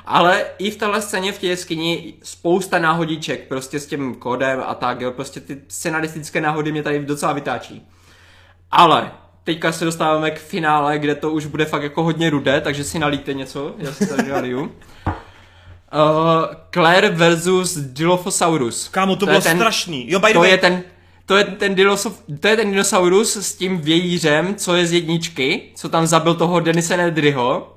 Ale i v téhle scéně v té jeskyni spousta náhodiček, prostě s tím kódem a tak, jo, prostě ty scenaristické náhody mě tady docela vytáčí. Ale teďka se dostáváme k finále, kde to už bude fakt jako hodně rudé, takže si nalíte něco, já si tady naliju. Uh, Claire versus Dilophosaurus. Kámo, to, to bylo ten, strašný. Jo, by to je ten, to je ten, dinosov, to je ten dinosaurus s tím vějířem, co je z jedničky, co tam zabil toho Denise Nedryho.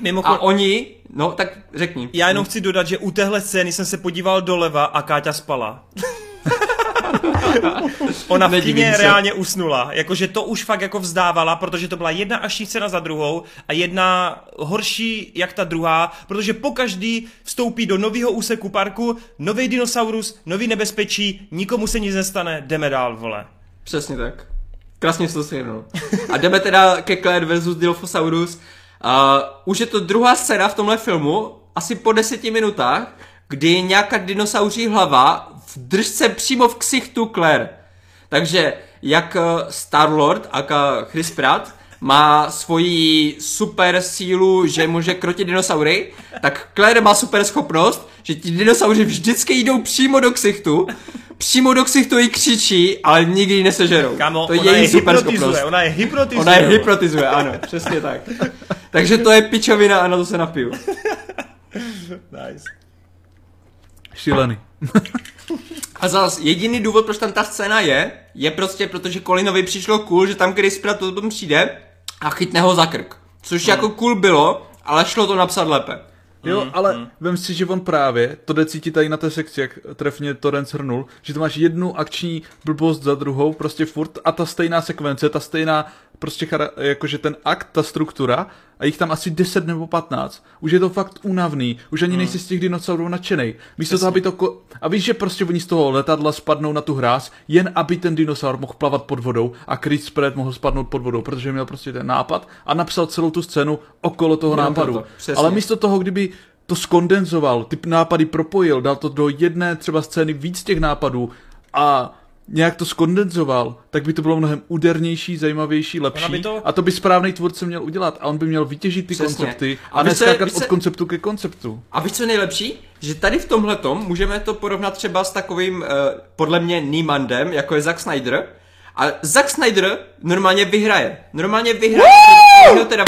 Mimochod... A oni, no tak řekni. Já jenom chci dodat, že u téhle scény jsem se podíval doleva a Káťa spala. Ona v kyně reálně usnula. Jakože to už fakt jako vzdávala, protože to byla jedna až scéna za druhou a jedna horší jak ta druhá, protože po každý vstoupí do nového úseku parku, nový dinosaurus, nový nebezpečí, nikomu se nic nestane, jdeme dál, vole. Přesně tak. Krásně se to shrnul. A jdeme teda ke Claire versus Dilophosaurus. Uh, už je to druhá scéna v tomhle filmu, asi po deseti minutách, kdy nějaká dinosauří hlava v držce přímo v ksichtu Claire. Takže jak eh, Star-Lord, aka Chris Pratt, má svoji super sílu, že může krotit dinosaury, tak Claire má super schopnost, že ti dinosauři vždycky jdou přímo do ksichtu, přímo do ksichtu jí křičí, ale nikdy ji nesežerou. Kámo, to je její super schopnost. Ona je hypnotizuje. Ona je hypnotizuje, ano, přesně tak. Takže to je pičovina a na to se napiju. nice. Šílený. A zase jediný důvod, proč tam ta scéna je, je prostě protože Colinovi přišlo cool, že tam Chris Pratt potom přijde a chytne ho za krk. Což mm. jako cool bylo, ale šlo to napsat lépe. Jo, mm, ale mm. vem si, že on právě, to jde cítit tady na té sekci, jak trefně Torrent shrnul, že to máš jednu akční blbost za druhou, prostě furt a ta stejná sekvence, ta stejná prostě jakože ten akt, ta struktura a jich tam asi 10 nebo 15. Už je to fakt únavný, už ani hmm. nejsi z těch dinosaurů nadšený. Místo toho, aby to ko- a víš, že prostě oni z toho letadla spadnou na tu hráz, jen aby ten dinosaur mohl plavat pod vodou a Chris Pratt mohl spadnout pod vodou, protože měl prostě ten nápad a napsal celou tu scénu okolo toho no, nápadu. To, Ale místo toho, kdyby to skondenzoval, ty nápady propojil, dal to do jedné třeba scény víc těch nápadů a nějak to skondenzoval, tak by to bylo mnohem údernější, zajímavější, lepší. To... A to by správný tvůrce měl udělat. A on by měl vytěžit ty Přesně. koncepty a, a neskákat od konceptu ke konceptu. A víš, co je nejlepší? Že tady v tomhle můžeme to porovnat třeba s takovým, uh, podle mě, Niemandem, jako je Zack Snyder. A Zack Snyder normálně vyhraje. Normálně vyhraje. Teda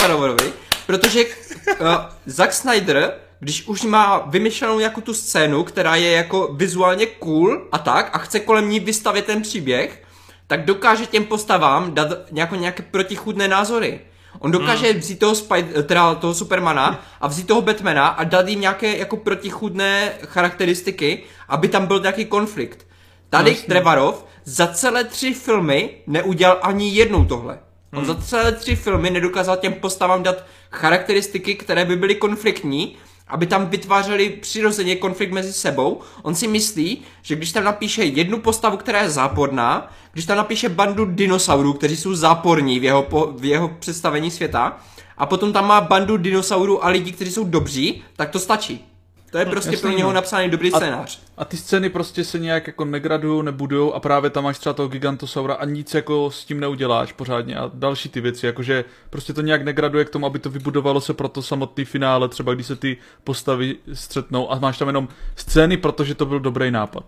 protože uh, Zack Snyder když už má vymyšlenou jako tu scénu, která je jako vizuálně cool a tak a chce kolem ní vystavit ten příběh, tak dokáže těm postavám dát nějako, nějaké protichudné názory. On dokáže hmm. vzít toho, Spy- teda toho Supermana a vzít toho Batmana a dát jim nějaké jako protichudné charakteristiky, aby tam byl nějaký konflikt. Tady Vlastně. Trevarov za celé tři filmy neudělal ani jednou tohle. On hmm. za celé tři filmy nedokázal těm postavám dát charakteristiky, které by byly konfliktní aby tam vytvářeli přirozeně konflikt mezi sebou. On si myslí, že když tam napíše jednu postavu, která je záporná, když tam napíše bandu dinosaurů, kteří jsou záporní v jeho, po, v jeho představení světa, a potom tam má bandu dinosaurů a lidí, kteří jsou dobří, tak to stačí. To je no, prostě Jasný, pro něho no. napsaný dobrý a, scénář. A ty scény prostě se nějak jako negradují, nebudou a právě tam máš třeba toho gigantosaura a nic jako s tím neuděláš pořádně a další ty věci, jakože prostě to nějak negraduje k tomu, aby to vybudovalo se pro to samotný finále, třeba když se ty postavy střetnou a máš tam jenom scény, protože to byl dobrý nápad.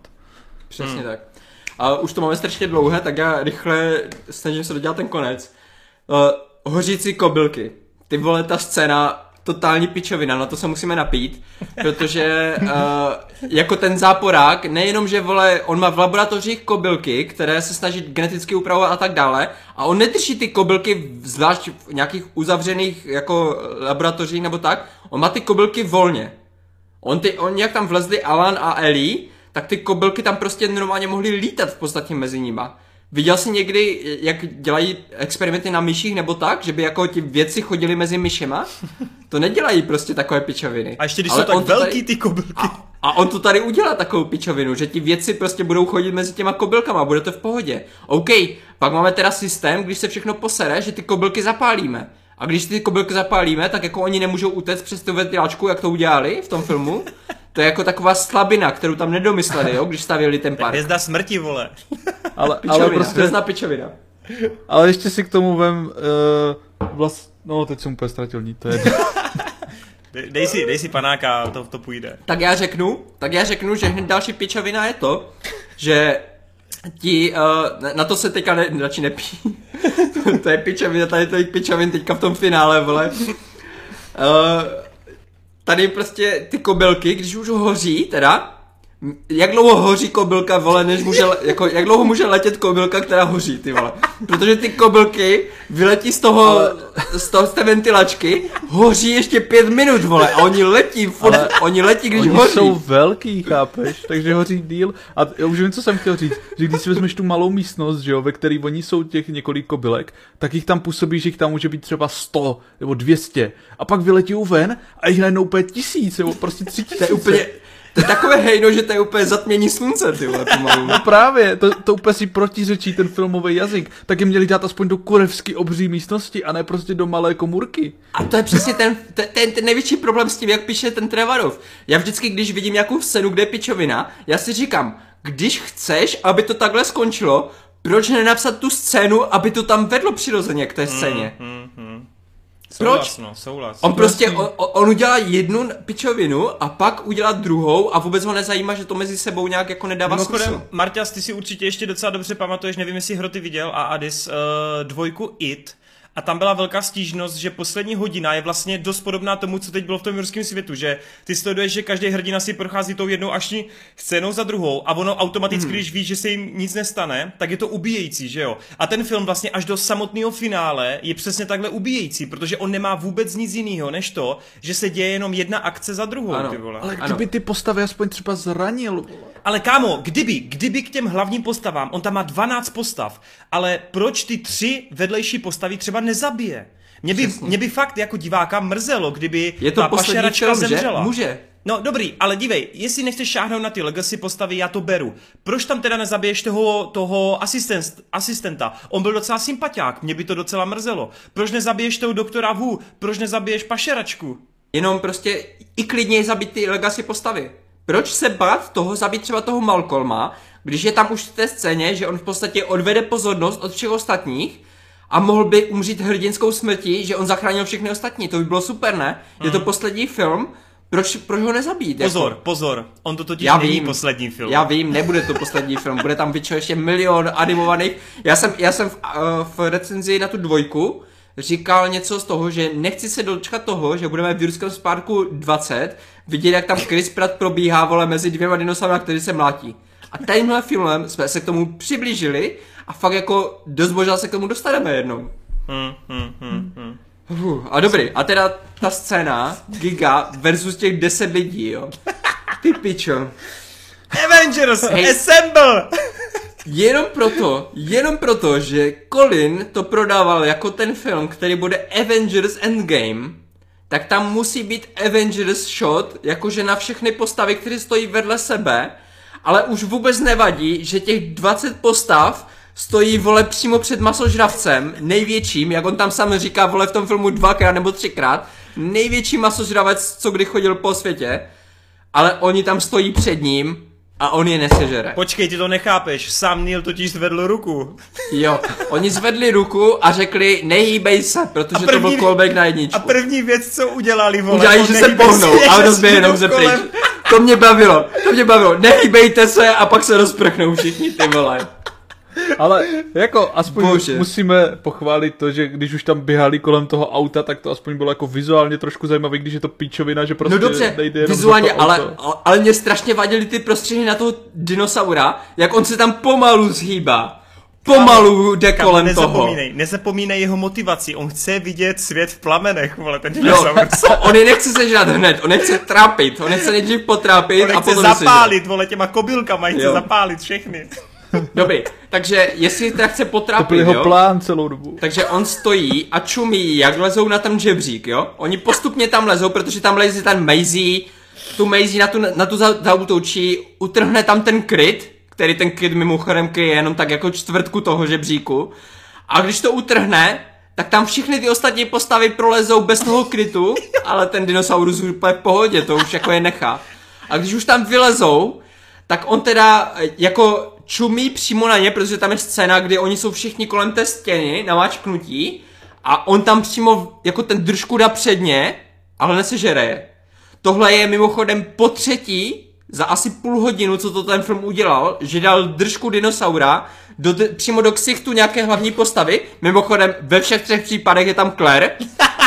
Přesně hmm. tak. A už to máme strašně dlouhé, tak já rychle snažím se dodělat ten konec. Uh, hořící kobylky. Ty vole, ta scéna totální pičovina, na to se musíme napít, protože uh, jako ten záporák, nejenom, že vole, on má v laboratořích kobylky, které se snaží geneticky upravovat a tak dále, a on nedrží ty kobylky zvlášť v nějakých uzavřených jako laboratořích nebo tak, on má ty kobylky volně. On, ty, on jak tam vlezli Alan a Ellie, tak ty kobylky tam prostě normálně mohly lítat v podstatě mezi nima. Viděl jsi někdy, jak dělají experimenty na myších nebo tak, že by jako ti věci chodili mezi myšema? To nedělají prostě takové pičoviny. A ještě když Ale jsou tak velký tady... ty kobylky. A, a on to tady udělá takovou pičovinu, že ti věci prostě budou chodit mezi těma kobylkama, bude to v pohodě. OK, pak máme teda systém, když se všechno posere, že ty kobylky zapálíme. A když ty kobylky zapálíme, tak jako oni nemůžou utéct přes tu ventiláčku, jak to udělali v tom filmu. To je jako taková slabina, kterou tam nedomysleli, jo, když stavěli ten park. Hvězda smrti, vole. ale, pičovina, ale prostě... Hvězda pičovina. Ale ještě si k tomu vem, uh, vlast... no teď jsem úplně ztratil ní, to je... Dej si, dej si panáka, to, to půjde. Tak já řeknu, tak já řeknu, že hned další pičovina je to, že ti, uh, na to se teďka ne, radši nepí. to je pičovina, tady to je pičovin teďka v tom finále, vole. Uh, tady prostě ty kobylky, když už hoří, teda, jak dlouho hoří kobylka, vole, než může, jako, jak dlouho může letět kobylka, která hoří, ty vole. Protože ty kobylky vyletí z toho, ale... z toho, z té ventilačky, hoří ještě pět minut, vole, a oni letí, furt, ale... oni letí, když oni hoří. jsou velký, chápeš, takže hoří díl. A já už vím, co jsem chtěl říct, že když si vezmeš tu malou místnost, že jo, ve které oni jsou těch několik kobylek, tak jich tam působí, že jich tam může být třeba 100 nebo 200. A pak vyletí ven a jich najednou úplně tisíc, nebo prostě tři tisíce. To je úplně, to je takové hejno, že to je úplně zatmění slunce, ty vole, pomalu. No právě, to, to úplně si protiřečí ten filmový jazyk. Tak je měli dát aspoň do kurevsky obří místnosti a ne prostě do malé komůrky. A to je přesně ten, ten, ten největší problém s tím, jak píše ten Trevarov. Já vždycky, když vidím nějakou scénu, kde je pičovina, já si říkám, když chceš, aby to takhle skončilo, proč nenapsat tu scénu, aby to tam vedlo přirozeně k té scéně? Mm, mm, mm. Proč? No, souhlas. On prostě, on, on udělá jednu pičovinu a pak udělá druhou a vůbec ho nezajímá, že to mezi sebou nějak jako nedává Mimochodem, smysl. Marťas, ty si určitě ještě docela dobře pamatuješ, nevím jestli hro ty viděl a Adis, uh, dvojku It, a tam byla velká stížnost, že poslední hodina je vlastně dost podobná tomu, co teď bylo v tom jurském světu, že ty sleduješ, že každý hrdina si prochází tou jednou ační scénou za druhou a ono automaticky, hmm. když víš, že se jim nic nestane, tak je to ubíjející, že jo? A ten film vlastně až do samotného finále je přesně takhle ubíjející, protože on nemá vůbec nic jiného, než to, že se děje jenom jedna akce za druhou, ano. ty vole. Ale kdyby ano. ty postavy aspoň třeba zranil. Ale kámo, kdyby, kdyby k těm hlavním postavám, on tam má 12 postav, ale proč ty tři vedlejší postavy třeba nezabije. Mě by, mě by fakt jako diváka mrzelo, kdyby je to ta pašeračka film, zemřela. Že? Může. No dobrý, ale dívej, jestli nechceš šáhnout na ty legacy postavy, já to beru. Proč tam teda nezabiješ toho, toho asistent, asistenta? On byl docela sympatiák, mě by to docela mrzelo. Proč nezabiješ toho doktora Wu? Proč nezabiješ pašeračku? Jenom prostě i klidně zabít ty legacy postavy. Proč se bát toho zabít třeba toho Malcolma, když je tam už v té scéně, že on v podstatě odvede pozornost od všech ostatních a mohl by umřít hrdinskou smrtí, že on zachránil všechny ostatní. To by bylo super, ne? Mm. Je to mhm. poslední film, proč, proč ho nezabít? Pozor, jako? pozor, on to totiž já není vím, poslední film. Já vím, nebude to poslední film, bude tam většinou ještě milion animovaných. Já jsem, já jsem v, uh, v recenzi na tu dvojku říkal něco z toho, že nechci se dočkat toho, že budeme v Jurském Sparku 20 vidět, jak tam Chris Pratt probíhá vole mezi dvěma dinosaury, který se mlátí. A tímhle filmem jsme se k tomu přiblížili a fakt jako dost možná se k tomu dostaneme jednou. Hmm, hmm, hmm, hmm. Uh, a dobrý, a teda ta scéna, Giga versus těch 10 lidí, jo. Ty pičo. Avengers, hey. assemble! Jenom proto, jenom proto, že Colin to prodával jako ten film, který bude Avengers Endgame, tak tam musí být Avengers shot, jakože na všechny postavy, které stojí vedle sebe, ale už vůbec nevadí, že těch 20 postav stojí, vole, přímo před masožravcem, největším, jak on tam sám říká, vole, v tom filmu dvakrát nebo třikrát, největší masožravec, co kdy chodil po světě, ale oni tam stojí před ním a on je nesežere. Počkej, ty to nechápeš, sám Neil totiž zvedl ruku. Jo, oni zvedli ruku a řekli, nehýbej se, protože první, to byl callback na jedničku. A první věc, co udělali, vole, Udělají, že se pohnou a rozběhnou se pryč. To mě bavilo, to mě bavilo, nehýbejte se a pak se rozprchnou všichni, ty vole. Ale jako aspoň Bože. musíme pochválit to, že když už tam běhali kolem toho auta, tak to aspoň bylo jako vizuálně trošku zajímavé, když je to píčovina, že prostě No dobře, nejde jenom vizuálně, ale, ale mě strašně vadily ty prostřihy na toho dinosaura, jak on se tam pomalu zhýbá. Pomalu jde Kamu, kolem nezapomínej, toho. Nezapomínej jeho motivaci, on chce vidět svět v plamenech, vole, ten dinosaur. on je nechce sežrat hned, on nechce trápit, on nechce nejdřív potrápit on a potom zapálit, vole, těma kobylkama, chce zapálit všechny. Dobrý, takže jestli teda chce potrápit, To byl jeho jo? plán celou dobu. Takže on stojí a čumí, jak lezou na ten žebřík, jo? Oni postupně tam lezou, protože tam leze ten Maisie, tu Maisie na tu, na tu za- zautočí, utrhne tam ten kryt, který ten kryt mimochodem kryje jenom tak jako čtvrtku toho žebříku. A když to utrhne, tak tam všechny ty ostatní postavy prolezou bez toho krytu, ale ten dinosaurus už úplně v pohodě, to už jako je nechá. A když už tam vylezou, tak on teda jako čumí přímo na ně, protože tam je scéna, kdy oni jsou všichni kolem té stěny, namáčknutí, a on tam přímo jako ten držku dá předně, ale nesežere je. Tohle je mimochodem po třetí za asi půl hodinu, co to ten film udělal, že dal držku dinosaura do, přímo do ksichtu nějaké hlavní postavy. Mimochodem ve všech třech případech je tam Claire,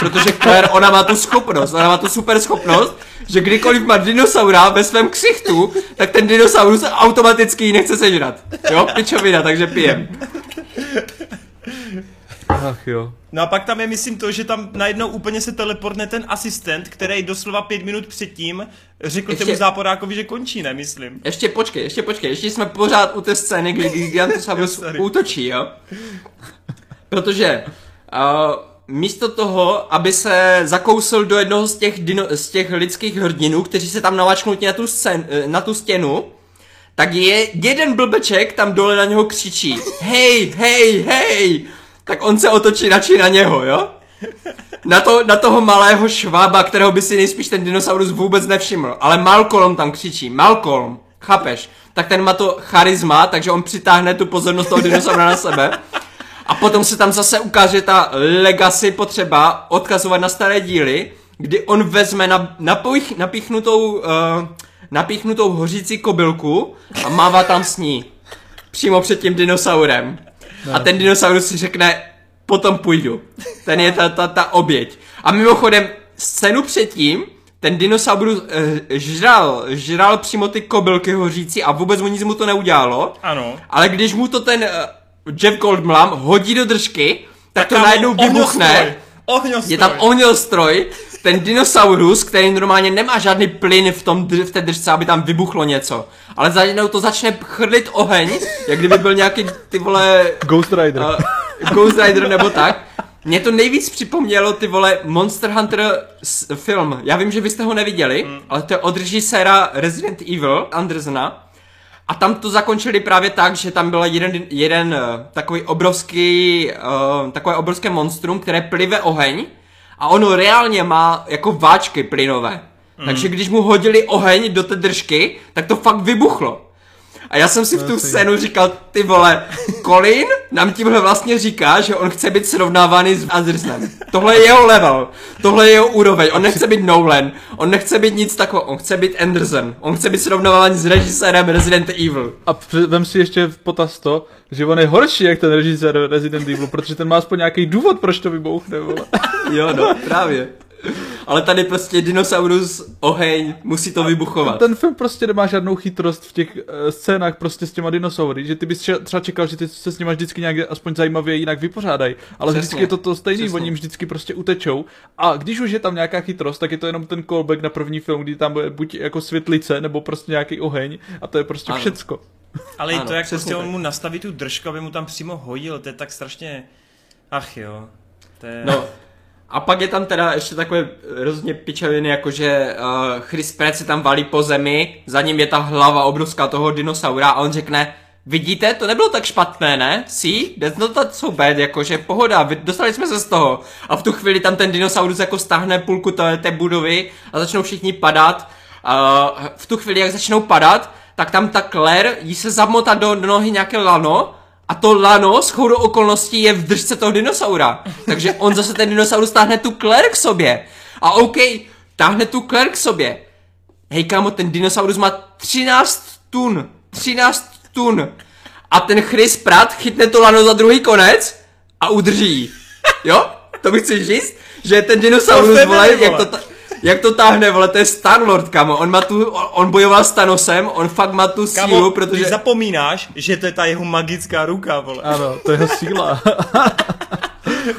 protože Claire, ona má tu schopnost, ona má tu super schopnost, že kdykoliv má dinosaura ve svém ksichtu, tak ten dinosaurus automaticky ji nechce sežrat. Jo, pičovina, takže pijem. Ach jo. No a pak tam je, myslím, to, že tam najednou úplně se teleportne ten asistent, který doslova pět minut předtím řekl Ještě- tomu záporákovi, že končí, ne, myslím. Ještě počkej, ještě počkej, ještě jsme pořád u té scény, kdy Gigantosaurus útočí, jo? Protože uh, místo toho, aby se zakousil do jednoho z těch, dino, z těch lidských hrdinů, kteří se tam navačknutí na tu, scén, eh, na tu stěnu, tak je jeden blbeček tam dole na něho křičí Hej, hej, hej! Tak on se otočí radši na něho, jo? Na, to, na toho malého švába, kterého by si nejspíš ten dinosaurus vůbec nevšiml. Ale Malcolm tam křičí. Malcolm, chápeš? Tak ten má to charisma, takže on přitáhne tu pozornost toho dinosaura na sebe. A potom se tam zase ukáže ta legacy potřeba odkazovat na staré díly, kdy on vezme na, napojich, napíchnutou, uh, napíchnutou hořící kobylku a mává tam s ní. Přímo před tím dinosaurem. A ten dinosaurus si řekne, potom půjdu. Ten je ta, ta, ta oběť. A mimochodem, scénu předtím, ten dinosaurus eh, žral, žral přímo ty kobylky hořící a vůbec mu nic mu to neudělalo. Ano. Ale když mu to ten uh, Jeff Goldblum hodí do držky, tak, to tam najednou vybuchne. Ohňostroj. Je tam ohňostroj, ten dinosaurus, který normálně nemá žádný plyn v, tom, v té držce, aby tam vybuchlo něco. Ale najednou to začne chrlit oheň, jak kdyby byl nějaký ty vole Ghost Rider. uh, Ghost Rider nebo tak. Mě to nejvíc připomnělo ty vole Monster Hunter s- film. Já vím, že vy jste ho neviděli, mm. ale to je od režiséra Resident Evil Andersona. A tam to zakončili právě tak, že tam byl jeden, jeden eh, takový obrovský, uh, takové obrovské monstrum, které plive oheň a ono reálně má jako váčky plynové. Mm. Takže když mu hodili oheň do té držky, tak to fakt vybuchlo. A já jsem si v tu scénu říkal, ty vole, Colin nám tímhle vlastně říká, že on chce být srovnávaný s Andersonem. Tohle je jeho level, tohle je jeho úroveň, on nechce být Nolan, on nechce být nic takového, on chce být Anderson, on chce být srovnávaný s režisérem Resident Evil. A vem si ještě v potaz to, že on je horší jak ten režisér Resident Evil, protože ten má aspoň nějaký důvod, proč to vybouchne, vole. Jo, no, právě. Ale tady prostě dinosaurus, oheň, musí to vybuchovat. Ten film prostě nemá žádnou chytrost v těch uh, scénách prostě s těma dinosaury, že ty bys tře- třeba čekal, že ty se s nimi vždycky nějak aspoň zajímavě jinak vypořádají, ale Přesně. vždycky je to to stejný, Přesně. oni jim vždycky prostě utečou a když už je tam nějaká chytrost, tak je to jenom ten callback na první film, kdy tam bude buď jako světlice, nebo prostě nějaký oheň a to je prostě Ano. všecko. Ale i Ano, to, jak prostě on mu nastaví tu držku, aby mu tam přímo hodil, to je tak strašně... Ach jo. To je... No, a pak je tam teda ještě takové hrozně pičoviny, jakože uh, Chris Pratt se tam valí po zemi, za ním je ta hlava obrovská toho dinosaura a on řekne, vidíte, to nebylo tak špatné, ne? See, that's not that so bad, jakože pohoda, dostali jsme se z toho. A v tu chvíli tam ten dinosaurus jako stáhne půlku té, té budovy a začnou všichni padat. Uh, v tu chvíli, jak začnou padat, tak tam ta Claire jí se zamotá do nohy nějaké lano a to lano s chodou okolností je v držce toho dinosaura. Takže on zase ten dinosaurus táhne tu Claire k sobě. A OK, táhne tu Claire k sobě. Hej kámo, ten dinosaurus má 13 tun. 13 tun. A ten Chris Pratt chytne to lano za druhý konec a udrží. Jo? To bych chci říct, že ten dinosaurus, vole, jak to, ta- jak to táhne, vole, to je Star-Lord, kamo. On má tu, on bojoval s Thanosem, on fakt má tu Kámo, sílu, protože... ty zapomínáš, že to je ta jeho magická ruka, vole. Ano, to je jeho síla.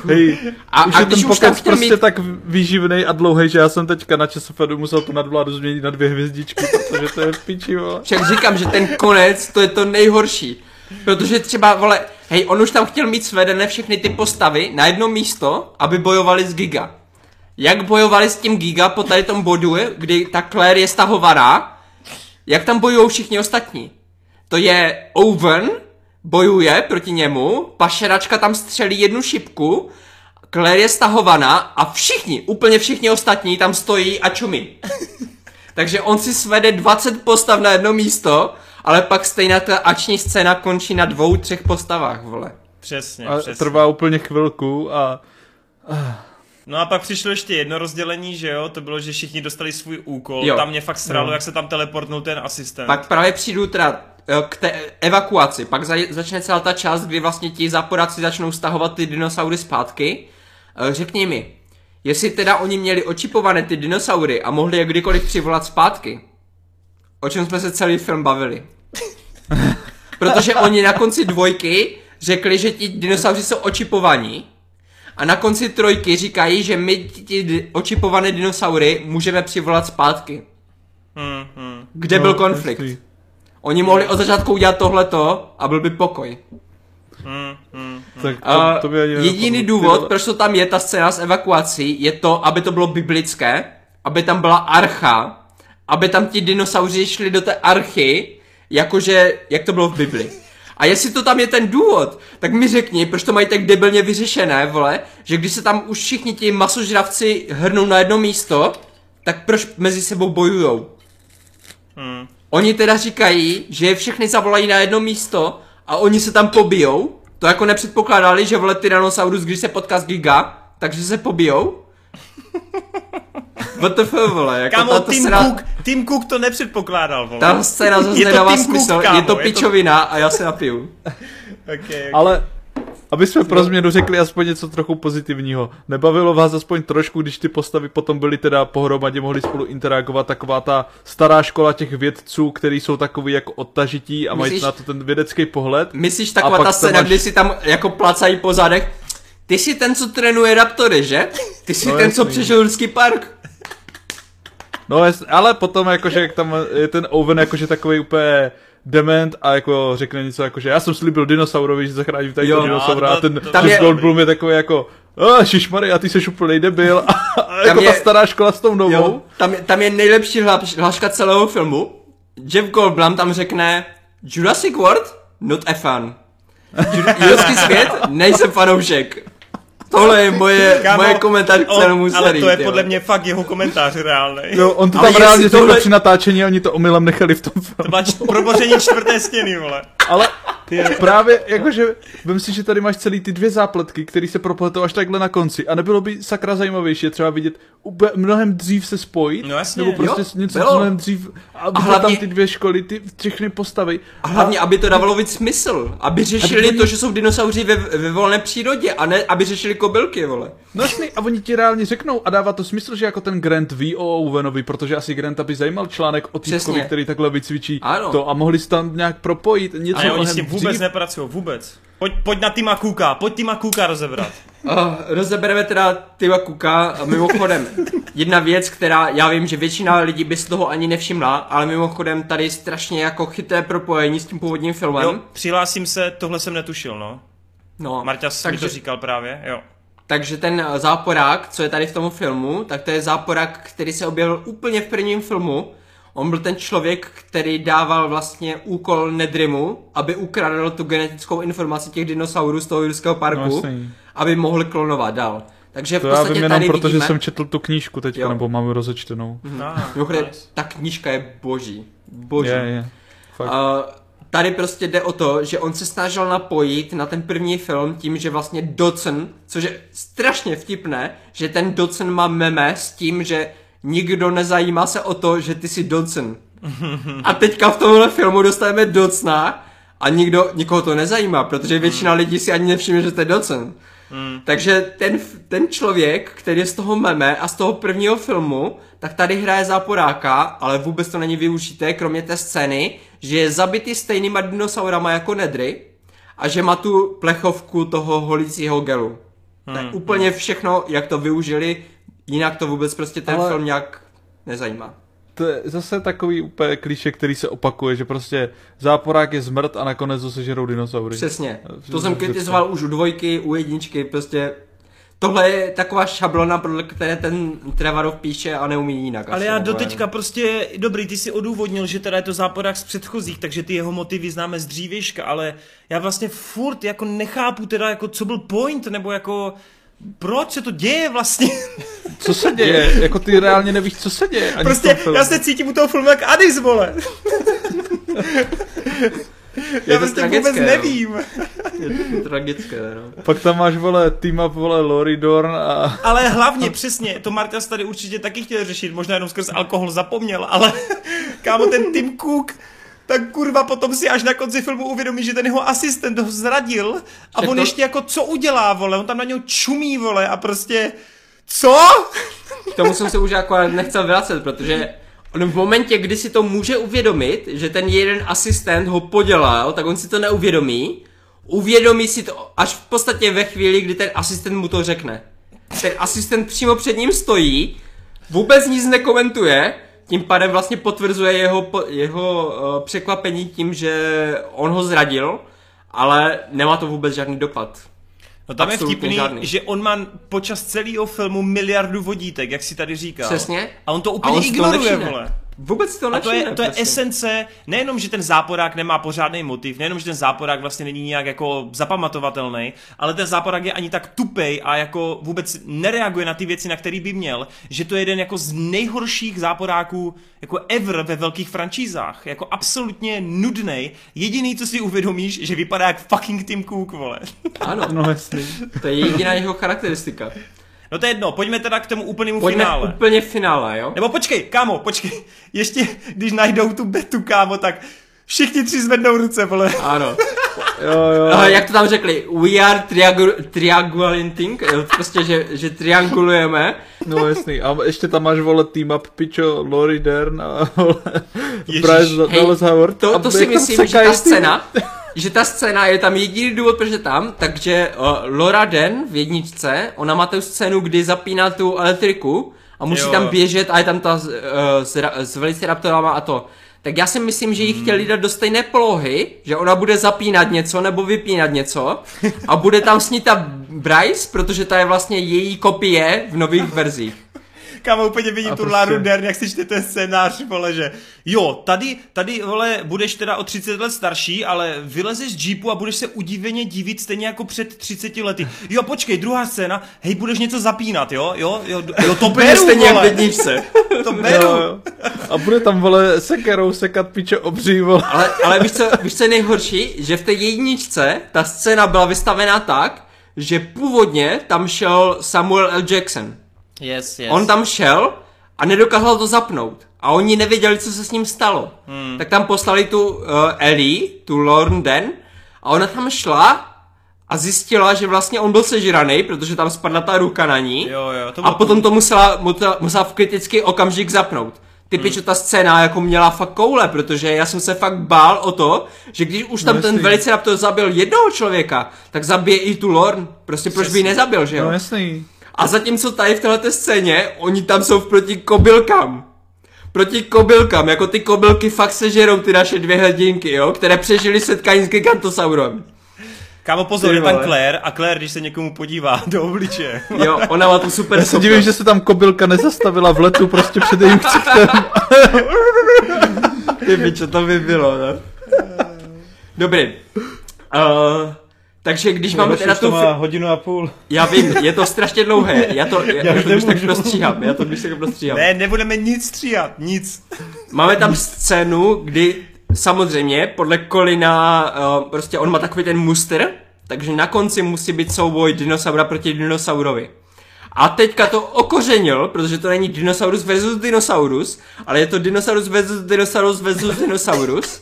Hej, A- už a je když ten pokec prostě mít- tak výživný a dlouhý, že já jsem teďka na časofedu musel tu nadvládu změnit na dvě hvězdičky, protože to je v piči, vole. Však říkám, že ten konec, to je to nejhorší. Protože třeba, vole, hej, on už tam chtěl mít svedené všechny ty postavy na jedno místo, aby bojovali s Giga. Jak bojovali s tím Giga po tady tom bodu, kdy ta Claire je stahovaná, jak tam bojují všichni ostatní? To je Owen, bojuje proti němu, pašeračka tam střelí jednu šipku, Claire je stahovaná a všichni, úplně všichni ostatní tam stojí a čumí. Takže on si svede 20 postav na jedno místo, ale pak stejná ta akční scéna končí na dvou, třech postavách, vole. Přesně, a přesně. trvá úplně chvilku a... No a pak přišlo ještě jedno rozdělení, že jo, to bylo, že všichni dostali svůj úkol, jo. tam mě fakt sralo, no. jak se tam teleportnul ten asistent. Pak právě přijdu teda eh, k té evakuaci, pak za, začne celá ta část, kdy vlastně ti záporáci začnou stahovat ty dinosaury zpátky. Eh, řekni mi, jestli teda oni měli očipované ty dinosaury a mohli je kdykoliv přivolat zpátky, o čem jsme se celý film bavili. Protože oni na konci dvojky řekli, že ti dinosauři jsou očipovaní a na konci trojky říkají, že my ti očipované dinosaury můžeme přivolat zpátky. Hmm, hmm. Kde no, byl konflikt? Jestli. Oni mohli od začátku udělat tohleto a byl by pokoj. Hmm, hmm, tak to, to by ani jediný důvod, proč to tam je, ta scéna s evakuací, je to, aby to bylo biblické, aby tam byla archa, aby tam ti dinosauři šli do té archy, jakože, jak to bylo v Bibli. A jestli to tam je ten důvod, tak mi řekni, proč to mají tak debilně vyřešené, vole, že když se tam už všichni ti masožravci hrnou na jedno místo, tak proč mezi sebou bojujou? Hmm. Oni teda říkají, že je všechny zavolají na jedno místo a oni se tam pobijou. To jako nepředpokládali, že vole Tyrannosaurus, když se potká s Giga, takže se pobijou. WTF, vole, jako Kámo, Tim, scéna... Cook, Tim Cook to nepředpokládal, vole. Ta scéna zase nedává smysl, Cook, kámo, je to pičovina je to... a já se napiju. okay, okay. Ale aby jsme pro změnu řekli aspoň něco trochu pozitivního. Nebavilo vás aspoň trošku, když ty postavy potom byly teda pohromadě, mohli spolu interagovat, taková ta stará škola těch vědců, kteří jsou takový jako odtažití a myslíš, mají na to ten vědecký pohled. Myslíš taková ta scéna, máš... kdy si tam jako placají po zadech? Ty jsi ten, co trénuje raptory, že? Ty jsi no, ten, jasný. co přišel park. No, ale potom jakože jak tam je ten Owen jakože takový úplně dement a jako řekne něco jako, že já jsem slíbil dinosaurovi, že zachráním tady dinosaura a ten tam je... Goldblum je takový jako šišmary, a ty jsi úplně debil. A, a jako je, ta stará škola s tou novou. Jo, tam, tam je nejlepší hláška celého filmu. Jeff Goldblum tam řekne Jurassic World? Not a fan. Jurassic svět? Nejsem fanoušek. Tohle je moje, Kámo, moje komentář k celému Ale to je podle mě fakt jeho komentář reálný. Jo, on to tam reálně řekl tohle... při natáčení a oni to omylem nechali v tom filmu. To byla proboření čtvrté stěny, vole. Ale ty právě, jakože, vím si, že tady máš celý ty dvě zápletky, které se propletou až takhle na konci. A nebylo by sakra zajímavější třeba vidět úplně mnohem dřív se spojit. No jasně. Nebo prostě jo, něco bylo. mnohem dřív. A, a hlavně, tam ty dvě školy, ty všechny postavy. A hlavně, a, aby to dávalo víc smysl. Aby řešili aby to, že jsou dinosauři ve, ve volné přírodě a ne, aby řešili kobylky, vole. No jasný, a oni ti reálně řeknou a dává to smysl, že jako ten Grant ví o Owenovi, protože asi Grant by zajímal článek o týpkovi, který takhle vycvičí ano. to a mohli se tam nějak propojit. Něco a oni s tím vůbec dřív. nepracují, vůbec. Pojď, pojď na Tima Kuka, pojď Tima Kuka rozebrat. Uh, rozebereme teda Tima Kuka, mimochodem, jedna věc, která já vím, že většina lidí by z toho ani nevšimla, ale mimochodem tady strašně jako chyté propojení s tím původním filmem. Jo, přihlásím se, tohle jsem netušil, no. No, Marťas takže, mi to říkal právě, jo. Takže ten záporák, co je tady v tom filmu, tak to je záporák, který se objevil úplně v prvním filmu. On byl ten člověk, který dával vlastně úkol Nedrimu, aby ukradl tu genetickou informaci těch dinosaurů z toho jurského parku, no, aby mohl klonovat dál. Takže v to podstatě já vím jenom tady protože vidíme... jsem četl tu knížku teďka, jo. nebo mám rozečtenou. Mhm. No, nice. ta knížka je boží. Boží. Je, je. Fakt. Uh, tady prostě jde o to, že on se snažil napojit na ten první film tím, že vlastně Docen, což je strašně vtipné, že ten Docen má meme s tím, že nikdo nezajímá se o to, že ty jsi Docen. A teďka v tomhle filmu dostáváme Docna a nikdo, nikoho to nezajímá, protože většina lidí si ani nevšimne, že to je Docen. Hmm. Takže ten, ten člověk, který je z toho meme a z toho prvního filmu, tak tady hraje záporáka, ale vůbec to není využité, kromě té scény, že je zabitý stejnýma dinosaurama jako Nedry a že má tu plechovku toho holicího gelu. Hmm. Tak úplně všechno, jak to využili, jinak to vůbec prostě ten ale... film nějak nezajímá. to je zase takový úplně kliše, který se opakuje, že prostě záporák je zmrt a nakonec to sežerou dinosaury. Přesně. To jsem kritizoval už u dvojky, u jedničky, prostě tohle je taková šablona, podle které ten Trevarov píše a neumí jinak. Ale já doteďka prostě, dobrý, ty si odůvodnil, že teda je to záporák z předchozích, takže ty jeho motivy známe z dřívějška, ale já vlastně furt jako nechápu teda, jako co byl point, nebo jako proč se to děje vlastně? Co se děje? jako ty reálně nevíš, co se děje. Ani prostě já se cítím u toho filmu jak Adis, vole. Já prostě vůbec nevím. Je to tragické, no. Pak tam máš, vole, team up, vole, Lori Dorn a... Ale hlavně, přesně, to Martas tady určitě taky chtěl řešit, možná jenom skrz alkohol zapomněl, ale kámo, ten Tim Cook, tak kurva potom si až na konci filmu uvědomí, že ten jeho asistent ho zradil a Všechno... on ještě jako co udělá, vole, on tam na něho čumí, vole, a prostě co? K tomu jsem se už jako nechcel vracet, protože on v momentě, kdy si to může uvědomit, že ten jeden asistent ho podělal, tak on si to neuvědomí. Uvědomí si to až v podstatě ve chvíli, kdy ten asistent mu to řekne. Ten asistent přímo před ním stojí, vůbec nic nekomentuje, tím pádem vlastně potvrzuje jeho, jeho uh, překvapení tím, že on ho zradil, ale nemá to vůbec žádný dopad. No tam Absolutně je vtipný, žádný. že on má počas celého filmu miliardu vodítek, jak si tady říkal. Přesně. A on to úplně on ignoruje, vole. Vůbec to A to je, to je esence, nejenom, že ten záporák nemá pořádný motiv, nejenom, že ten záporák vlastně není nějak jako zapamatovatelný, ale ten záporák je ani tak tupej a jako vůbec nereaguje na ty věci, na který by měl, že to je jeden jako z nejhorších záporáků jako ever ve velkých franšízách. Jako absolutně nudný. Jediný, co si uvědomíš, že vypadá jak fucking Tim Cook, vole. Ano, no jasný. To je jediná jeho charakteristika. No to je jedno, pojďme teda k tomu úplnému pojďme finále. úplně finále, jo? Nebo počkej, kámo, počkej. Ještě, když najdou tu betu, kámo, tak všichni tři zvednou ruce, vole. Ano. jo, jo. No, jak to tam řekli? We are triangulating, prostě, že, že triangulujeme. No jasný, a ještě tam máš, vole, team up, pičo, Lori Dern a vole, Bryce Dallas Howard. To, to si myslím, že ta scéna, že ta scéna je tam jediný důvod, proč je tam, takže uh, Laura Den v jedničce, ona má tu scénu, kdy zapíná tu elektriku a musí jo. tam běžet a je tam ta uh, s, s Velociraptorama a to. Tak já si myslím, že jí hmm. chtěli dát do stejné polohy, že ona bude zapínat něco nebo vypínat něco a bude tam s ní ta Bryce, protože ta je vlastně její kopie v nových verzích. Kámo, úplně vidím tu prostě... Laru Dern, jak si čte ten scénář, vole, že jo, tady, tady, vole, budeš teda o 30 let starší, ale vylezeš z jeepu a budeš se udíveně divit stejně jako před 30 lety. Jo, počkej, druhá scéna, hej, budeš něco zapínat, jo, jo, jo, jo to beru, stejně vole. jak to beru. Jo, jo. A bude tam, vole, sekerou sekat piče obří, vole. Ale, ale víš co, víš co je nejhorší? Že v té jedničce ta scéna byla vystavená tak, že původně tam šel Samuel L. Jackson. Yes, yes. On tam šel a nedokázal to zapnout. A oni nevěděli, co se s ním stalo. Hmm. Tak tam poslali tu uh, Ellie, tu Lorn Den, a ona tam šla a zjistila, že vlastně on byl sežraný, protože tam spadla ta ruka na ní. Jo, jo, to a potom to musela, musela v kritický okamžik zapnout. Ty hmm. pičo, ta scéna jako měla fakt koule, protože já jsem se fakt bál o to, že když už tam no, ten velice to zabil jednoho člověka, tak zabije i tu Lorn. Prostě proč by ji nezabil, že jo? No jasný. A zatímco tady v této scéně, oni tam jsou proti kobylkám. Proti kobylkám, jako ty kobylky fakt sežerou ty naše dvě hrdinky, jo, které přežili setkání s gigantosaurem. Kámo, pozor, je tam Claire a Claire, když se někomu podívá do obliče. Jo, ona má tu super Já se divím, že se tam kobylka nezastavila v letu prostě před jejím ksichtem. Ty bičo, to by bylo, ne? Dobrý. Uh, takže když máme teda tu... má hodinu a půl. Já vím, je to strašně dlouhé. Já to, já, já to když tak prostříhám. Já to když tak prostříhám. Ne, nebudeme nic stříhat, nic. Máme tam scénu, kdy samozřejmě podle Kolina, uh, prostě on má takový ten muster, takže na konci musí být souboj dinosaura proti dinosaurovi. A teďka to okořenil, protože to není dinosaurus versus dinosaurus, ale je to dinosaurus versus dinosaurus versus dinosaurus.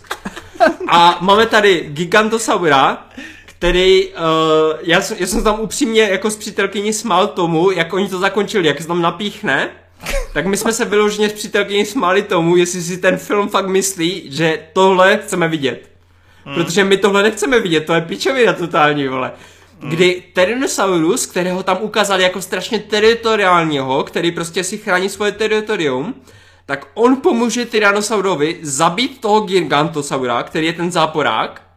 A máme tady gigantosaura, který, uh, já, já jsem tam upřímně jako s přítelkyní smál tomu, jak oni to zakončili, jak se tam napíchne, tak my jsme se vyloženě s přítelkyní smáli tomu, jestli si ten film fakt myslí, že tohle chceme vidět. Hmm. Protože my tohle nechceme vidět, to je pičovina totální, vole. Hmm. Kdy Tyrannosaurus, kterého tam ukázali jako strašně teritoriálního, který prostě si chrání svoje teritorium, tak on pomůže Tyrannosaurovi zabít toho Gigantosaura, který je ten záporák,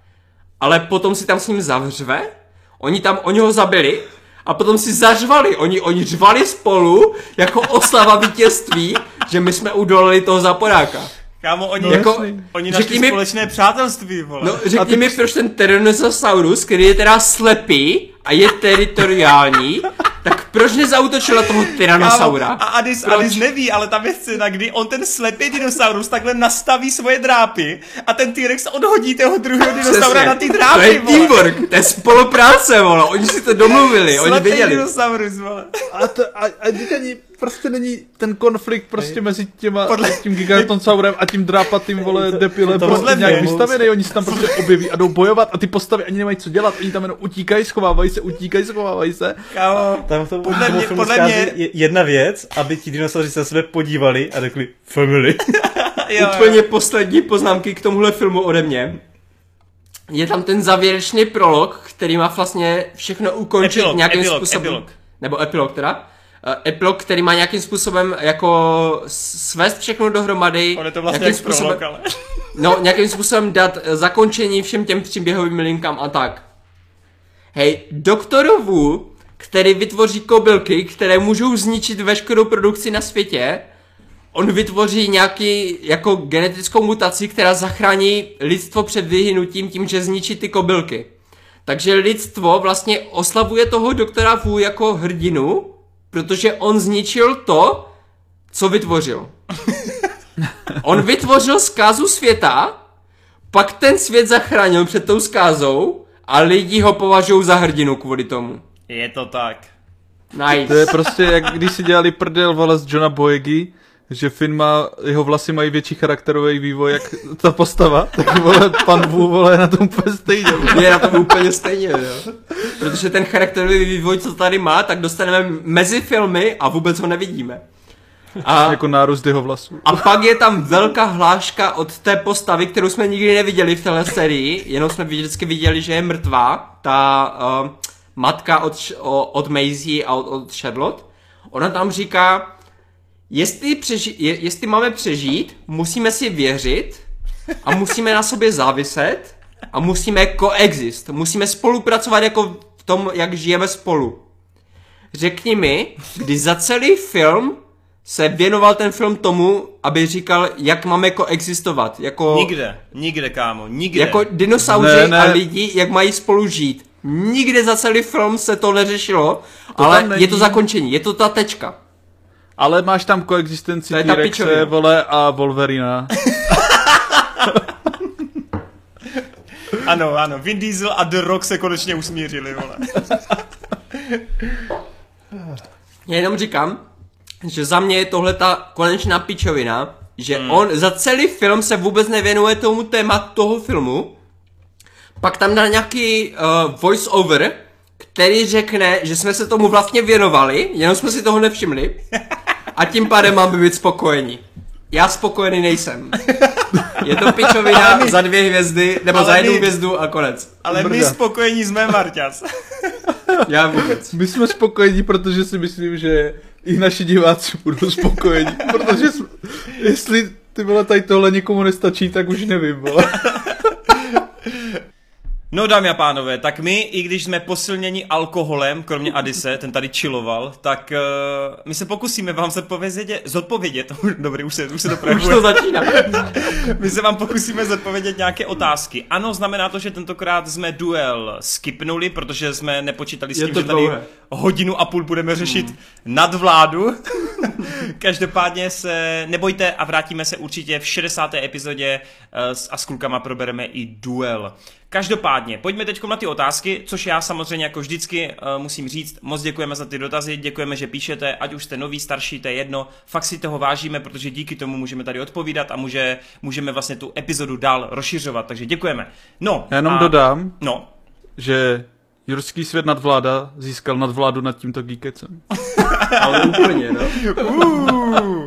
ale potom si tam s ním zavřve. Oni tam, oni ho zabili a potom si zařvali. Oni, oni řvali spolu jako oslava vítězství, že my jsme udolali toho záporáka. Kámo, oni, no, jako, oni našli mi, společné přátelství, vole. No, řekni ty... mi, proč ten Tyrannosaurus, který je teda slepý a je teritoriální, tak proč nezautočil na toho Tyrannosaura? A Adis, Adis neví, ale tam je scéna, kdy on ten slepý dinosaurus takhle nastaví svoje drápy a ten T-Rex odhodí toho druhého dinosaura na ty drápy, To je vole. teamwork, to je spolupráce, vole. Oni si to domluvili, slepý oni věděli. dinosaurus, vole. A, to, a, a ani prostě není ten konflikt prostě mezi těma, podle... tím gigantonsaurem a tím drápatým, vole, depilem to prostě nějak vystavený, oni se tam prostě objeví a jdou bojovat a ty postavy ani nemají co dělat, oni tam jenom utíkají, schovávají se, utíkají, schovávají se. Kámo, tam to podle mě, podle mě... jedna věc, aby ti dinosauři se sebe podívali a řekli family. jo, Úplně jo. poslední poznámky k tomuhle filmu ode mě. Je tam ten závěrečný prolog, který má vlastně všechno ukončit epilog, nějakým epilog, způsobem. Epilog. Nebo epilog teda uh, epilog, který má nějakým způsobem jako svést všechno dohromady. On je to vlastně jak způsobem, prolog, ale... no, nějakým způsobem dát zakončení všem těm příběhovým linkám a tak. Hej, doktorovu, který vytvoří kobylky, které můžou zničit veškerou produkci na světě, on vytvoří nějaký jako genetickou mutaci, která zachrání lidstvo před vyhynutím tím, že zničí ty kobylky. Takže lidstvo vlastně oslavuje toho doktora Wu jako hrdinu, protože on zničil to, co vytvořil. On vytvořil zkázu světa, pak ten svět zachránil před tou zkázou a lidi ho považují za hrdinu kvůli tomu. Je to tak. Nice. To je prostě, jak když si dělali prdel vole z Johna Boyegi, že Finn má, jeho vlasy mají větší charakterový vývoj, jak ta postava, tak vole, pan Wu, vole, na tom úplně stejně. Je na tom úplně stejně, jo. Protože ten charakterový vývoj, co tady má, tak dostaneme mezi filmy a vůbec ho nevidíme. A, jako nárůst jeho vlasů. A pak je tam velká hláška od té postavy, kterou jsme nikdy neviděli v téhle sérii, jenom jsme vždycky viděli, že je mrtvá, ta uh, matka od, od Maisie a od, od Charlotte. Ona tam říká, jestli, přeži- je, jestli máme přežít, musíme si věřit a musíme na sobě záviset a musíme koexist. Musíme spolupracovat jako v tom, jak žijeme spolu. Řekni mi, kdy za celý film se věnoval ten film tomu, aby říkal, jak máme koexistovat. Jako, nikde, nikde, kámo, nikde. Jako dinosauři ne, ne. a lidi, jak mají spolu žít. Nikde za celý film se to neřešilo, to ale je to zakončení, je to ta tečka. Ale máš tam koexistenci T-Rexe, vole, a Wolverina. ano, ano, Vin Diesel a The Rock se konečně usmířili, vole. Já jenom říkám, že za mě je tohle ta konečná pičovina, že hmm. on za celý film se vůbec nevěnuje tomu tématu toho filmu, pak tam dá nějaký uh, voice over, který řekne, že jsme se tomu vlastně věnovali, jenom jsme si toho nevšimli. A tím pádem máme být spokojení. Já spokojený nejsem. Je to pičovina my, za dvě hvězdy, nebo za jednu my, hvězdu a konec. Ale Brda. my spokojení jsme, Marťas. Já vůbec. My jsme spokojení, protože si myslím, že i naši diváci budou spokojení. Protože jsme, jestli ty vole tady tohle někomu nestačí, tak už nevím, vole. No dámy a pánové, tak my, i když jsme posilněni alkoholem, kromě Adise, ten tady čiloval, tak uh, my se pokusíme vám zodpovědět, zodpovědět, dobrý, už se, už se to Už to začíná. my se vám pokusíme zodpovědět nějaké otázky. Ano, znamená to, že tentokrát jsme duel skipnuli, protože jsme nepočítali s tím, že tady hodinu a půl budeme řešit hmm. nadvládu. Každopádně se nebojte a vrátíme se určitě v 60. epizodě uh, s Askulkama probereme i duel. Každopádně, pojďme teď na ty otázky, což já samozřejmě jako vždycky uh, musím říct, moc děkujeme za ty dotazy, děkujeme, že píšete, ať už jste nový, starší, to je jedno, fakt si toho vážíme, protože díky tomu můžeme tady odpovídat a může, můžeme vlastně tu epizodu dál rozšiřovat, takže děkujeme. No, já jenom a, dodám, no. že Jurský svět nadvláda získal nadvládu nad tímto geekecem. Ale úplně, no. Uh.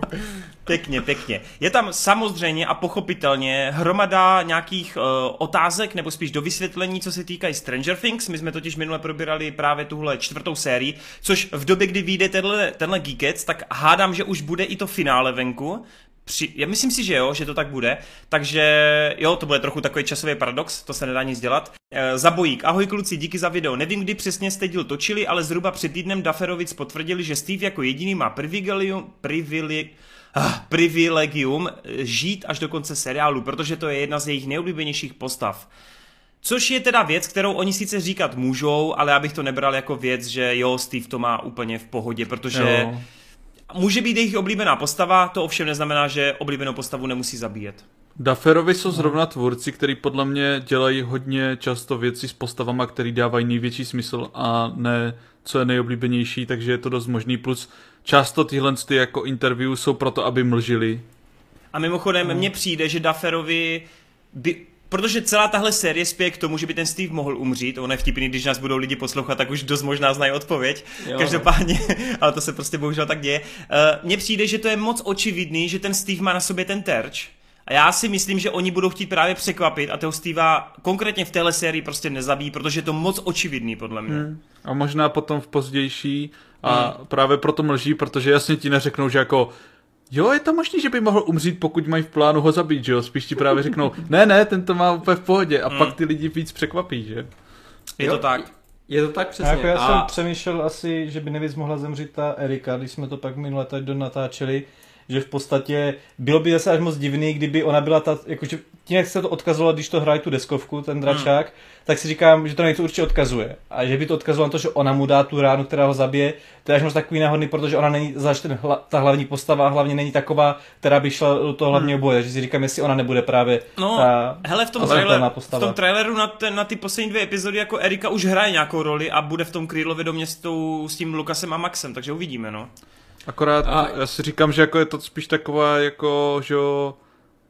Pěkně, pěkně. Je tam samozřejmě a pochopitelně hromada nějakých uh, otázek, nebo spíš do vysvětlení, co se týkají Stranger Things. My jsme totiž minule probírali právě tuhle čtvrtou sérii, což v době, kdy vyjde tenhle, tenhle Geekets, tak hádám, že už bude i to finále venku. při, já myslím si, že jo, že to tak bude, takže jo, to bude trochu takový časový paradox, to se nedá nic dělat. E, zabojík, ahoj kluci, díky za video. Nevím, kdy přesně jste díl točili, ale zhruba před týdnem Daferovic potvrdili, že Steve jako jediný má privilegium, privili, ah, privilegium eh, žít až do konce seriálu, protože to je jedna z jejich nejoblíbenějších postav. Což je teda věc, kterou oni sice říkat můžou, ale já bych to nebral jako věc, že jo, Steve to má úplně v pohodě, protože jo. může být jejich oblíbená postava, to ovšem neznamená, že oblíbenou postavu nemusí zabíjet. Dufferovi jsou zrovna tvůrci, který podle mě dělají hodně často věci s postavama, který dávají největší smysl a ne co je nejoblíbenější, takže je to dost možný. Plus často tyhle ty jako interview jsou proto, aby mlžili. A mimochodem, hmm. mně přijde, že Dufferovi by protože celá tahle série spěje k tomu, že by ten Steve mohl umřít. On je vtipný, když nás budou lidi poslouchat, tak už dost možná znají odpověď. Jo. Každopádně, ale to se prostě bohužel tak děje. Uh, Mně přijde, že to je moc očividný, že ten Steve má na sobě ten terč. A já si myslím, že oni budou chtít právě překvapit a toho Steva konkrétně v téhle sérii prostě nezabíjí, protože je to moc očividný podle mě. Hmm. A možná potom v pozdější a hmm. právě proto mlží, protože jasně ti neřeknou, že jako Jo, je to možné, že by mohl umřít, pokud mají v plánu ho zabít, že jo? Spíš ti právě řeknou, ne, ne, ten to má úplně v pohodě a hmm. pak ty lidi víc překvapí, že? Je jo, to tak. Je to tak přesně. A jako já a... jsem přemýšlel asi, že by nevíc mohla zemřít ta Erika, když jsme to pak minule tady donatáčeli, že v podstatě bylo by zase až moc divný, kdyby ona byla ta, jakože tím, jak se to odkazovalo, když to hraje tu deskovku, ten dračák, hmm. tak si říkám, že to něco určitě odkazuje. A že by to odkazovalo na to, že ona mu dá tu ránu, která ho zabije, to je až moc takový náhodný, protože ona není zaž ten hla, ta hlavní postava, hlavně není taková, která by šla do toho hlavního hmm. boje. Že si říkám, jestli ona nebude právě no, ta hele, v tom, trailer, v tom traileru na, ten, na ty poslední dvě epizody jako Erika už hraje nějakou roli a bude v tom Krylově domě s, tou, s tím Lukasem a Maxem, takže uvidíme, no. Akorát a... já si říkám, že jako je to spíš taková jako, že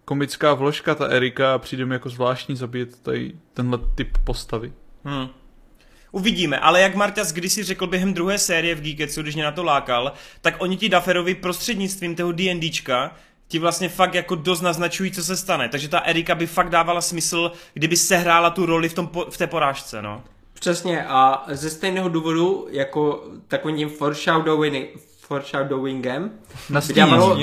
komická vložka, ta Erika, a přijde mi jako zvláštní zabít tady tenhle typ postavy. Hmm. Uvidíme, ale jak Marťas kdysi řekl během druhé série v Geeketsu, když mě na to lákal, tak oni ti Daferovi prostřednictvím toho D&Dčka ti vlastně fakt jako dost naznačují, co se stane. Takže ta Erika by fakt dávala smysl, kdyby sehrála tu roli v, tom, v té porážce, no. Přesně a ze stejného důvodu, jako takovým foreshadowing, foreshadowingem. By dávalo,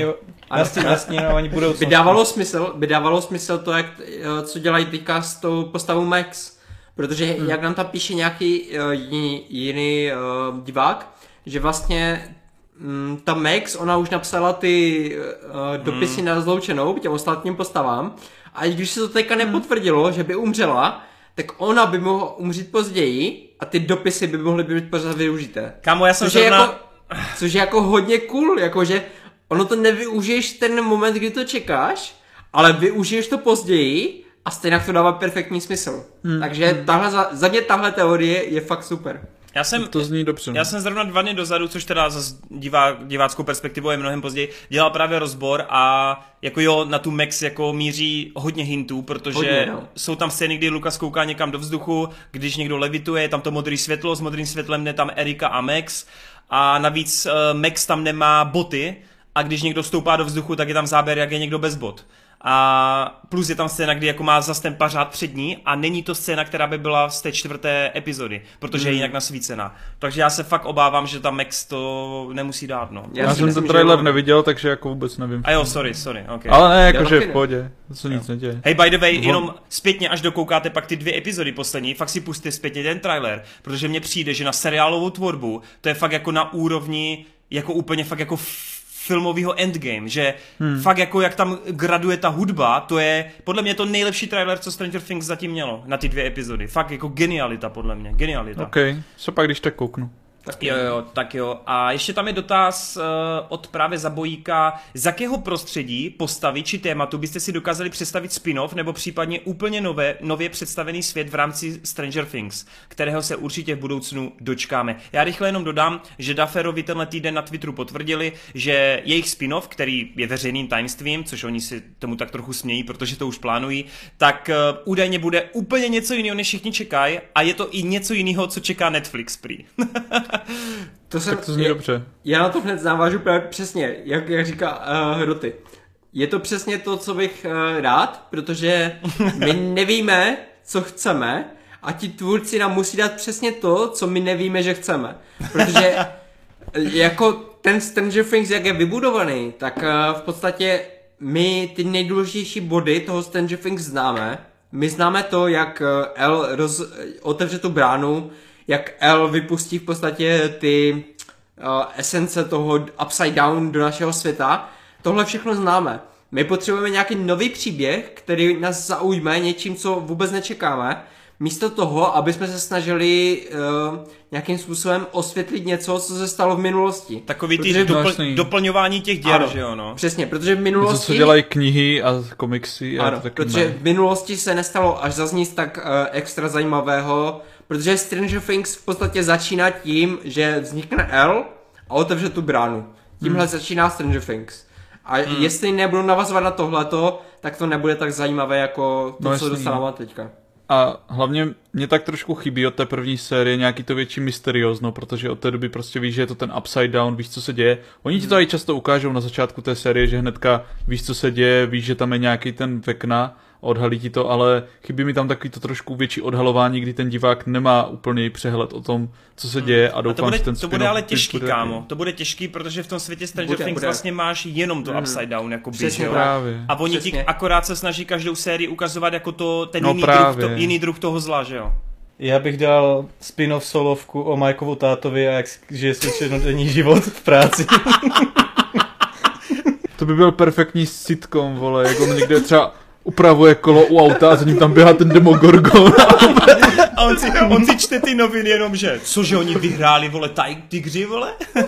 nastínování budoucnosti. By dávalo smysl, by dávalo smysl to, jak, eh, co dělají teďka s tou postavou Max. Protože hmm. jak nám tam píše nějaký uh, jiný, jiný uh, divák, že vlastně um, ta Max, ona už napsala ty uh, dopisy hmm. na zloučenou těm ostatním postavám a i když se to teďka hmm. nepotvrdilo, že by umřela, tak ona by mohla umřít později a ty dopisy by mohly být pořád využité. Kámo, já jsem zrovna... Jako, Což je jako hodně cool, jakože ono to nevyužiješ ten moment, kdy to čekáš, ale využiješ to později a stejně to dává perfektní smysl. Hmm. Takže hmm. tahle, za, za mě tahle teorie je fakt super. Já jsem, to zní dobře. Já jsem zrovna dva dny dozadu, což teda z divá, diváckou perspektivu je mnohem později, dělal právě rozbor a jako jo, na tu Max jako míří hodně hintů, protože hodně, no. jsou tam scény, kdy Lukas kouká někam do vzduchu, když někdo levituje, je tam to modré světlo, s modrým světlem jde tam Erika a Max a navíc uh, Max tam nemá boty a když někdo stoupá do vzduchu, tak je tam záběr, jak je někdo bez bot. A plus je tam scéna, kdy jako má zase ten pařád před ní a není to scéna, která by byla z té čtvrté epizody, protože mm. je jinak nasvícená. Takže já se fakt obávám, že ta Max to nemusí dát, no. Já, já jsem myslím, ten trailer že... neviděl, takže jako vůbec nevím. A jo, sorry, sorry, okay. Ale ne, jakože v pohodě, to se nic neděje. Hej, by the way, Von... jenom zpětně, až dokoukáte pak ty dvě epizody poslední, fakt si pustíte zpětně ten trailer, protože mně přijde, že na seriálovou tvorbu to je fakt jako na úrovni jako úplně fakt jako filmového endgame, že hmm. fakt jako jak tam graduje ta hudba, to je podle mě to nejlepší trailer, co Stranger Things zatím mělo na ty dvě epizody. Fakt jako genialita podle mě, genialita. OK, co pak když tak kouknu. Tak jo, jo, tak jo. A ještě tam je dotaz uh, od právě zabojíka, z jakého prostředí, postavy či tématu byste si dokázali představit spin-off nebo případně úplně nové, nově představený svět v rámci Stranger Things, kterého se určitě v budoucnu dočkáme. Já rychle jenom dodám, že Dufferovi tenhle týden na Twitteru potvrdili, že jejich spin-off, který je veřejným tajemstvím, což oni si tomu tak trochu smějí, protože to už plánují, tak uh, údajně bude úplně něco jiného, než všichni čekají a je to i něco jiného, co čeká Netflix prý. to jsem, tak to zní je, dobře. Já na to hned navážu právě přesně, jak, jak říká uh, Hroty. Je to přesně to, co bych uh, rád, protože my nevíme, co chceme a ti tvůrci nám musí dát přesně to, co my nevíme, že chceme. Protože jako ten Stranger Things, jak je vybudovaný, tak uh, v podstatě my ty nejdůležitější body toho Stranger Things známe. My známe to, jak El roz, otevře tu bránu, jak El vypustí v podstatě ty uh, esence toho upside down do našeho světa. Tohle všechno známe. My potřebujeme nějaký nový příběh, který nás zaujme něčím, co vůbec nečekáme. Místo toho, aby jsme se snažili uh, nějakým způsobem osvětlit něco, co se stalo v minulosti. Takový ty dopl- doplňování těch děr, ano, že jo, no. Přesně, protože v minulosti... To, co dělají knihy a komiksy. A ano, to protože v minulosti se nestalo až za nic tak uh, extra zajímavého, protože Stranger Things v podstatě začíná tím, že vznikne L a otevře tu bránu. Tímhle hmm. začíná Stranger Things. A hmm. jestli nebudou navazovat na tohleto, tak to nebude tak zajímavé jako to, no, co dostáváme teďka. A hlavně mě tak trošku chybí od té první série nějaký to větší mysteriózno, protože od té doby prostě víš, že je to ten upside down, víš, co se děje. Oni ti to i často ukážou na začátku té série, že hnedka víš, co se děje, víš, že tam je nějaký ten vekna, odhalí ti to, ale chybí mi tam takový to trošku větší odhalování, kdy ten divák nemá úplný přehled o tom, co se děje a doufám, a to bude, že ten To bude ale těžký, bude kámo. To bude těžký, protože v tom světě Stranger bude, Things bude. vlastně máš jenom to mm. upside down, jako Přesně právě. A oni Přesně. ti akorát se snaží každou sérii ukazovat jako to, ten no jiný, druh, to, jiný druh toho zla, že jo? Já bych dal spin-off solovku o Majkovu tátovi a jak žije svůj černodenní život v práci. to by byl perfektní sitcom, vole, jak on někde třeba upravuje kolo u auta a za ním tam běhá ten Demogorgon. A on si, on si čte ty noviny jenom, že cože oni vyhráli, vole, taj, tygři, vole?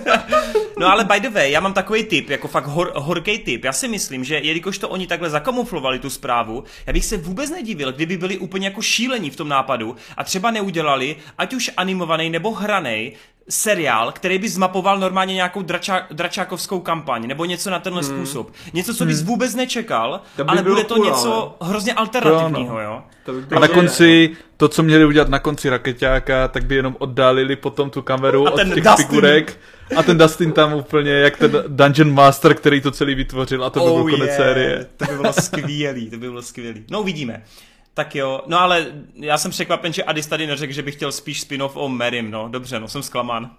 No ale by the way, já mám takový tip, jako fakt hor, horký tip. Já si myslím, že jelikož to oni takhle zakamuflovali tu zprávu, já bych se vůbec nedivil, kdyby byli úplně jako šílení v tom nápadu a třeba neudělali, ať už animovaný nebo hraný, seriál, který by zmapoval normálně nějakou drača, dračákovskou kampaň, nebo něco na tenhle hmm. způsob. Něco, co bys hmm. vůbec nečekal, by ale bude to cool, něco ale... hrozně alternativního, jo? To by a na konci, to, co měli udělat na konci raketáka, tak by jenom oddálili potom tu kameru od těch Dustin. figurek. A ten Dustin tam úplně, jak ten Dungeon Master, který to celý vytvořil, a to oh by byl konec yeah. série. To by bylo skvělý, to by bylo skvělý. No uvidíme. Tak jo, no ale já jsem překvapen, že Adis tady neřekl, že by chtěl spíš spin-off o Merim, no dobře, no jsem zklamán.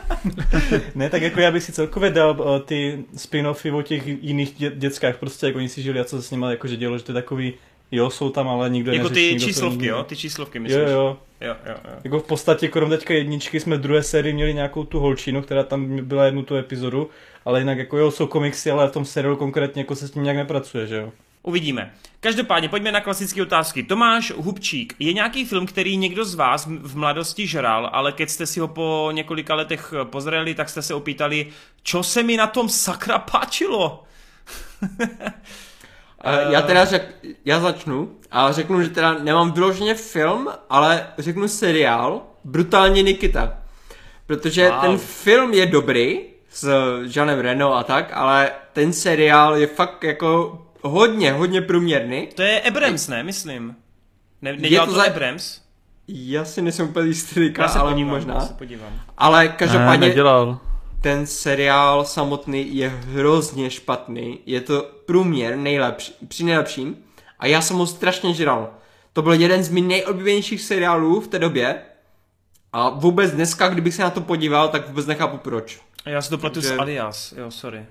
ne, tak jako já bych si celkově dal uh, ty spin-offy o těch jiných dě- dětskách, prostě jak oni si žili a co se s nimi jakože dělo, že to je takový, jo, jsou tam, ale nikdo Jako neřeší, ty číslovky, jo, ty číslovky myslíš? Jo, jo. Jo, jo, jo. Jako v podstatě, krom teďka jedničky, jsme v druhé sérii měli nějakou tu holčinu, která tam byla jednu tu epizodu, ale jinak jako jo, jsou komiksy, ale v tom seriálu konkrétně jako se s tím nějak nepracuje, že jo. Uvidíme. Každopádně pojďme na klasické otázky. Tomáš Hubčík, je nějaký film, který někdo z vás v mladosti žral, ale keď jste si ho po několika letech pozreli, tak jste se opýtali, co se mi na tom sakra páčilo? já teda řek, já začnu a řeknu, že teda nemám vyloženě film, ale řeknu seriál Brutálně Nikita. Protože wow. ten film je dobrý, s Jeanem Reno a tak, ale ten seriál je fakt jako hodně, hodně průměrný. To je Abrams, ne, myslím. Ne, nedělal je to, to za... Abrams? Já si nejsem úplně jistý, já se ale podívám, možná. Já se podívám. Ale každopádně... Ne, nedělal. Ten seriál samotný je hrozně špatný. Je to průměr nejlepší, při nejlepším. A já jsem ho strašně žral. To byl jeden z mých nejoblíbenějších seriálů v té době. A vůbec dneska, kdybych se na to podíval, tak vůbec nechápu proč. Já si to platu Takže... s Alias, jo, sorry.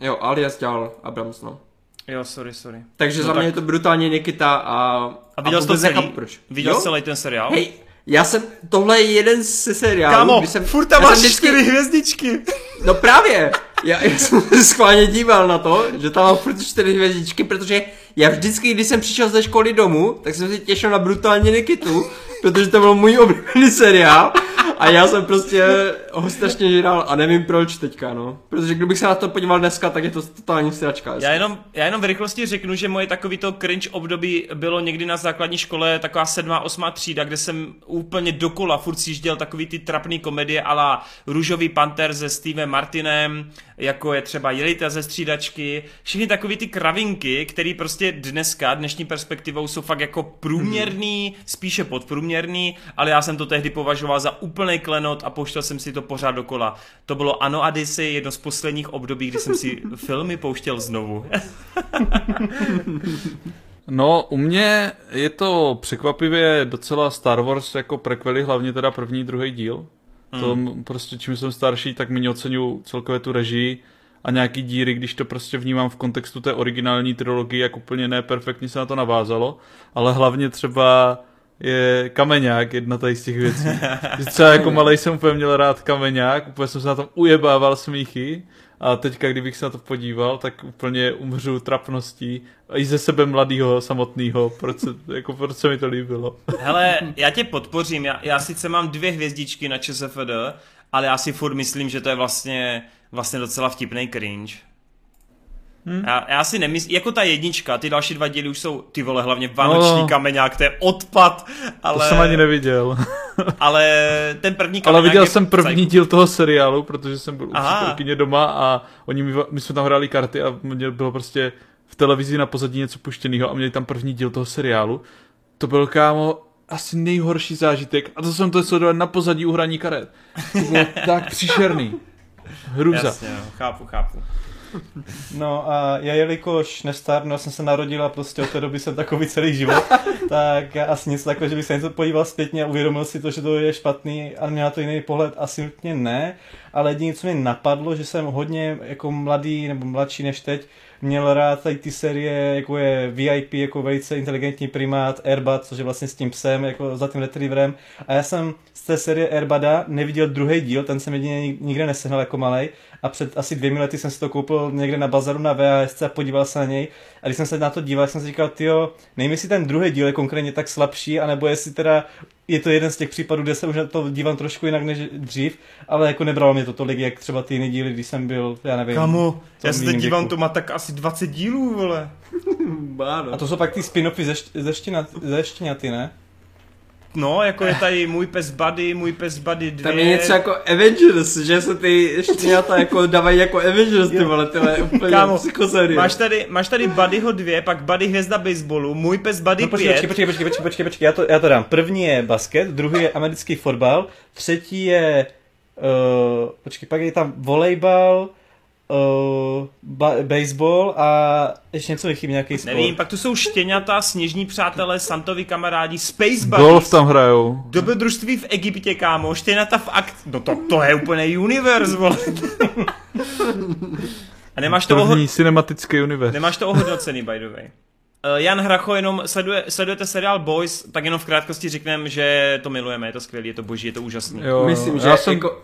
Jo, Alias dělal Abrams, no. Jo, sorry, sorry. Takže no za tak... mě je to brutálně Nikita a... A viděl jsi to celý? Proč. Viděl jsi celý ten seriál? Hej, já jsem, tohle je jeden ze seriálů, Kámo, jsem, furt tam máš vždycky... čtyři hvězdičky. No právě, já, já jsem se schválně díval na to, že tam mám furt čtyři hvězdičky, protože já vždycky, když jsem přišel ze školy domů, tak jsem si těšil na brutálně Nikitu, protože to byl můj oblíbený seriál a já jsem prostě ho strašně a nevím proč teďka, no. Protože kdybych se na to podíval dneska, tak je to totální sračka. Já jenom, já jenom v rychlosti řeknu, že moje takový to cringe období bylo někdy na základní škole taková sedmá, osmá třída, kde jsem úplně dokola furt sjížděl takový ty trapný komedie ala Růžový panter se Stevem Martinem, jako je třeba Jelita ze střídačky, všechny takový ty kravinky, které prostě dneska, dnešní perspektivou jsou fakt jako průměrný, hmm. spíše podprůměrný, ale já jsem to tehdy považoval za úplný klenot a pouštěl jsem si to pořád dokola. To bylo Ano Odyssey, jedno z posledních období, kdy jsem si filmy pouštěl znovu. No, u mě je to překvapivě docela Star Wars jako prequely, hlavně teda první, druhý díl. Mm. To prostě čím jsem starší, tak méně oceňuji celkově tu režii a nějaký díry, když to prostě vnímám v kontextu té originální trilogie, jak úplně neperfektně se na to navázalo, ale hlavně třeba je kameňák jedna tady z těch věcí. Třeba jako malej jsem úplně měl rád kameňák, úplně jsem se na tom ujebával smíchy a teďka, kdybych se na to podíval, tak úplně umřu trapností i ze sebe mladýho samotného, proč, se, jako, proč se mi to líbilo. Hele, já tě podpořím, já, já sice mám dvě hvězdičky na ČSFD, ale já si furt myslím, že to je vlastně, vlastně docela vtipný cringe. Hmm. Já, já si nemyslím, jako ta jednička, ty další dva díly už jsou, ty vole, hlavně Vánoční no. kameňák, to je odpad, ale... To jsem ani neviděl. ale ten první kameňák Ale viděl jsem první psych. díl toho seriálu, protože jsem byl u přítelkyně doma a oni, my, my jsme tam hráli karty a mě bylo prostě v televizi na pozadí něco puštěného a měli tam první díl toho seriálu. To byl, kámo, asi nejhorší zážitek a to jsem to sledoval na pozadí uhraní karet. To bylo tak příšerný. Hruza. Jasně, no, chápu, chápu. No a já jelikož nestárnu, jsem se narodila prostě od té doby jsem takový celý život, tak já asi nic takové, že bych se něco podíval zpětně a uvědomil si to, že to je špatný a měla to jiný pohled, asi nutně ne, ale jediné, co mi napadlo, že jsem hodně jako mladý nebo mladší než teď, měl rád tady ty série, jako je VIP, jako velice inteligentní primát, Airbud, což je vlastně s tím psem, jako za tím retrieverem. A já jsem té série Airbuda neviděl druhý díl, ten jsem jedině nikde nesehnal jako malý. A před asi dvěmi lety jsem si to koupil někde na bazaru na VHS a podíval se na něj. A když jsem se na to díval, jsem si říkal, jo, nevím, jestli ten druhý díl je konkrétně tak slabší, anebo jestli teda je to jeden z těch případů, kde se už na to dívám trošku jinak než dřív, ale jako nebralo mě to tolik, jak třeba ty jiný díly, když jsem byl, já nevím. Kamu, já se teď dívám, to má tak asi 20 dílů, vole. Báno. A to jsou pak ty spin-offy ze, ze, štěna, ze štěňaty, ne? No, jako je tady můj pes Buddy, můj pes Buddy 2. Tam je něco jako Avengers, že se ty štěňata jako dávají jako Avengers, ty vole, ty vole, úplně Kámo, máš tady, máš tady Buddyho 2, pak Buddy hvězda baseballu, můj pes Buddy no, počkej, 5. Počkej, počkej, počkej, počkej, počkej, já to, já to dám. První je basket, druhý je americký fotbal, třetí je, uh, počkej, pak je tam volejbal, uh, ba- baseball a ještě něco chybí, nějaký sport. Nevím, pak tu jsou štěňata, sněžní přátelé, Santovi kamarádi, Space Buddies. Golf tam hrajou. Dobrodružství v Egyptě, kámo, štěňata v akt... No to, to je úplně univerz, vole. A nemáš to ohod... cinematický univerz. Nemáš to ohodnocený, by the way. Uh, Jan Hracho jenom sleduje, sledujete seriál Boys, tak jenom v krátkosti řekneme, že to milujeme, je to skvělé, je to boží, je to úžasný. Jo, Myslím, že jsem... jako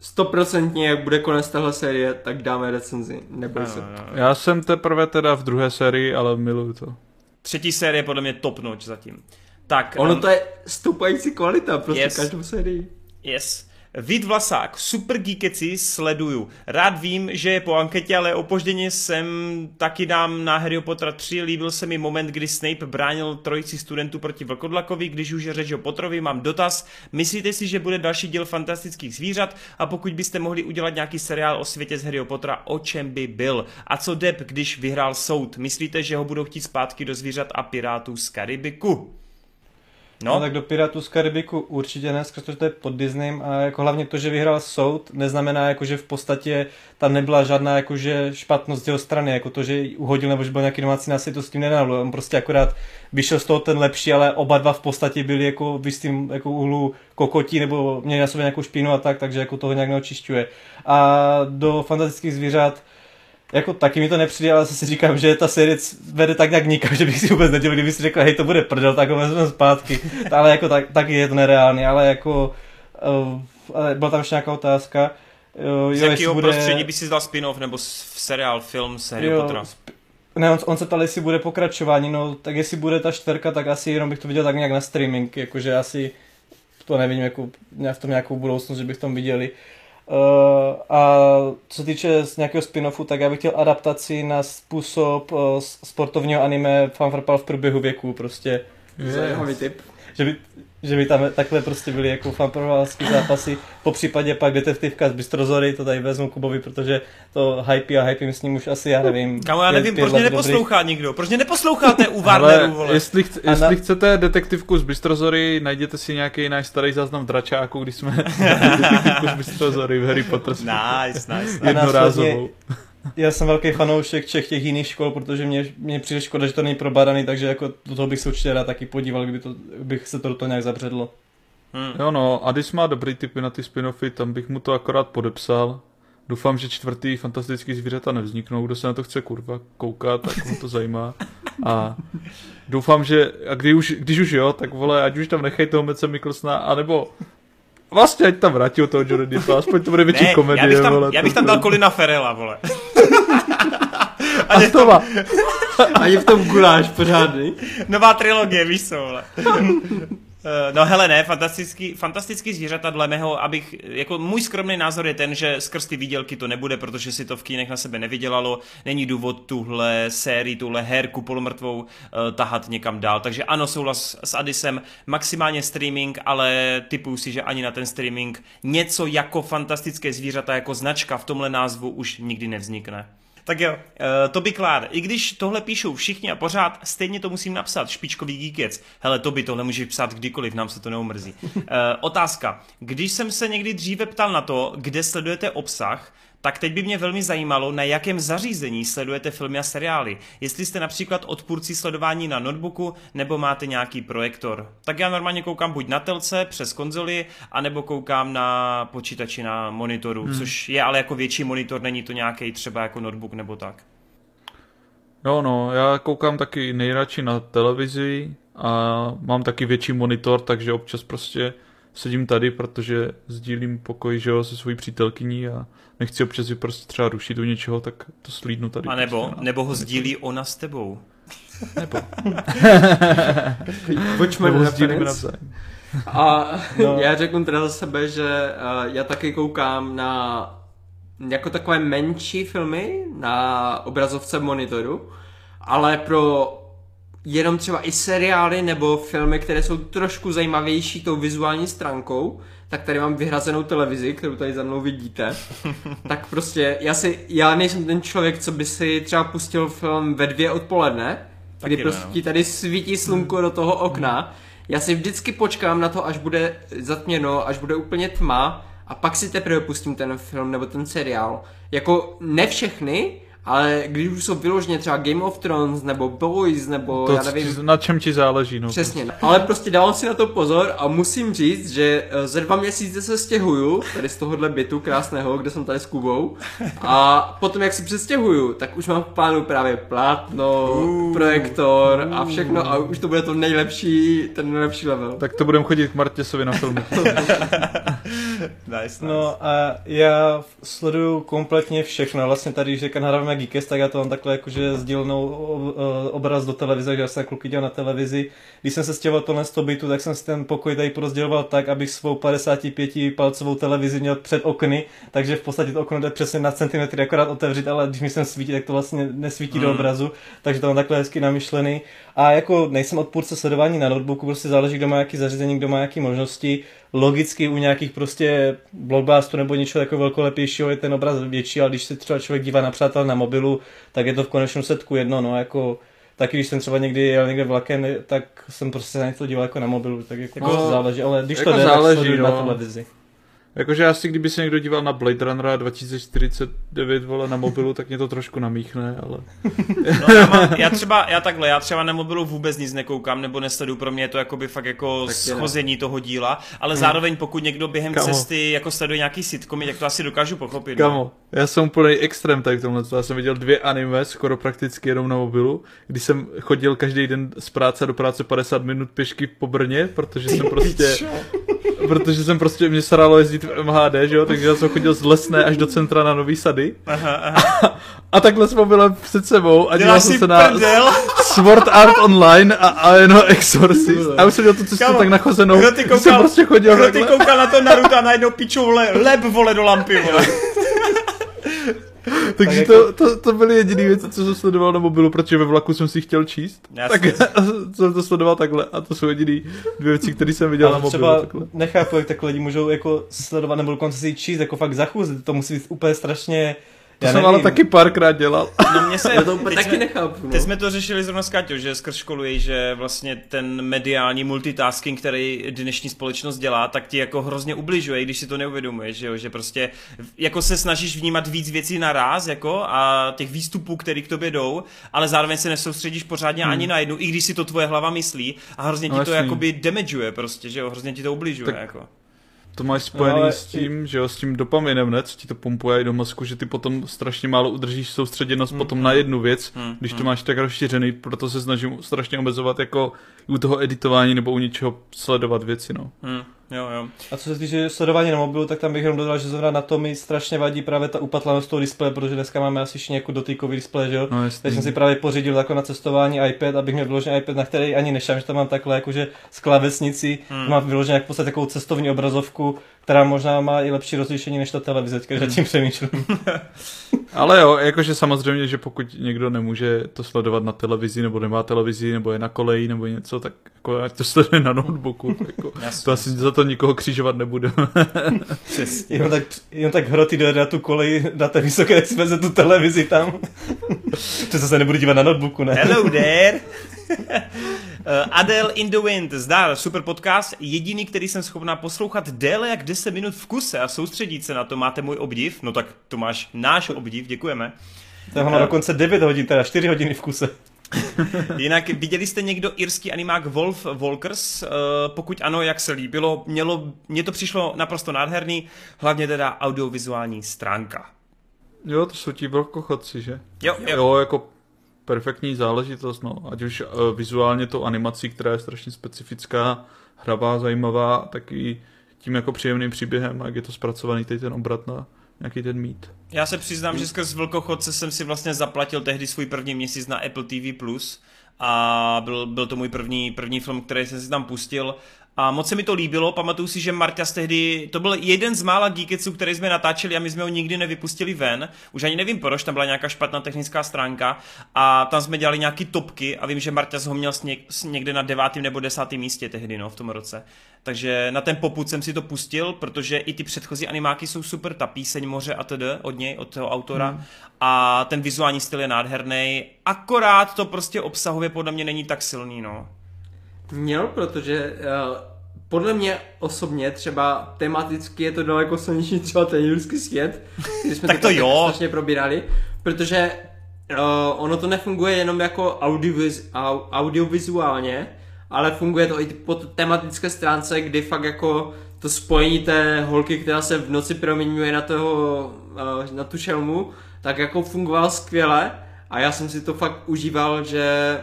stoprocentně, jak bude konec téhle série, tak dáme recenzi, neboj se. Já jsem teprve teda v druhé sérii, ale miluju to. Třetí série podle mě top notch zatím. Tak, ono um, to je stoupající kvalita prostě yes, každou sérii. Yes. Vít Vlasák, super geekeci sleduju. Rád vím, že je po anketě, ale opožděně jsem taky dám na Harry Potter 3. Líbil se mi moment, kdy Snape bránil trojici studentů proti Vlkodlakovi, když už je řeč o Potrovi, mám dotaz. Myslíte si, že bude další díl fantastických zvířat? A pokud byste mohli udělat nějaký seriál o světě z Harry Pottera, o čem by byl? A co Depp, když vyhrál soud? Myslíte, že ho budou chtít zpátky do zvířat a pirátů z Karibiku? No. no tak do Pirátů z Karibiku určitě ne, protože to je pod Disneym a jako hlavně to, že vyhrál soud, neznamená jako, že v podstatě tam nebyla žádná jakože špatnost z jeho strany, jako to, že uhodil nebo že byl nějaký domácí násilí, to s tím nenalo. On prostě akorát vyšel z toho ten lepší, ale oba dva v podstatě byli jako v jistým jako uhlu kokotí nebo měli na sobě nějakou špínu a tak, takže jako toho nějak neočišťuje. A do fantastických zvířat jako taky mi to nepřijde, ale si říkám, že ta série vede tak nějak nikam, že bych si vůbec nedělal, kdyby si řekl, hej, to bude prdel, tak ho vezmeme zpátky. ale jako tak, taky je to nereálný, ale jako uh, ale byla tam ještě nějaká otázka. Uh, z jakého bude... prostředí by si dal spin-off nebo seriál, film Harry Pottera? Sp- ne, on, on se ptal, jestli bude pokračování, no tak jestli bude ta čtvrka, tak asi jenom bych to viděl tak nějak na streaming, jakože asi to nevím, jako v tom nějakou budoucnost, že bych tom viděli. Uh, a co se týče z nějakého spin-offu, tak já bych chtěl adaptaci na způsob uh, sportovního anime Fanfarpal v průběhu věku, prostě. Zajímavý tip. Že by, že by tam takhle prostě byly jako fanprovalský zápasy. Po případě pak detektivka z Bystrozory, to tady vezmu Kubovi, protože to hype a hype s ním už asi, já nevím. Kámo, já nevím, proč mě neposlouchá dobrý. nikdo, proč mě neposloucháte u Warneru, vole. Jestli, chc- jestli na... chcete detektivku z Bystrozory, najděte si nějaký náš starý záznam v Dračáku, když jsme detektivku z Bystrozory v Harry Potter. Nice, nice. Jednorázovou já jsem velký fanoušek všech těch jiných škol, protože mě, mě přijde škoda, že to není probádaný, takže jako do toho bych se určitě rád taky podíval, kdyby to, bych se to do toho nějak zabředlo. Hmm. Jo no, Adis má dobrý typy na ty spin-offy, tam bych mu to akorát podepsal. Doufám, že čtvrtý fantastický zvířata nevzniknou. Kdo se na to chce kurva koukat, tak mu to zajímá. A doufám, že a když už, když už jo, tak vole, ať už tam nechají toho Mece Mikkelsona, anebo Vlastně, ať tam vrátil toho Johnny Deppa, aspoň to bude větší ne, komedie, já bych tam, vole. Já bych tam dal Kolina Ferela, vole. A, a to A je v tom guláš pořádný. Nová trilogie, víš co, vole. Eh, no hele ne, fantastický, fantastický zvířata dle mého, abych, jako můj skromný názor je ten, že skrz ty výdělky to nebude, protože si to v kínech na sebe nevydělalo, není důvod tuhle sérii, tuhle herku polomrtvou uh, tahat někam dál, takže ano, souhlas s Adisem, maximálně streaming, ale typuju si, že ani na ten streaming něco jako fantastické zvířata, jako značka v tomhle názvu už nikdy nevznikne. Tak jo, uh, to by klár. I když tohle píšou všichni a pořád, stejně to musím napsat, špičkový geekec. Hele, to by tohle můžeš psát kdykoliv, nám se to neumrzí. Uh, otázka. Když jsem se někdy dříve ptal na to, kde sledujete obsah, tak teď by mě velmi zajímalo, na jakém zařízení sledujete filmy a seriály. Jestli jste například odpůrci sledování na notebooku, nebo máte nějaký projektor. Tak já normálně koukám buď na telce přes konzoli, anebo koukám na počítači na monitoru, hmm. což je ale jako větší monitor, není to nějaký třeba jako notebook nebo tak. No, no, já koukám taky nejradši na televizi a mám taky větší monitor, takže občas prostě sedím tady, protože sdílím pokoj, že jo, se svojí přítelkyní a nechci občas prostě třeba rušit u něčeho, tak to slídnu tady. A nebo, prostě, nebo ho sdílí ona s tebou. Nebo. Pojďme nebo sdílíme A no. já řeknu teda za sebe, že uh, já taky koukám na jako takové menší filmy na obrazovce monitoru, ale pro jenom třeba i seriály nebo filmy, které jsou trošku zajímavější tou vizuální stránkou, tak tady mám vyhrazenou televizi, kterou tady za mnou vidíte. tak prostě já si, já nejsem ten člověk, co by si třeba pustil film ve dvě odpoledne, Taky kdy prostě ti tady svítí slunko do toho okna. Já si vždycky počkám na to, až bude zatměno, až bude úplně tma a pak si teprve pustím ten film nebo ten seriál. Jako ne všechny, ale když už jsou vyloženě třeba Game of Thrones nebo Boys nebo to, já nevím. Na čem ti záleží, no. Přesně, prostě. ale prostě dávám si na to pozor a musím říct, že eh, ze dva měsíce se stěhuju, tady z tohohle bytu krásného, kde jsem tady s Kubou a potom jak se přestěhuju, tak už mám v plánu právě plátno, uh, projektor uh, a všechno a už to bude to nejlepší, ten nejlepší level. Tak to budeme chodit k Martěsovi na filmy. nice, nice. No a já sleduju kompletně všechno, vlastně tady, když nahráváme Geekest, tak já to mám takhle jakože sdílenou obraz do televize, že já jsem kluky dělal na televizi. Když jsem se stěhoval tohle z bytu, tak jsem si ten pokoj tady porozděloval tak, abych svou 55 palcovou televizi měl před okny, takže v podstatě to okno jde přesně na centimetry akorát otevřít, ale když mi sem svítí, tak to vlastně nesvítí mm. do obrazu, takže to mám takhle hezky namyšlený. A jako nejsem odpůrce sledování na notebooku, prostě záleží, kdo má jaký zařízení, kdo má jaký možnosti. Logicky u nějakých prostě blockbusterů nebo něčeho jako velkolepějšího je ten obraz větší, ale když se třeba člověk dívá na přátel na mobilu, tak je to v konečném setku jedno, no jako taky když jsem třeba někdy jel někde vlakem, tak jsem prostě na něco díval jako na mobilu, tak jako no, záleží, ale když jako to jde, záleží, tak no. na televizi. Jakože asi kdyby se někdo díval na Blade Runnera 2049 vole na mobilu, tak mě to trošku namíchne, ale... No, já, mám, já, třeba, já takhle, já třeba na mobilu vůbec nic nekoukám, nebo nesledu, pro mě je to jakoby fakt jako tak schození ne. toho díla, ale hmm. zároveň pokud někdo během Kamo. cesty jako sleduje nějaký sitcomy, tak to asi dokážu pochopit. No. Kamo, no. já jsem úplný extrém tady k tomhle, já jsem viděl dvě anime, skoro prakticky jenom na mobilu, když jsem chodil každý den z práce do práce 50 minut pěšky po Brně, protože jsem prostě protože jsem prostě, mě saralo jezdit v MHD, že jo, takže já jsem chodil z Lesné až do centra na Nový Sady. Aha, aha. A, takhle s mobilem před sebou a díval jsem se na Sword Art Online a Aeno Exorcist. A už jsem měl tu cestu tak nachozenou, kdo ty koukal, jsem prostě chodil kdo ty koukal na to Naruto a najednou pičou le, leb vole do lampy, vole. Takže tak jako... to, to, to byly jediné věci, co jsem sledoval na mobilu, protože ve vlaku jsem si chtěl číst. Jasně. Tak jsem to sledoval takhle a to jsou jediné dvě věci, které jsem viděl Ale na mobilu. Třeba takhle. nechápu, jak takhle lidi můžou jako sledovat nebo dokonce si číst, jako fakt zachůzit. To musí být úplně strašně to Já jsem nevím. ale taky párkrát dělal. No mě se, Já to úplně taky nechápu. No. Teď jsme to řešili zrovna s Kaťou, že skrz školu je, že vlastně ten mediální multitasking, který dnešní společnost dělá, tak ti jako hrozně ubližuje, když si to neuvědomuješ, že, jo? že prostě jako se snažíš vnímat víc věcí naraz jako a těch výstupů, které k tobě jdou, ale zároveň se nesoustředíš pořádně hmm. ani na jednu, i když si to tvoje hlava myslí a hrozně ti no, to jakoby damageuje prostě, že jo, hrozně ti to ubližuje. Tak... Jako. To máš spojený no, s tím, že jo, s tím dopaminem, ne, co ti to pumpuje do mozku, že ty potom strašně málo udržíš soustředěnost mm, potom mm, na jednu věc, mm, když to mm. máš tak rozšířený, proto se snažím strašně omezovat jako u toho editování nebo u něčeho sledovat věci, no. Mm. Jo, jo. A co se týče sledování na mobilu, tak tam bych jenom dodal, že zrovna na to mi strašně vadí právě ta upatlanost toho displeje, protože dneska máme asi ještě nějakou dotýkový displej, že jo? No, Takže jsem si právě pořídil jako na cestování iPad, abych měl vyložený iPad, na který ani nešám, že tam mám takhle jakože z klávesnici, hmm. mám vyložený jak v podstatě takovou cestovní obrazovku, která možná má i lepší rozlišení než ta televize, když hmm. tím přemýšlím. Ale jo, jakože samozřejmě, že pokud někdo nemůže to sledovat na televizi, nebo nemá televizi, nebo je na koleji, nebo něco, tak jako ať to sleduje na notebooku. Jako, to asi za to nikoho křižovat nebude. Jenom tak, jenom tak hroty do na tu kolej, na té vysoké sveze tu televizi tam. to zase nebudu dívat na notebooku, ne? Hello there! Uh, Adele in the Wind, zdar, super podcast, jediný, který jsem schopná poslouchat déle jak 10 minut v kuse a soustředit se na to, máte můj obdiv, no tak to máš náš obdiv, děkujeme. To má uh, dokonce 9 hodin, teda 4 hodiny v kuse. Jinak viděli jste někdo irský animák Wolf Walkers? Uh, pokud ano, jak se líbilo? Mělo, mně to přišlo naprosto nádherný, hlavně teda audiovizuální stránka. Jo, to jsou ti velkochodci, že? Jo, jo. jo jako perfektní záležitost, no. Ať už uh, vizuálně to animací, která je strašně specifická, hravá, zajímavá, tak i tím jako příjemným příběhem, jak je to zpracovaný teď ten obrat na nějaký ten mít. Já se přiznám, že skrz Vlkochodce jsem si vlastně zaplatil tehdy svůj první měsíc na Apple TV+, a byl, byl to můj první, první film, který jsem si tam pustil a moc se mi to líbilo, pamatuju si, že Marťas tehdy, to byl jeden z mála Geeketsů, který jsme natáčeli a my jsme ho nikdy nevypustili ven. Už ani nevím proč, tam byla nějaká špatná technická stránka a tam jsme dělali nějaký topky a vím, že Marťas ho měl někde na devátém nebo desátém místě tehdy, no, v tom roce. Takže na ten poput jsem si to pustil, protože i ty předchozí animáky jsou super, ta píseň Moře a td. od něj, od toho autora. Hmm. A ten vizuální styl je nádherný. Akorát to prostě obsahově podle mě není tak silný, no. Měl, protože uh, podle mě osobně třeba tematicky je to daleko silnější třeba ten jurský svět, když jsme tak to, to jo. strašně probírali, protože uh, ono to nefunguje jenom jako audioviz, audiovizuálně, ale funguje to i po tematické stránce, kdy fakt jako to spojení té holky, která se v noci proměňuje na toho, uh, na tu šelmu, tak jako fungoval skvěle a já jsem si to fakt užíval, že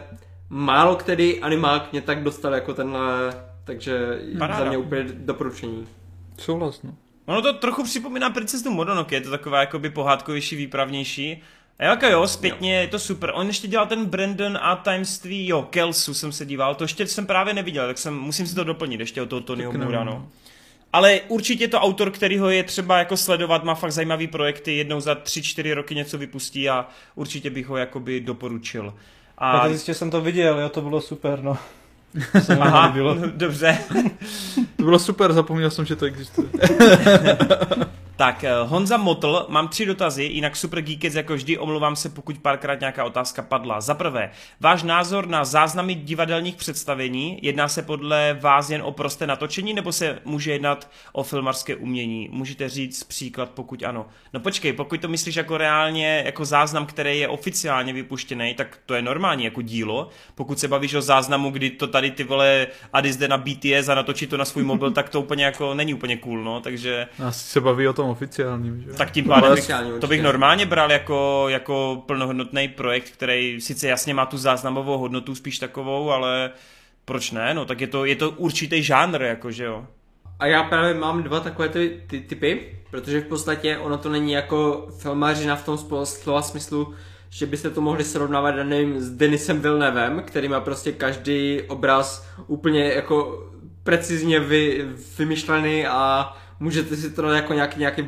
málo který animák mě tak dostal jako tenhle, takže Paráda. za mě úplně doporučení. Souhlas, no. Ono to trochu připomíná princeznu Mononoke, je to taková jakoby pohádkovější, výpravnější. A jako jo, zpětně jo. je to super. On ještě dělal ten Brandon a tajemství, jo, Kelsu jsem se díval, to ještě jsem právě neviděl, tak jsem, musím si to doplnit ještě o toho Tonyho Moora, no. Ale určitě to autor, který ho je třeba jako sledovat, má fakt zajímavý projekty, jednou za tři, čtyři roky něco vypustí a určitě bych ho jakoby doporučil. A... Tak zjistě jsem to viděl, jo, to bylo super, no. Aha, no, dobře. to bylo super, zapomněl jsem, že to existuje. Tak, eh, Honza Motl, mám tři dotazy, jinak Super Geekets jako vždy, omlouvám se, pokud párkrát nějaká otázka padla. Za prvé, váš názor na záznamy divadelních představení, jedná se podle vás jen o prosté natočení, nebo se může jednat o filmarské umění? Můžete říct příklad, pokud ano. No počkej, pokud to myslíš jako reálně, jako záznam, který je oficiálně vypuštěný, tak to je normální jako dílo. Pokud se bavíš o záznamu, kdy to tady ty vole Adis jde na BTS a natočí to na svůj mobil, tak to úplně jako není úplně cool, no, takže... Asi se baví o tom tom oficiálním, že? Tak tím pádem bych, to bych normálně bral jako, jako plnohodnotný projekt, který sice jasně má tu záznamovou hodnotu spíš takovou, ale proč ne? No tak je to, je to určitý žánr, jako že jo. A já právě mám dva takové ty, ty typy, protože v podstatě ono to není jako filmařina v tom slova smyslu, že byste to mohli srovnávat, nevím, s Denisem Villenevem, který má prostě každý obraz úplně jako precizně vy, vymyšlený a můžete si to jako nějaký, nějaký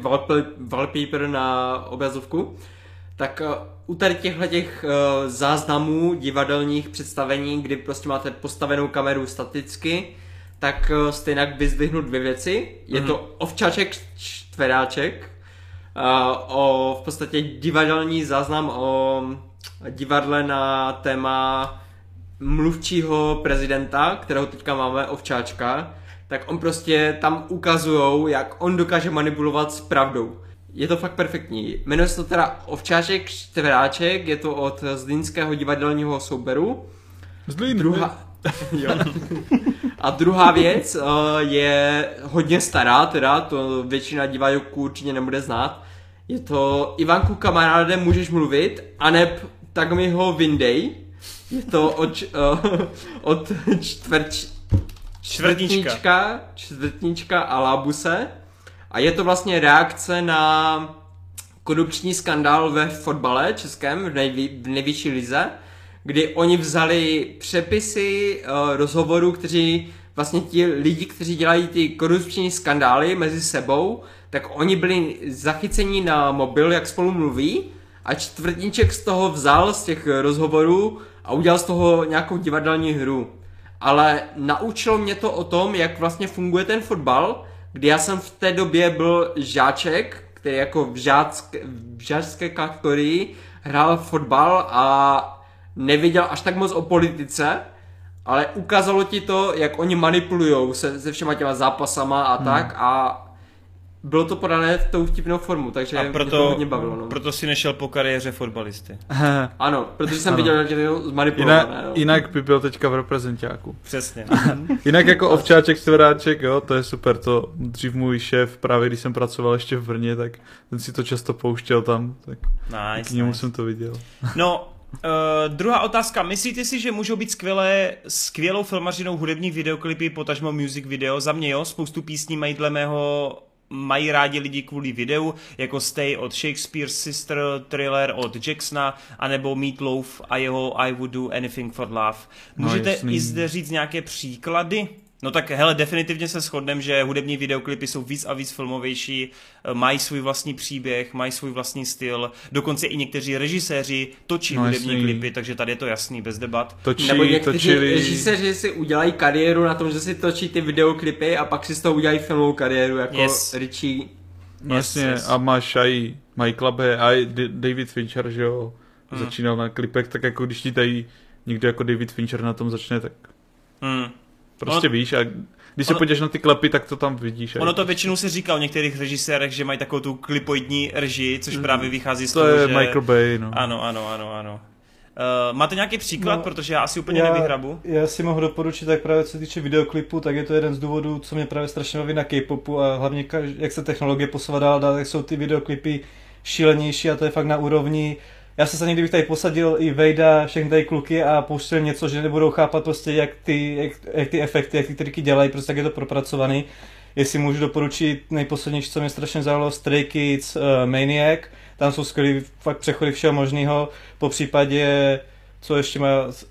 wallpaper na obrazovku, tak uh, u tady těchto těch uh, záznamů divadelních představení, kdy prostě máte postavenou kameru staticky, tak uh, stejně vyzdvihnu dvě věci. Je mm-hmm. to ovčáček čtveráček, o v podstatě divadelní záznam o divadle na téma mluvčího prezidenta, kterého teďka máme, ovčáčka, tak on prostě tam ukazujou, jak on dokáže manipulovat s pravdou. Je to fakt perfektní. Jmenuje se to teda Ovčáček čtveráček, je to od Zlínského divadelního souberu. Zlín, Druhá, jo. A druhá věc uh, je hodně stará, teda to většina diváků určitě nebude znát. Je to Ivanku kamaráde, můžeš mluvit, aneb tak mi ho vyndej. Je to od, uh, od čtvrč, čtvrtníčka, čtvrtníčka a Labuse. A je to vlastně reakce na korupční skandál ve fotbale českém v, nejvý, v nejvyšší lize, kdy oni vzali přepisy uh, rozhovorů, kteří vlastně ti lidi, kteří dělají ty korupční skandály mezi sebou, tak oni byli zachyceni na mobil, jak spolu mluví a čtvrtníček z toho vzal z těch rozhovorů a udělal z toho nějakou divadelní hru. Ale naučilo mě to o tom, jak vlastně funguje ten fotbal, kdy já jsem v té době byl žáček, který jako v, žácké, v žáčské kategorii hrál fotbal a nevěděl až tak moc o politice, ale ukázalo ti to, jak oni manipulují se, se všema těma zápasama a hmm. tak a bylo to podané tou vtipnou formu, takže a proto, mě to hodně bavilo. No. Proto si nešel po kariéře fotbalisty. ano, protože jsem ano. viděl, že to zmanipulované. Jinak, no. jinak by byl teďka v reprezentáku. Přesně. jinak jako ovčáček, stvoráček, jo, to je super, to dřív můj šéf, právě když jsem pracoval ještě v Brně, tak ten si to často pouštěl tam, tak nice, k němu nice. jsem to viděl. No, Uh, druhá otázka. Myslíte si, že můžou být skvělé, skvělou filmařinou hudební videoklipy, potažmo music video? Za mě jo, spoustu písní mají dle mého mají rádi lidi kvůli videu, jako Stay od Shakespeare Sister, Thriller od Jacksona, anebo Meatloaf a jeho I Would Do Anything for Love. No, Můžete no, i zde říct nějaké příklady? No tak hele, definitivně se shodneme, že hudební videoklipy jsou víc a víc filmovější, eh, mají svůj vlastní příběh, mají svůj vlastní styl, dokonce i někteří režiséři točí no, hudební jasný. klipy, takže tady je to jasný, bez debat. Točí, Nebo někteří točili... režiséři si udělají kariéru na tom, že si točí ty videoklipy a pak si z toho udělají filmovou kariéru, jako yes. Richie. No jasně, yes. a máš i Michaela Bay, a David Fincher, že jo, hmm. začínal na klipech, tak jako když ti tady někdo jako David Fincher na tom začne, tak... Hmm Prostě ono, víš a když se ono, podíváš na ty klepy, tak to tam vidíš. Ono to většinou se říká o některých režisérech, že mají takovou tu klipoidní režii, což mm. právě vychází z to toho, je že... Michael Bay, no. Ano, ano, ano, ano. Uh, máte nějaký příklad, no, protože já asi úplně já, nevyhrabu. Já si mohu doporučit, tak právě co se týče videoklipu, tak je to jeden z důvodů, co mě právě strašně baví na K-popu a hlavně jak se technologie posouvá dál, dál, tak jsou ty videoklipy šílenější a to je fakt na úrovni já se někdy bych tady posadil i Vejda, všechny tady kluky a pouštěl něco, že nebudou chápat prostě, jak ty, jak, jak ty efekty, jak ty triky dělají, prostě jak je to propracovaný. Jestli můžu doporučit nejposlednější, co mě strašně zaujalo, Stray Kids uh, Maniac, tam jsou skvělý fakt přechody všeho možného, po případě, co ještě má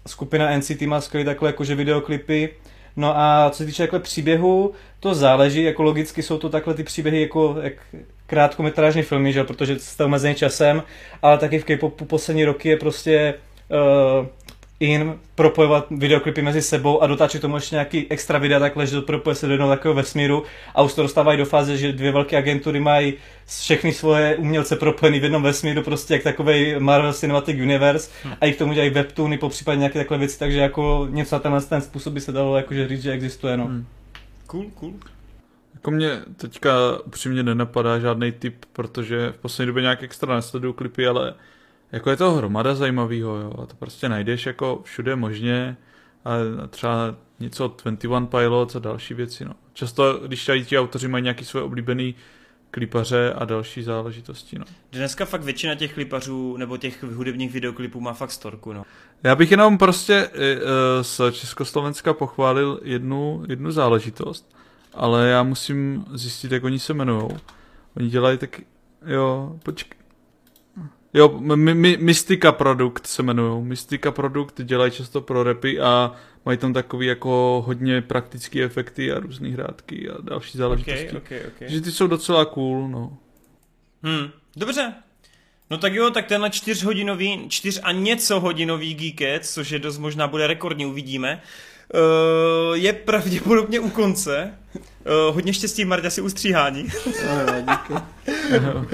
skupina NCT má skvělý takhle jakože videoklipy, No a co se týče takhle příběhu, to záleží, jako logicky jsou to takhle ty příběhy jako jak krátkometrážní filmy, že? protože jste omezený časem, ale taky v K-popu poslední roky je prostě uh, in propojovat videoklipy mezi sebou a dotáčet tomu ještě nějaký extra videa takhle, že to propojuje se do jednoho takového vesmíru a už to dostávají do fáze, že dvě velké agentury mají všechny svoje umělce propojený v jednom vesmíru, prostě jak takový Marvel Cinematic Universe hmm. a i k tomu dělají webtoony, po případě nějaké takové věci, takže jako něco na tenhle ten způsob by se dalo jakože říct, že existuje, no. Hmm. Cool, cool. Jako mě teďka upřímně nenapadá žádný typ, protože v poslední době nějak extra nesleduju klipy, ale jako je to hromada zajímavého, jo, a to prostě najdeš jako všude možně, a třeba něco od 21 Pilots a další věci, no. Často, když tady ti autoři mají nějaký svoje oblíbený klipaře a další záležitosti, no. Dneska fakt většina těch klipařů nebo těch hudebních videoklipů má fakt storku, no. Já bych jenom prostě uh, z Československa pochválil jednu, jednu záležitost, ale já musím zjistit, jak oni se jmenují. Oni dělají tak, jo, počkej, Jo, my, my, Mystika Produkt se jmenují. Mystika Produkt dělají často pro repy a mají tam takový jako hodně praktické efekty a různé hrátky a další záležitosti. Okay, okay, okay. Že ty jsou docela cool, no. Hmm, dobře. No tak jo, tak tenhle čtyřhodinový, čtyř a něco hodinový Geeket, což je dost možná bude rekordní, uvidíme, je pravděpodobně u konce. Uh, hodně štěstí, Marta, si ustříhání. No.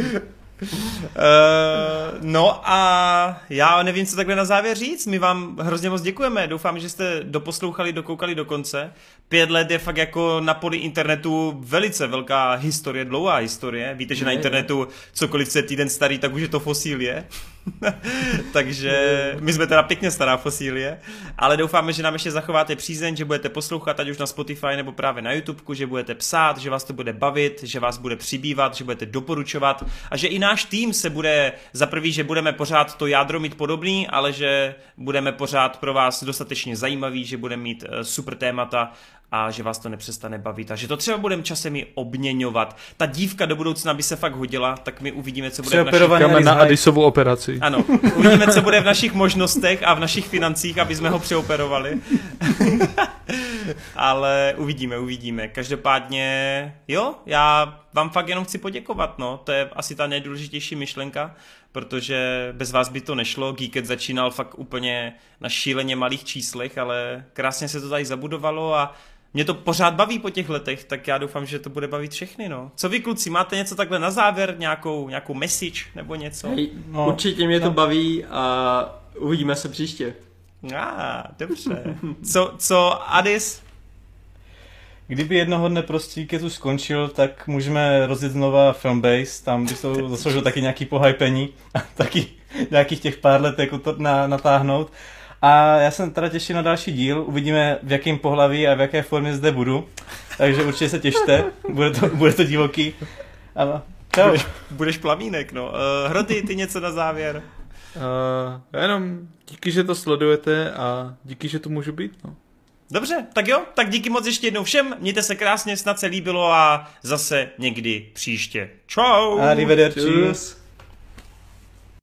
Uh, no a já nevím, co takhle na závěr říct. My vám hrozně moc děkujeme. Doufám, že jste doposlouchali, dokoukali do konce. Pět let je fakt jako na poli internetu velice velká historie, dlouhá historie. Víte, že na internetu cokoliv se týden starý, tak už je to fosílie. Takže my jsme teda pěkně stará fosílie, ale doufáme, že nám ještě zachováte přízeň, že budete poslouchat ať už na Spotify nebo právě na YouTube, že budete psát, že vás to bude bavit, že vás bude přibývat, že budete doporučovat a že i náš tým se bude za prvý, že budeme pořád to jádro mít podobný, ale že budeme pořád pro vás dostatečně zajímavý, že budeme mít eh, super témata a že vás to nepřestane bavit a že to třeba budeme časem i obměňovat. Ta dívka do budoucna by se fakt hodila, tak my uvidíme, co bude v našich... na Adisovu operaci. Ano, uvidíme, co bude v našich možnostech a v našich financích, aby jsme ho přeoperovali. Ale uvidíme, uvidíme. Každopádně, jo, já vám fakt jenom chci poděkovat, no. To je asi ta nejdůležitější myšlenka, protože bez vás by to nešlo. Geeket začínal fakt úplně na šíleně malých číslech, ale krásně se to tady zabudovalo a mě to pořád baví po těch letech, tak já doufám, že to bude bavit všechny, no. Co vy kluci, máte něco takhle na závěr, nějakou, nějakou message nebo něco? Hej, no, určitě mě no. to baví a uvidíme se příště. A, ah, dobře. Co, co Adis? Kdyby jednoho dne prostě tu skončil, tak můžeme rozjet znova Filmbase, tam by to zasloužil taky nějaký pohypení a taky nějakých těch pár let jako to na, natáhnout. A já jsem teda těším na další díl, uvidíme v jakém pohlaví a v jaké formě zde budu, takže určitě se těšte, bude to, bude to divoký. A, budeš, budeš plamínek, no. Uh, Hroty, ty něco na závěr? Uh, jenom díky, že to sledujete a díky, že tu můžu být, no. Dobře, tak jo, tak díky moc ještě jednou všem, mějte se krásně, snad se líbilo a zase někdy příště. Čau! Arrivederci. Čus.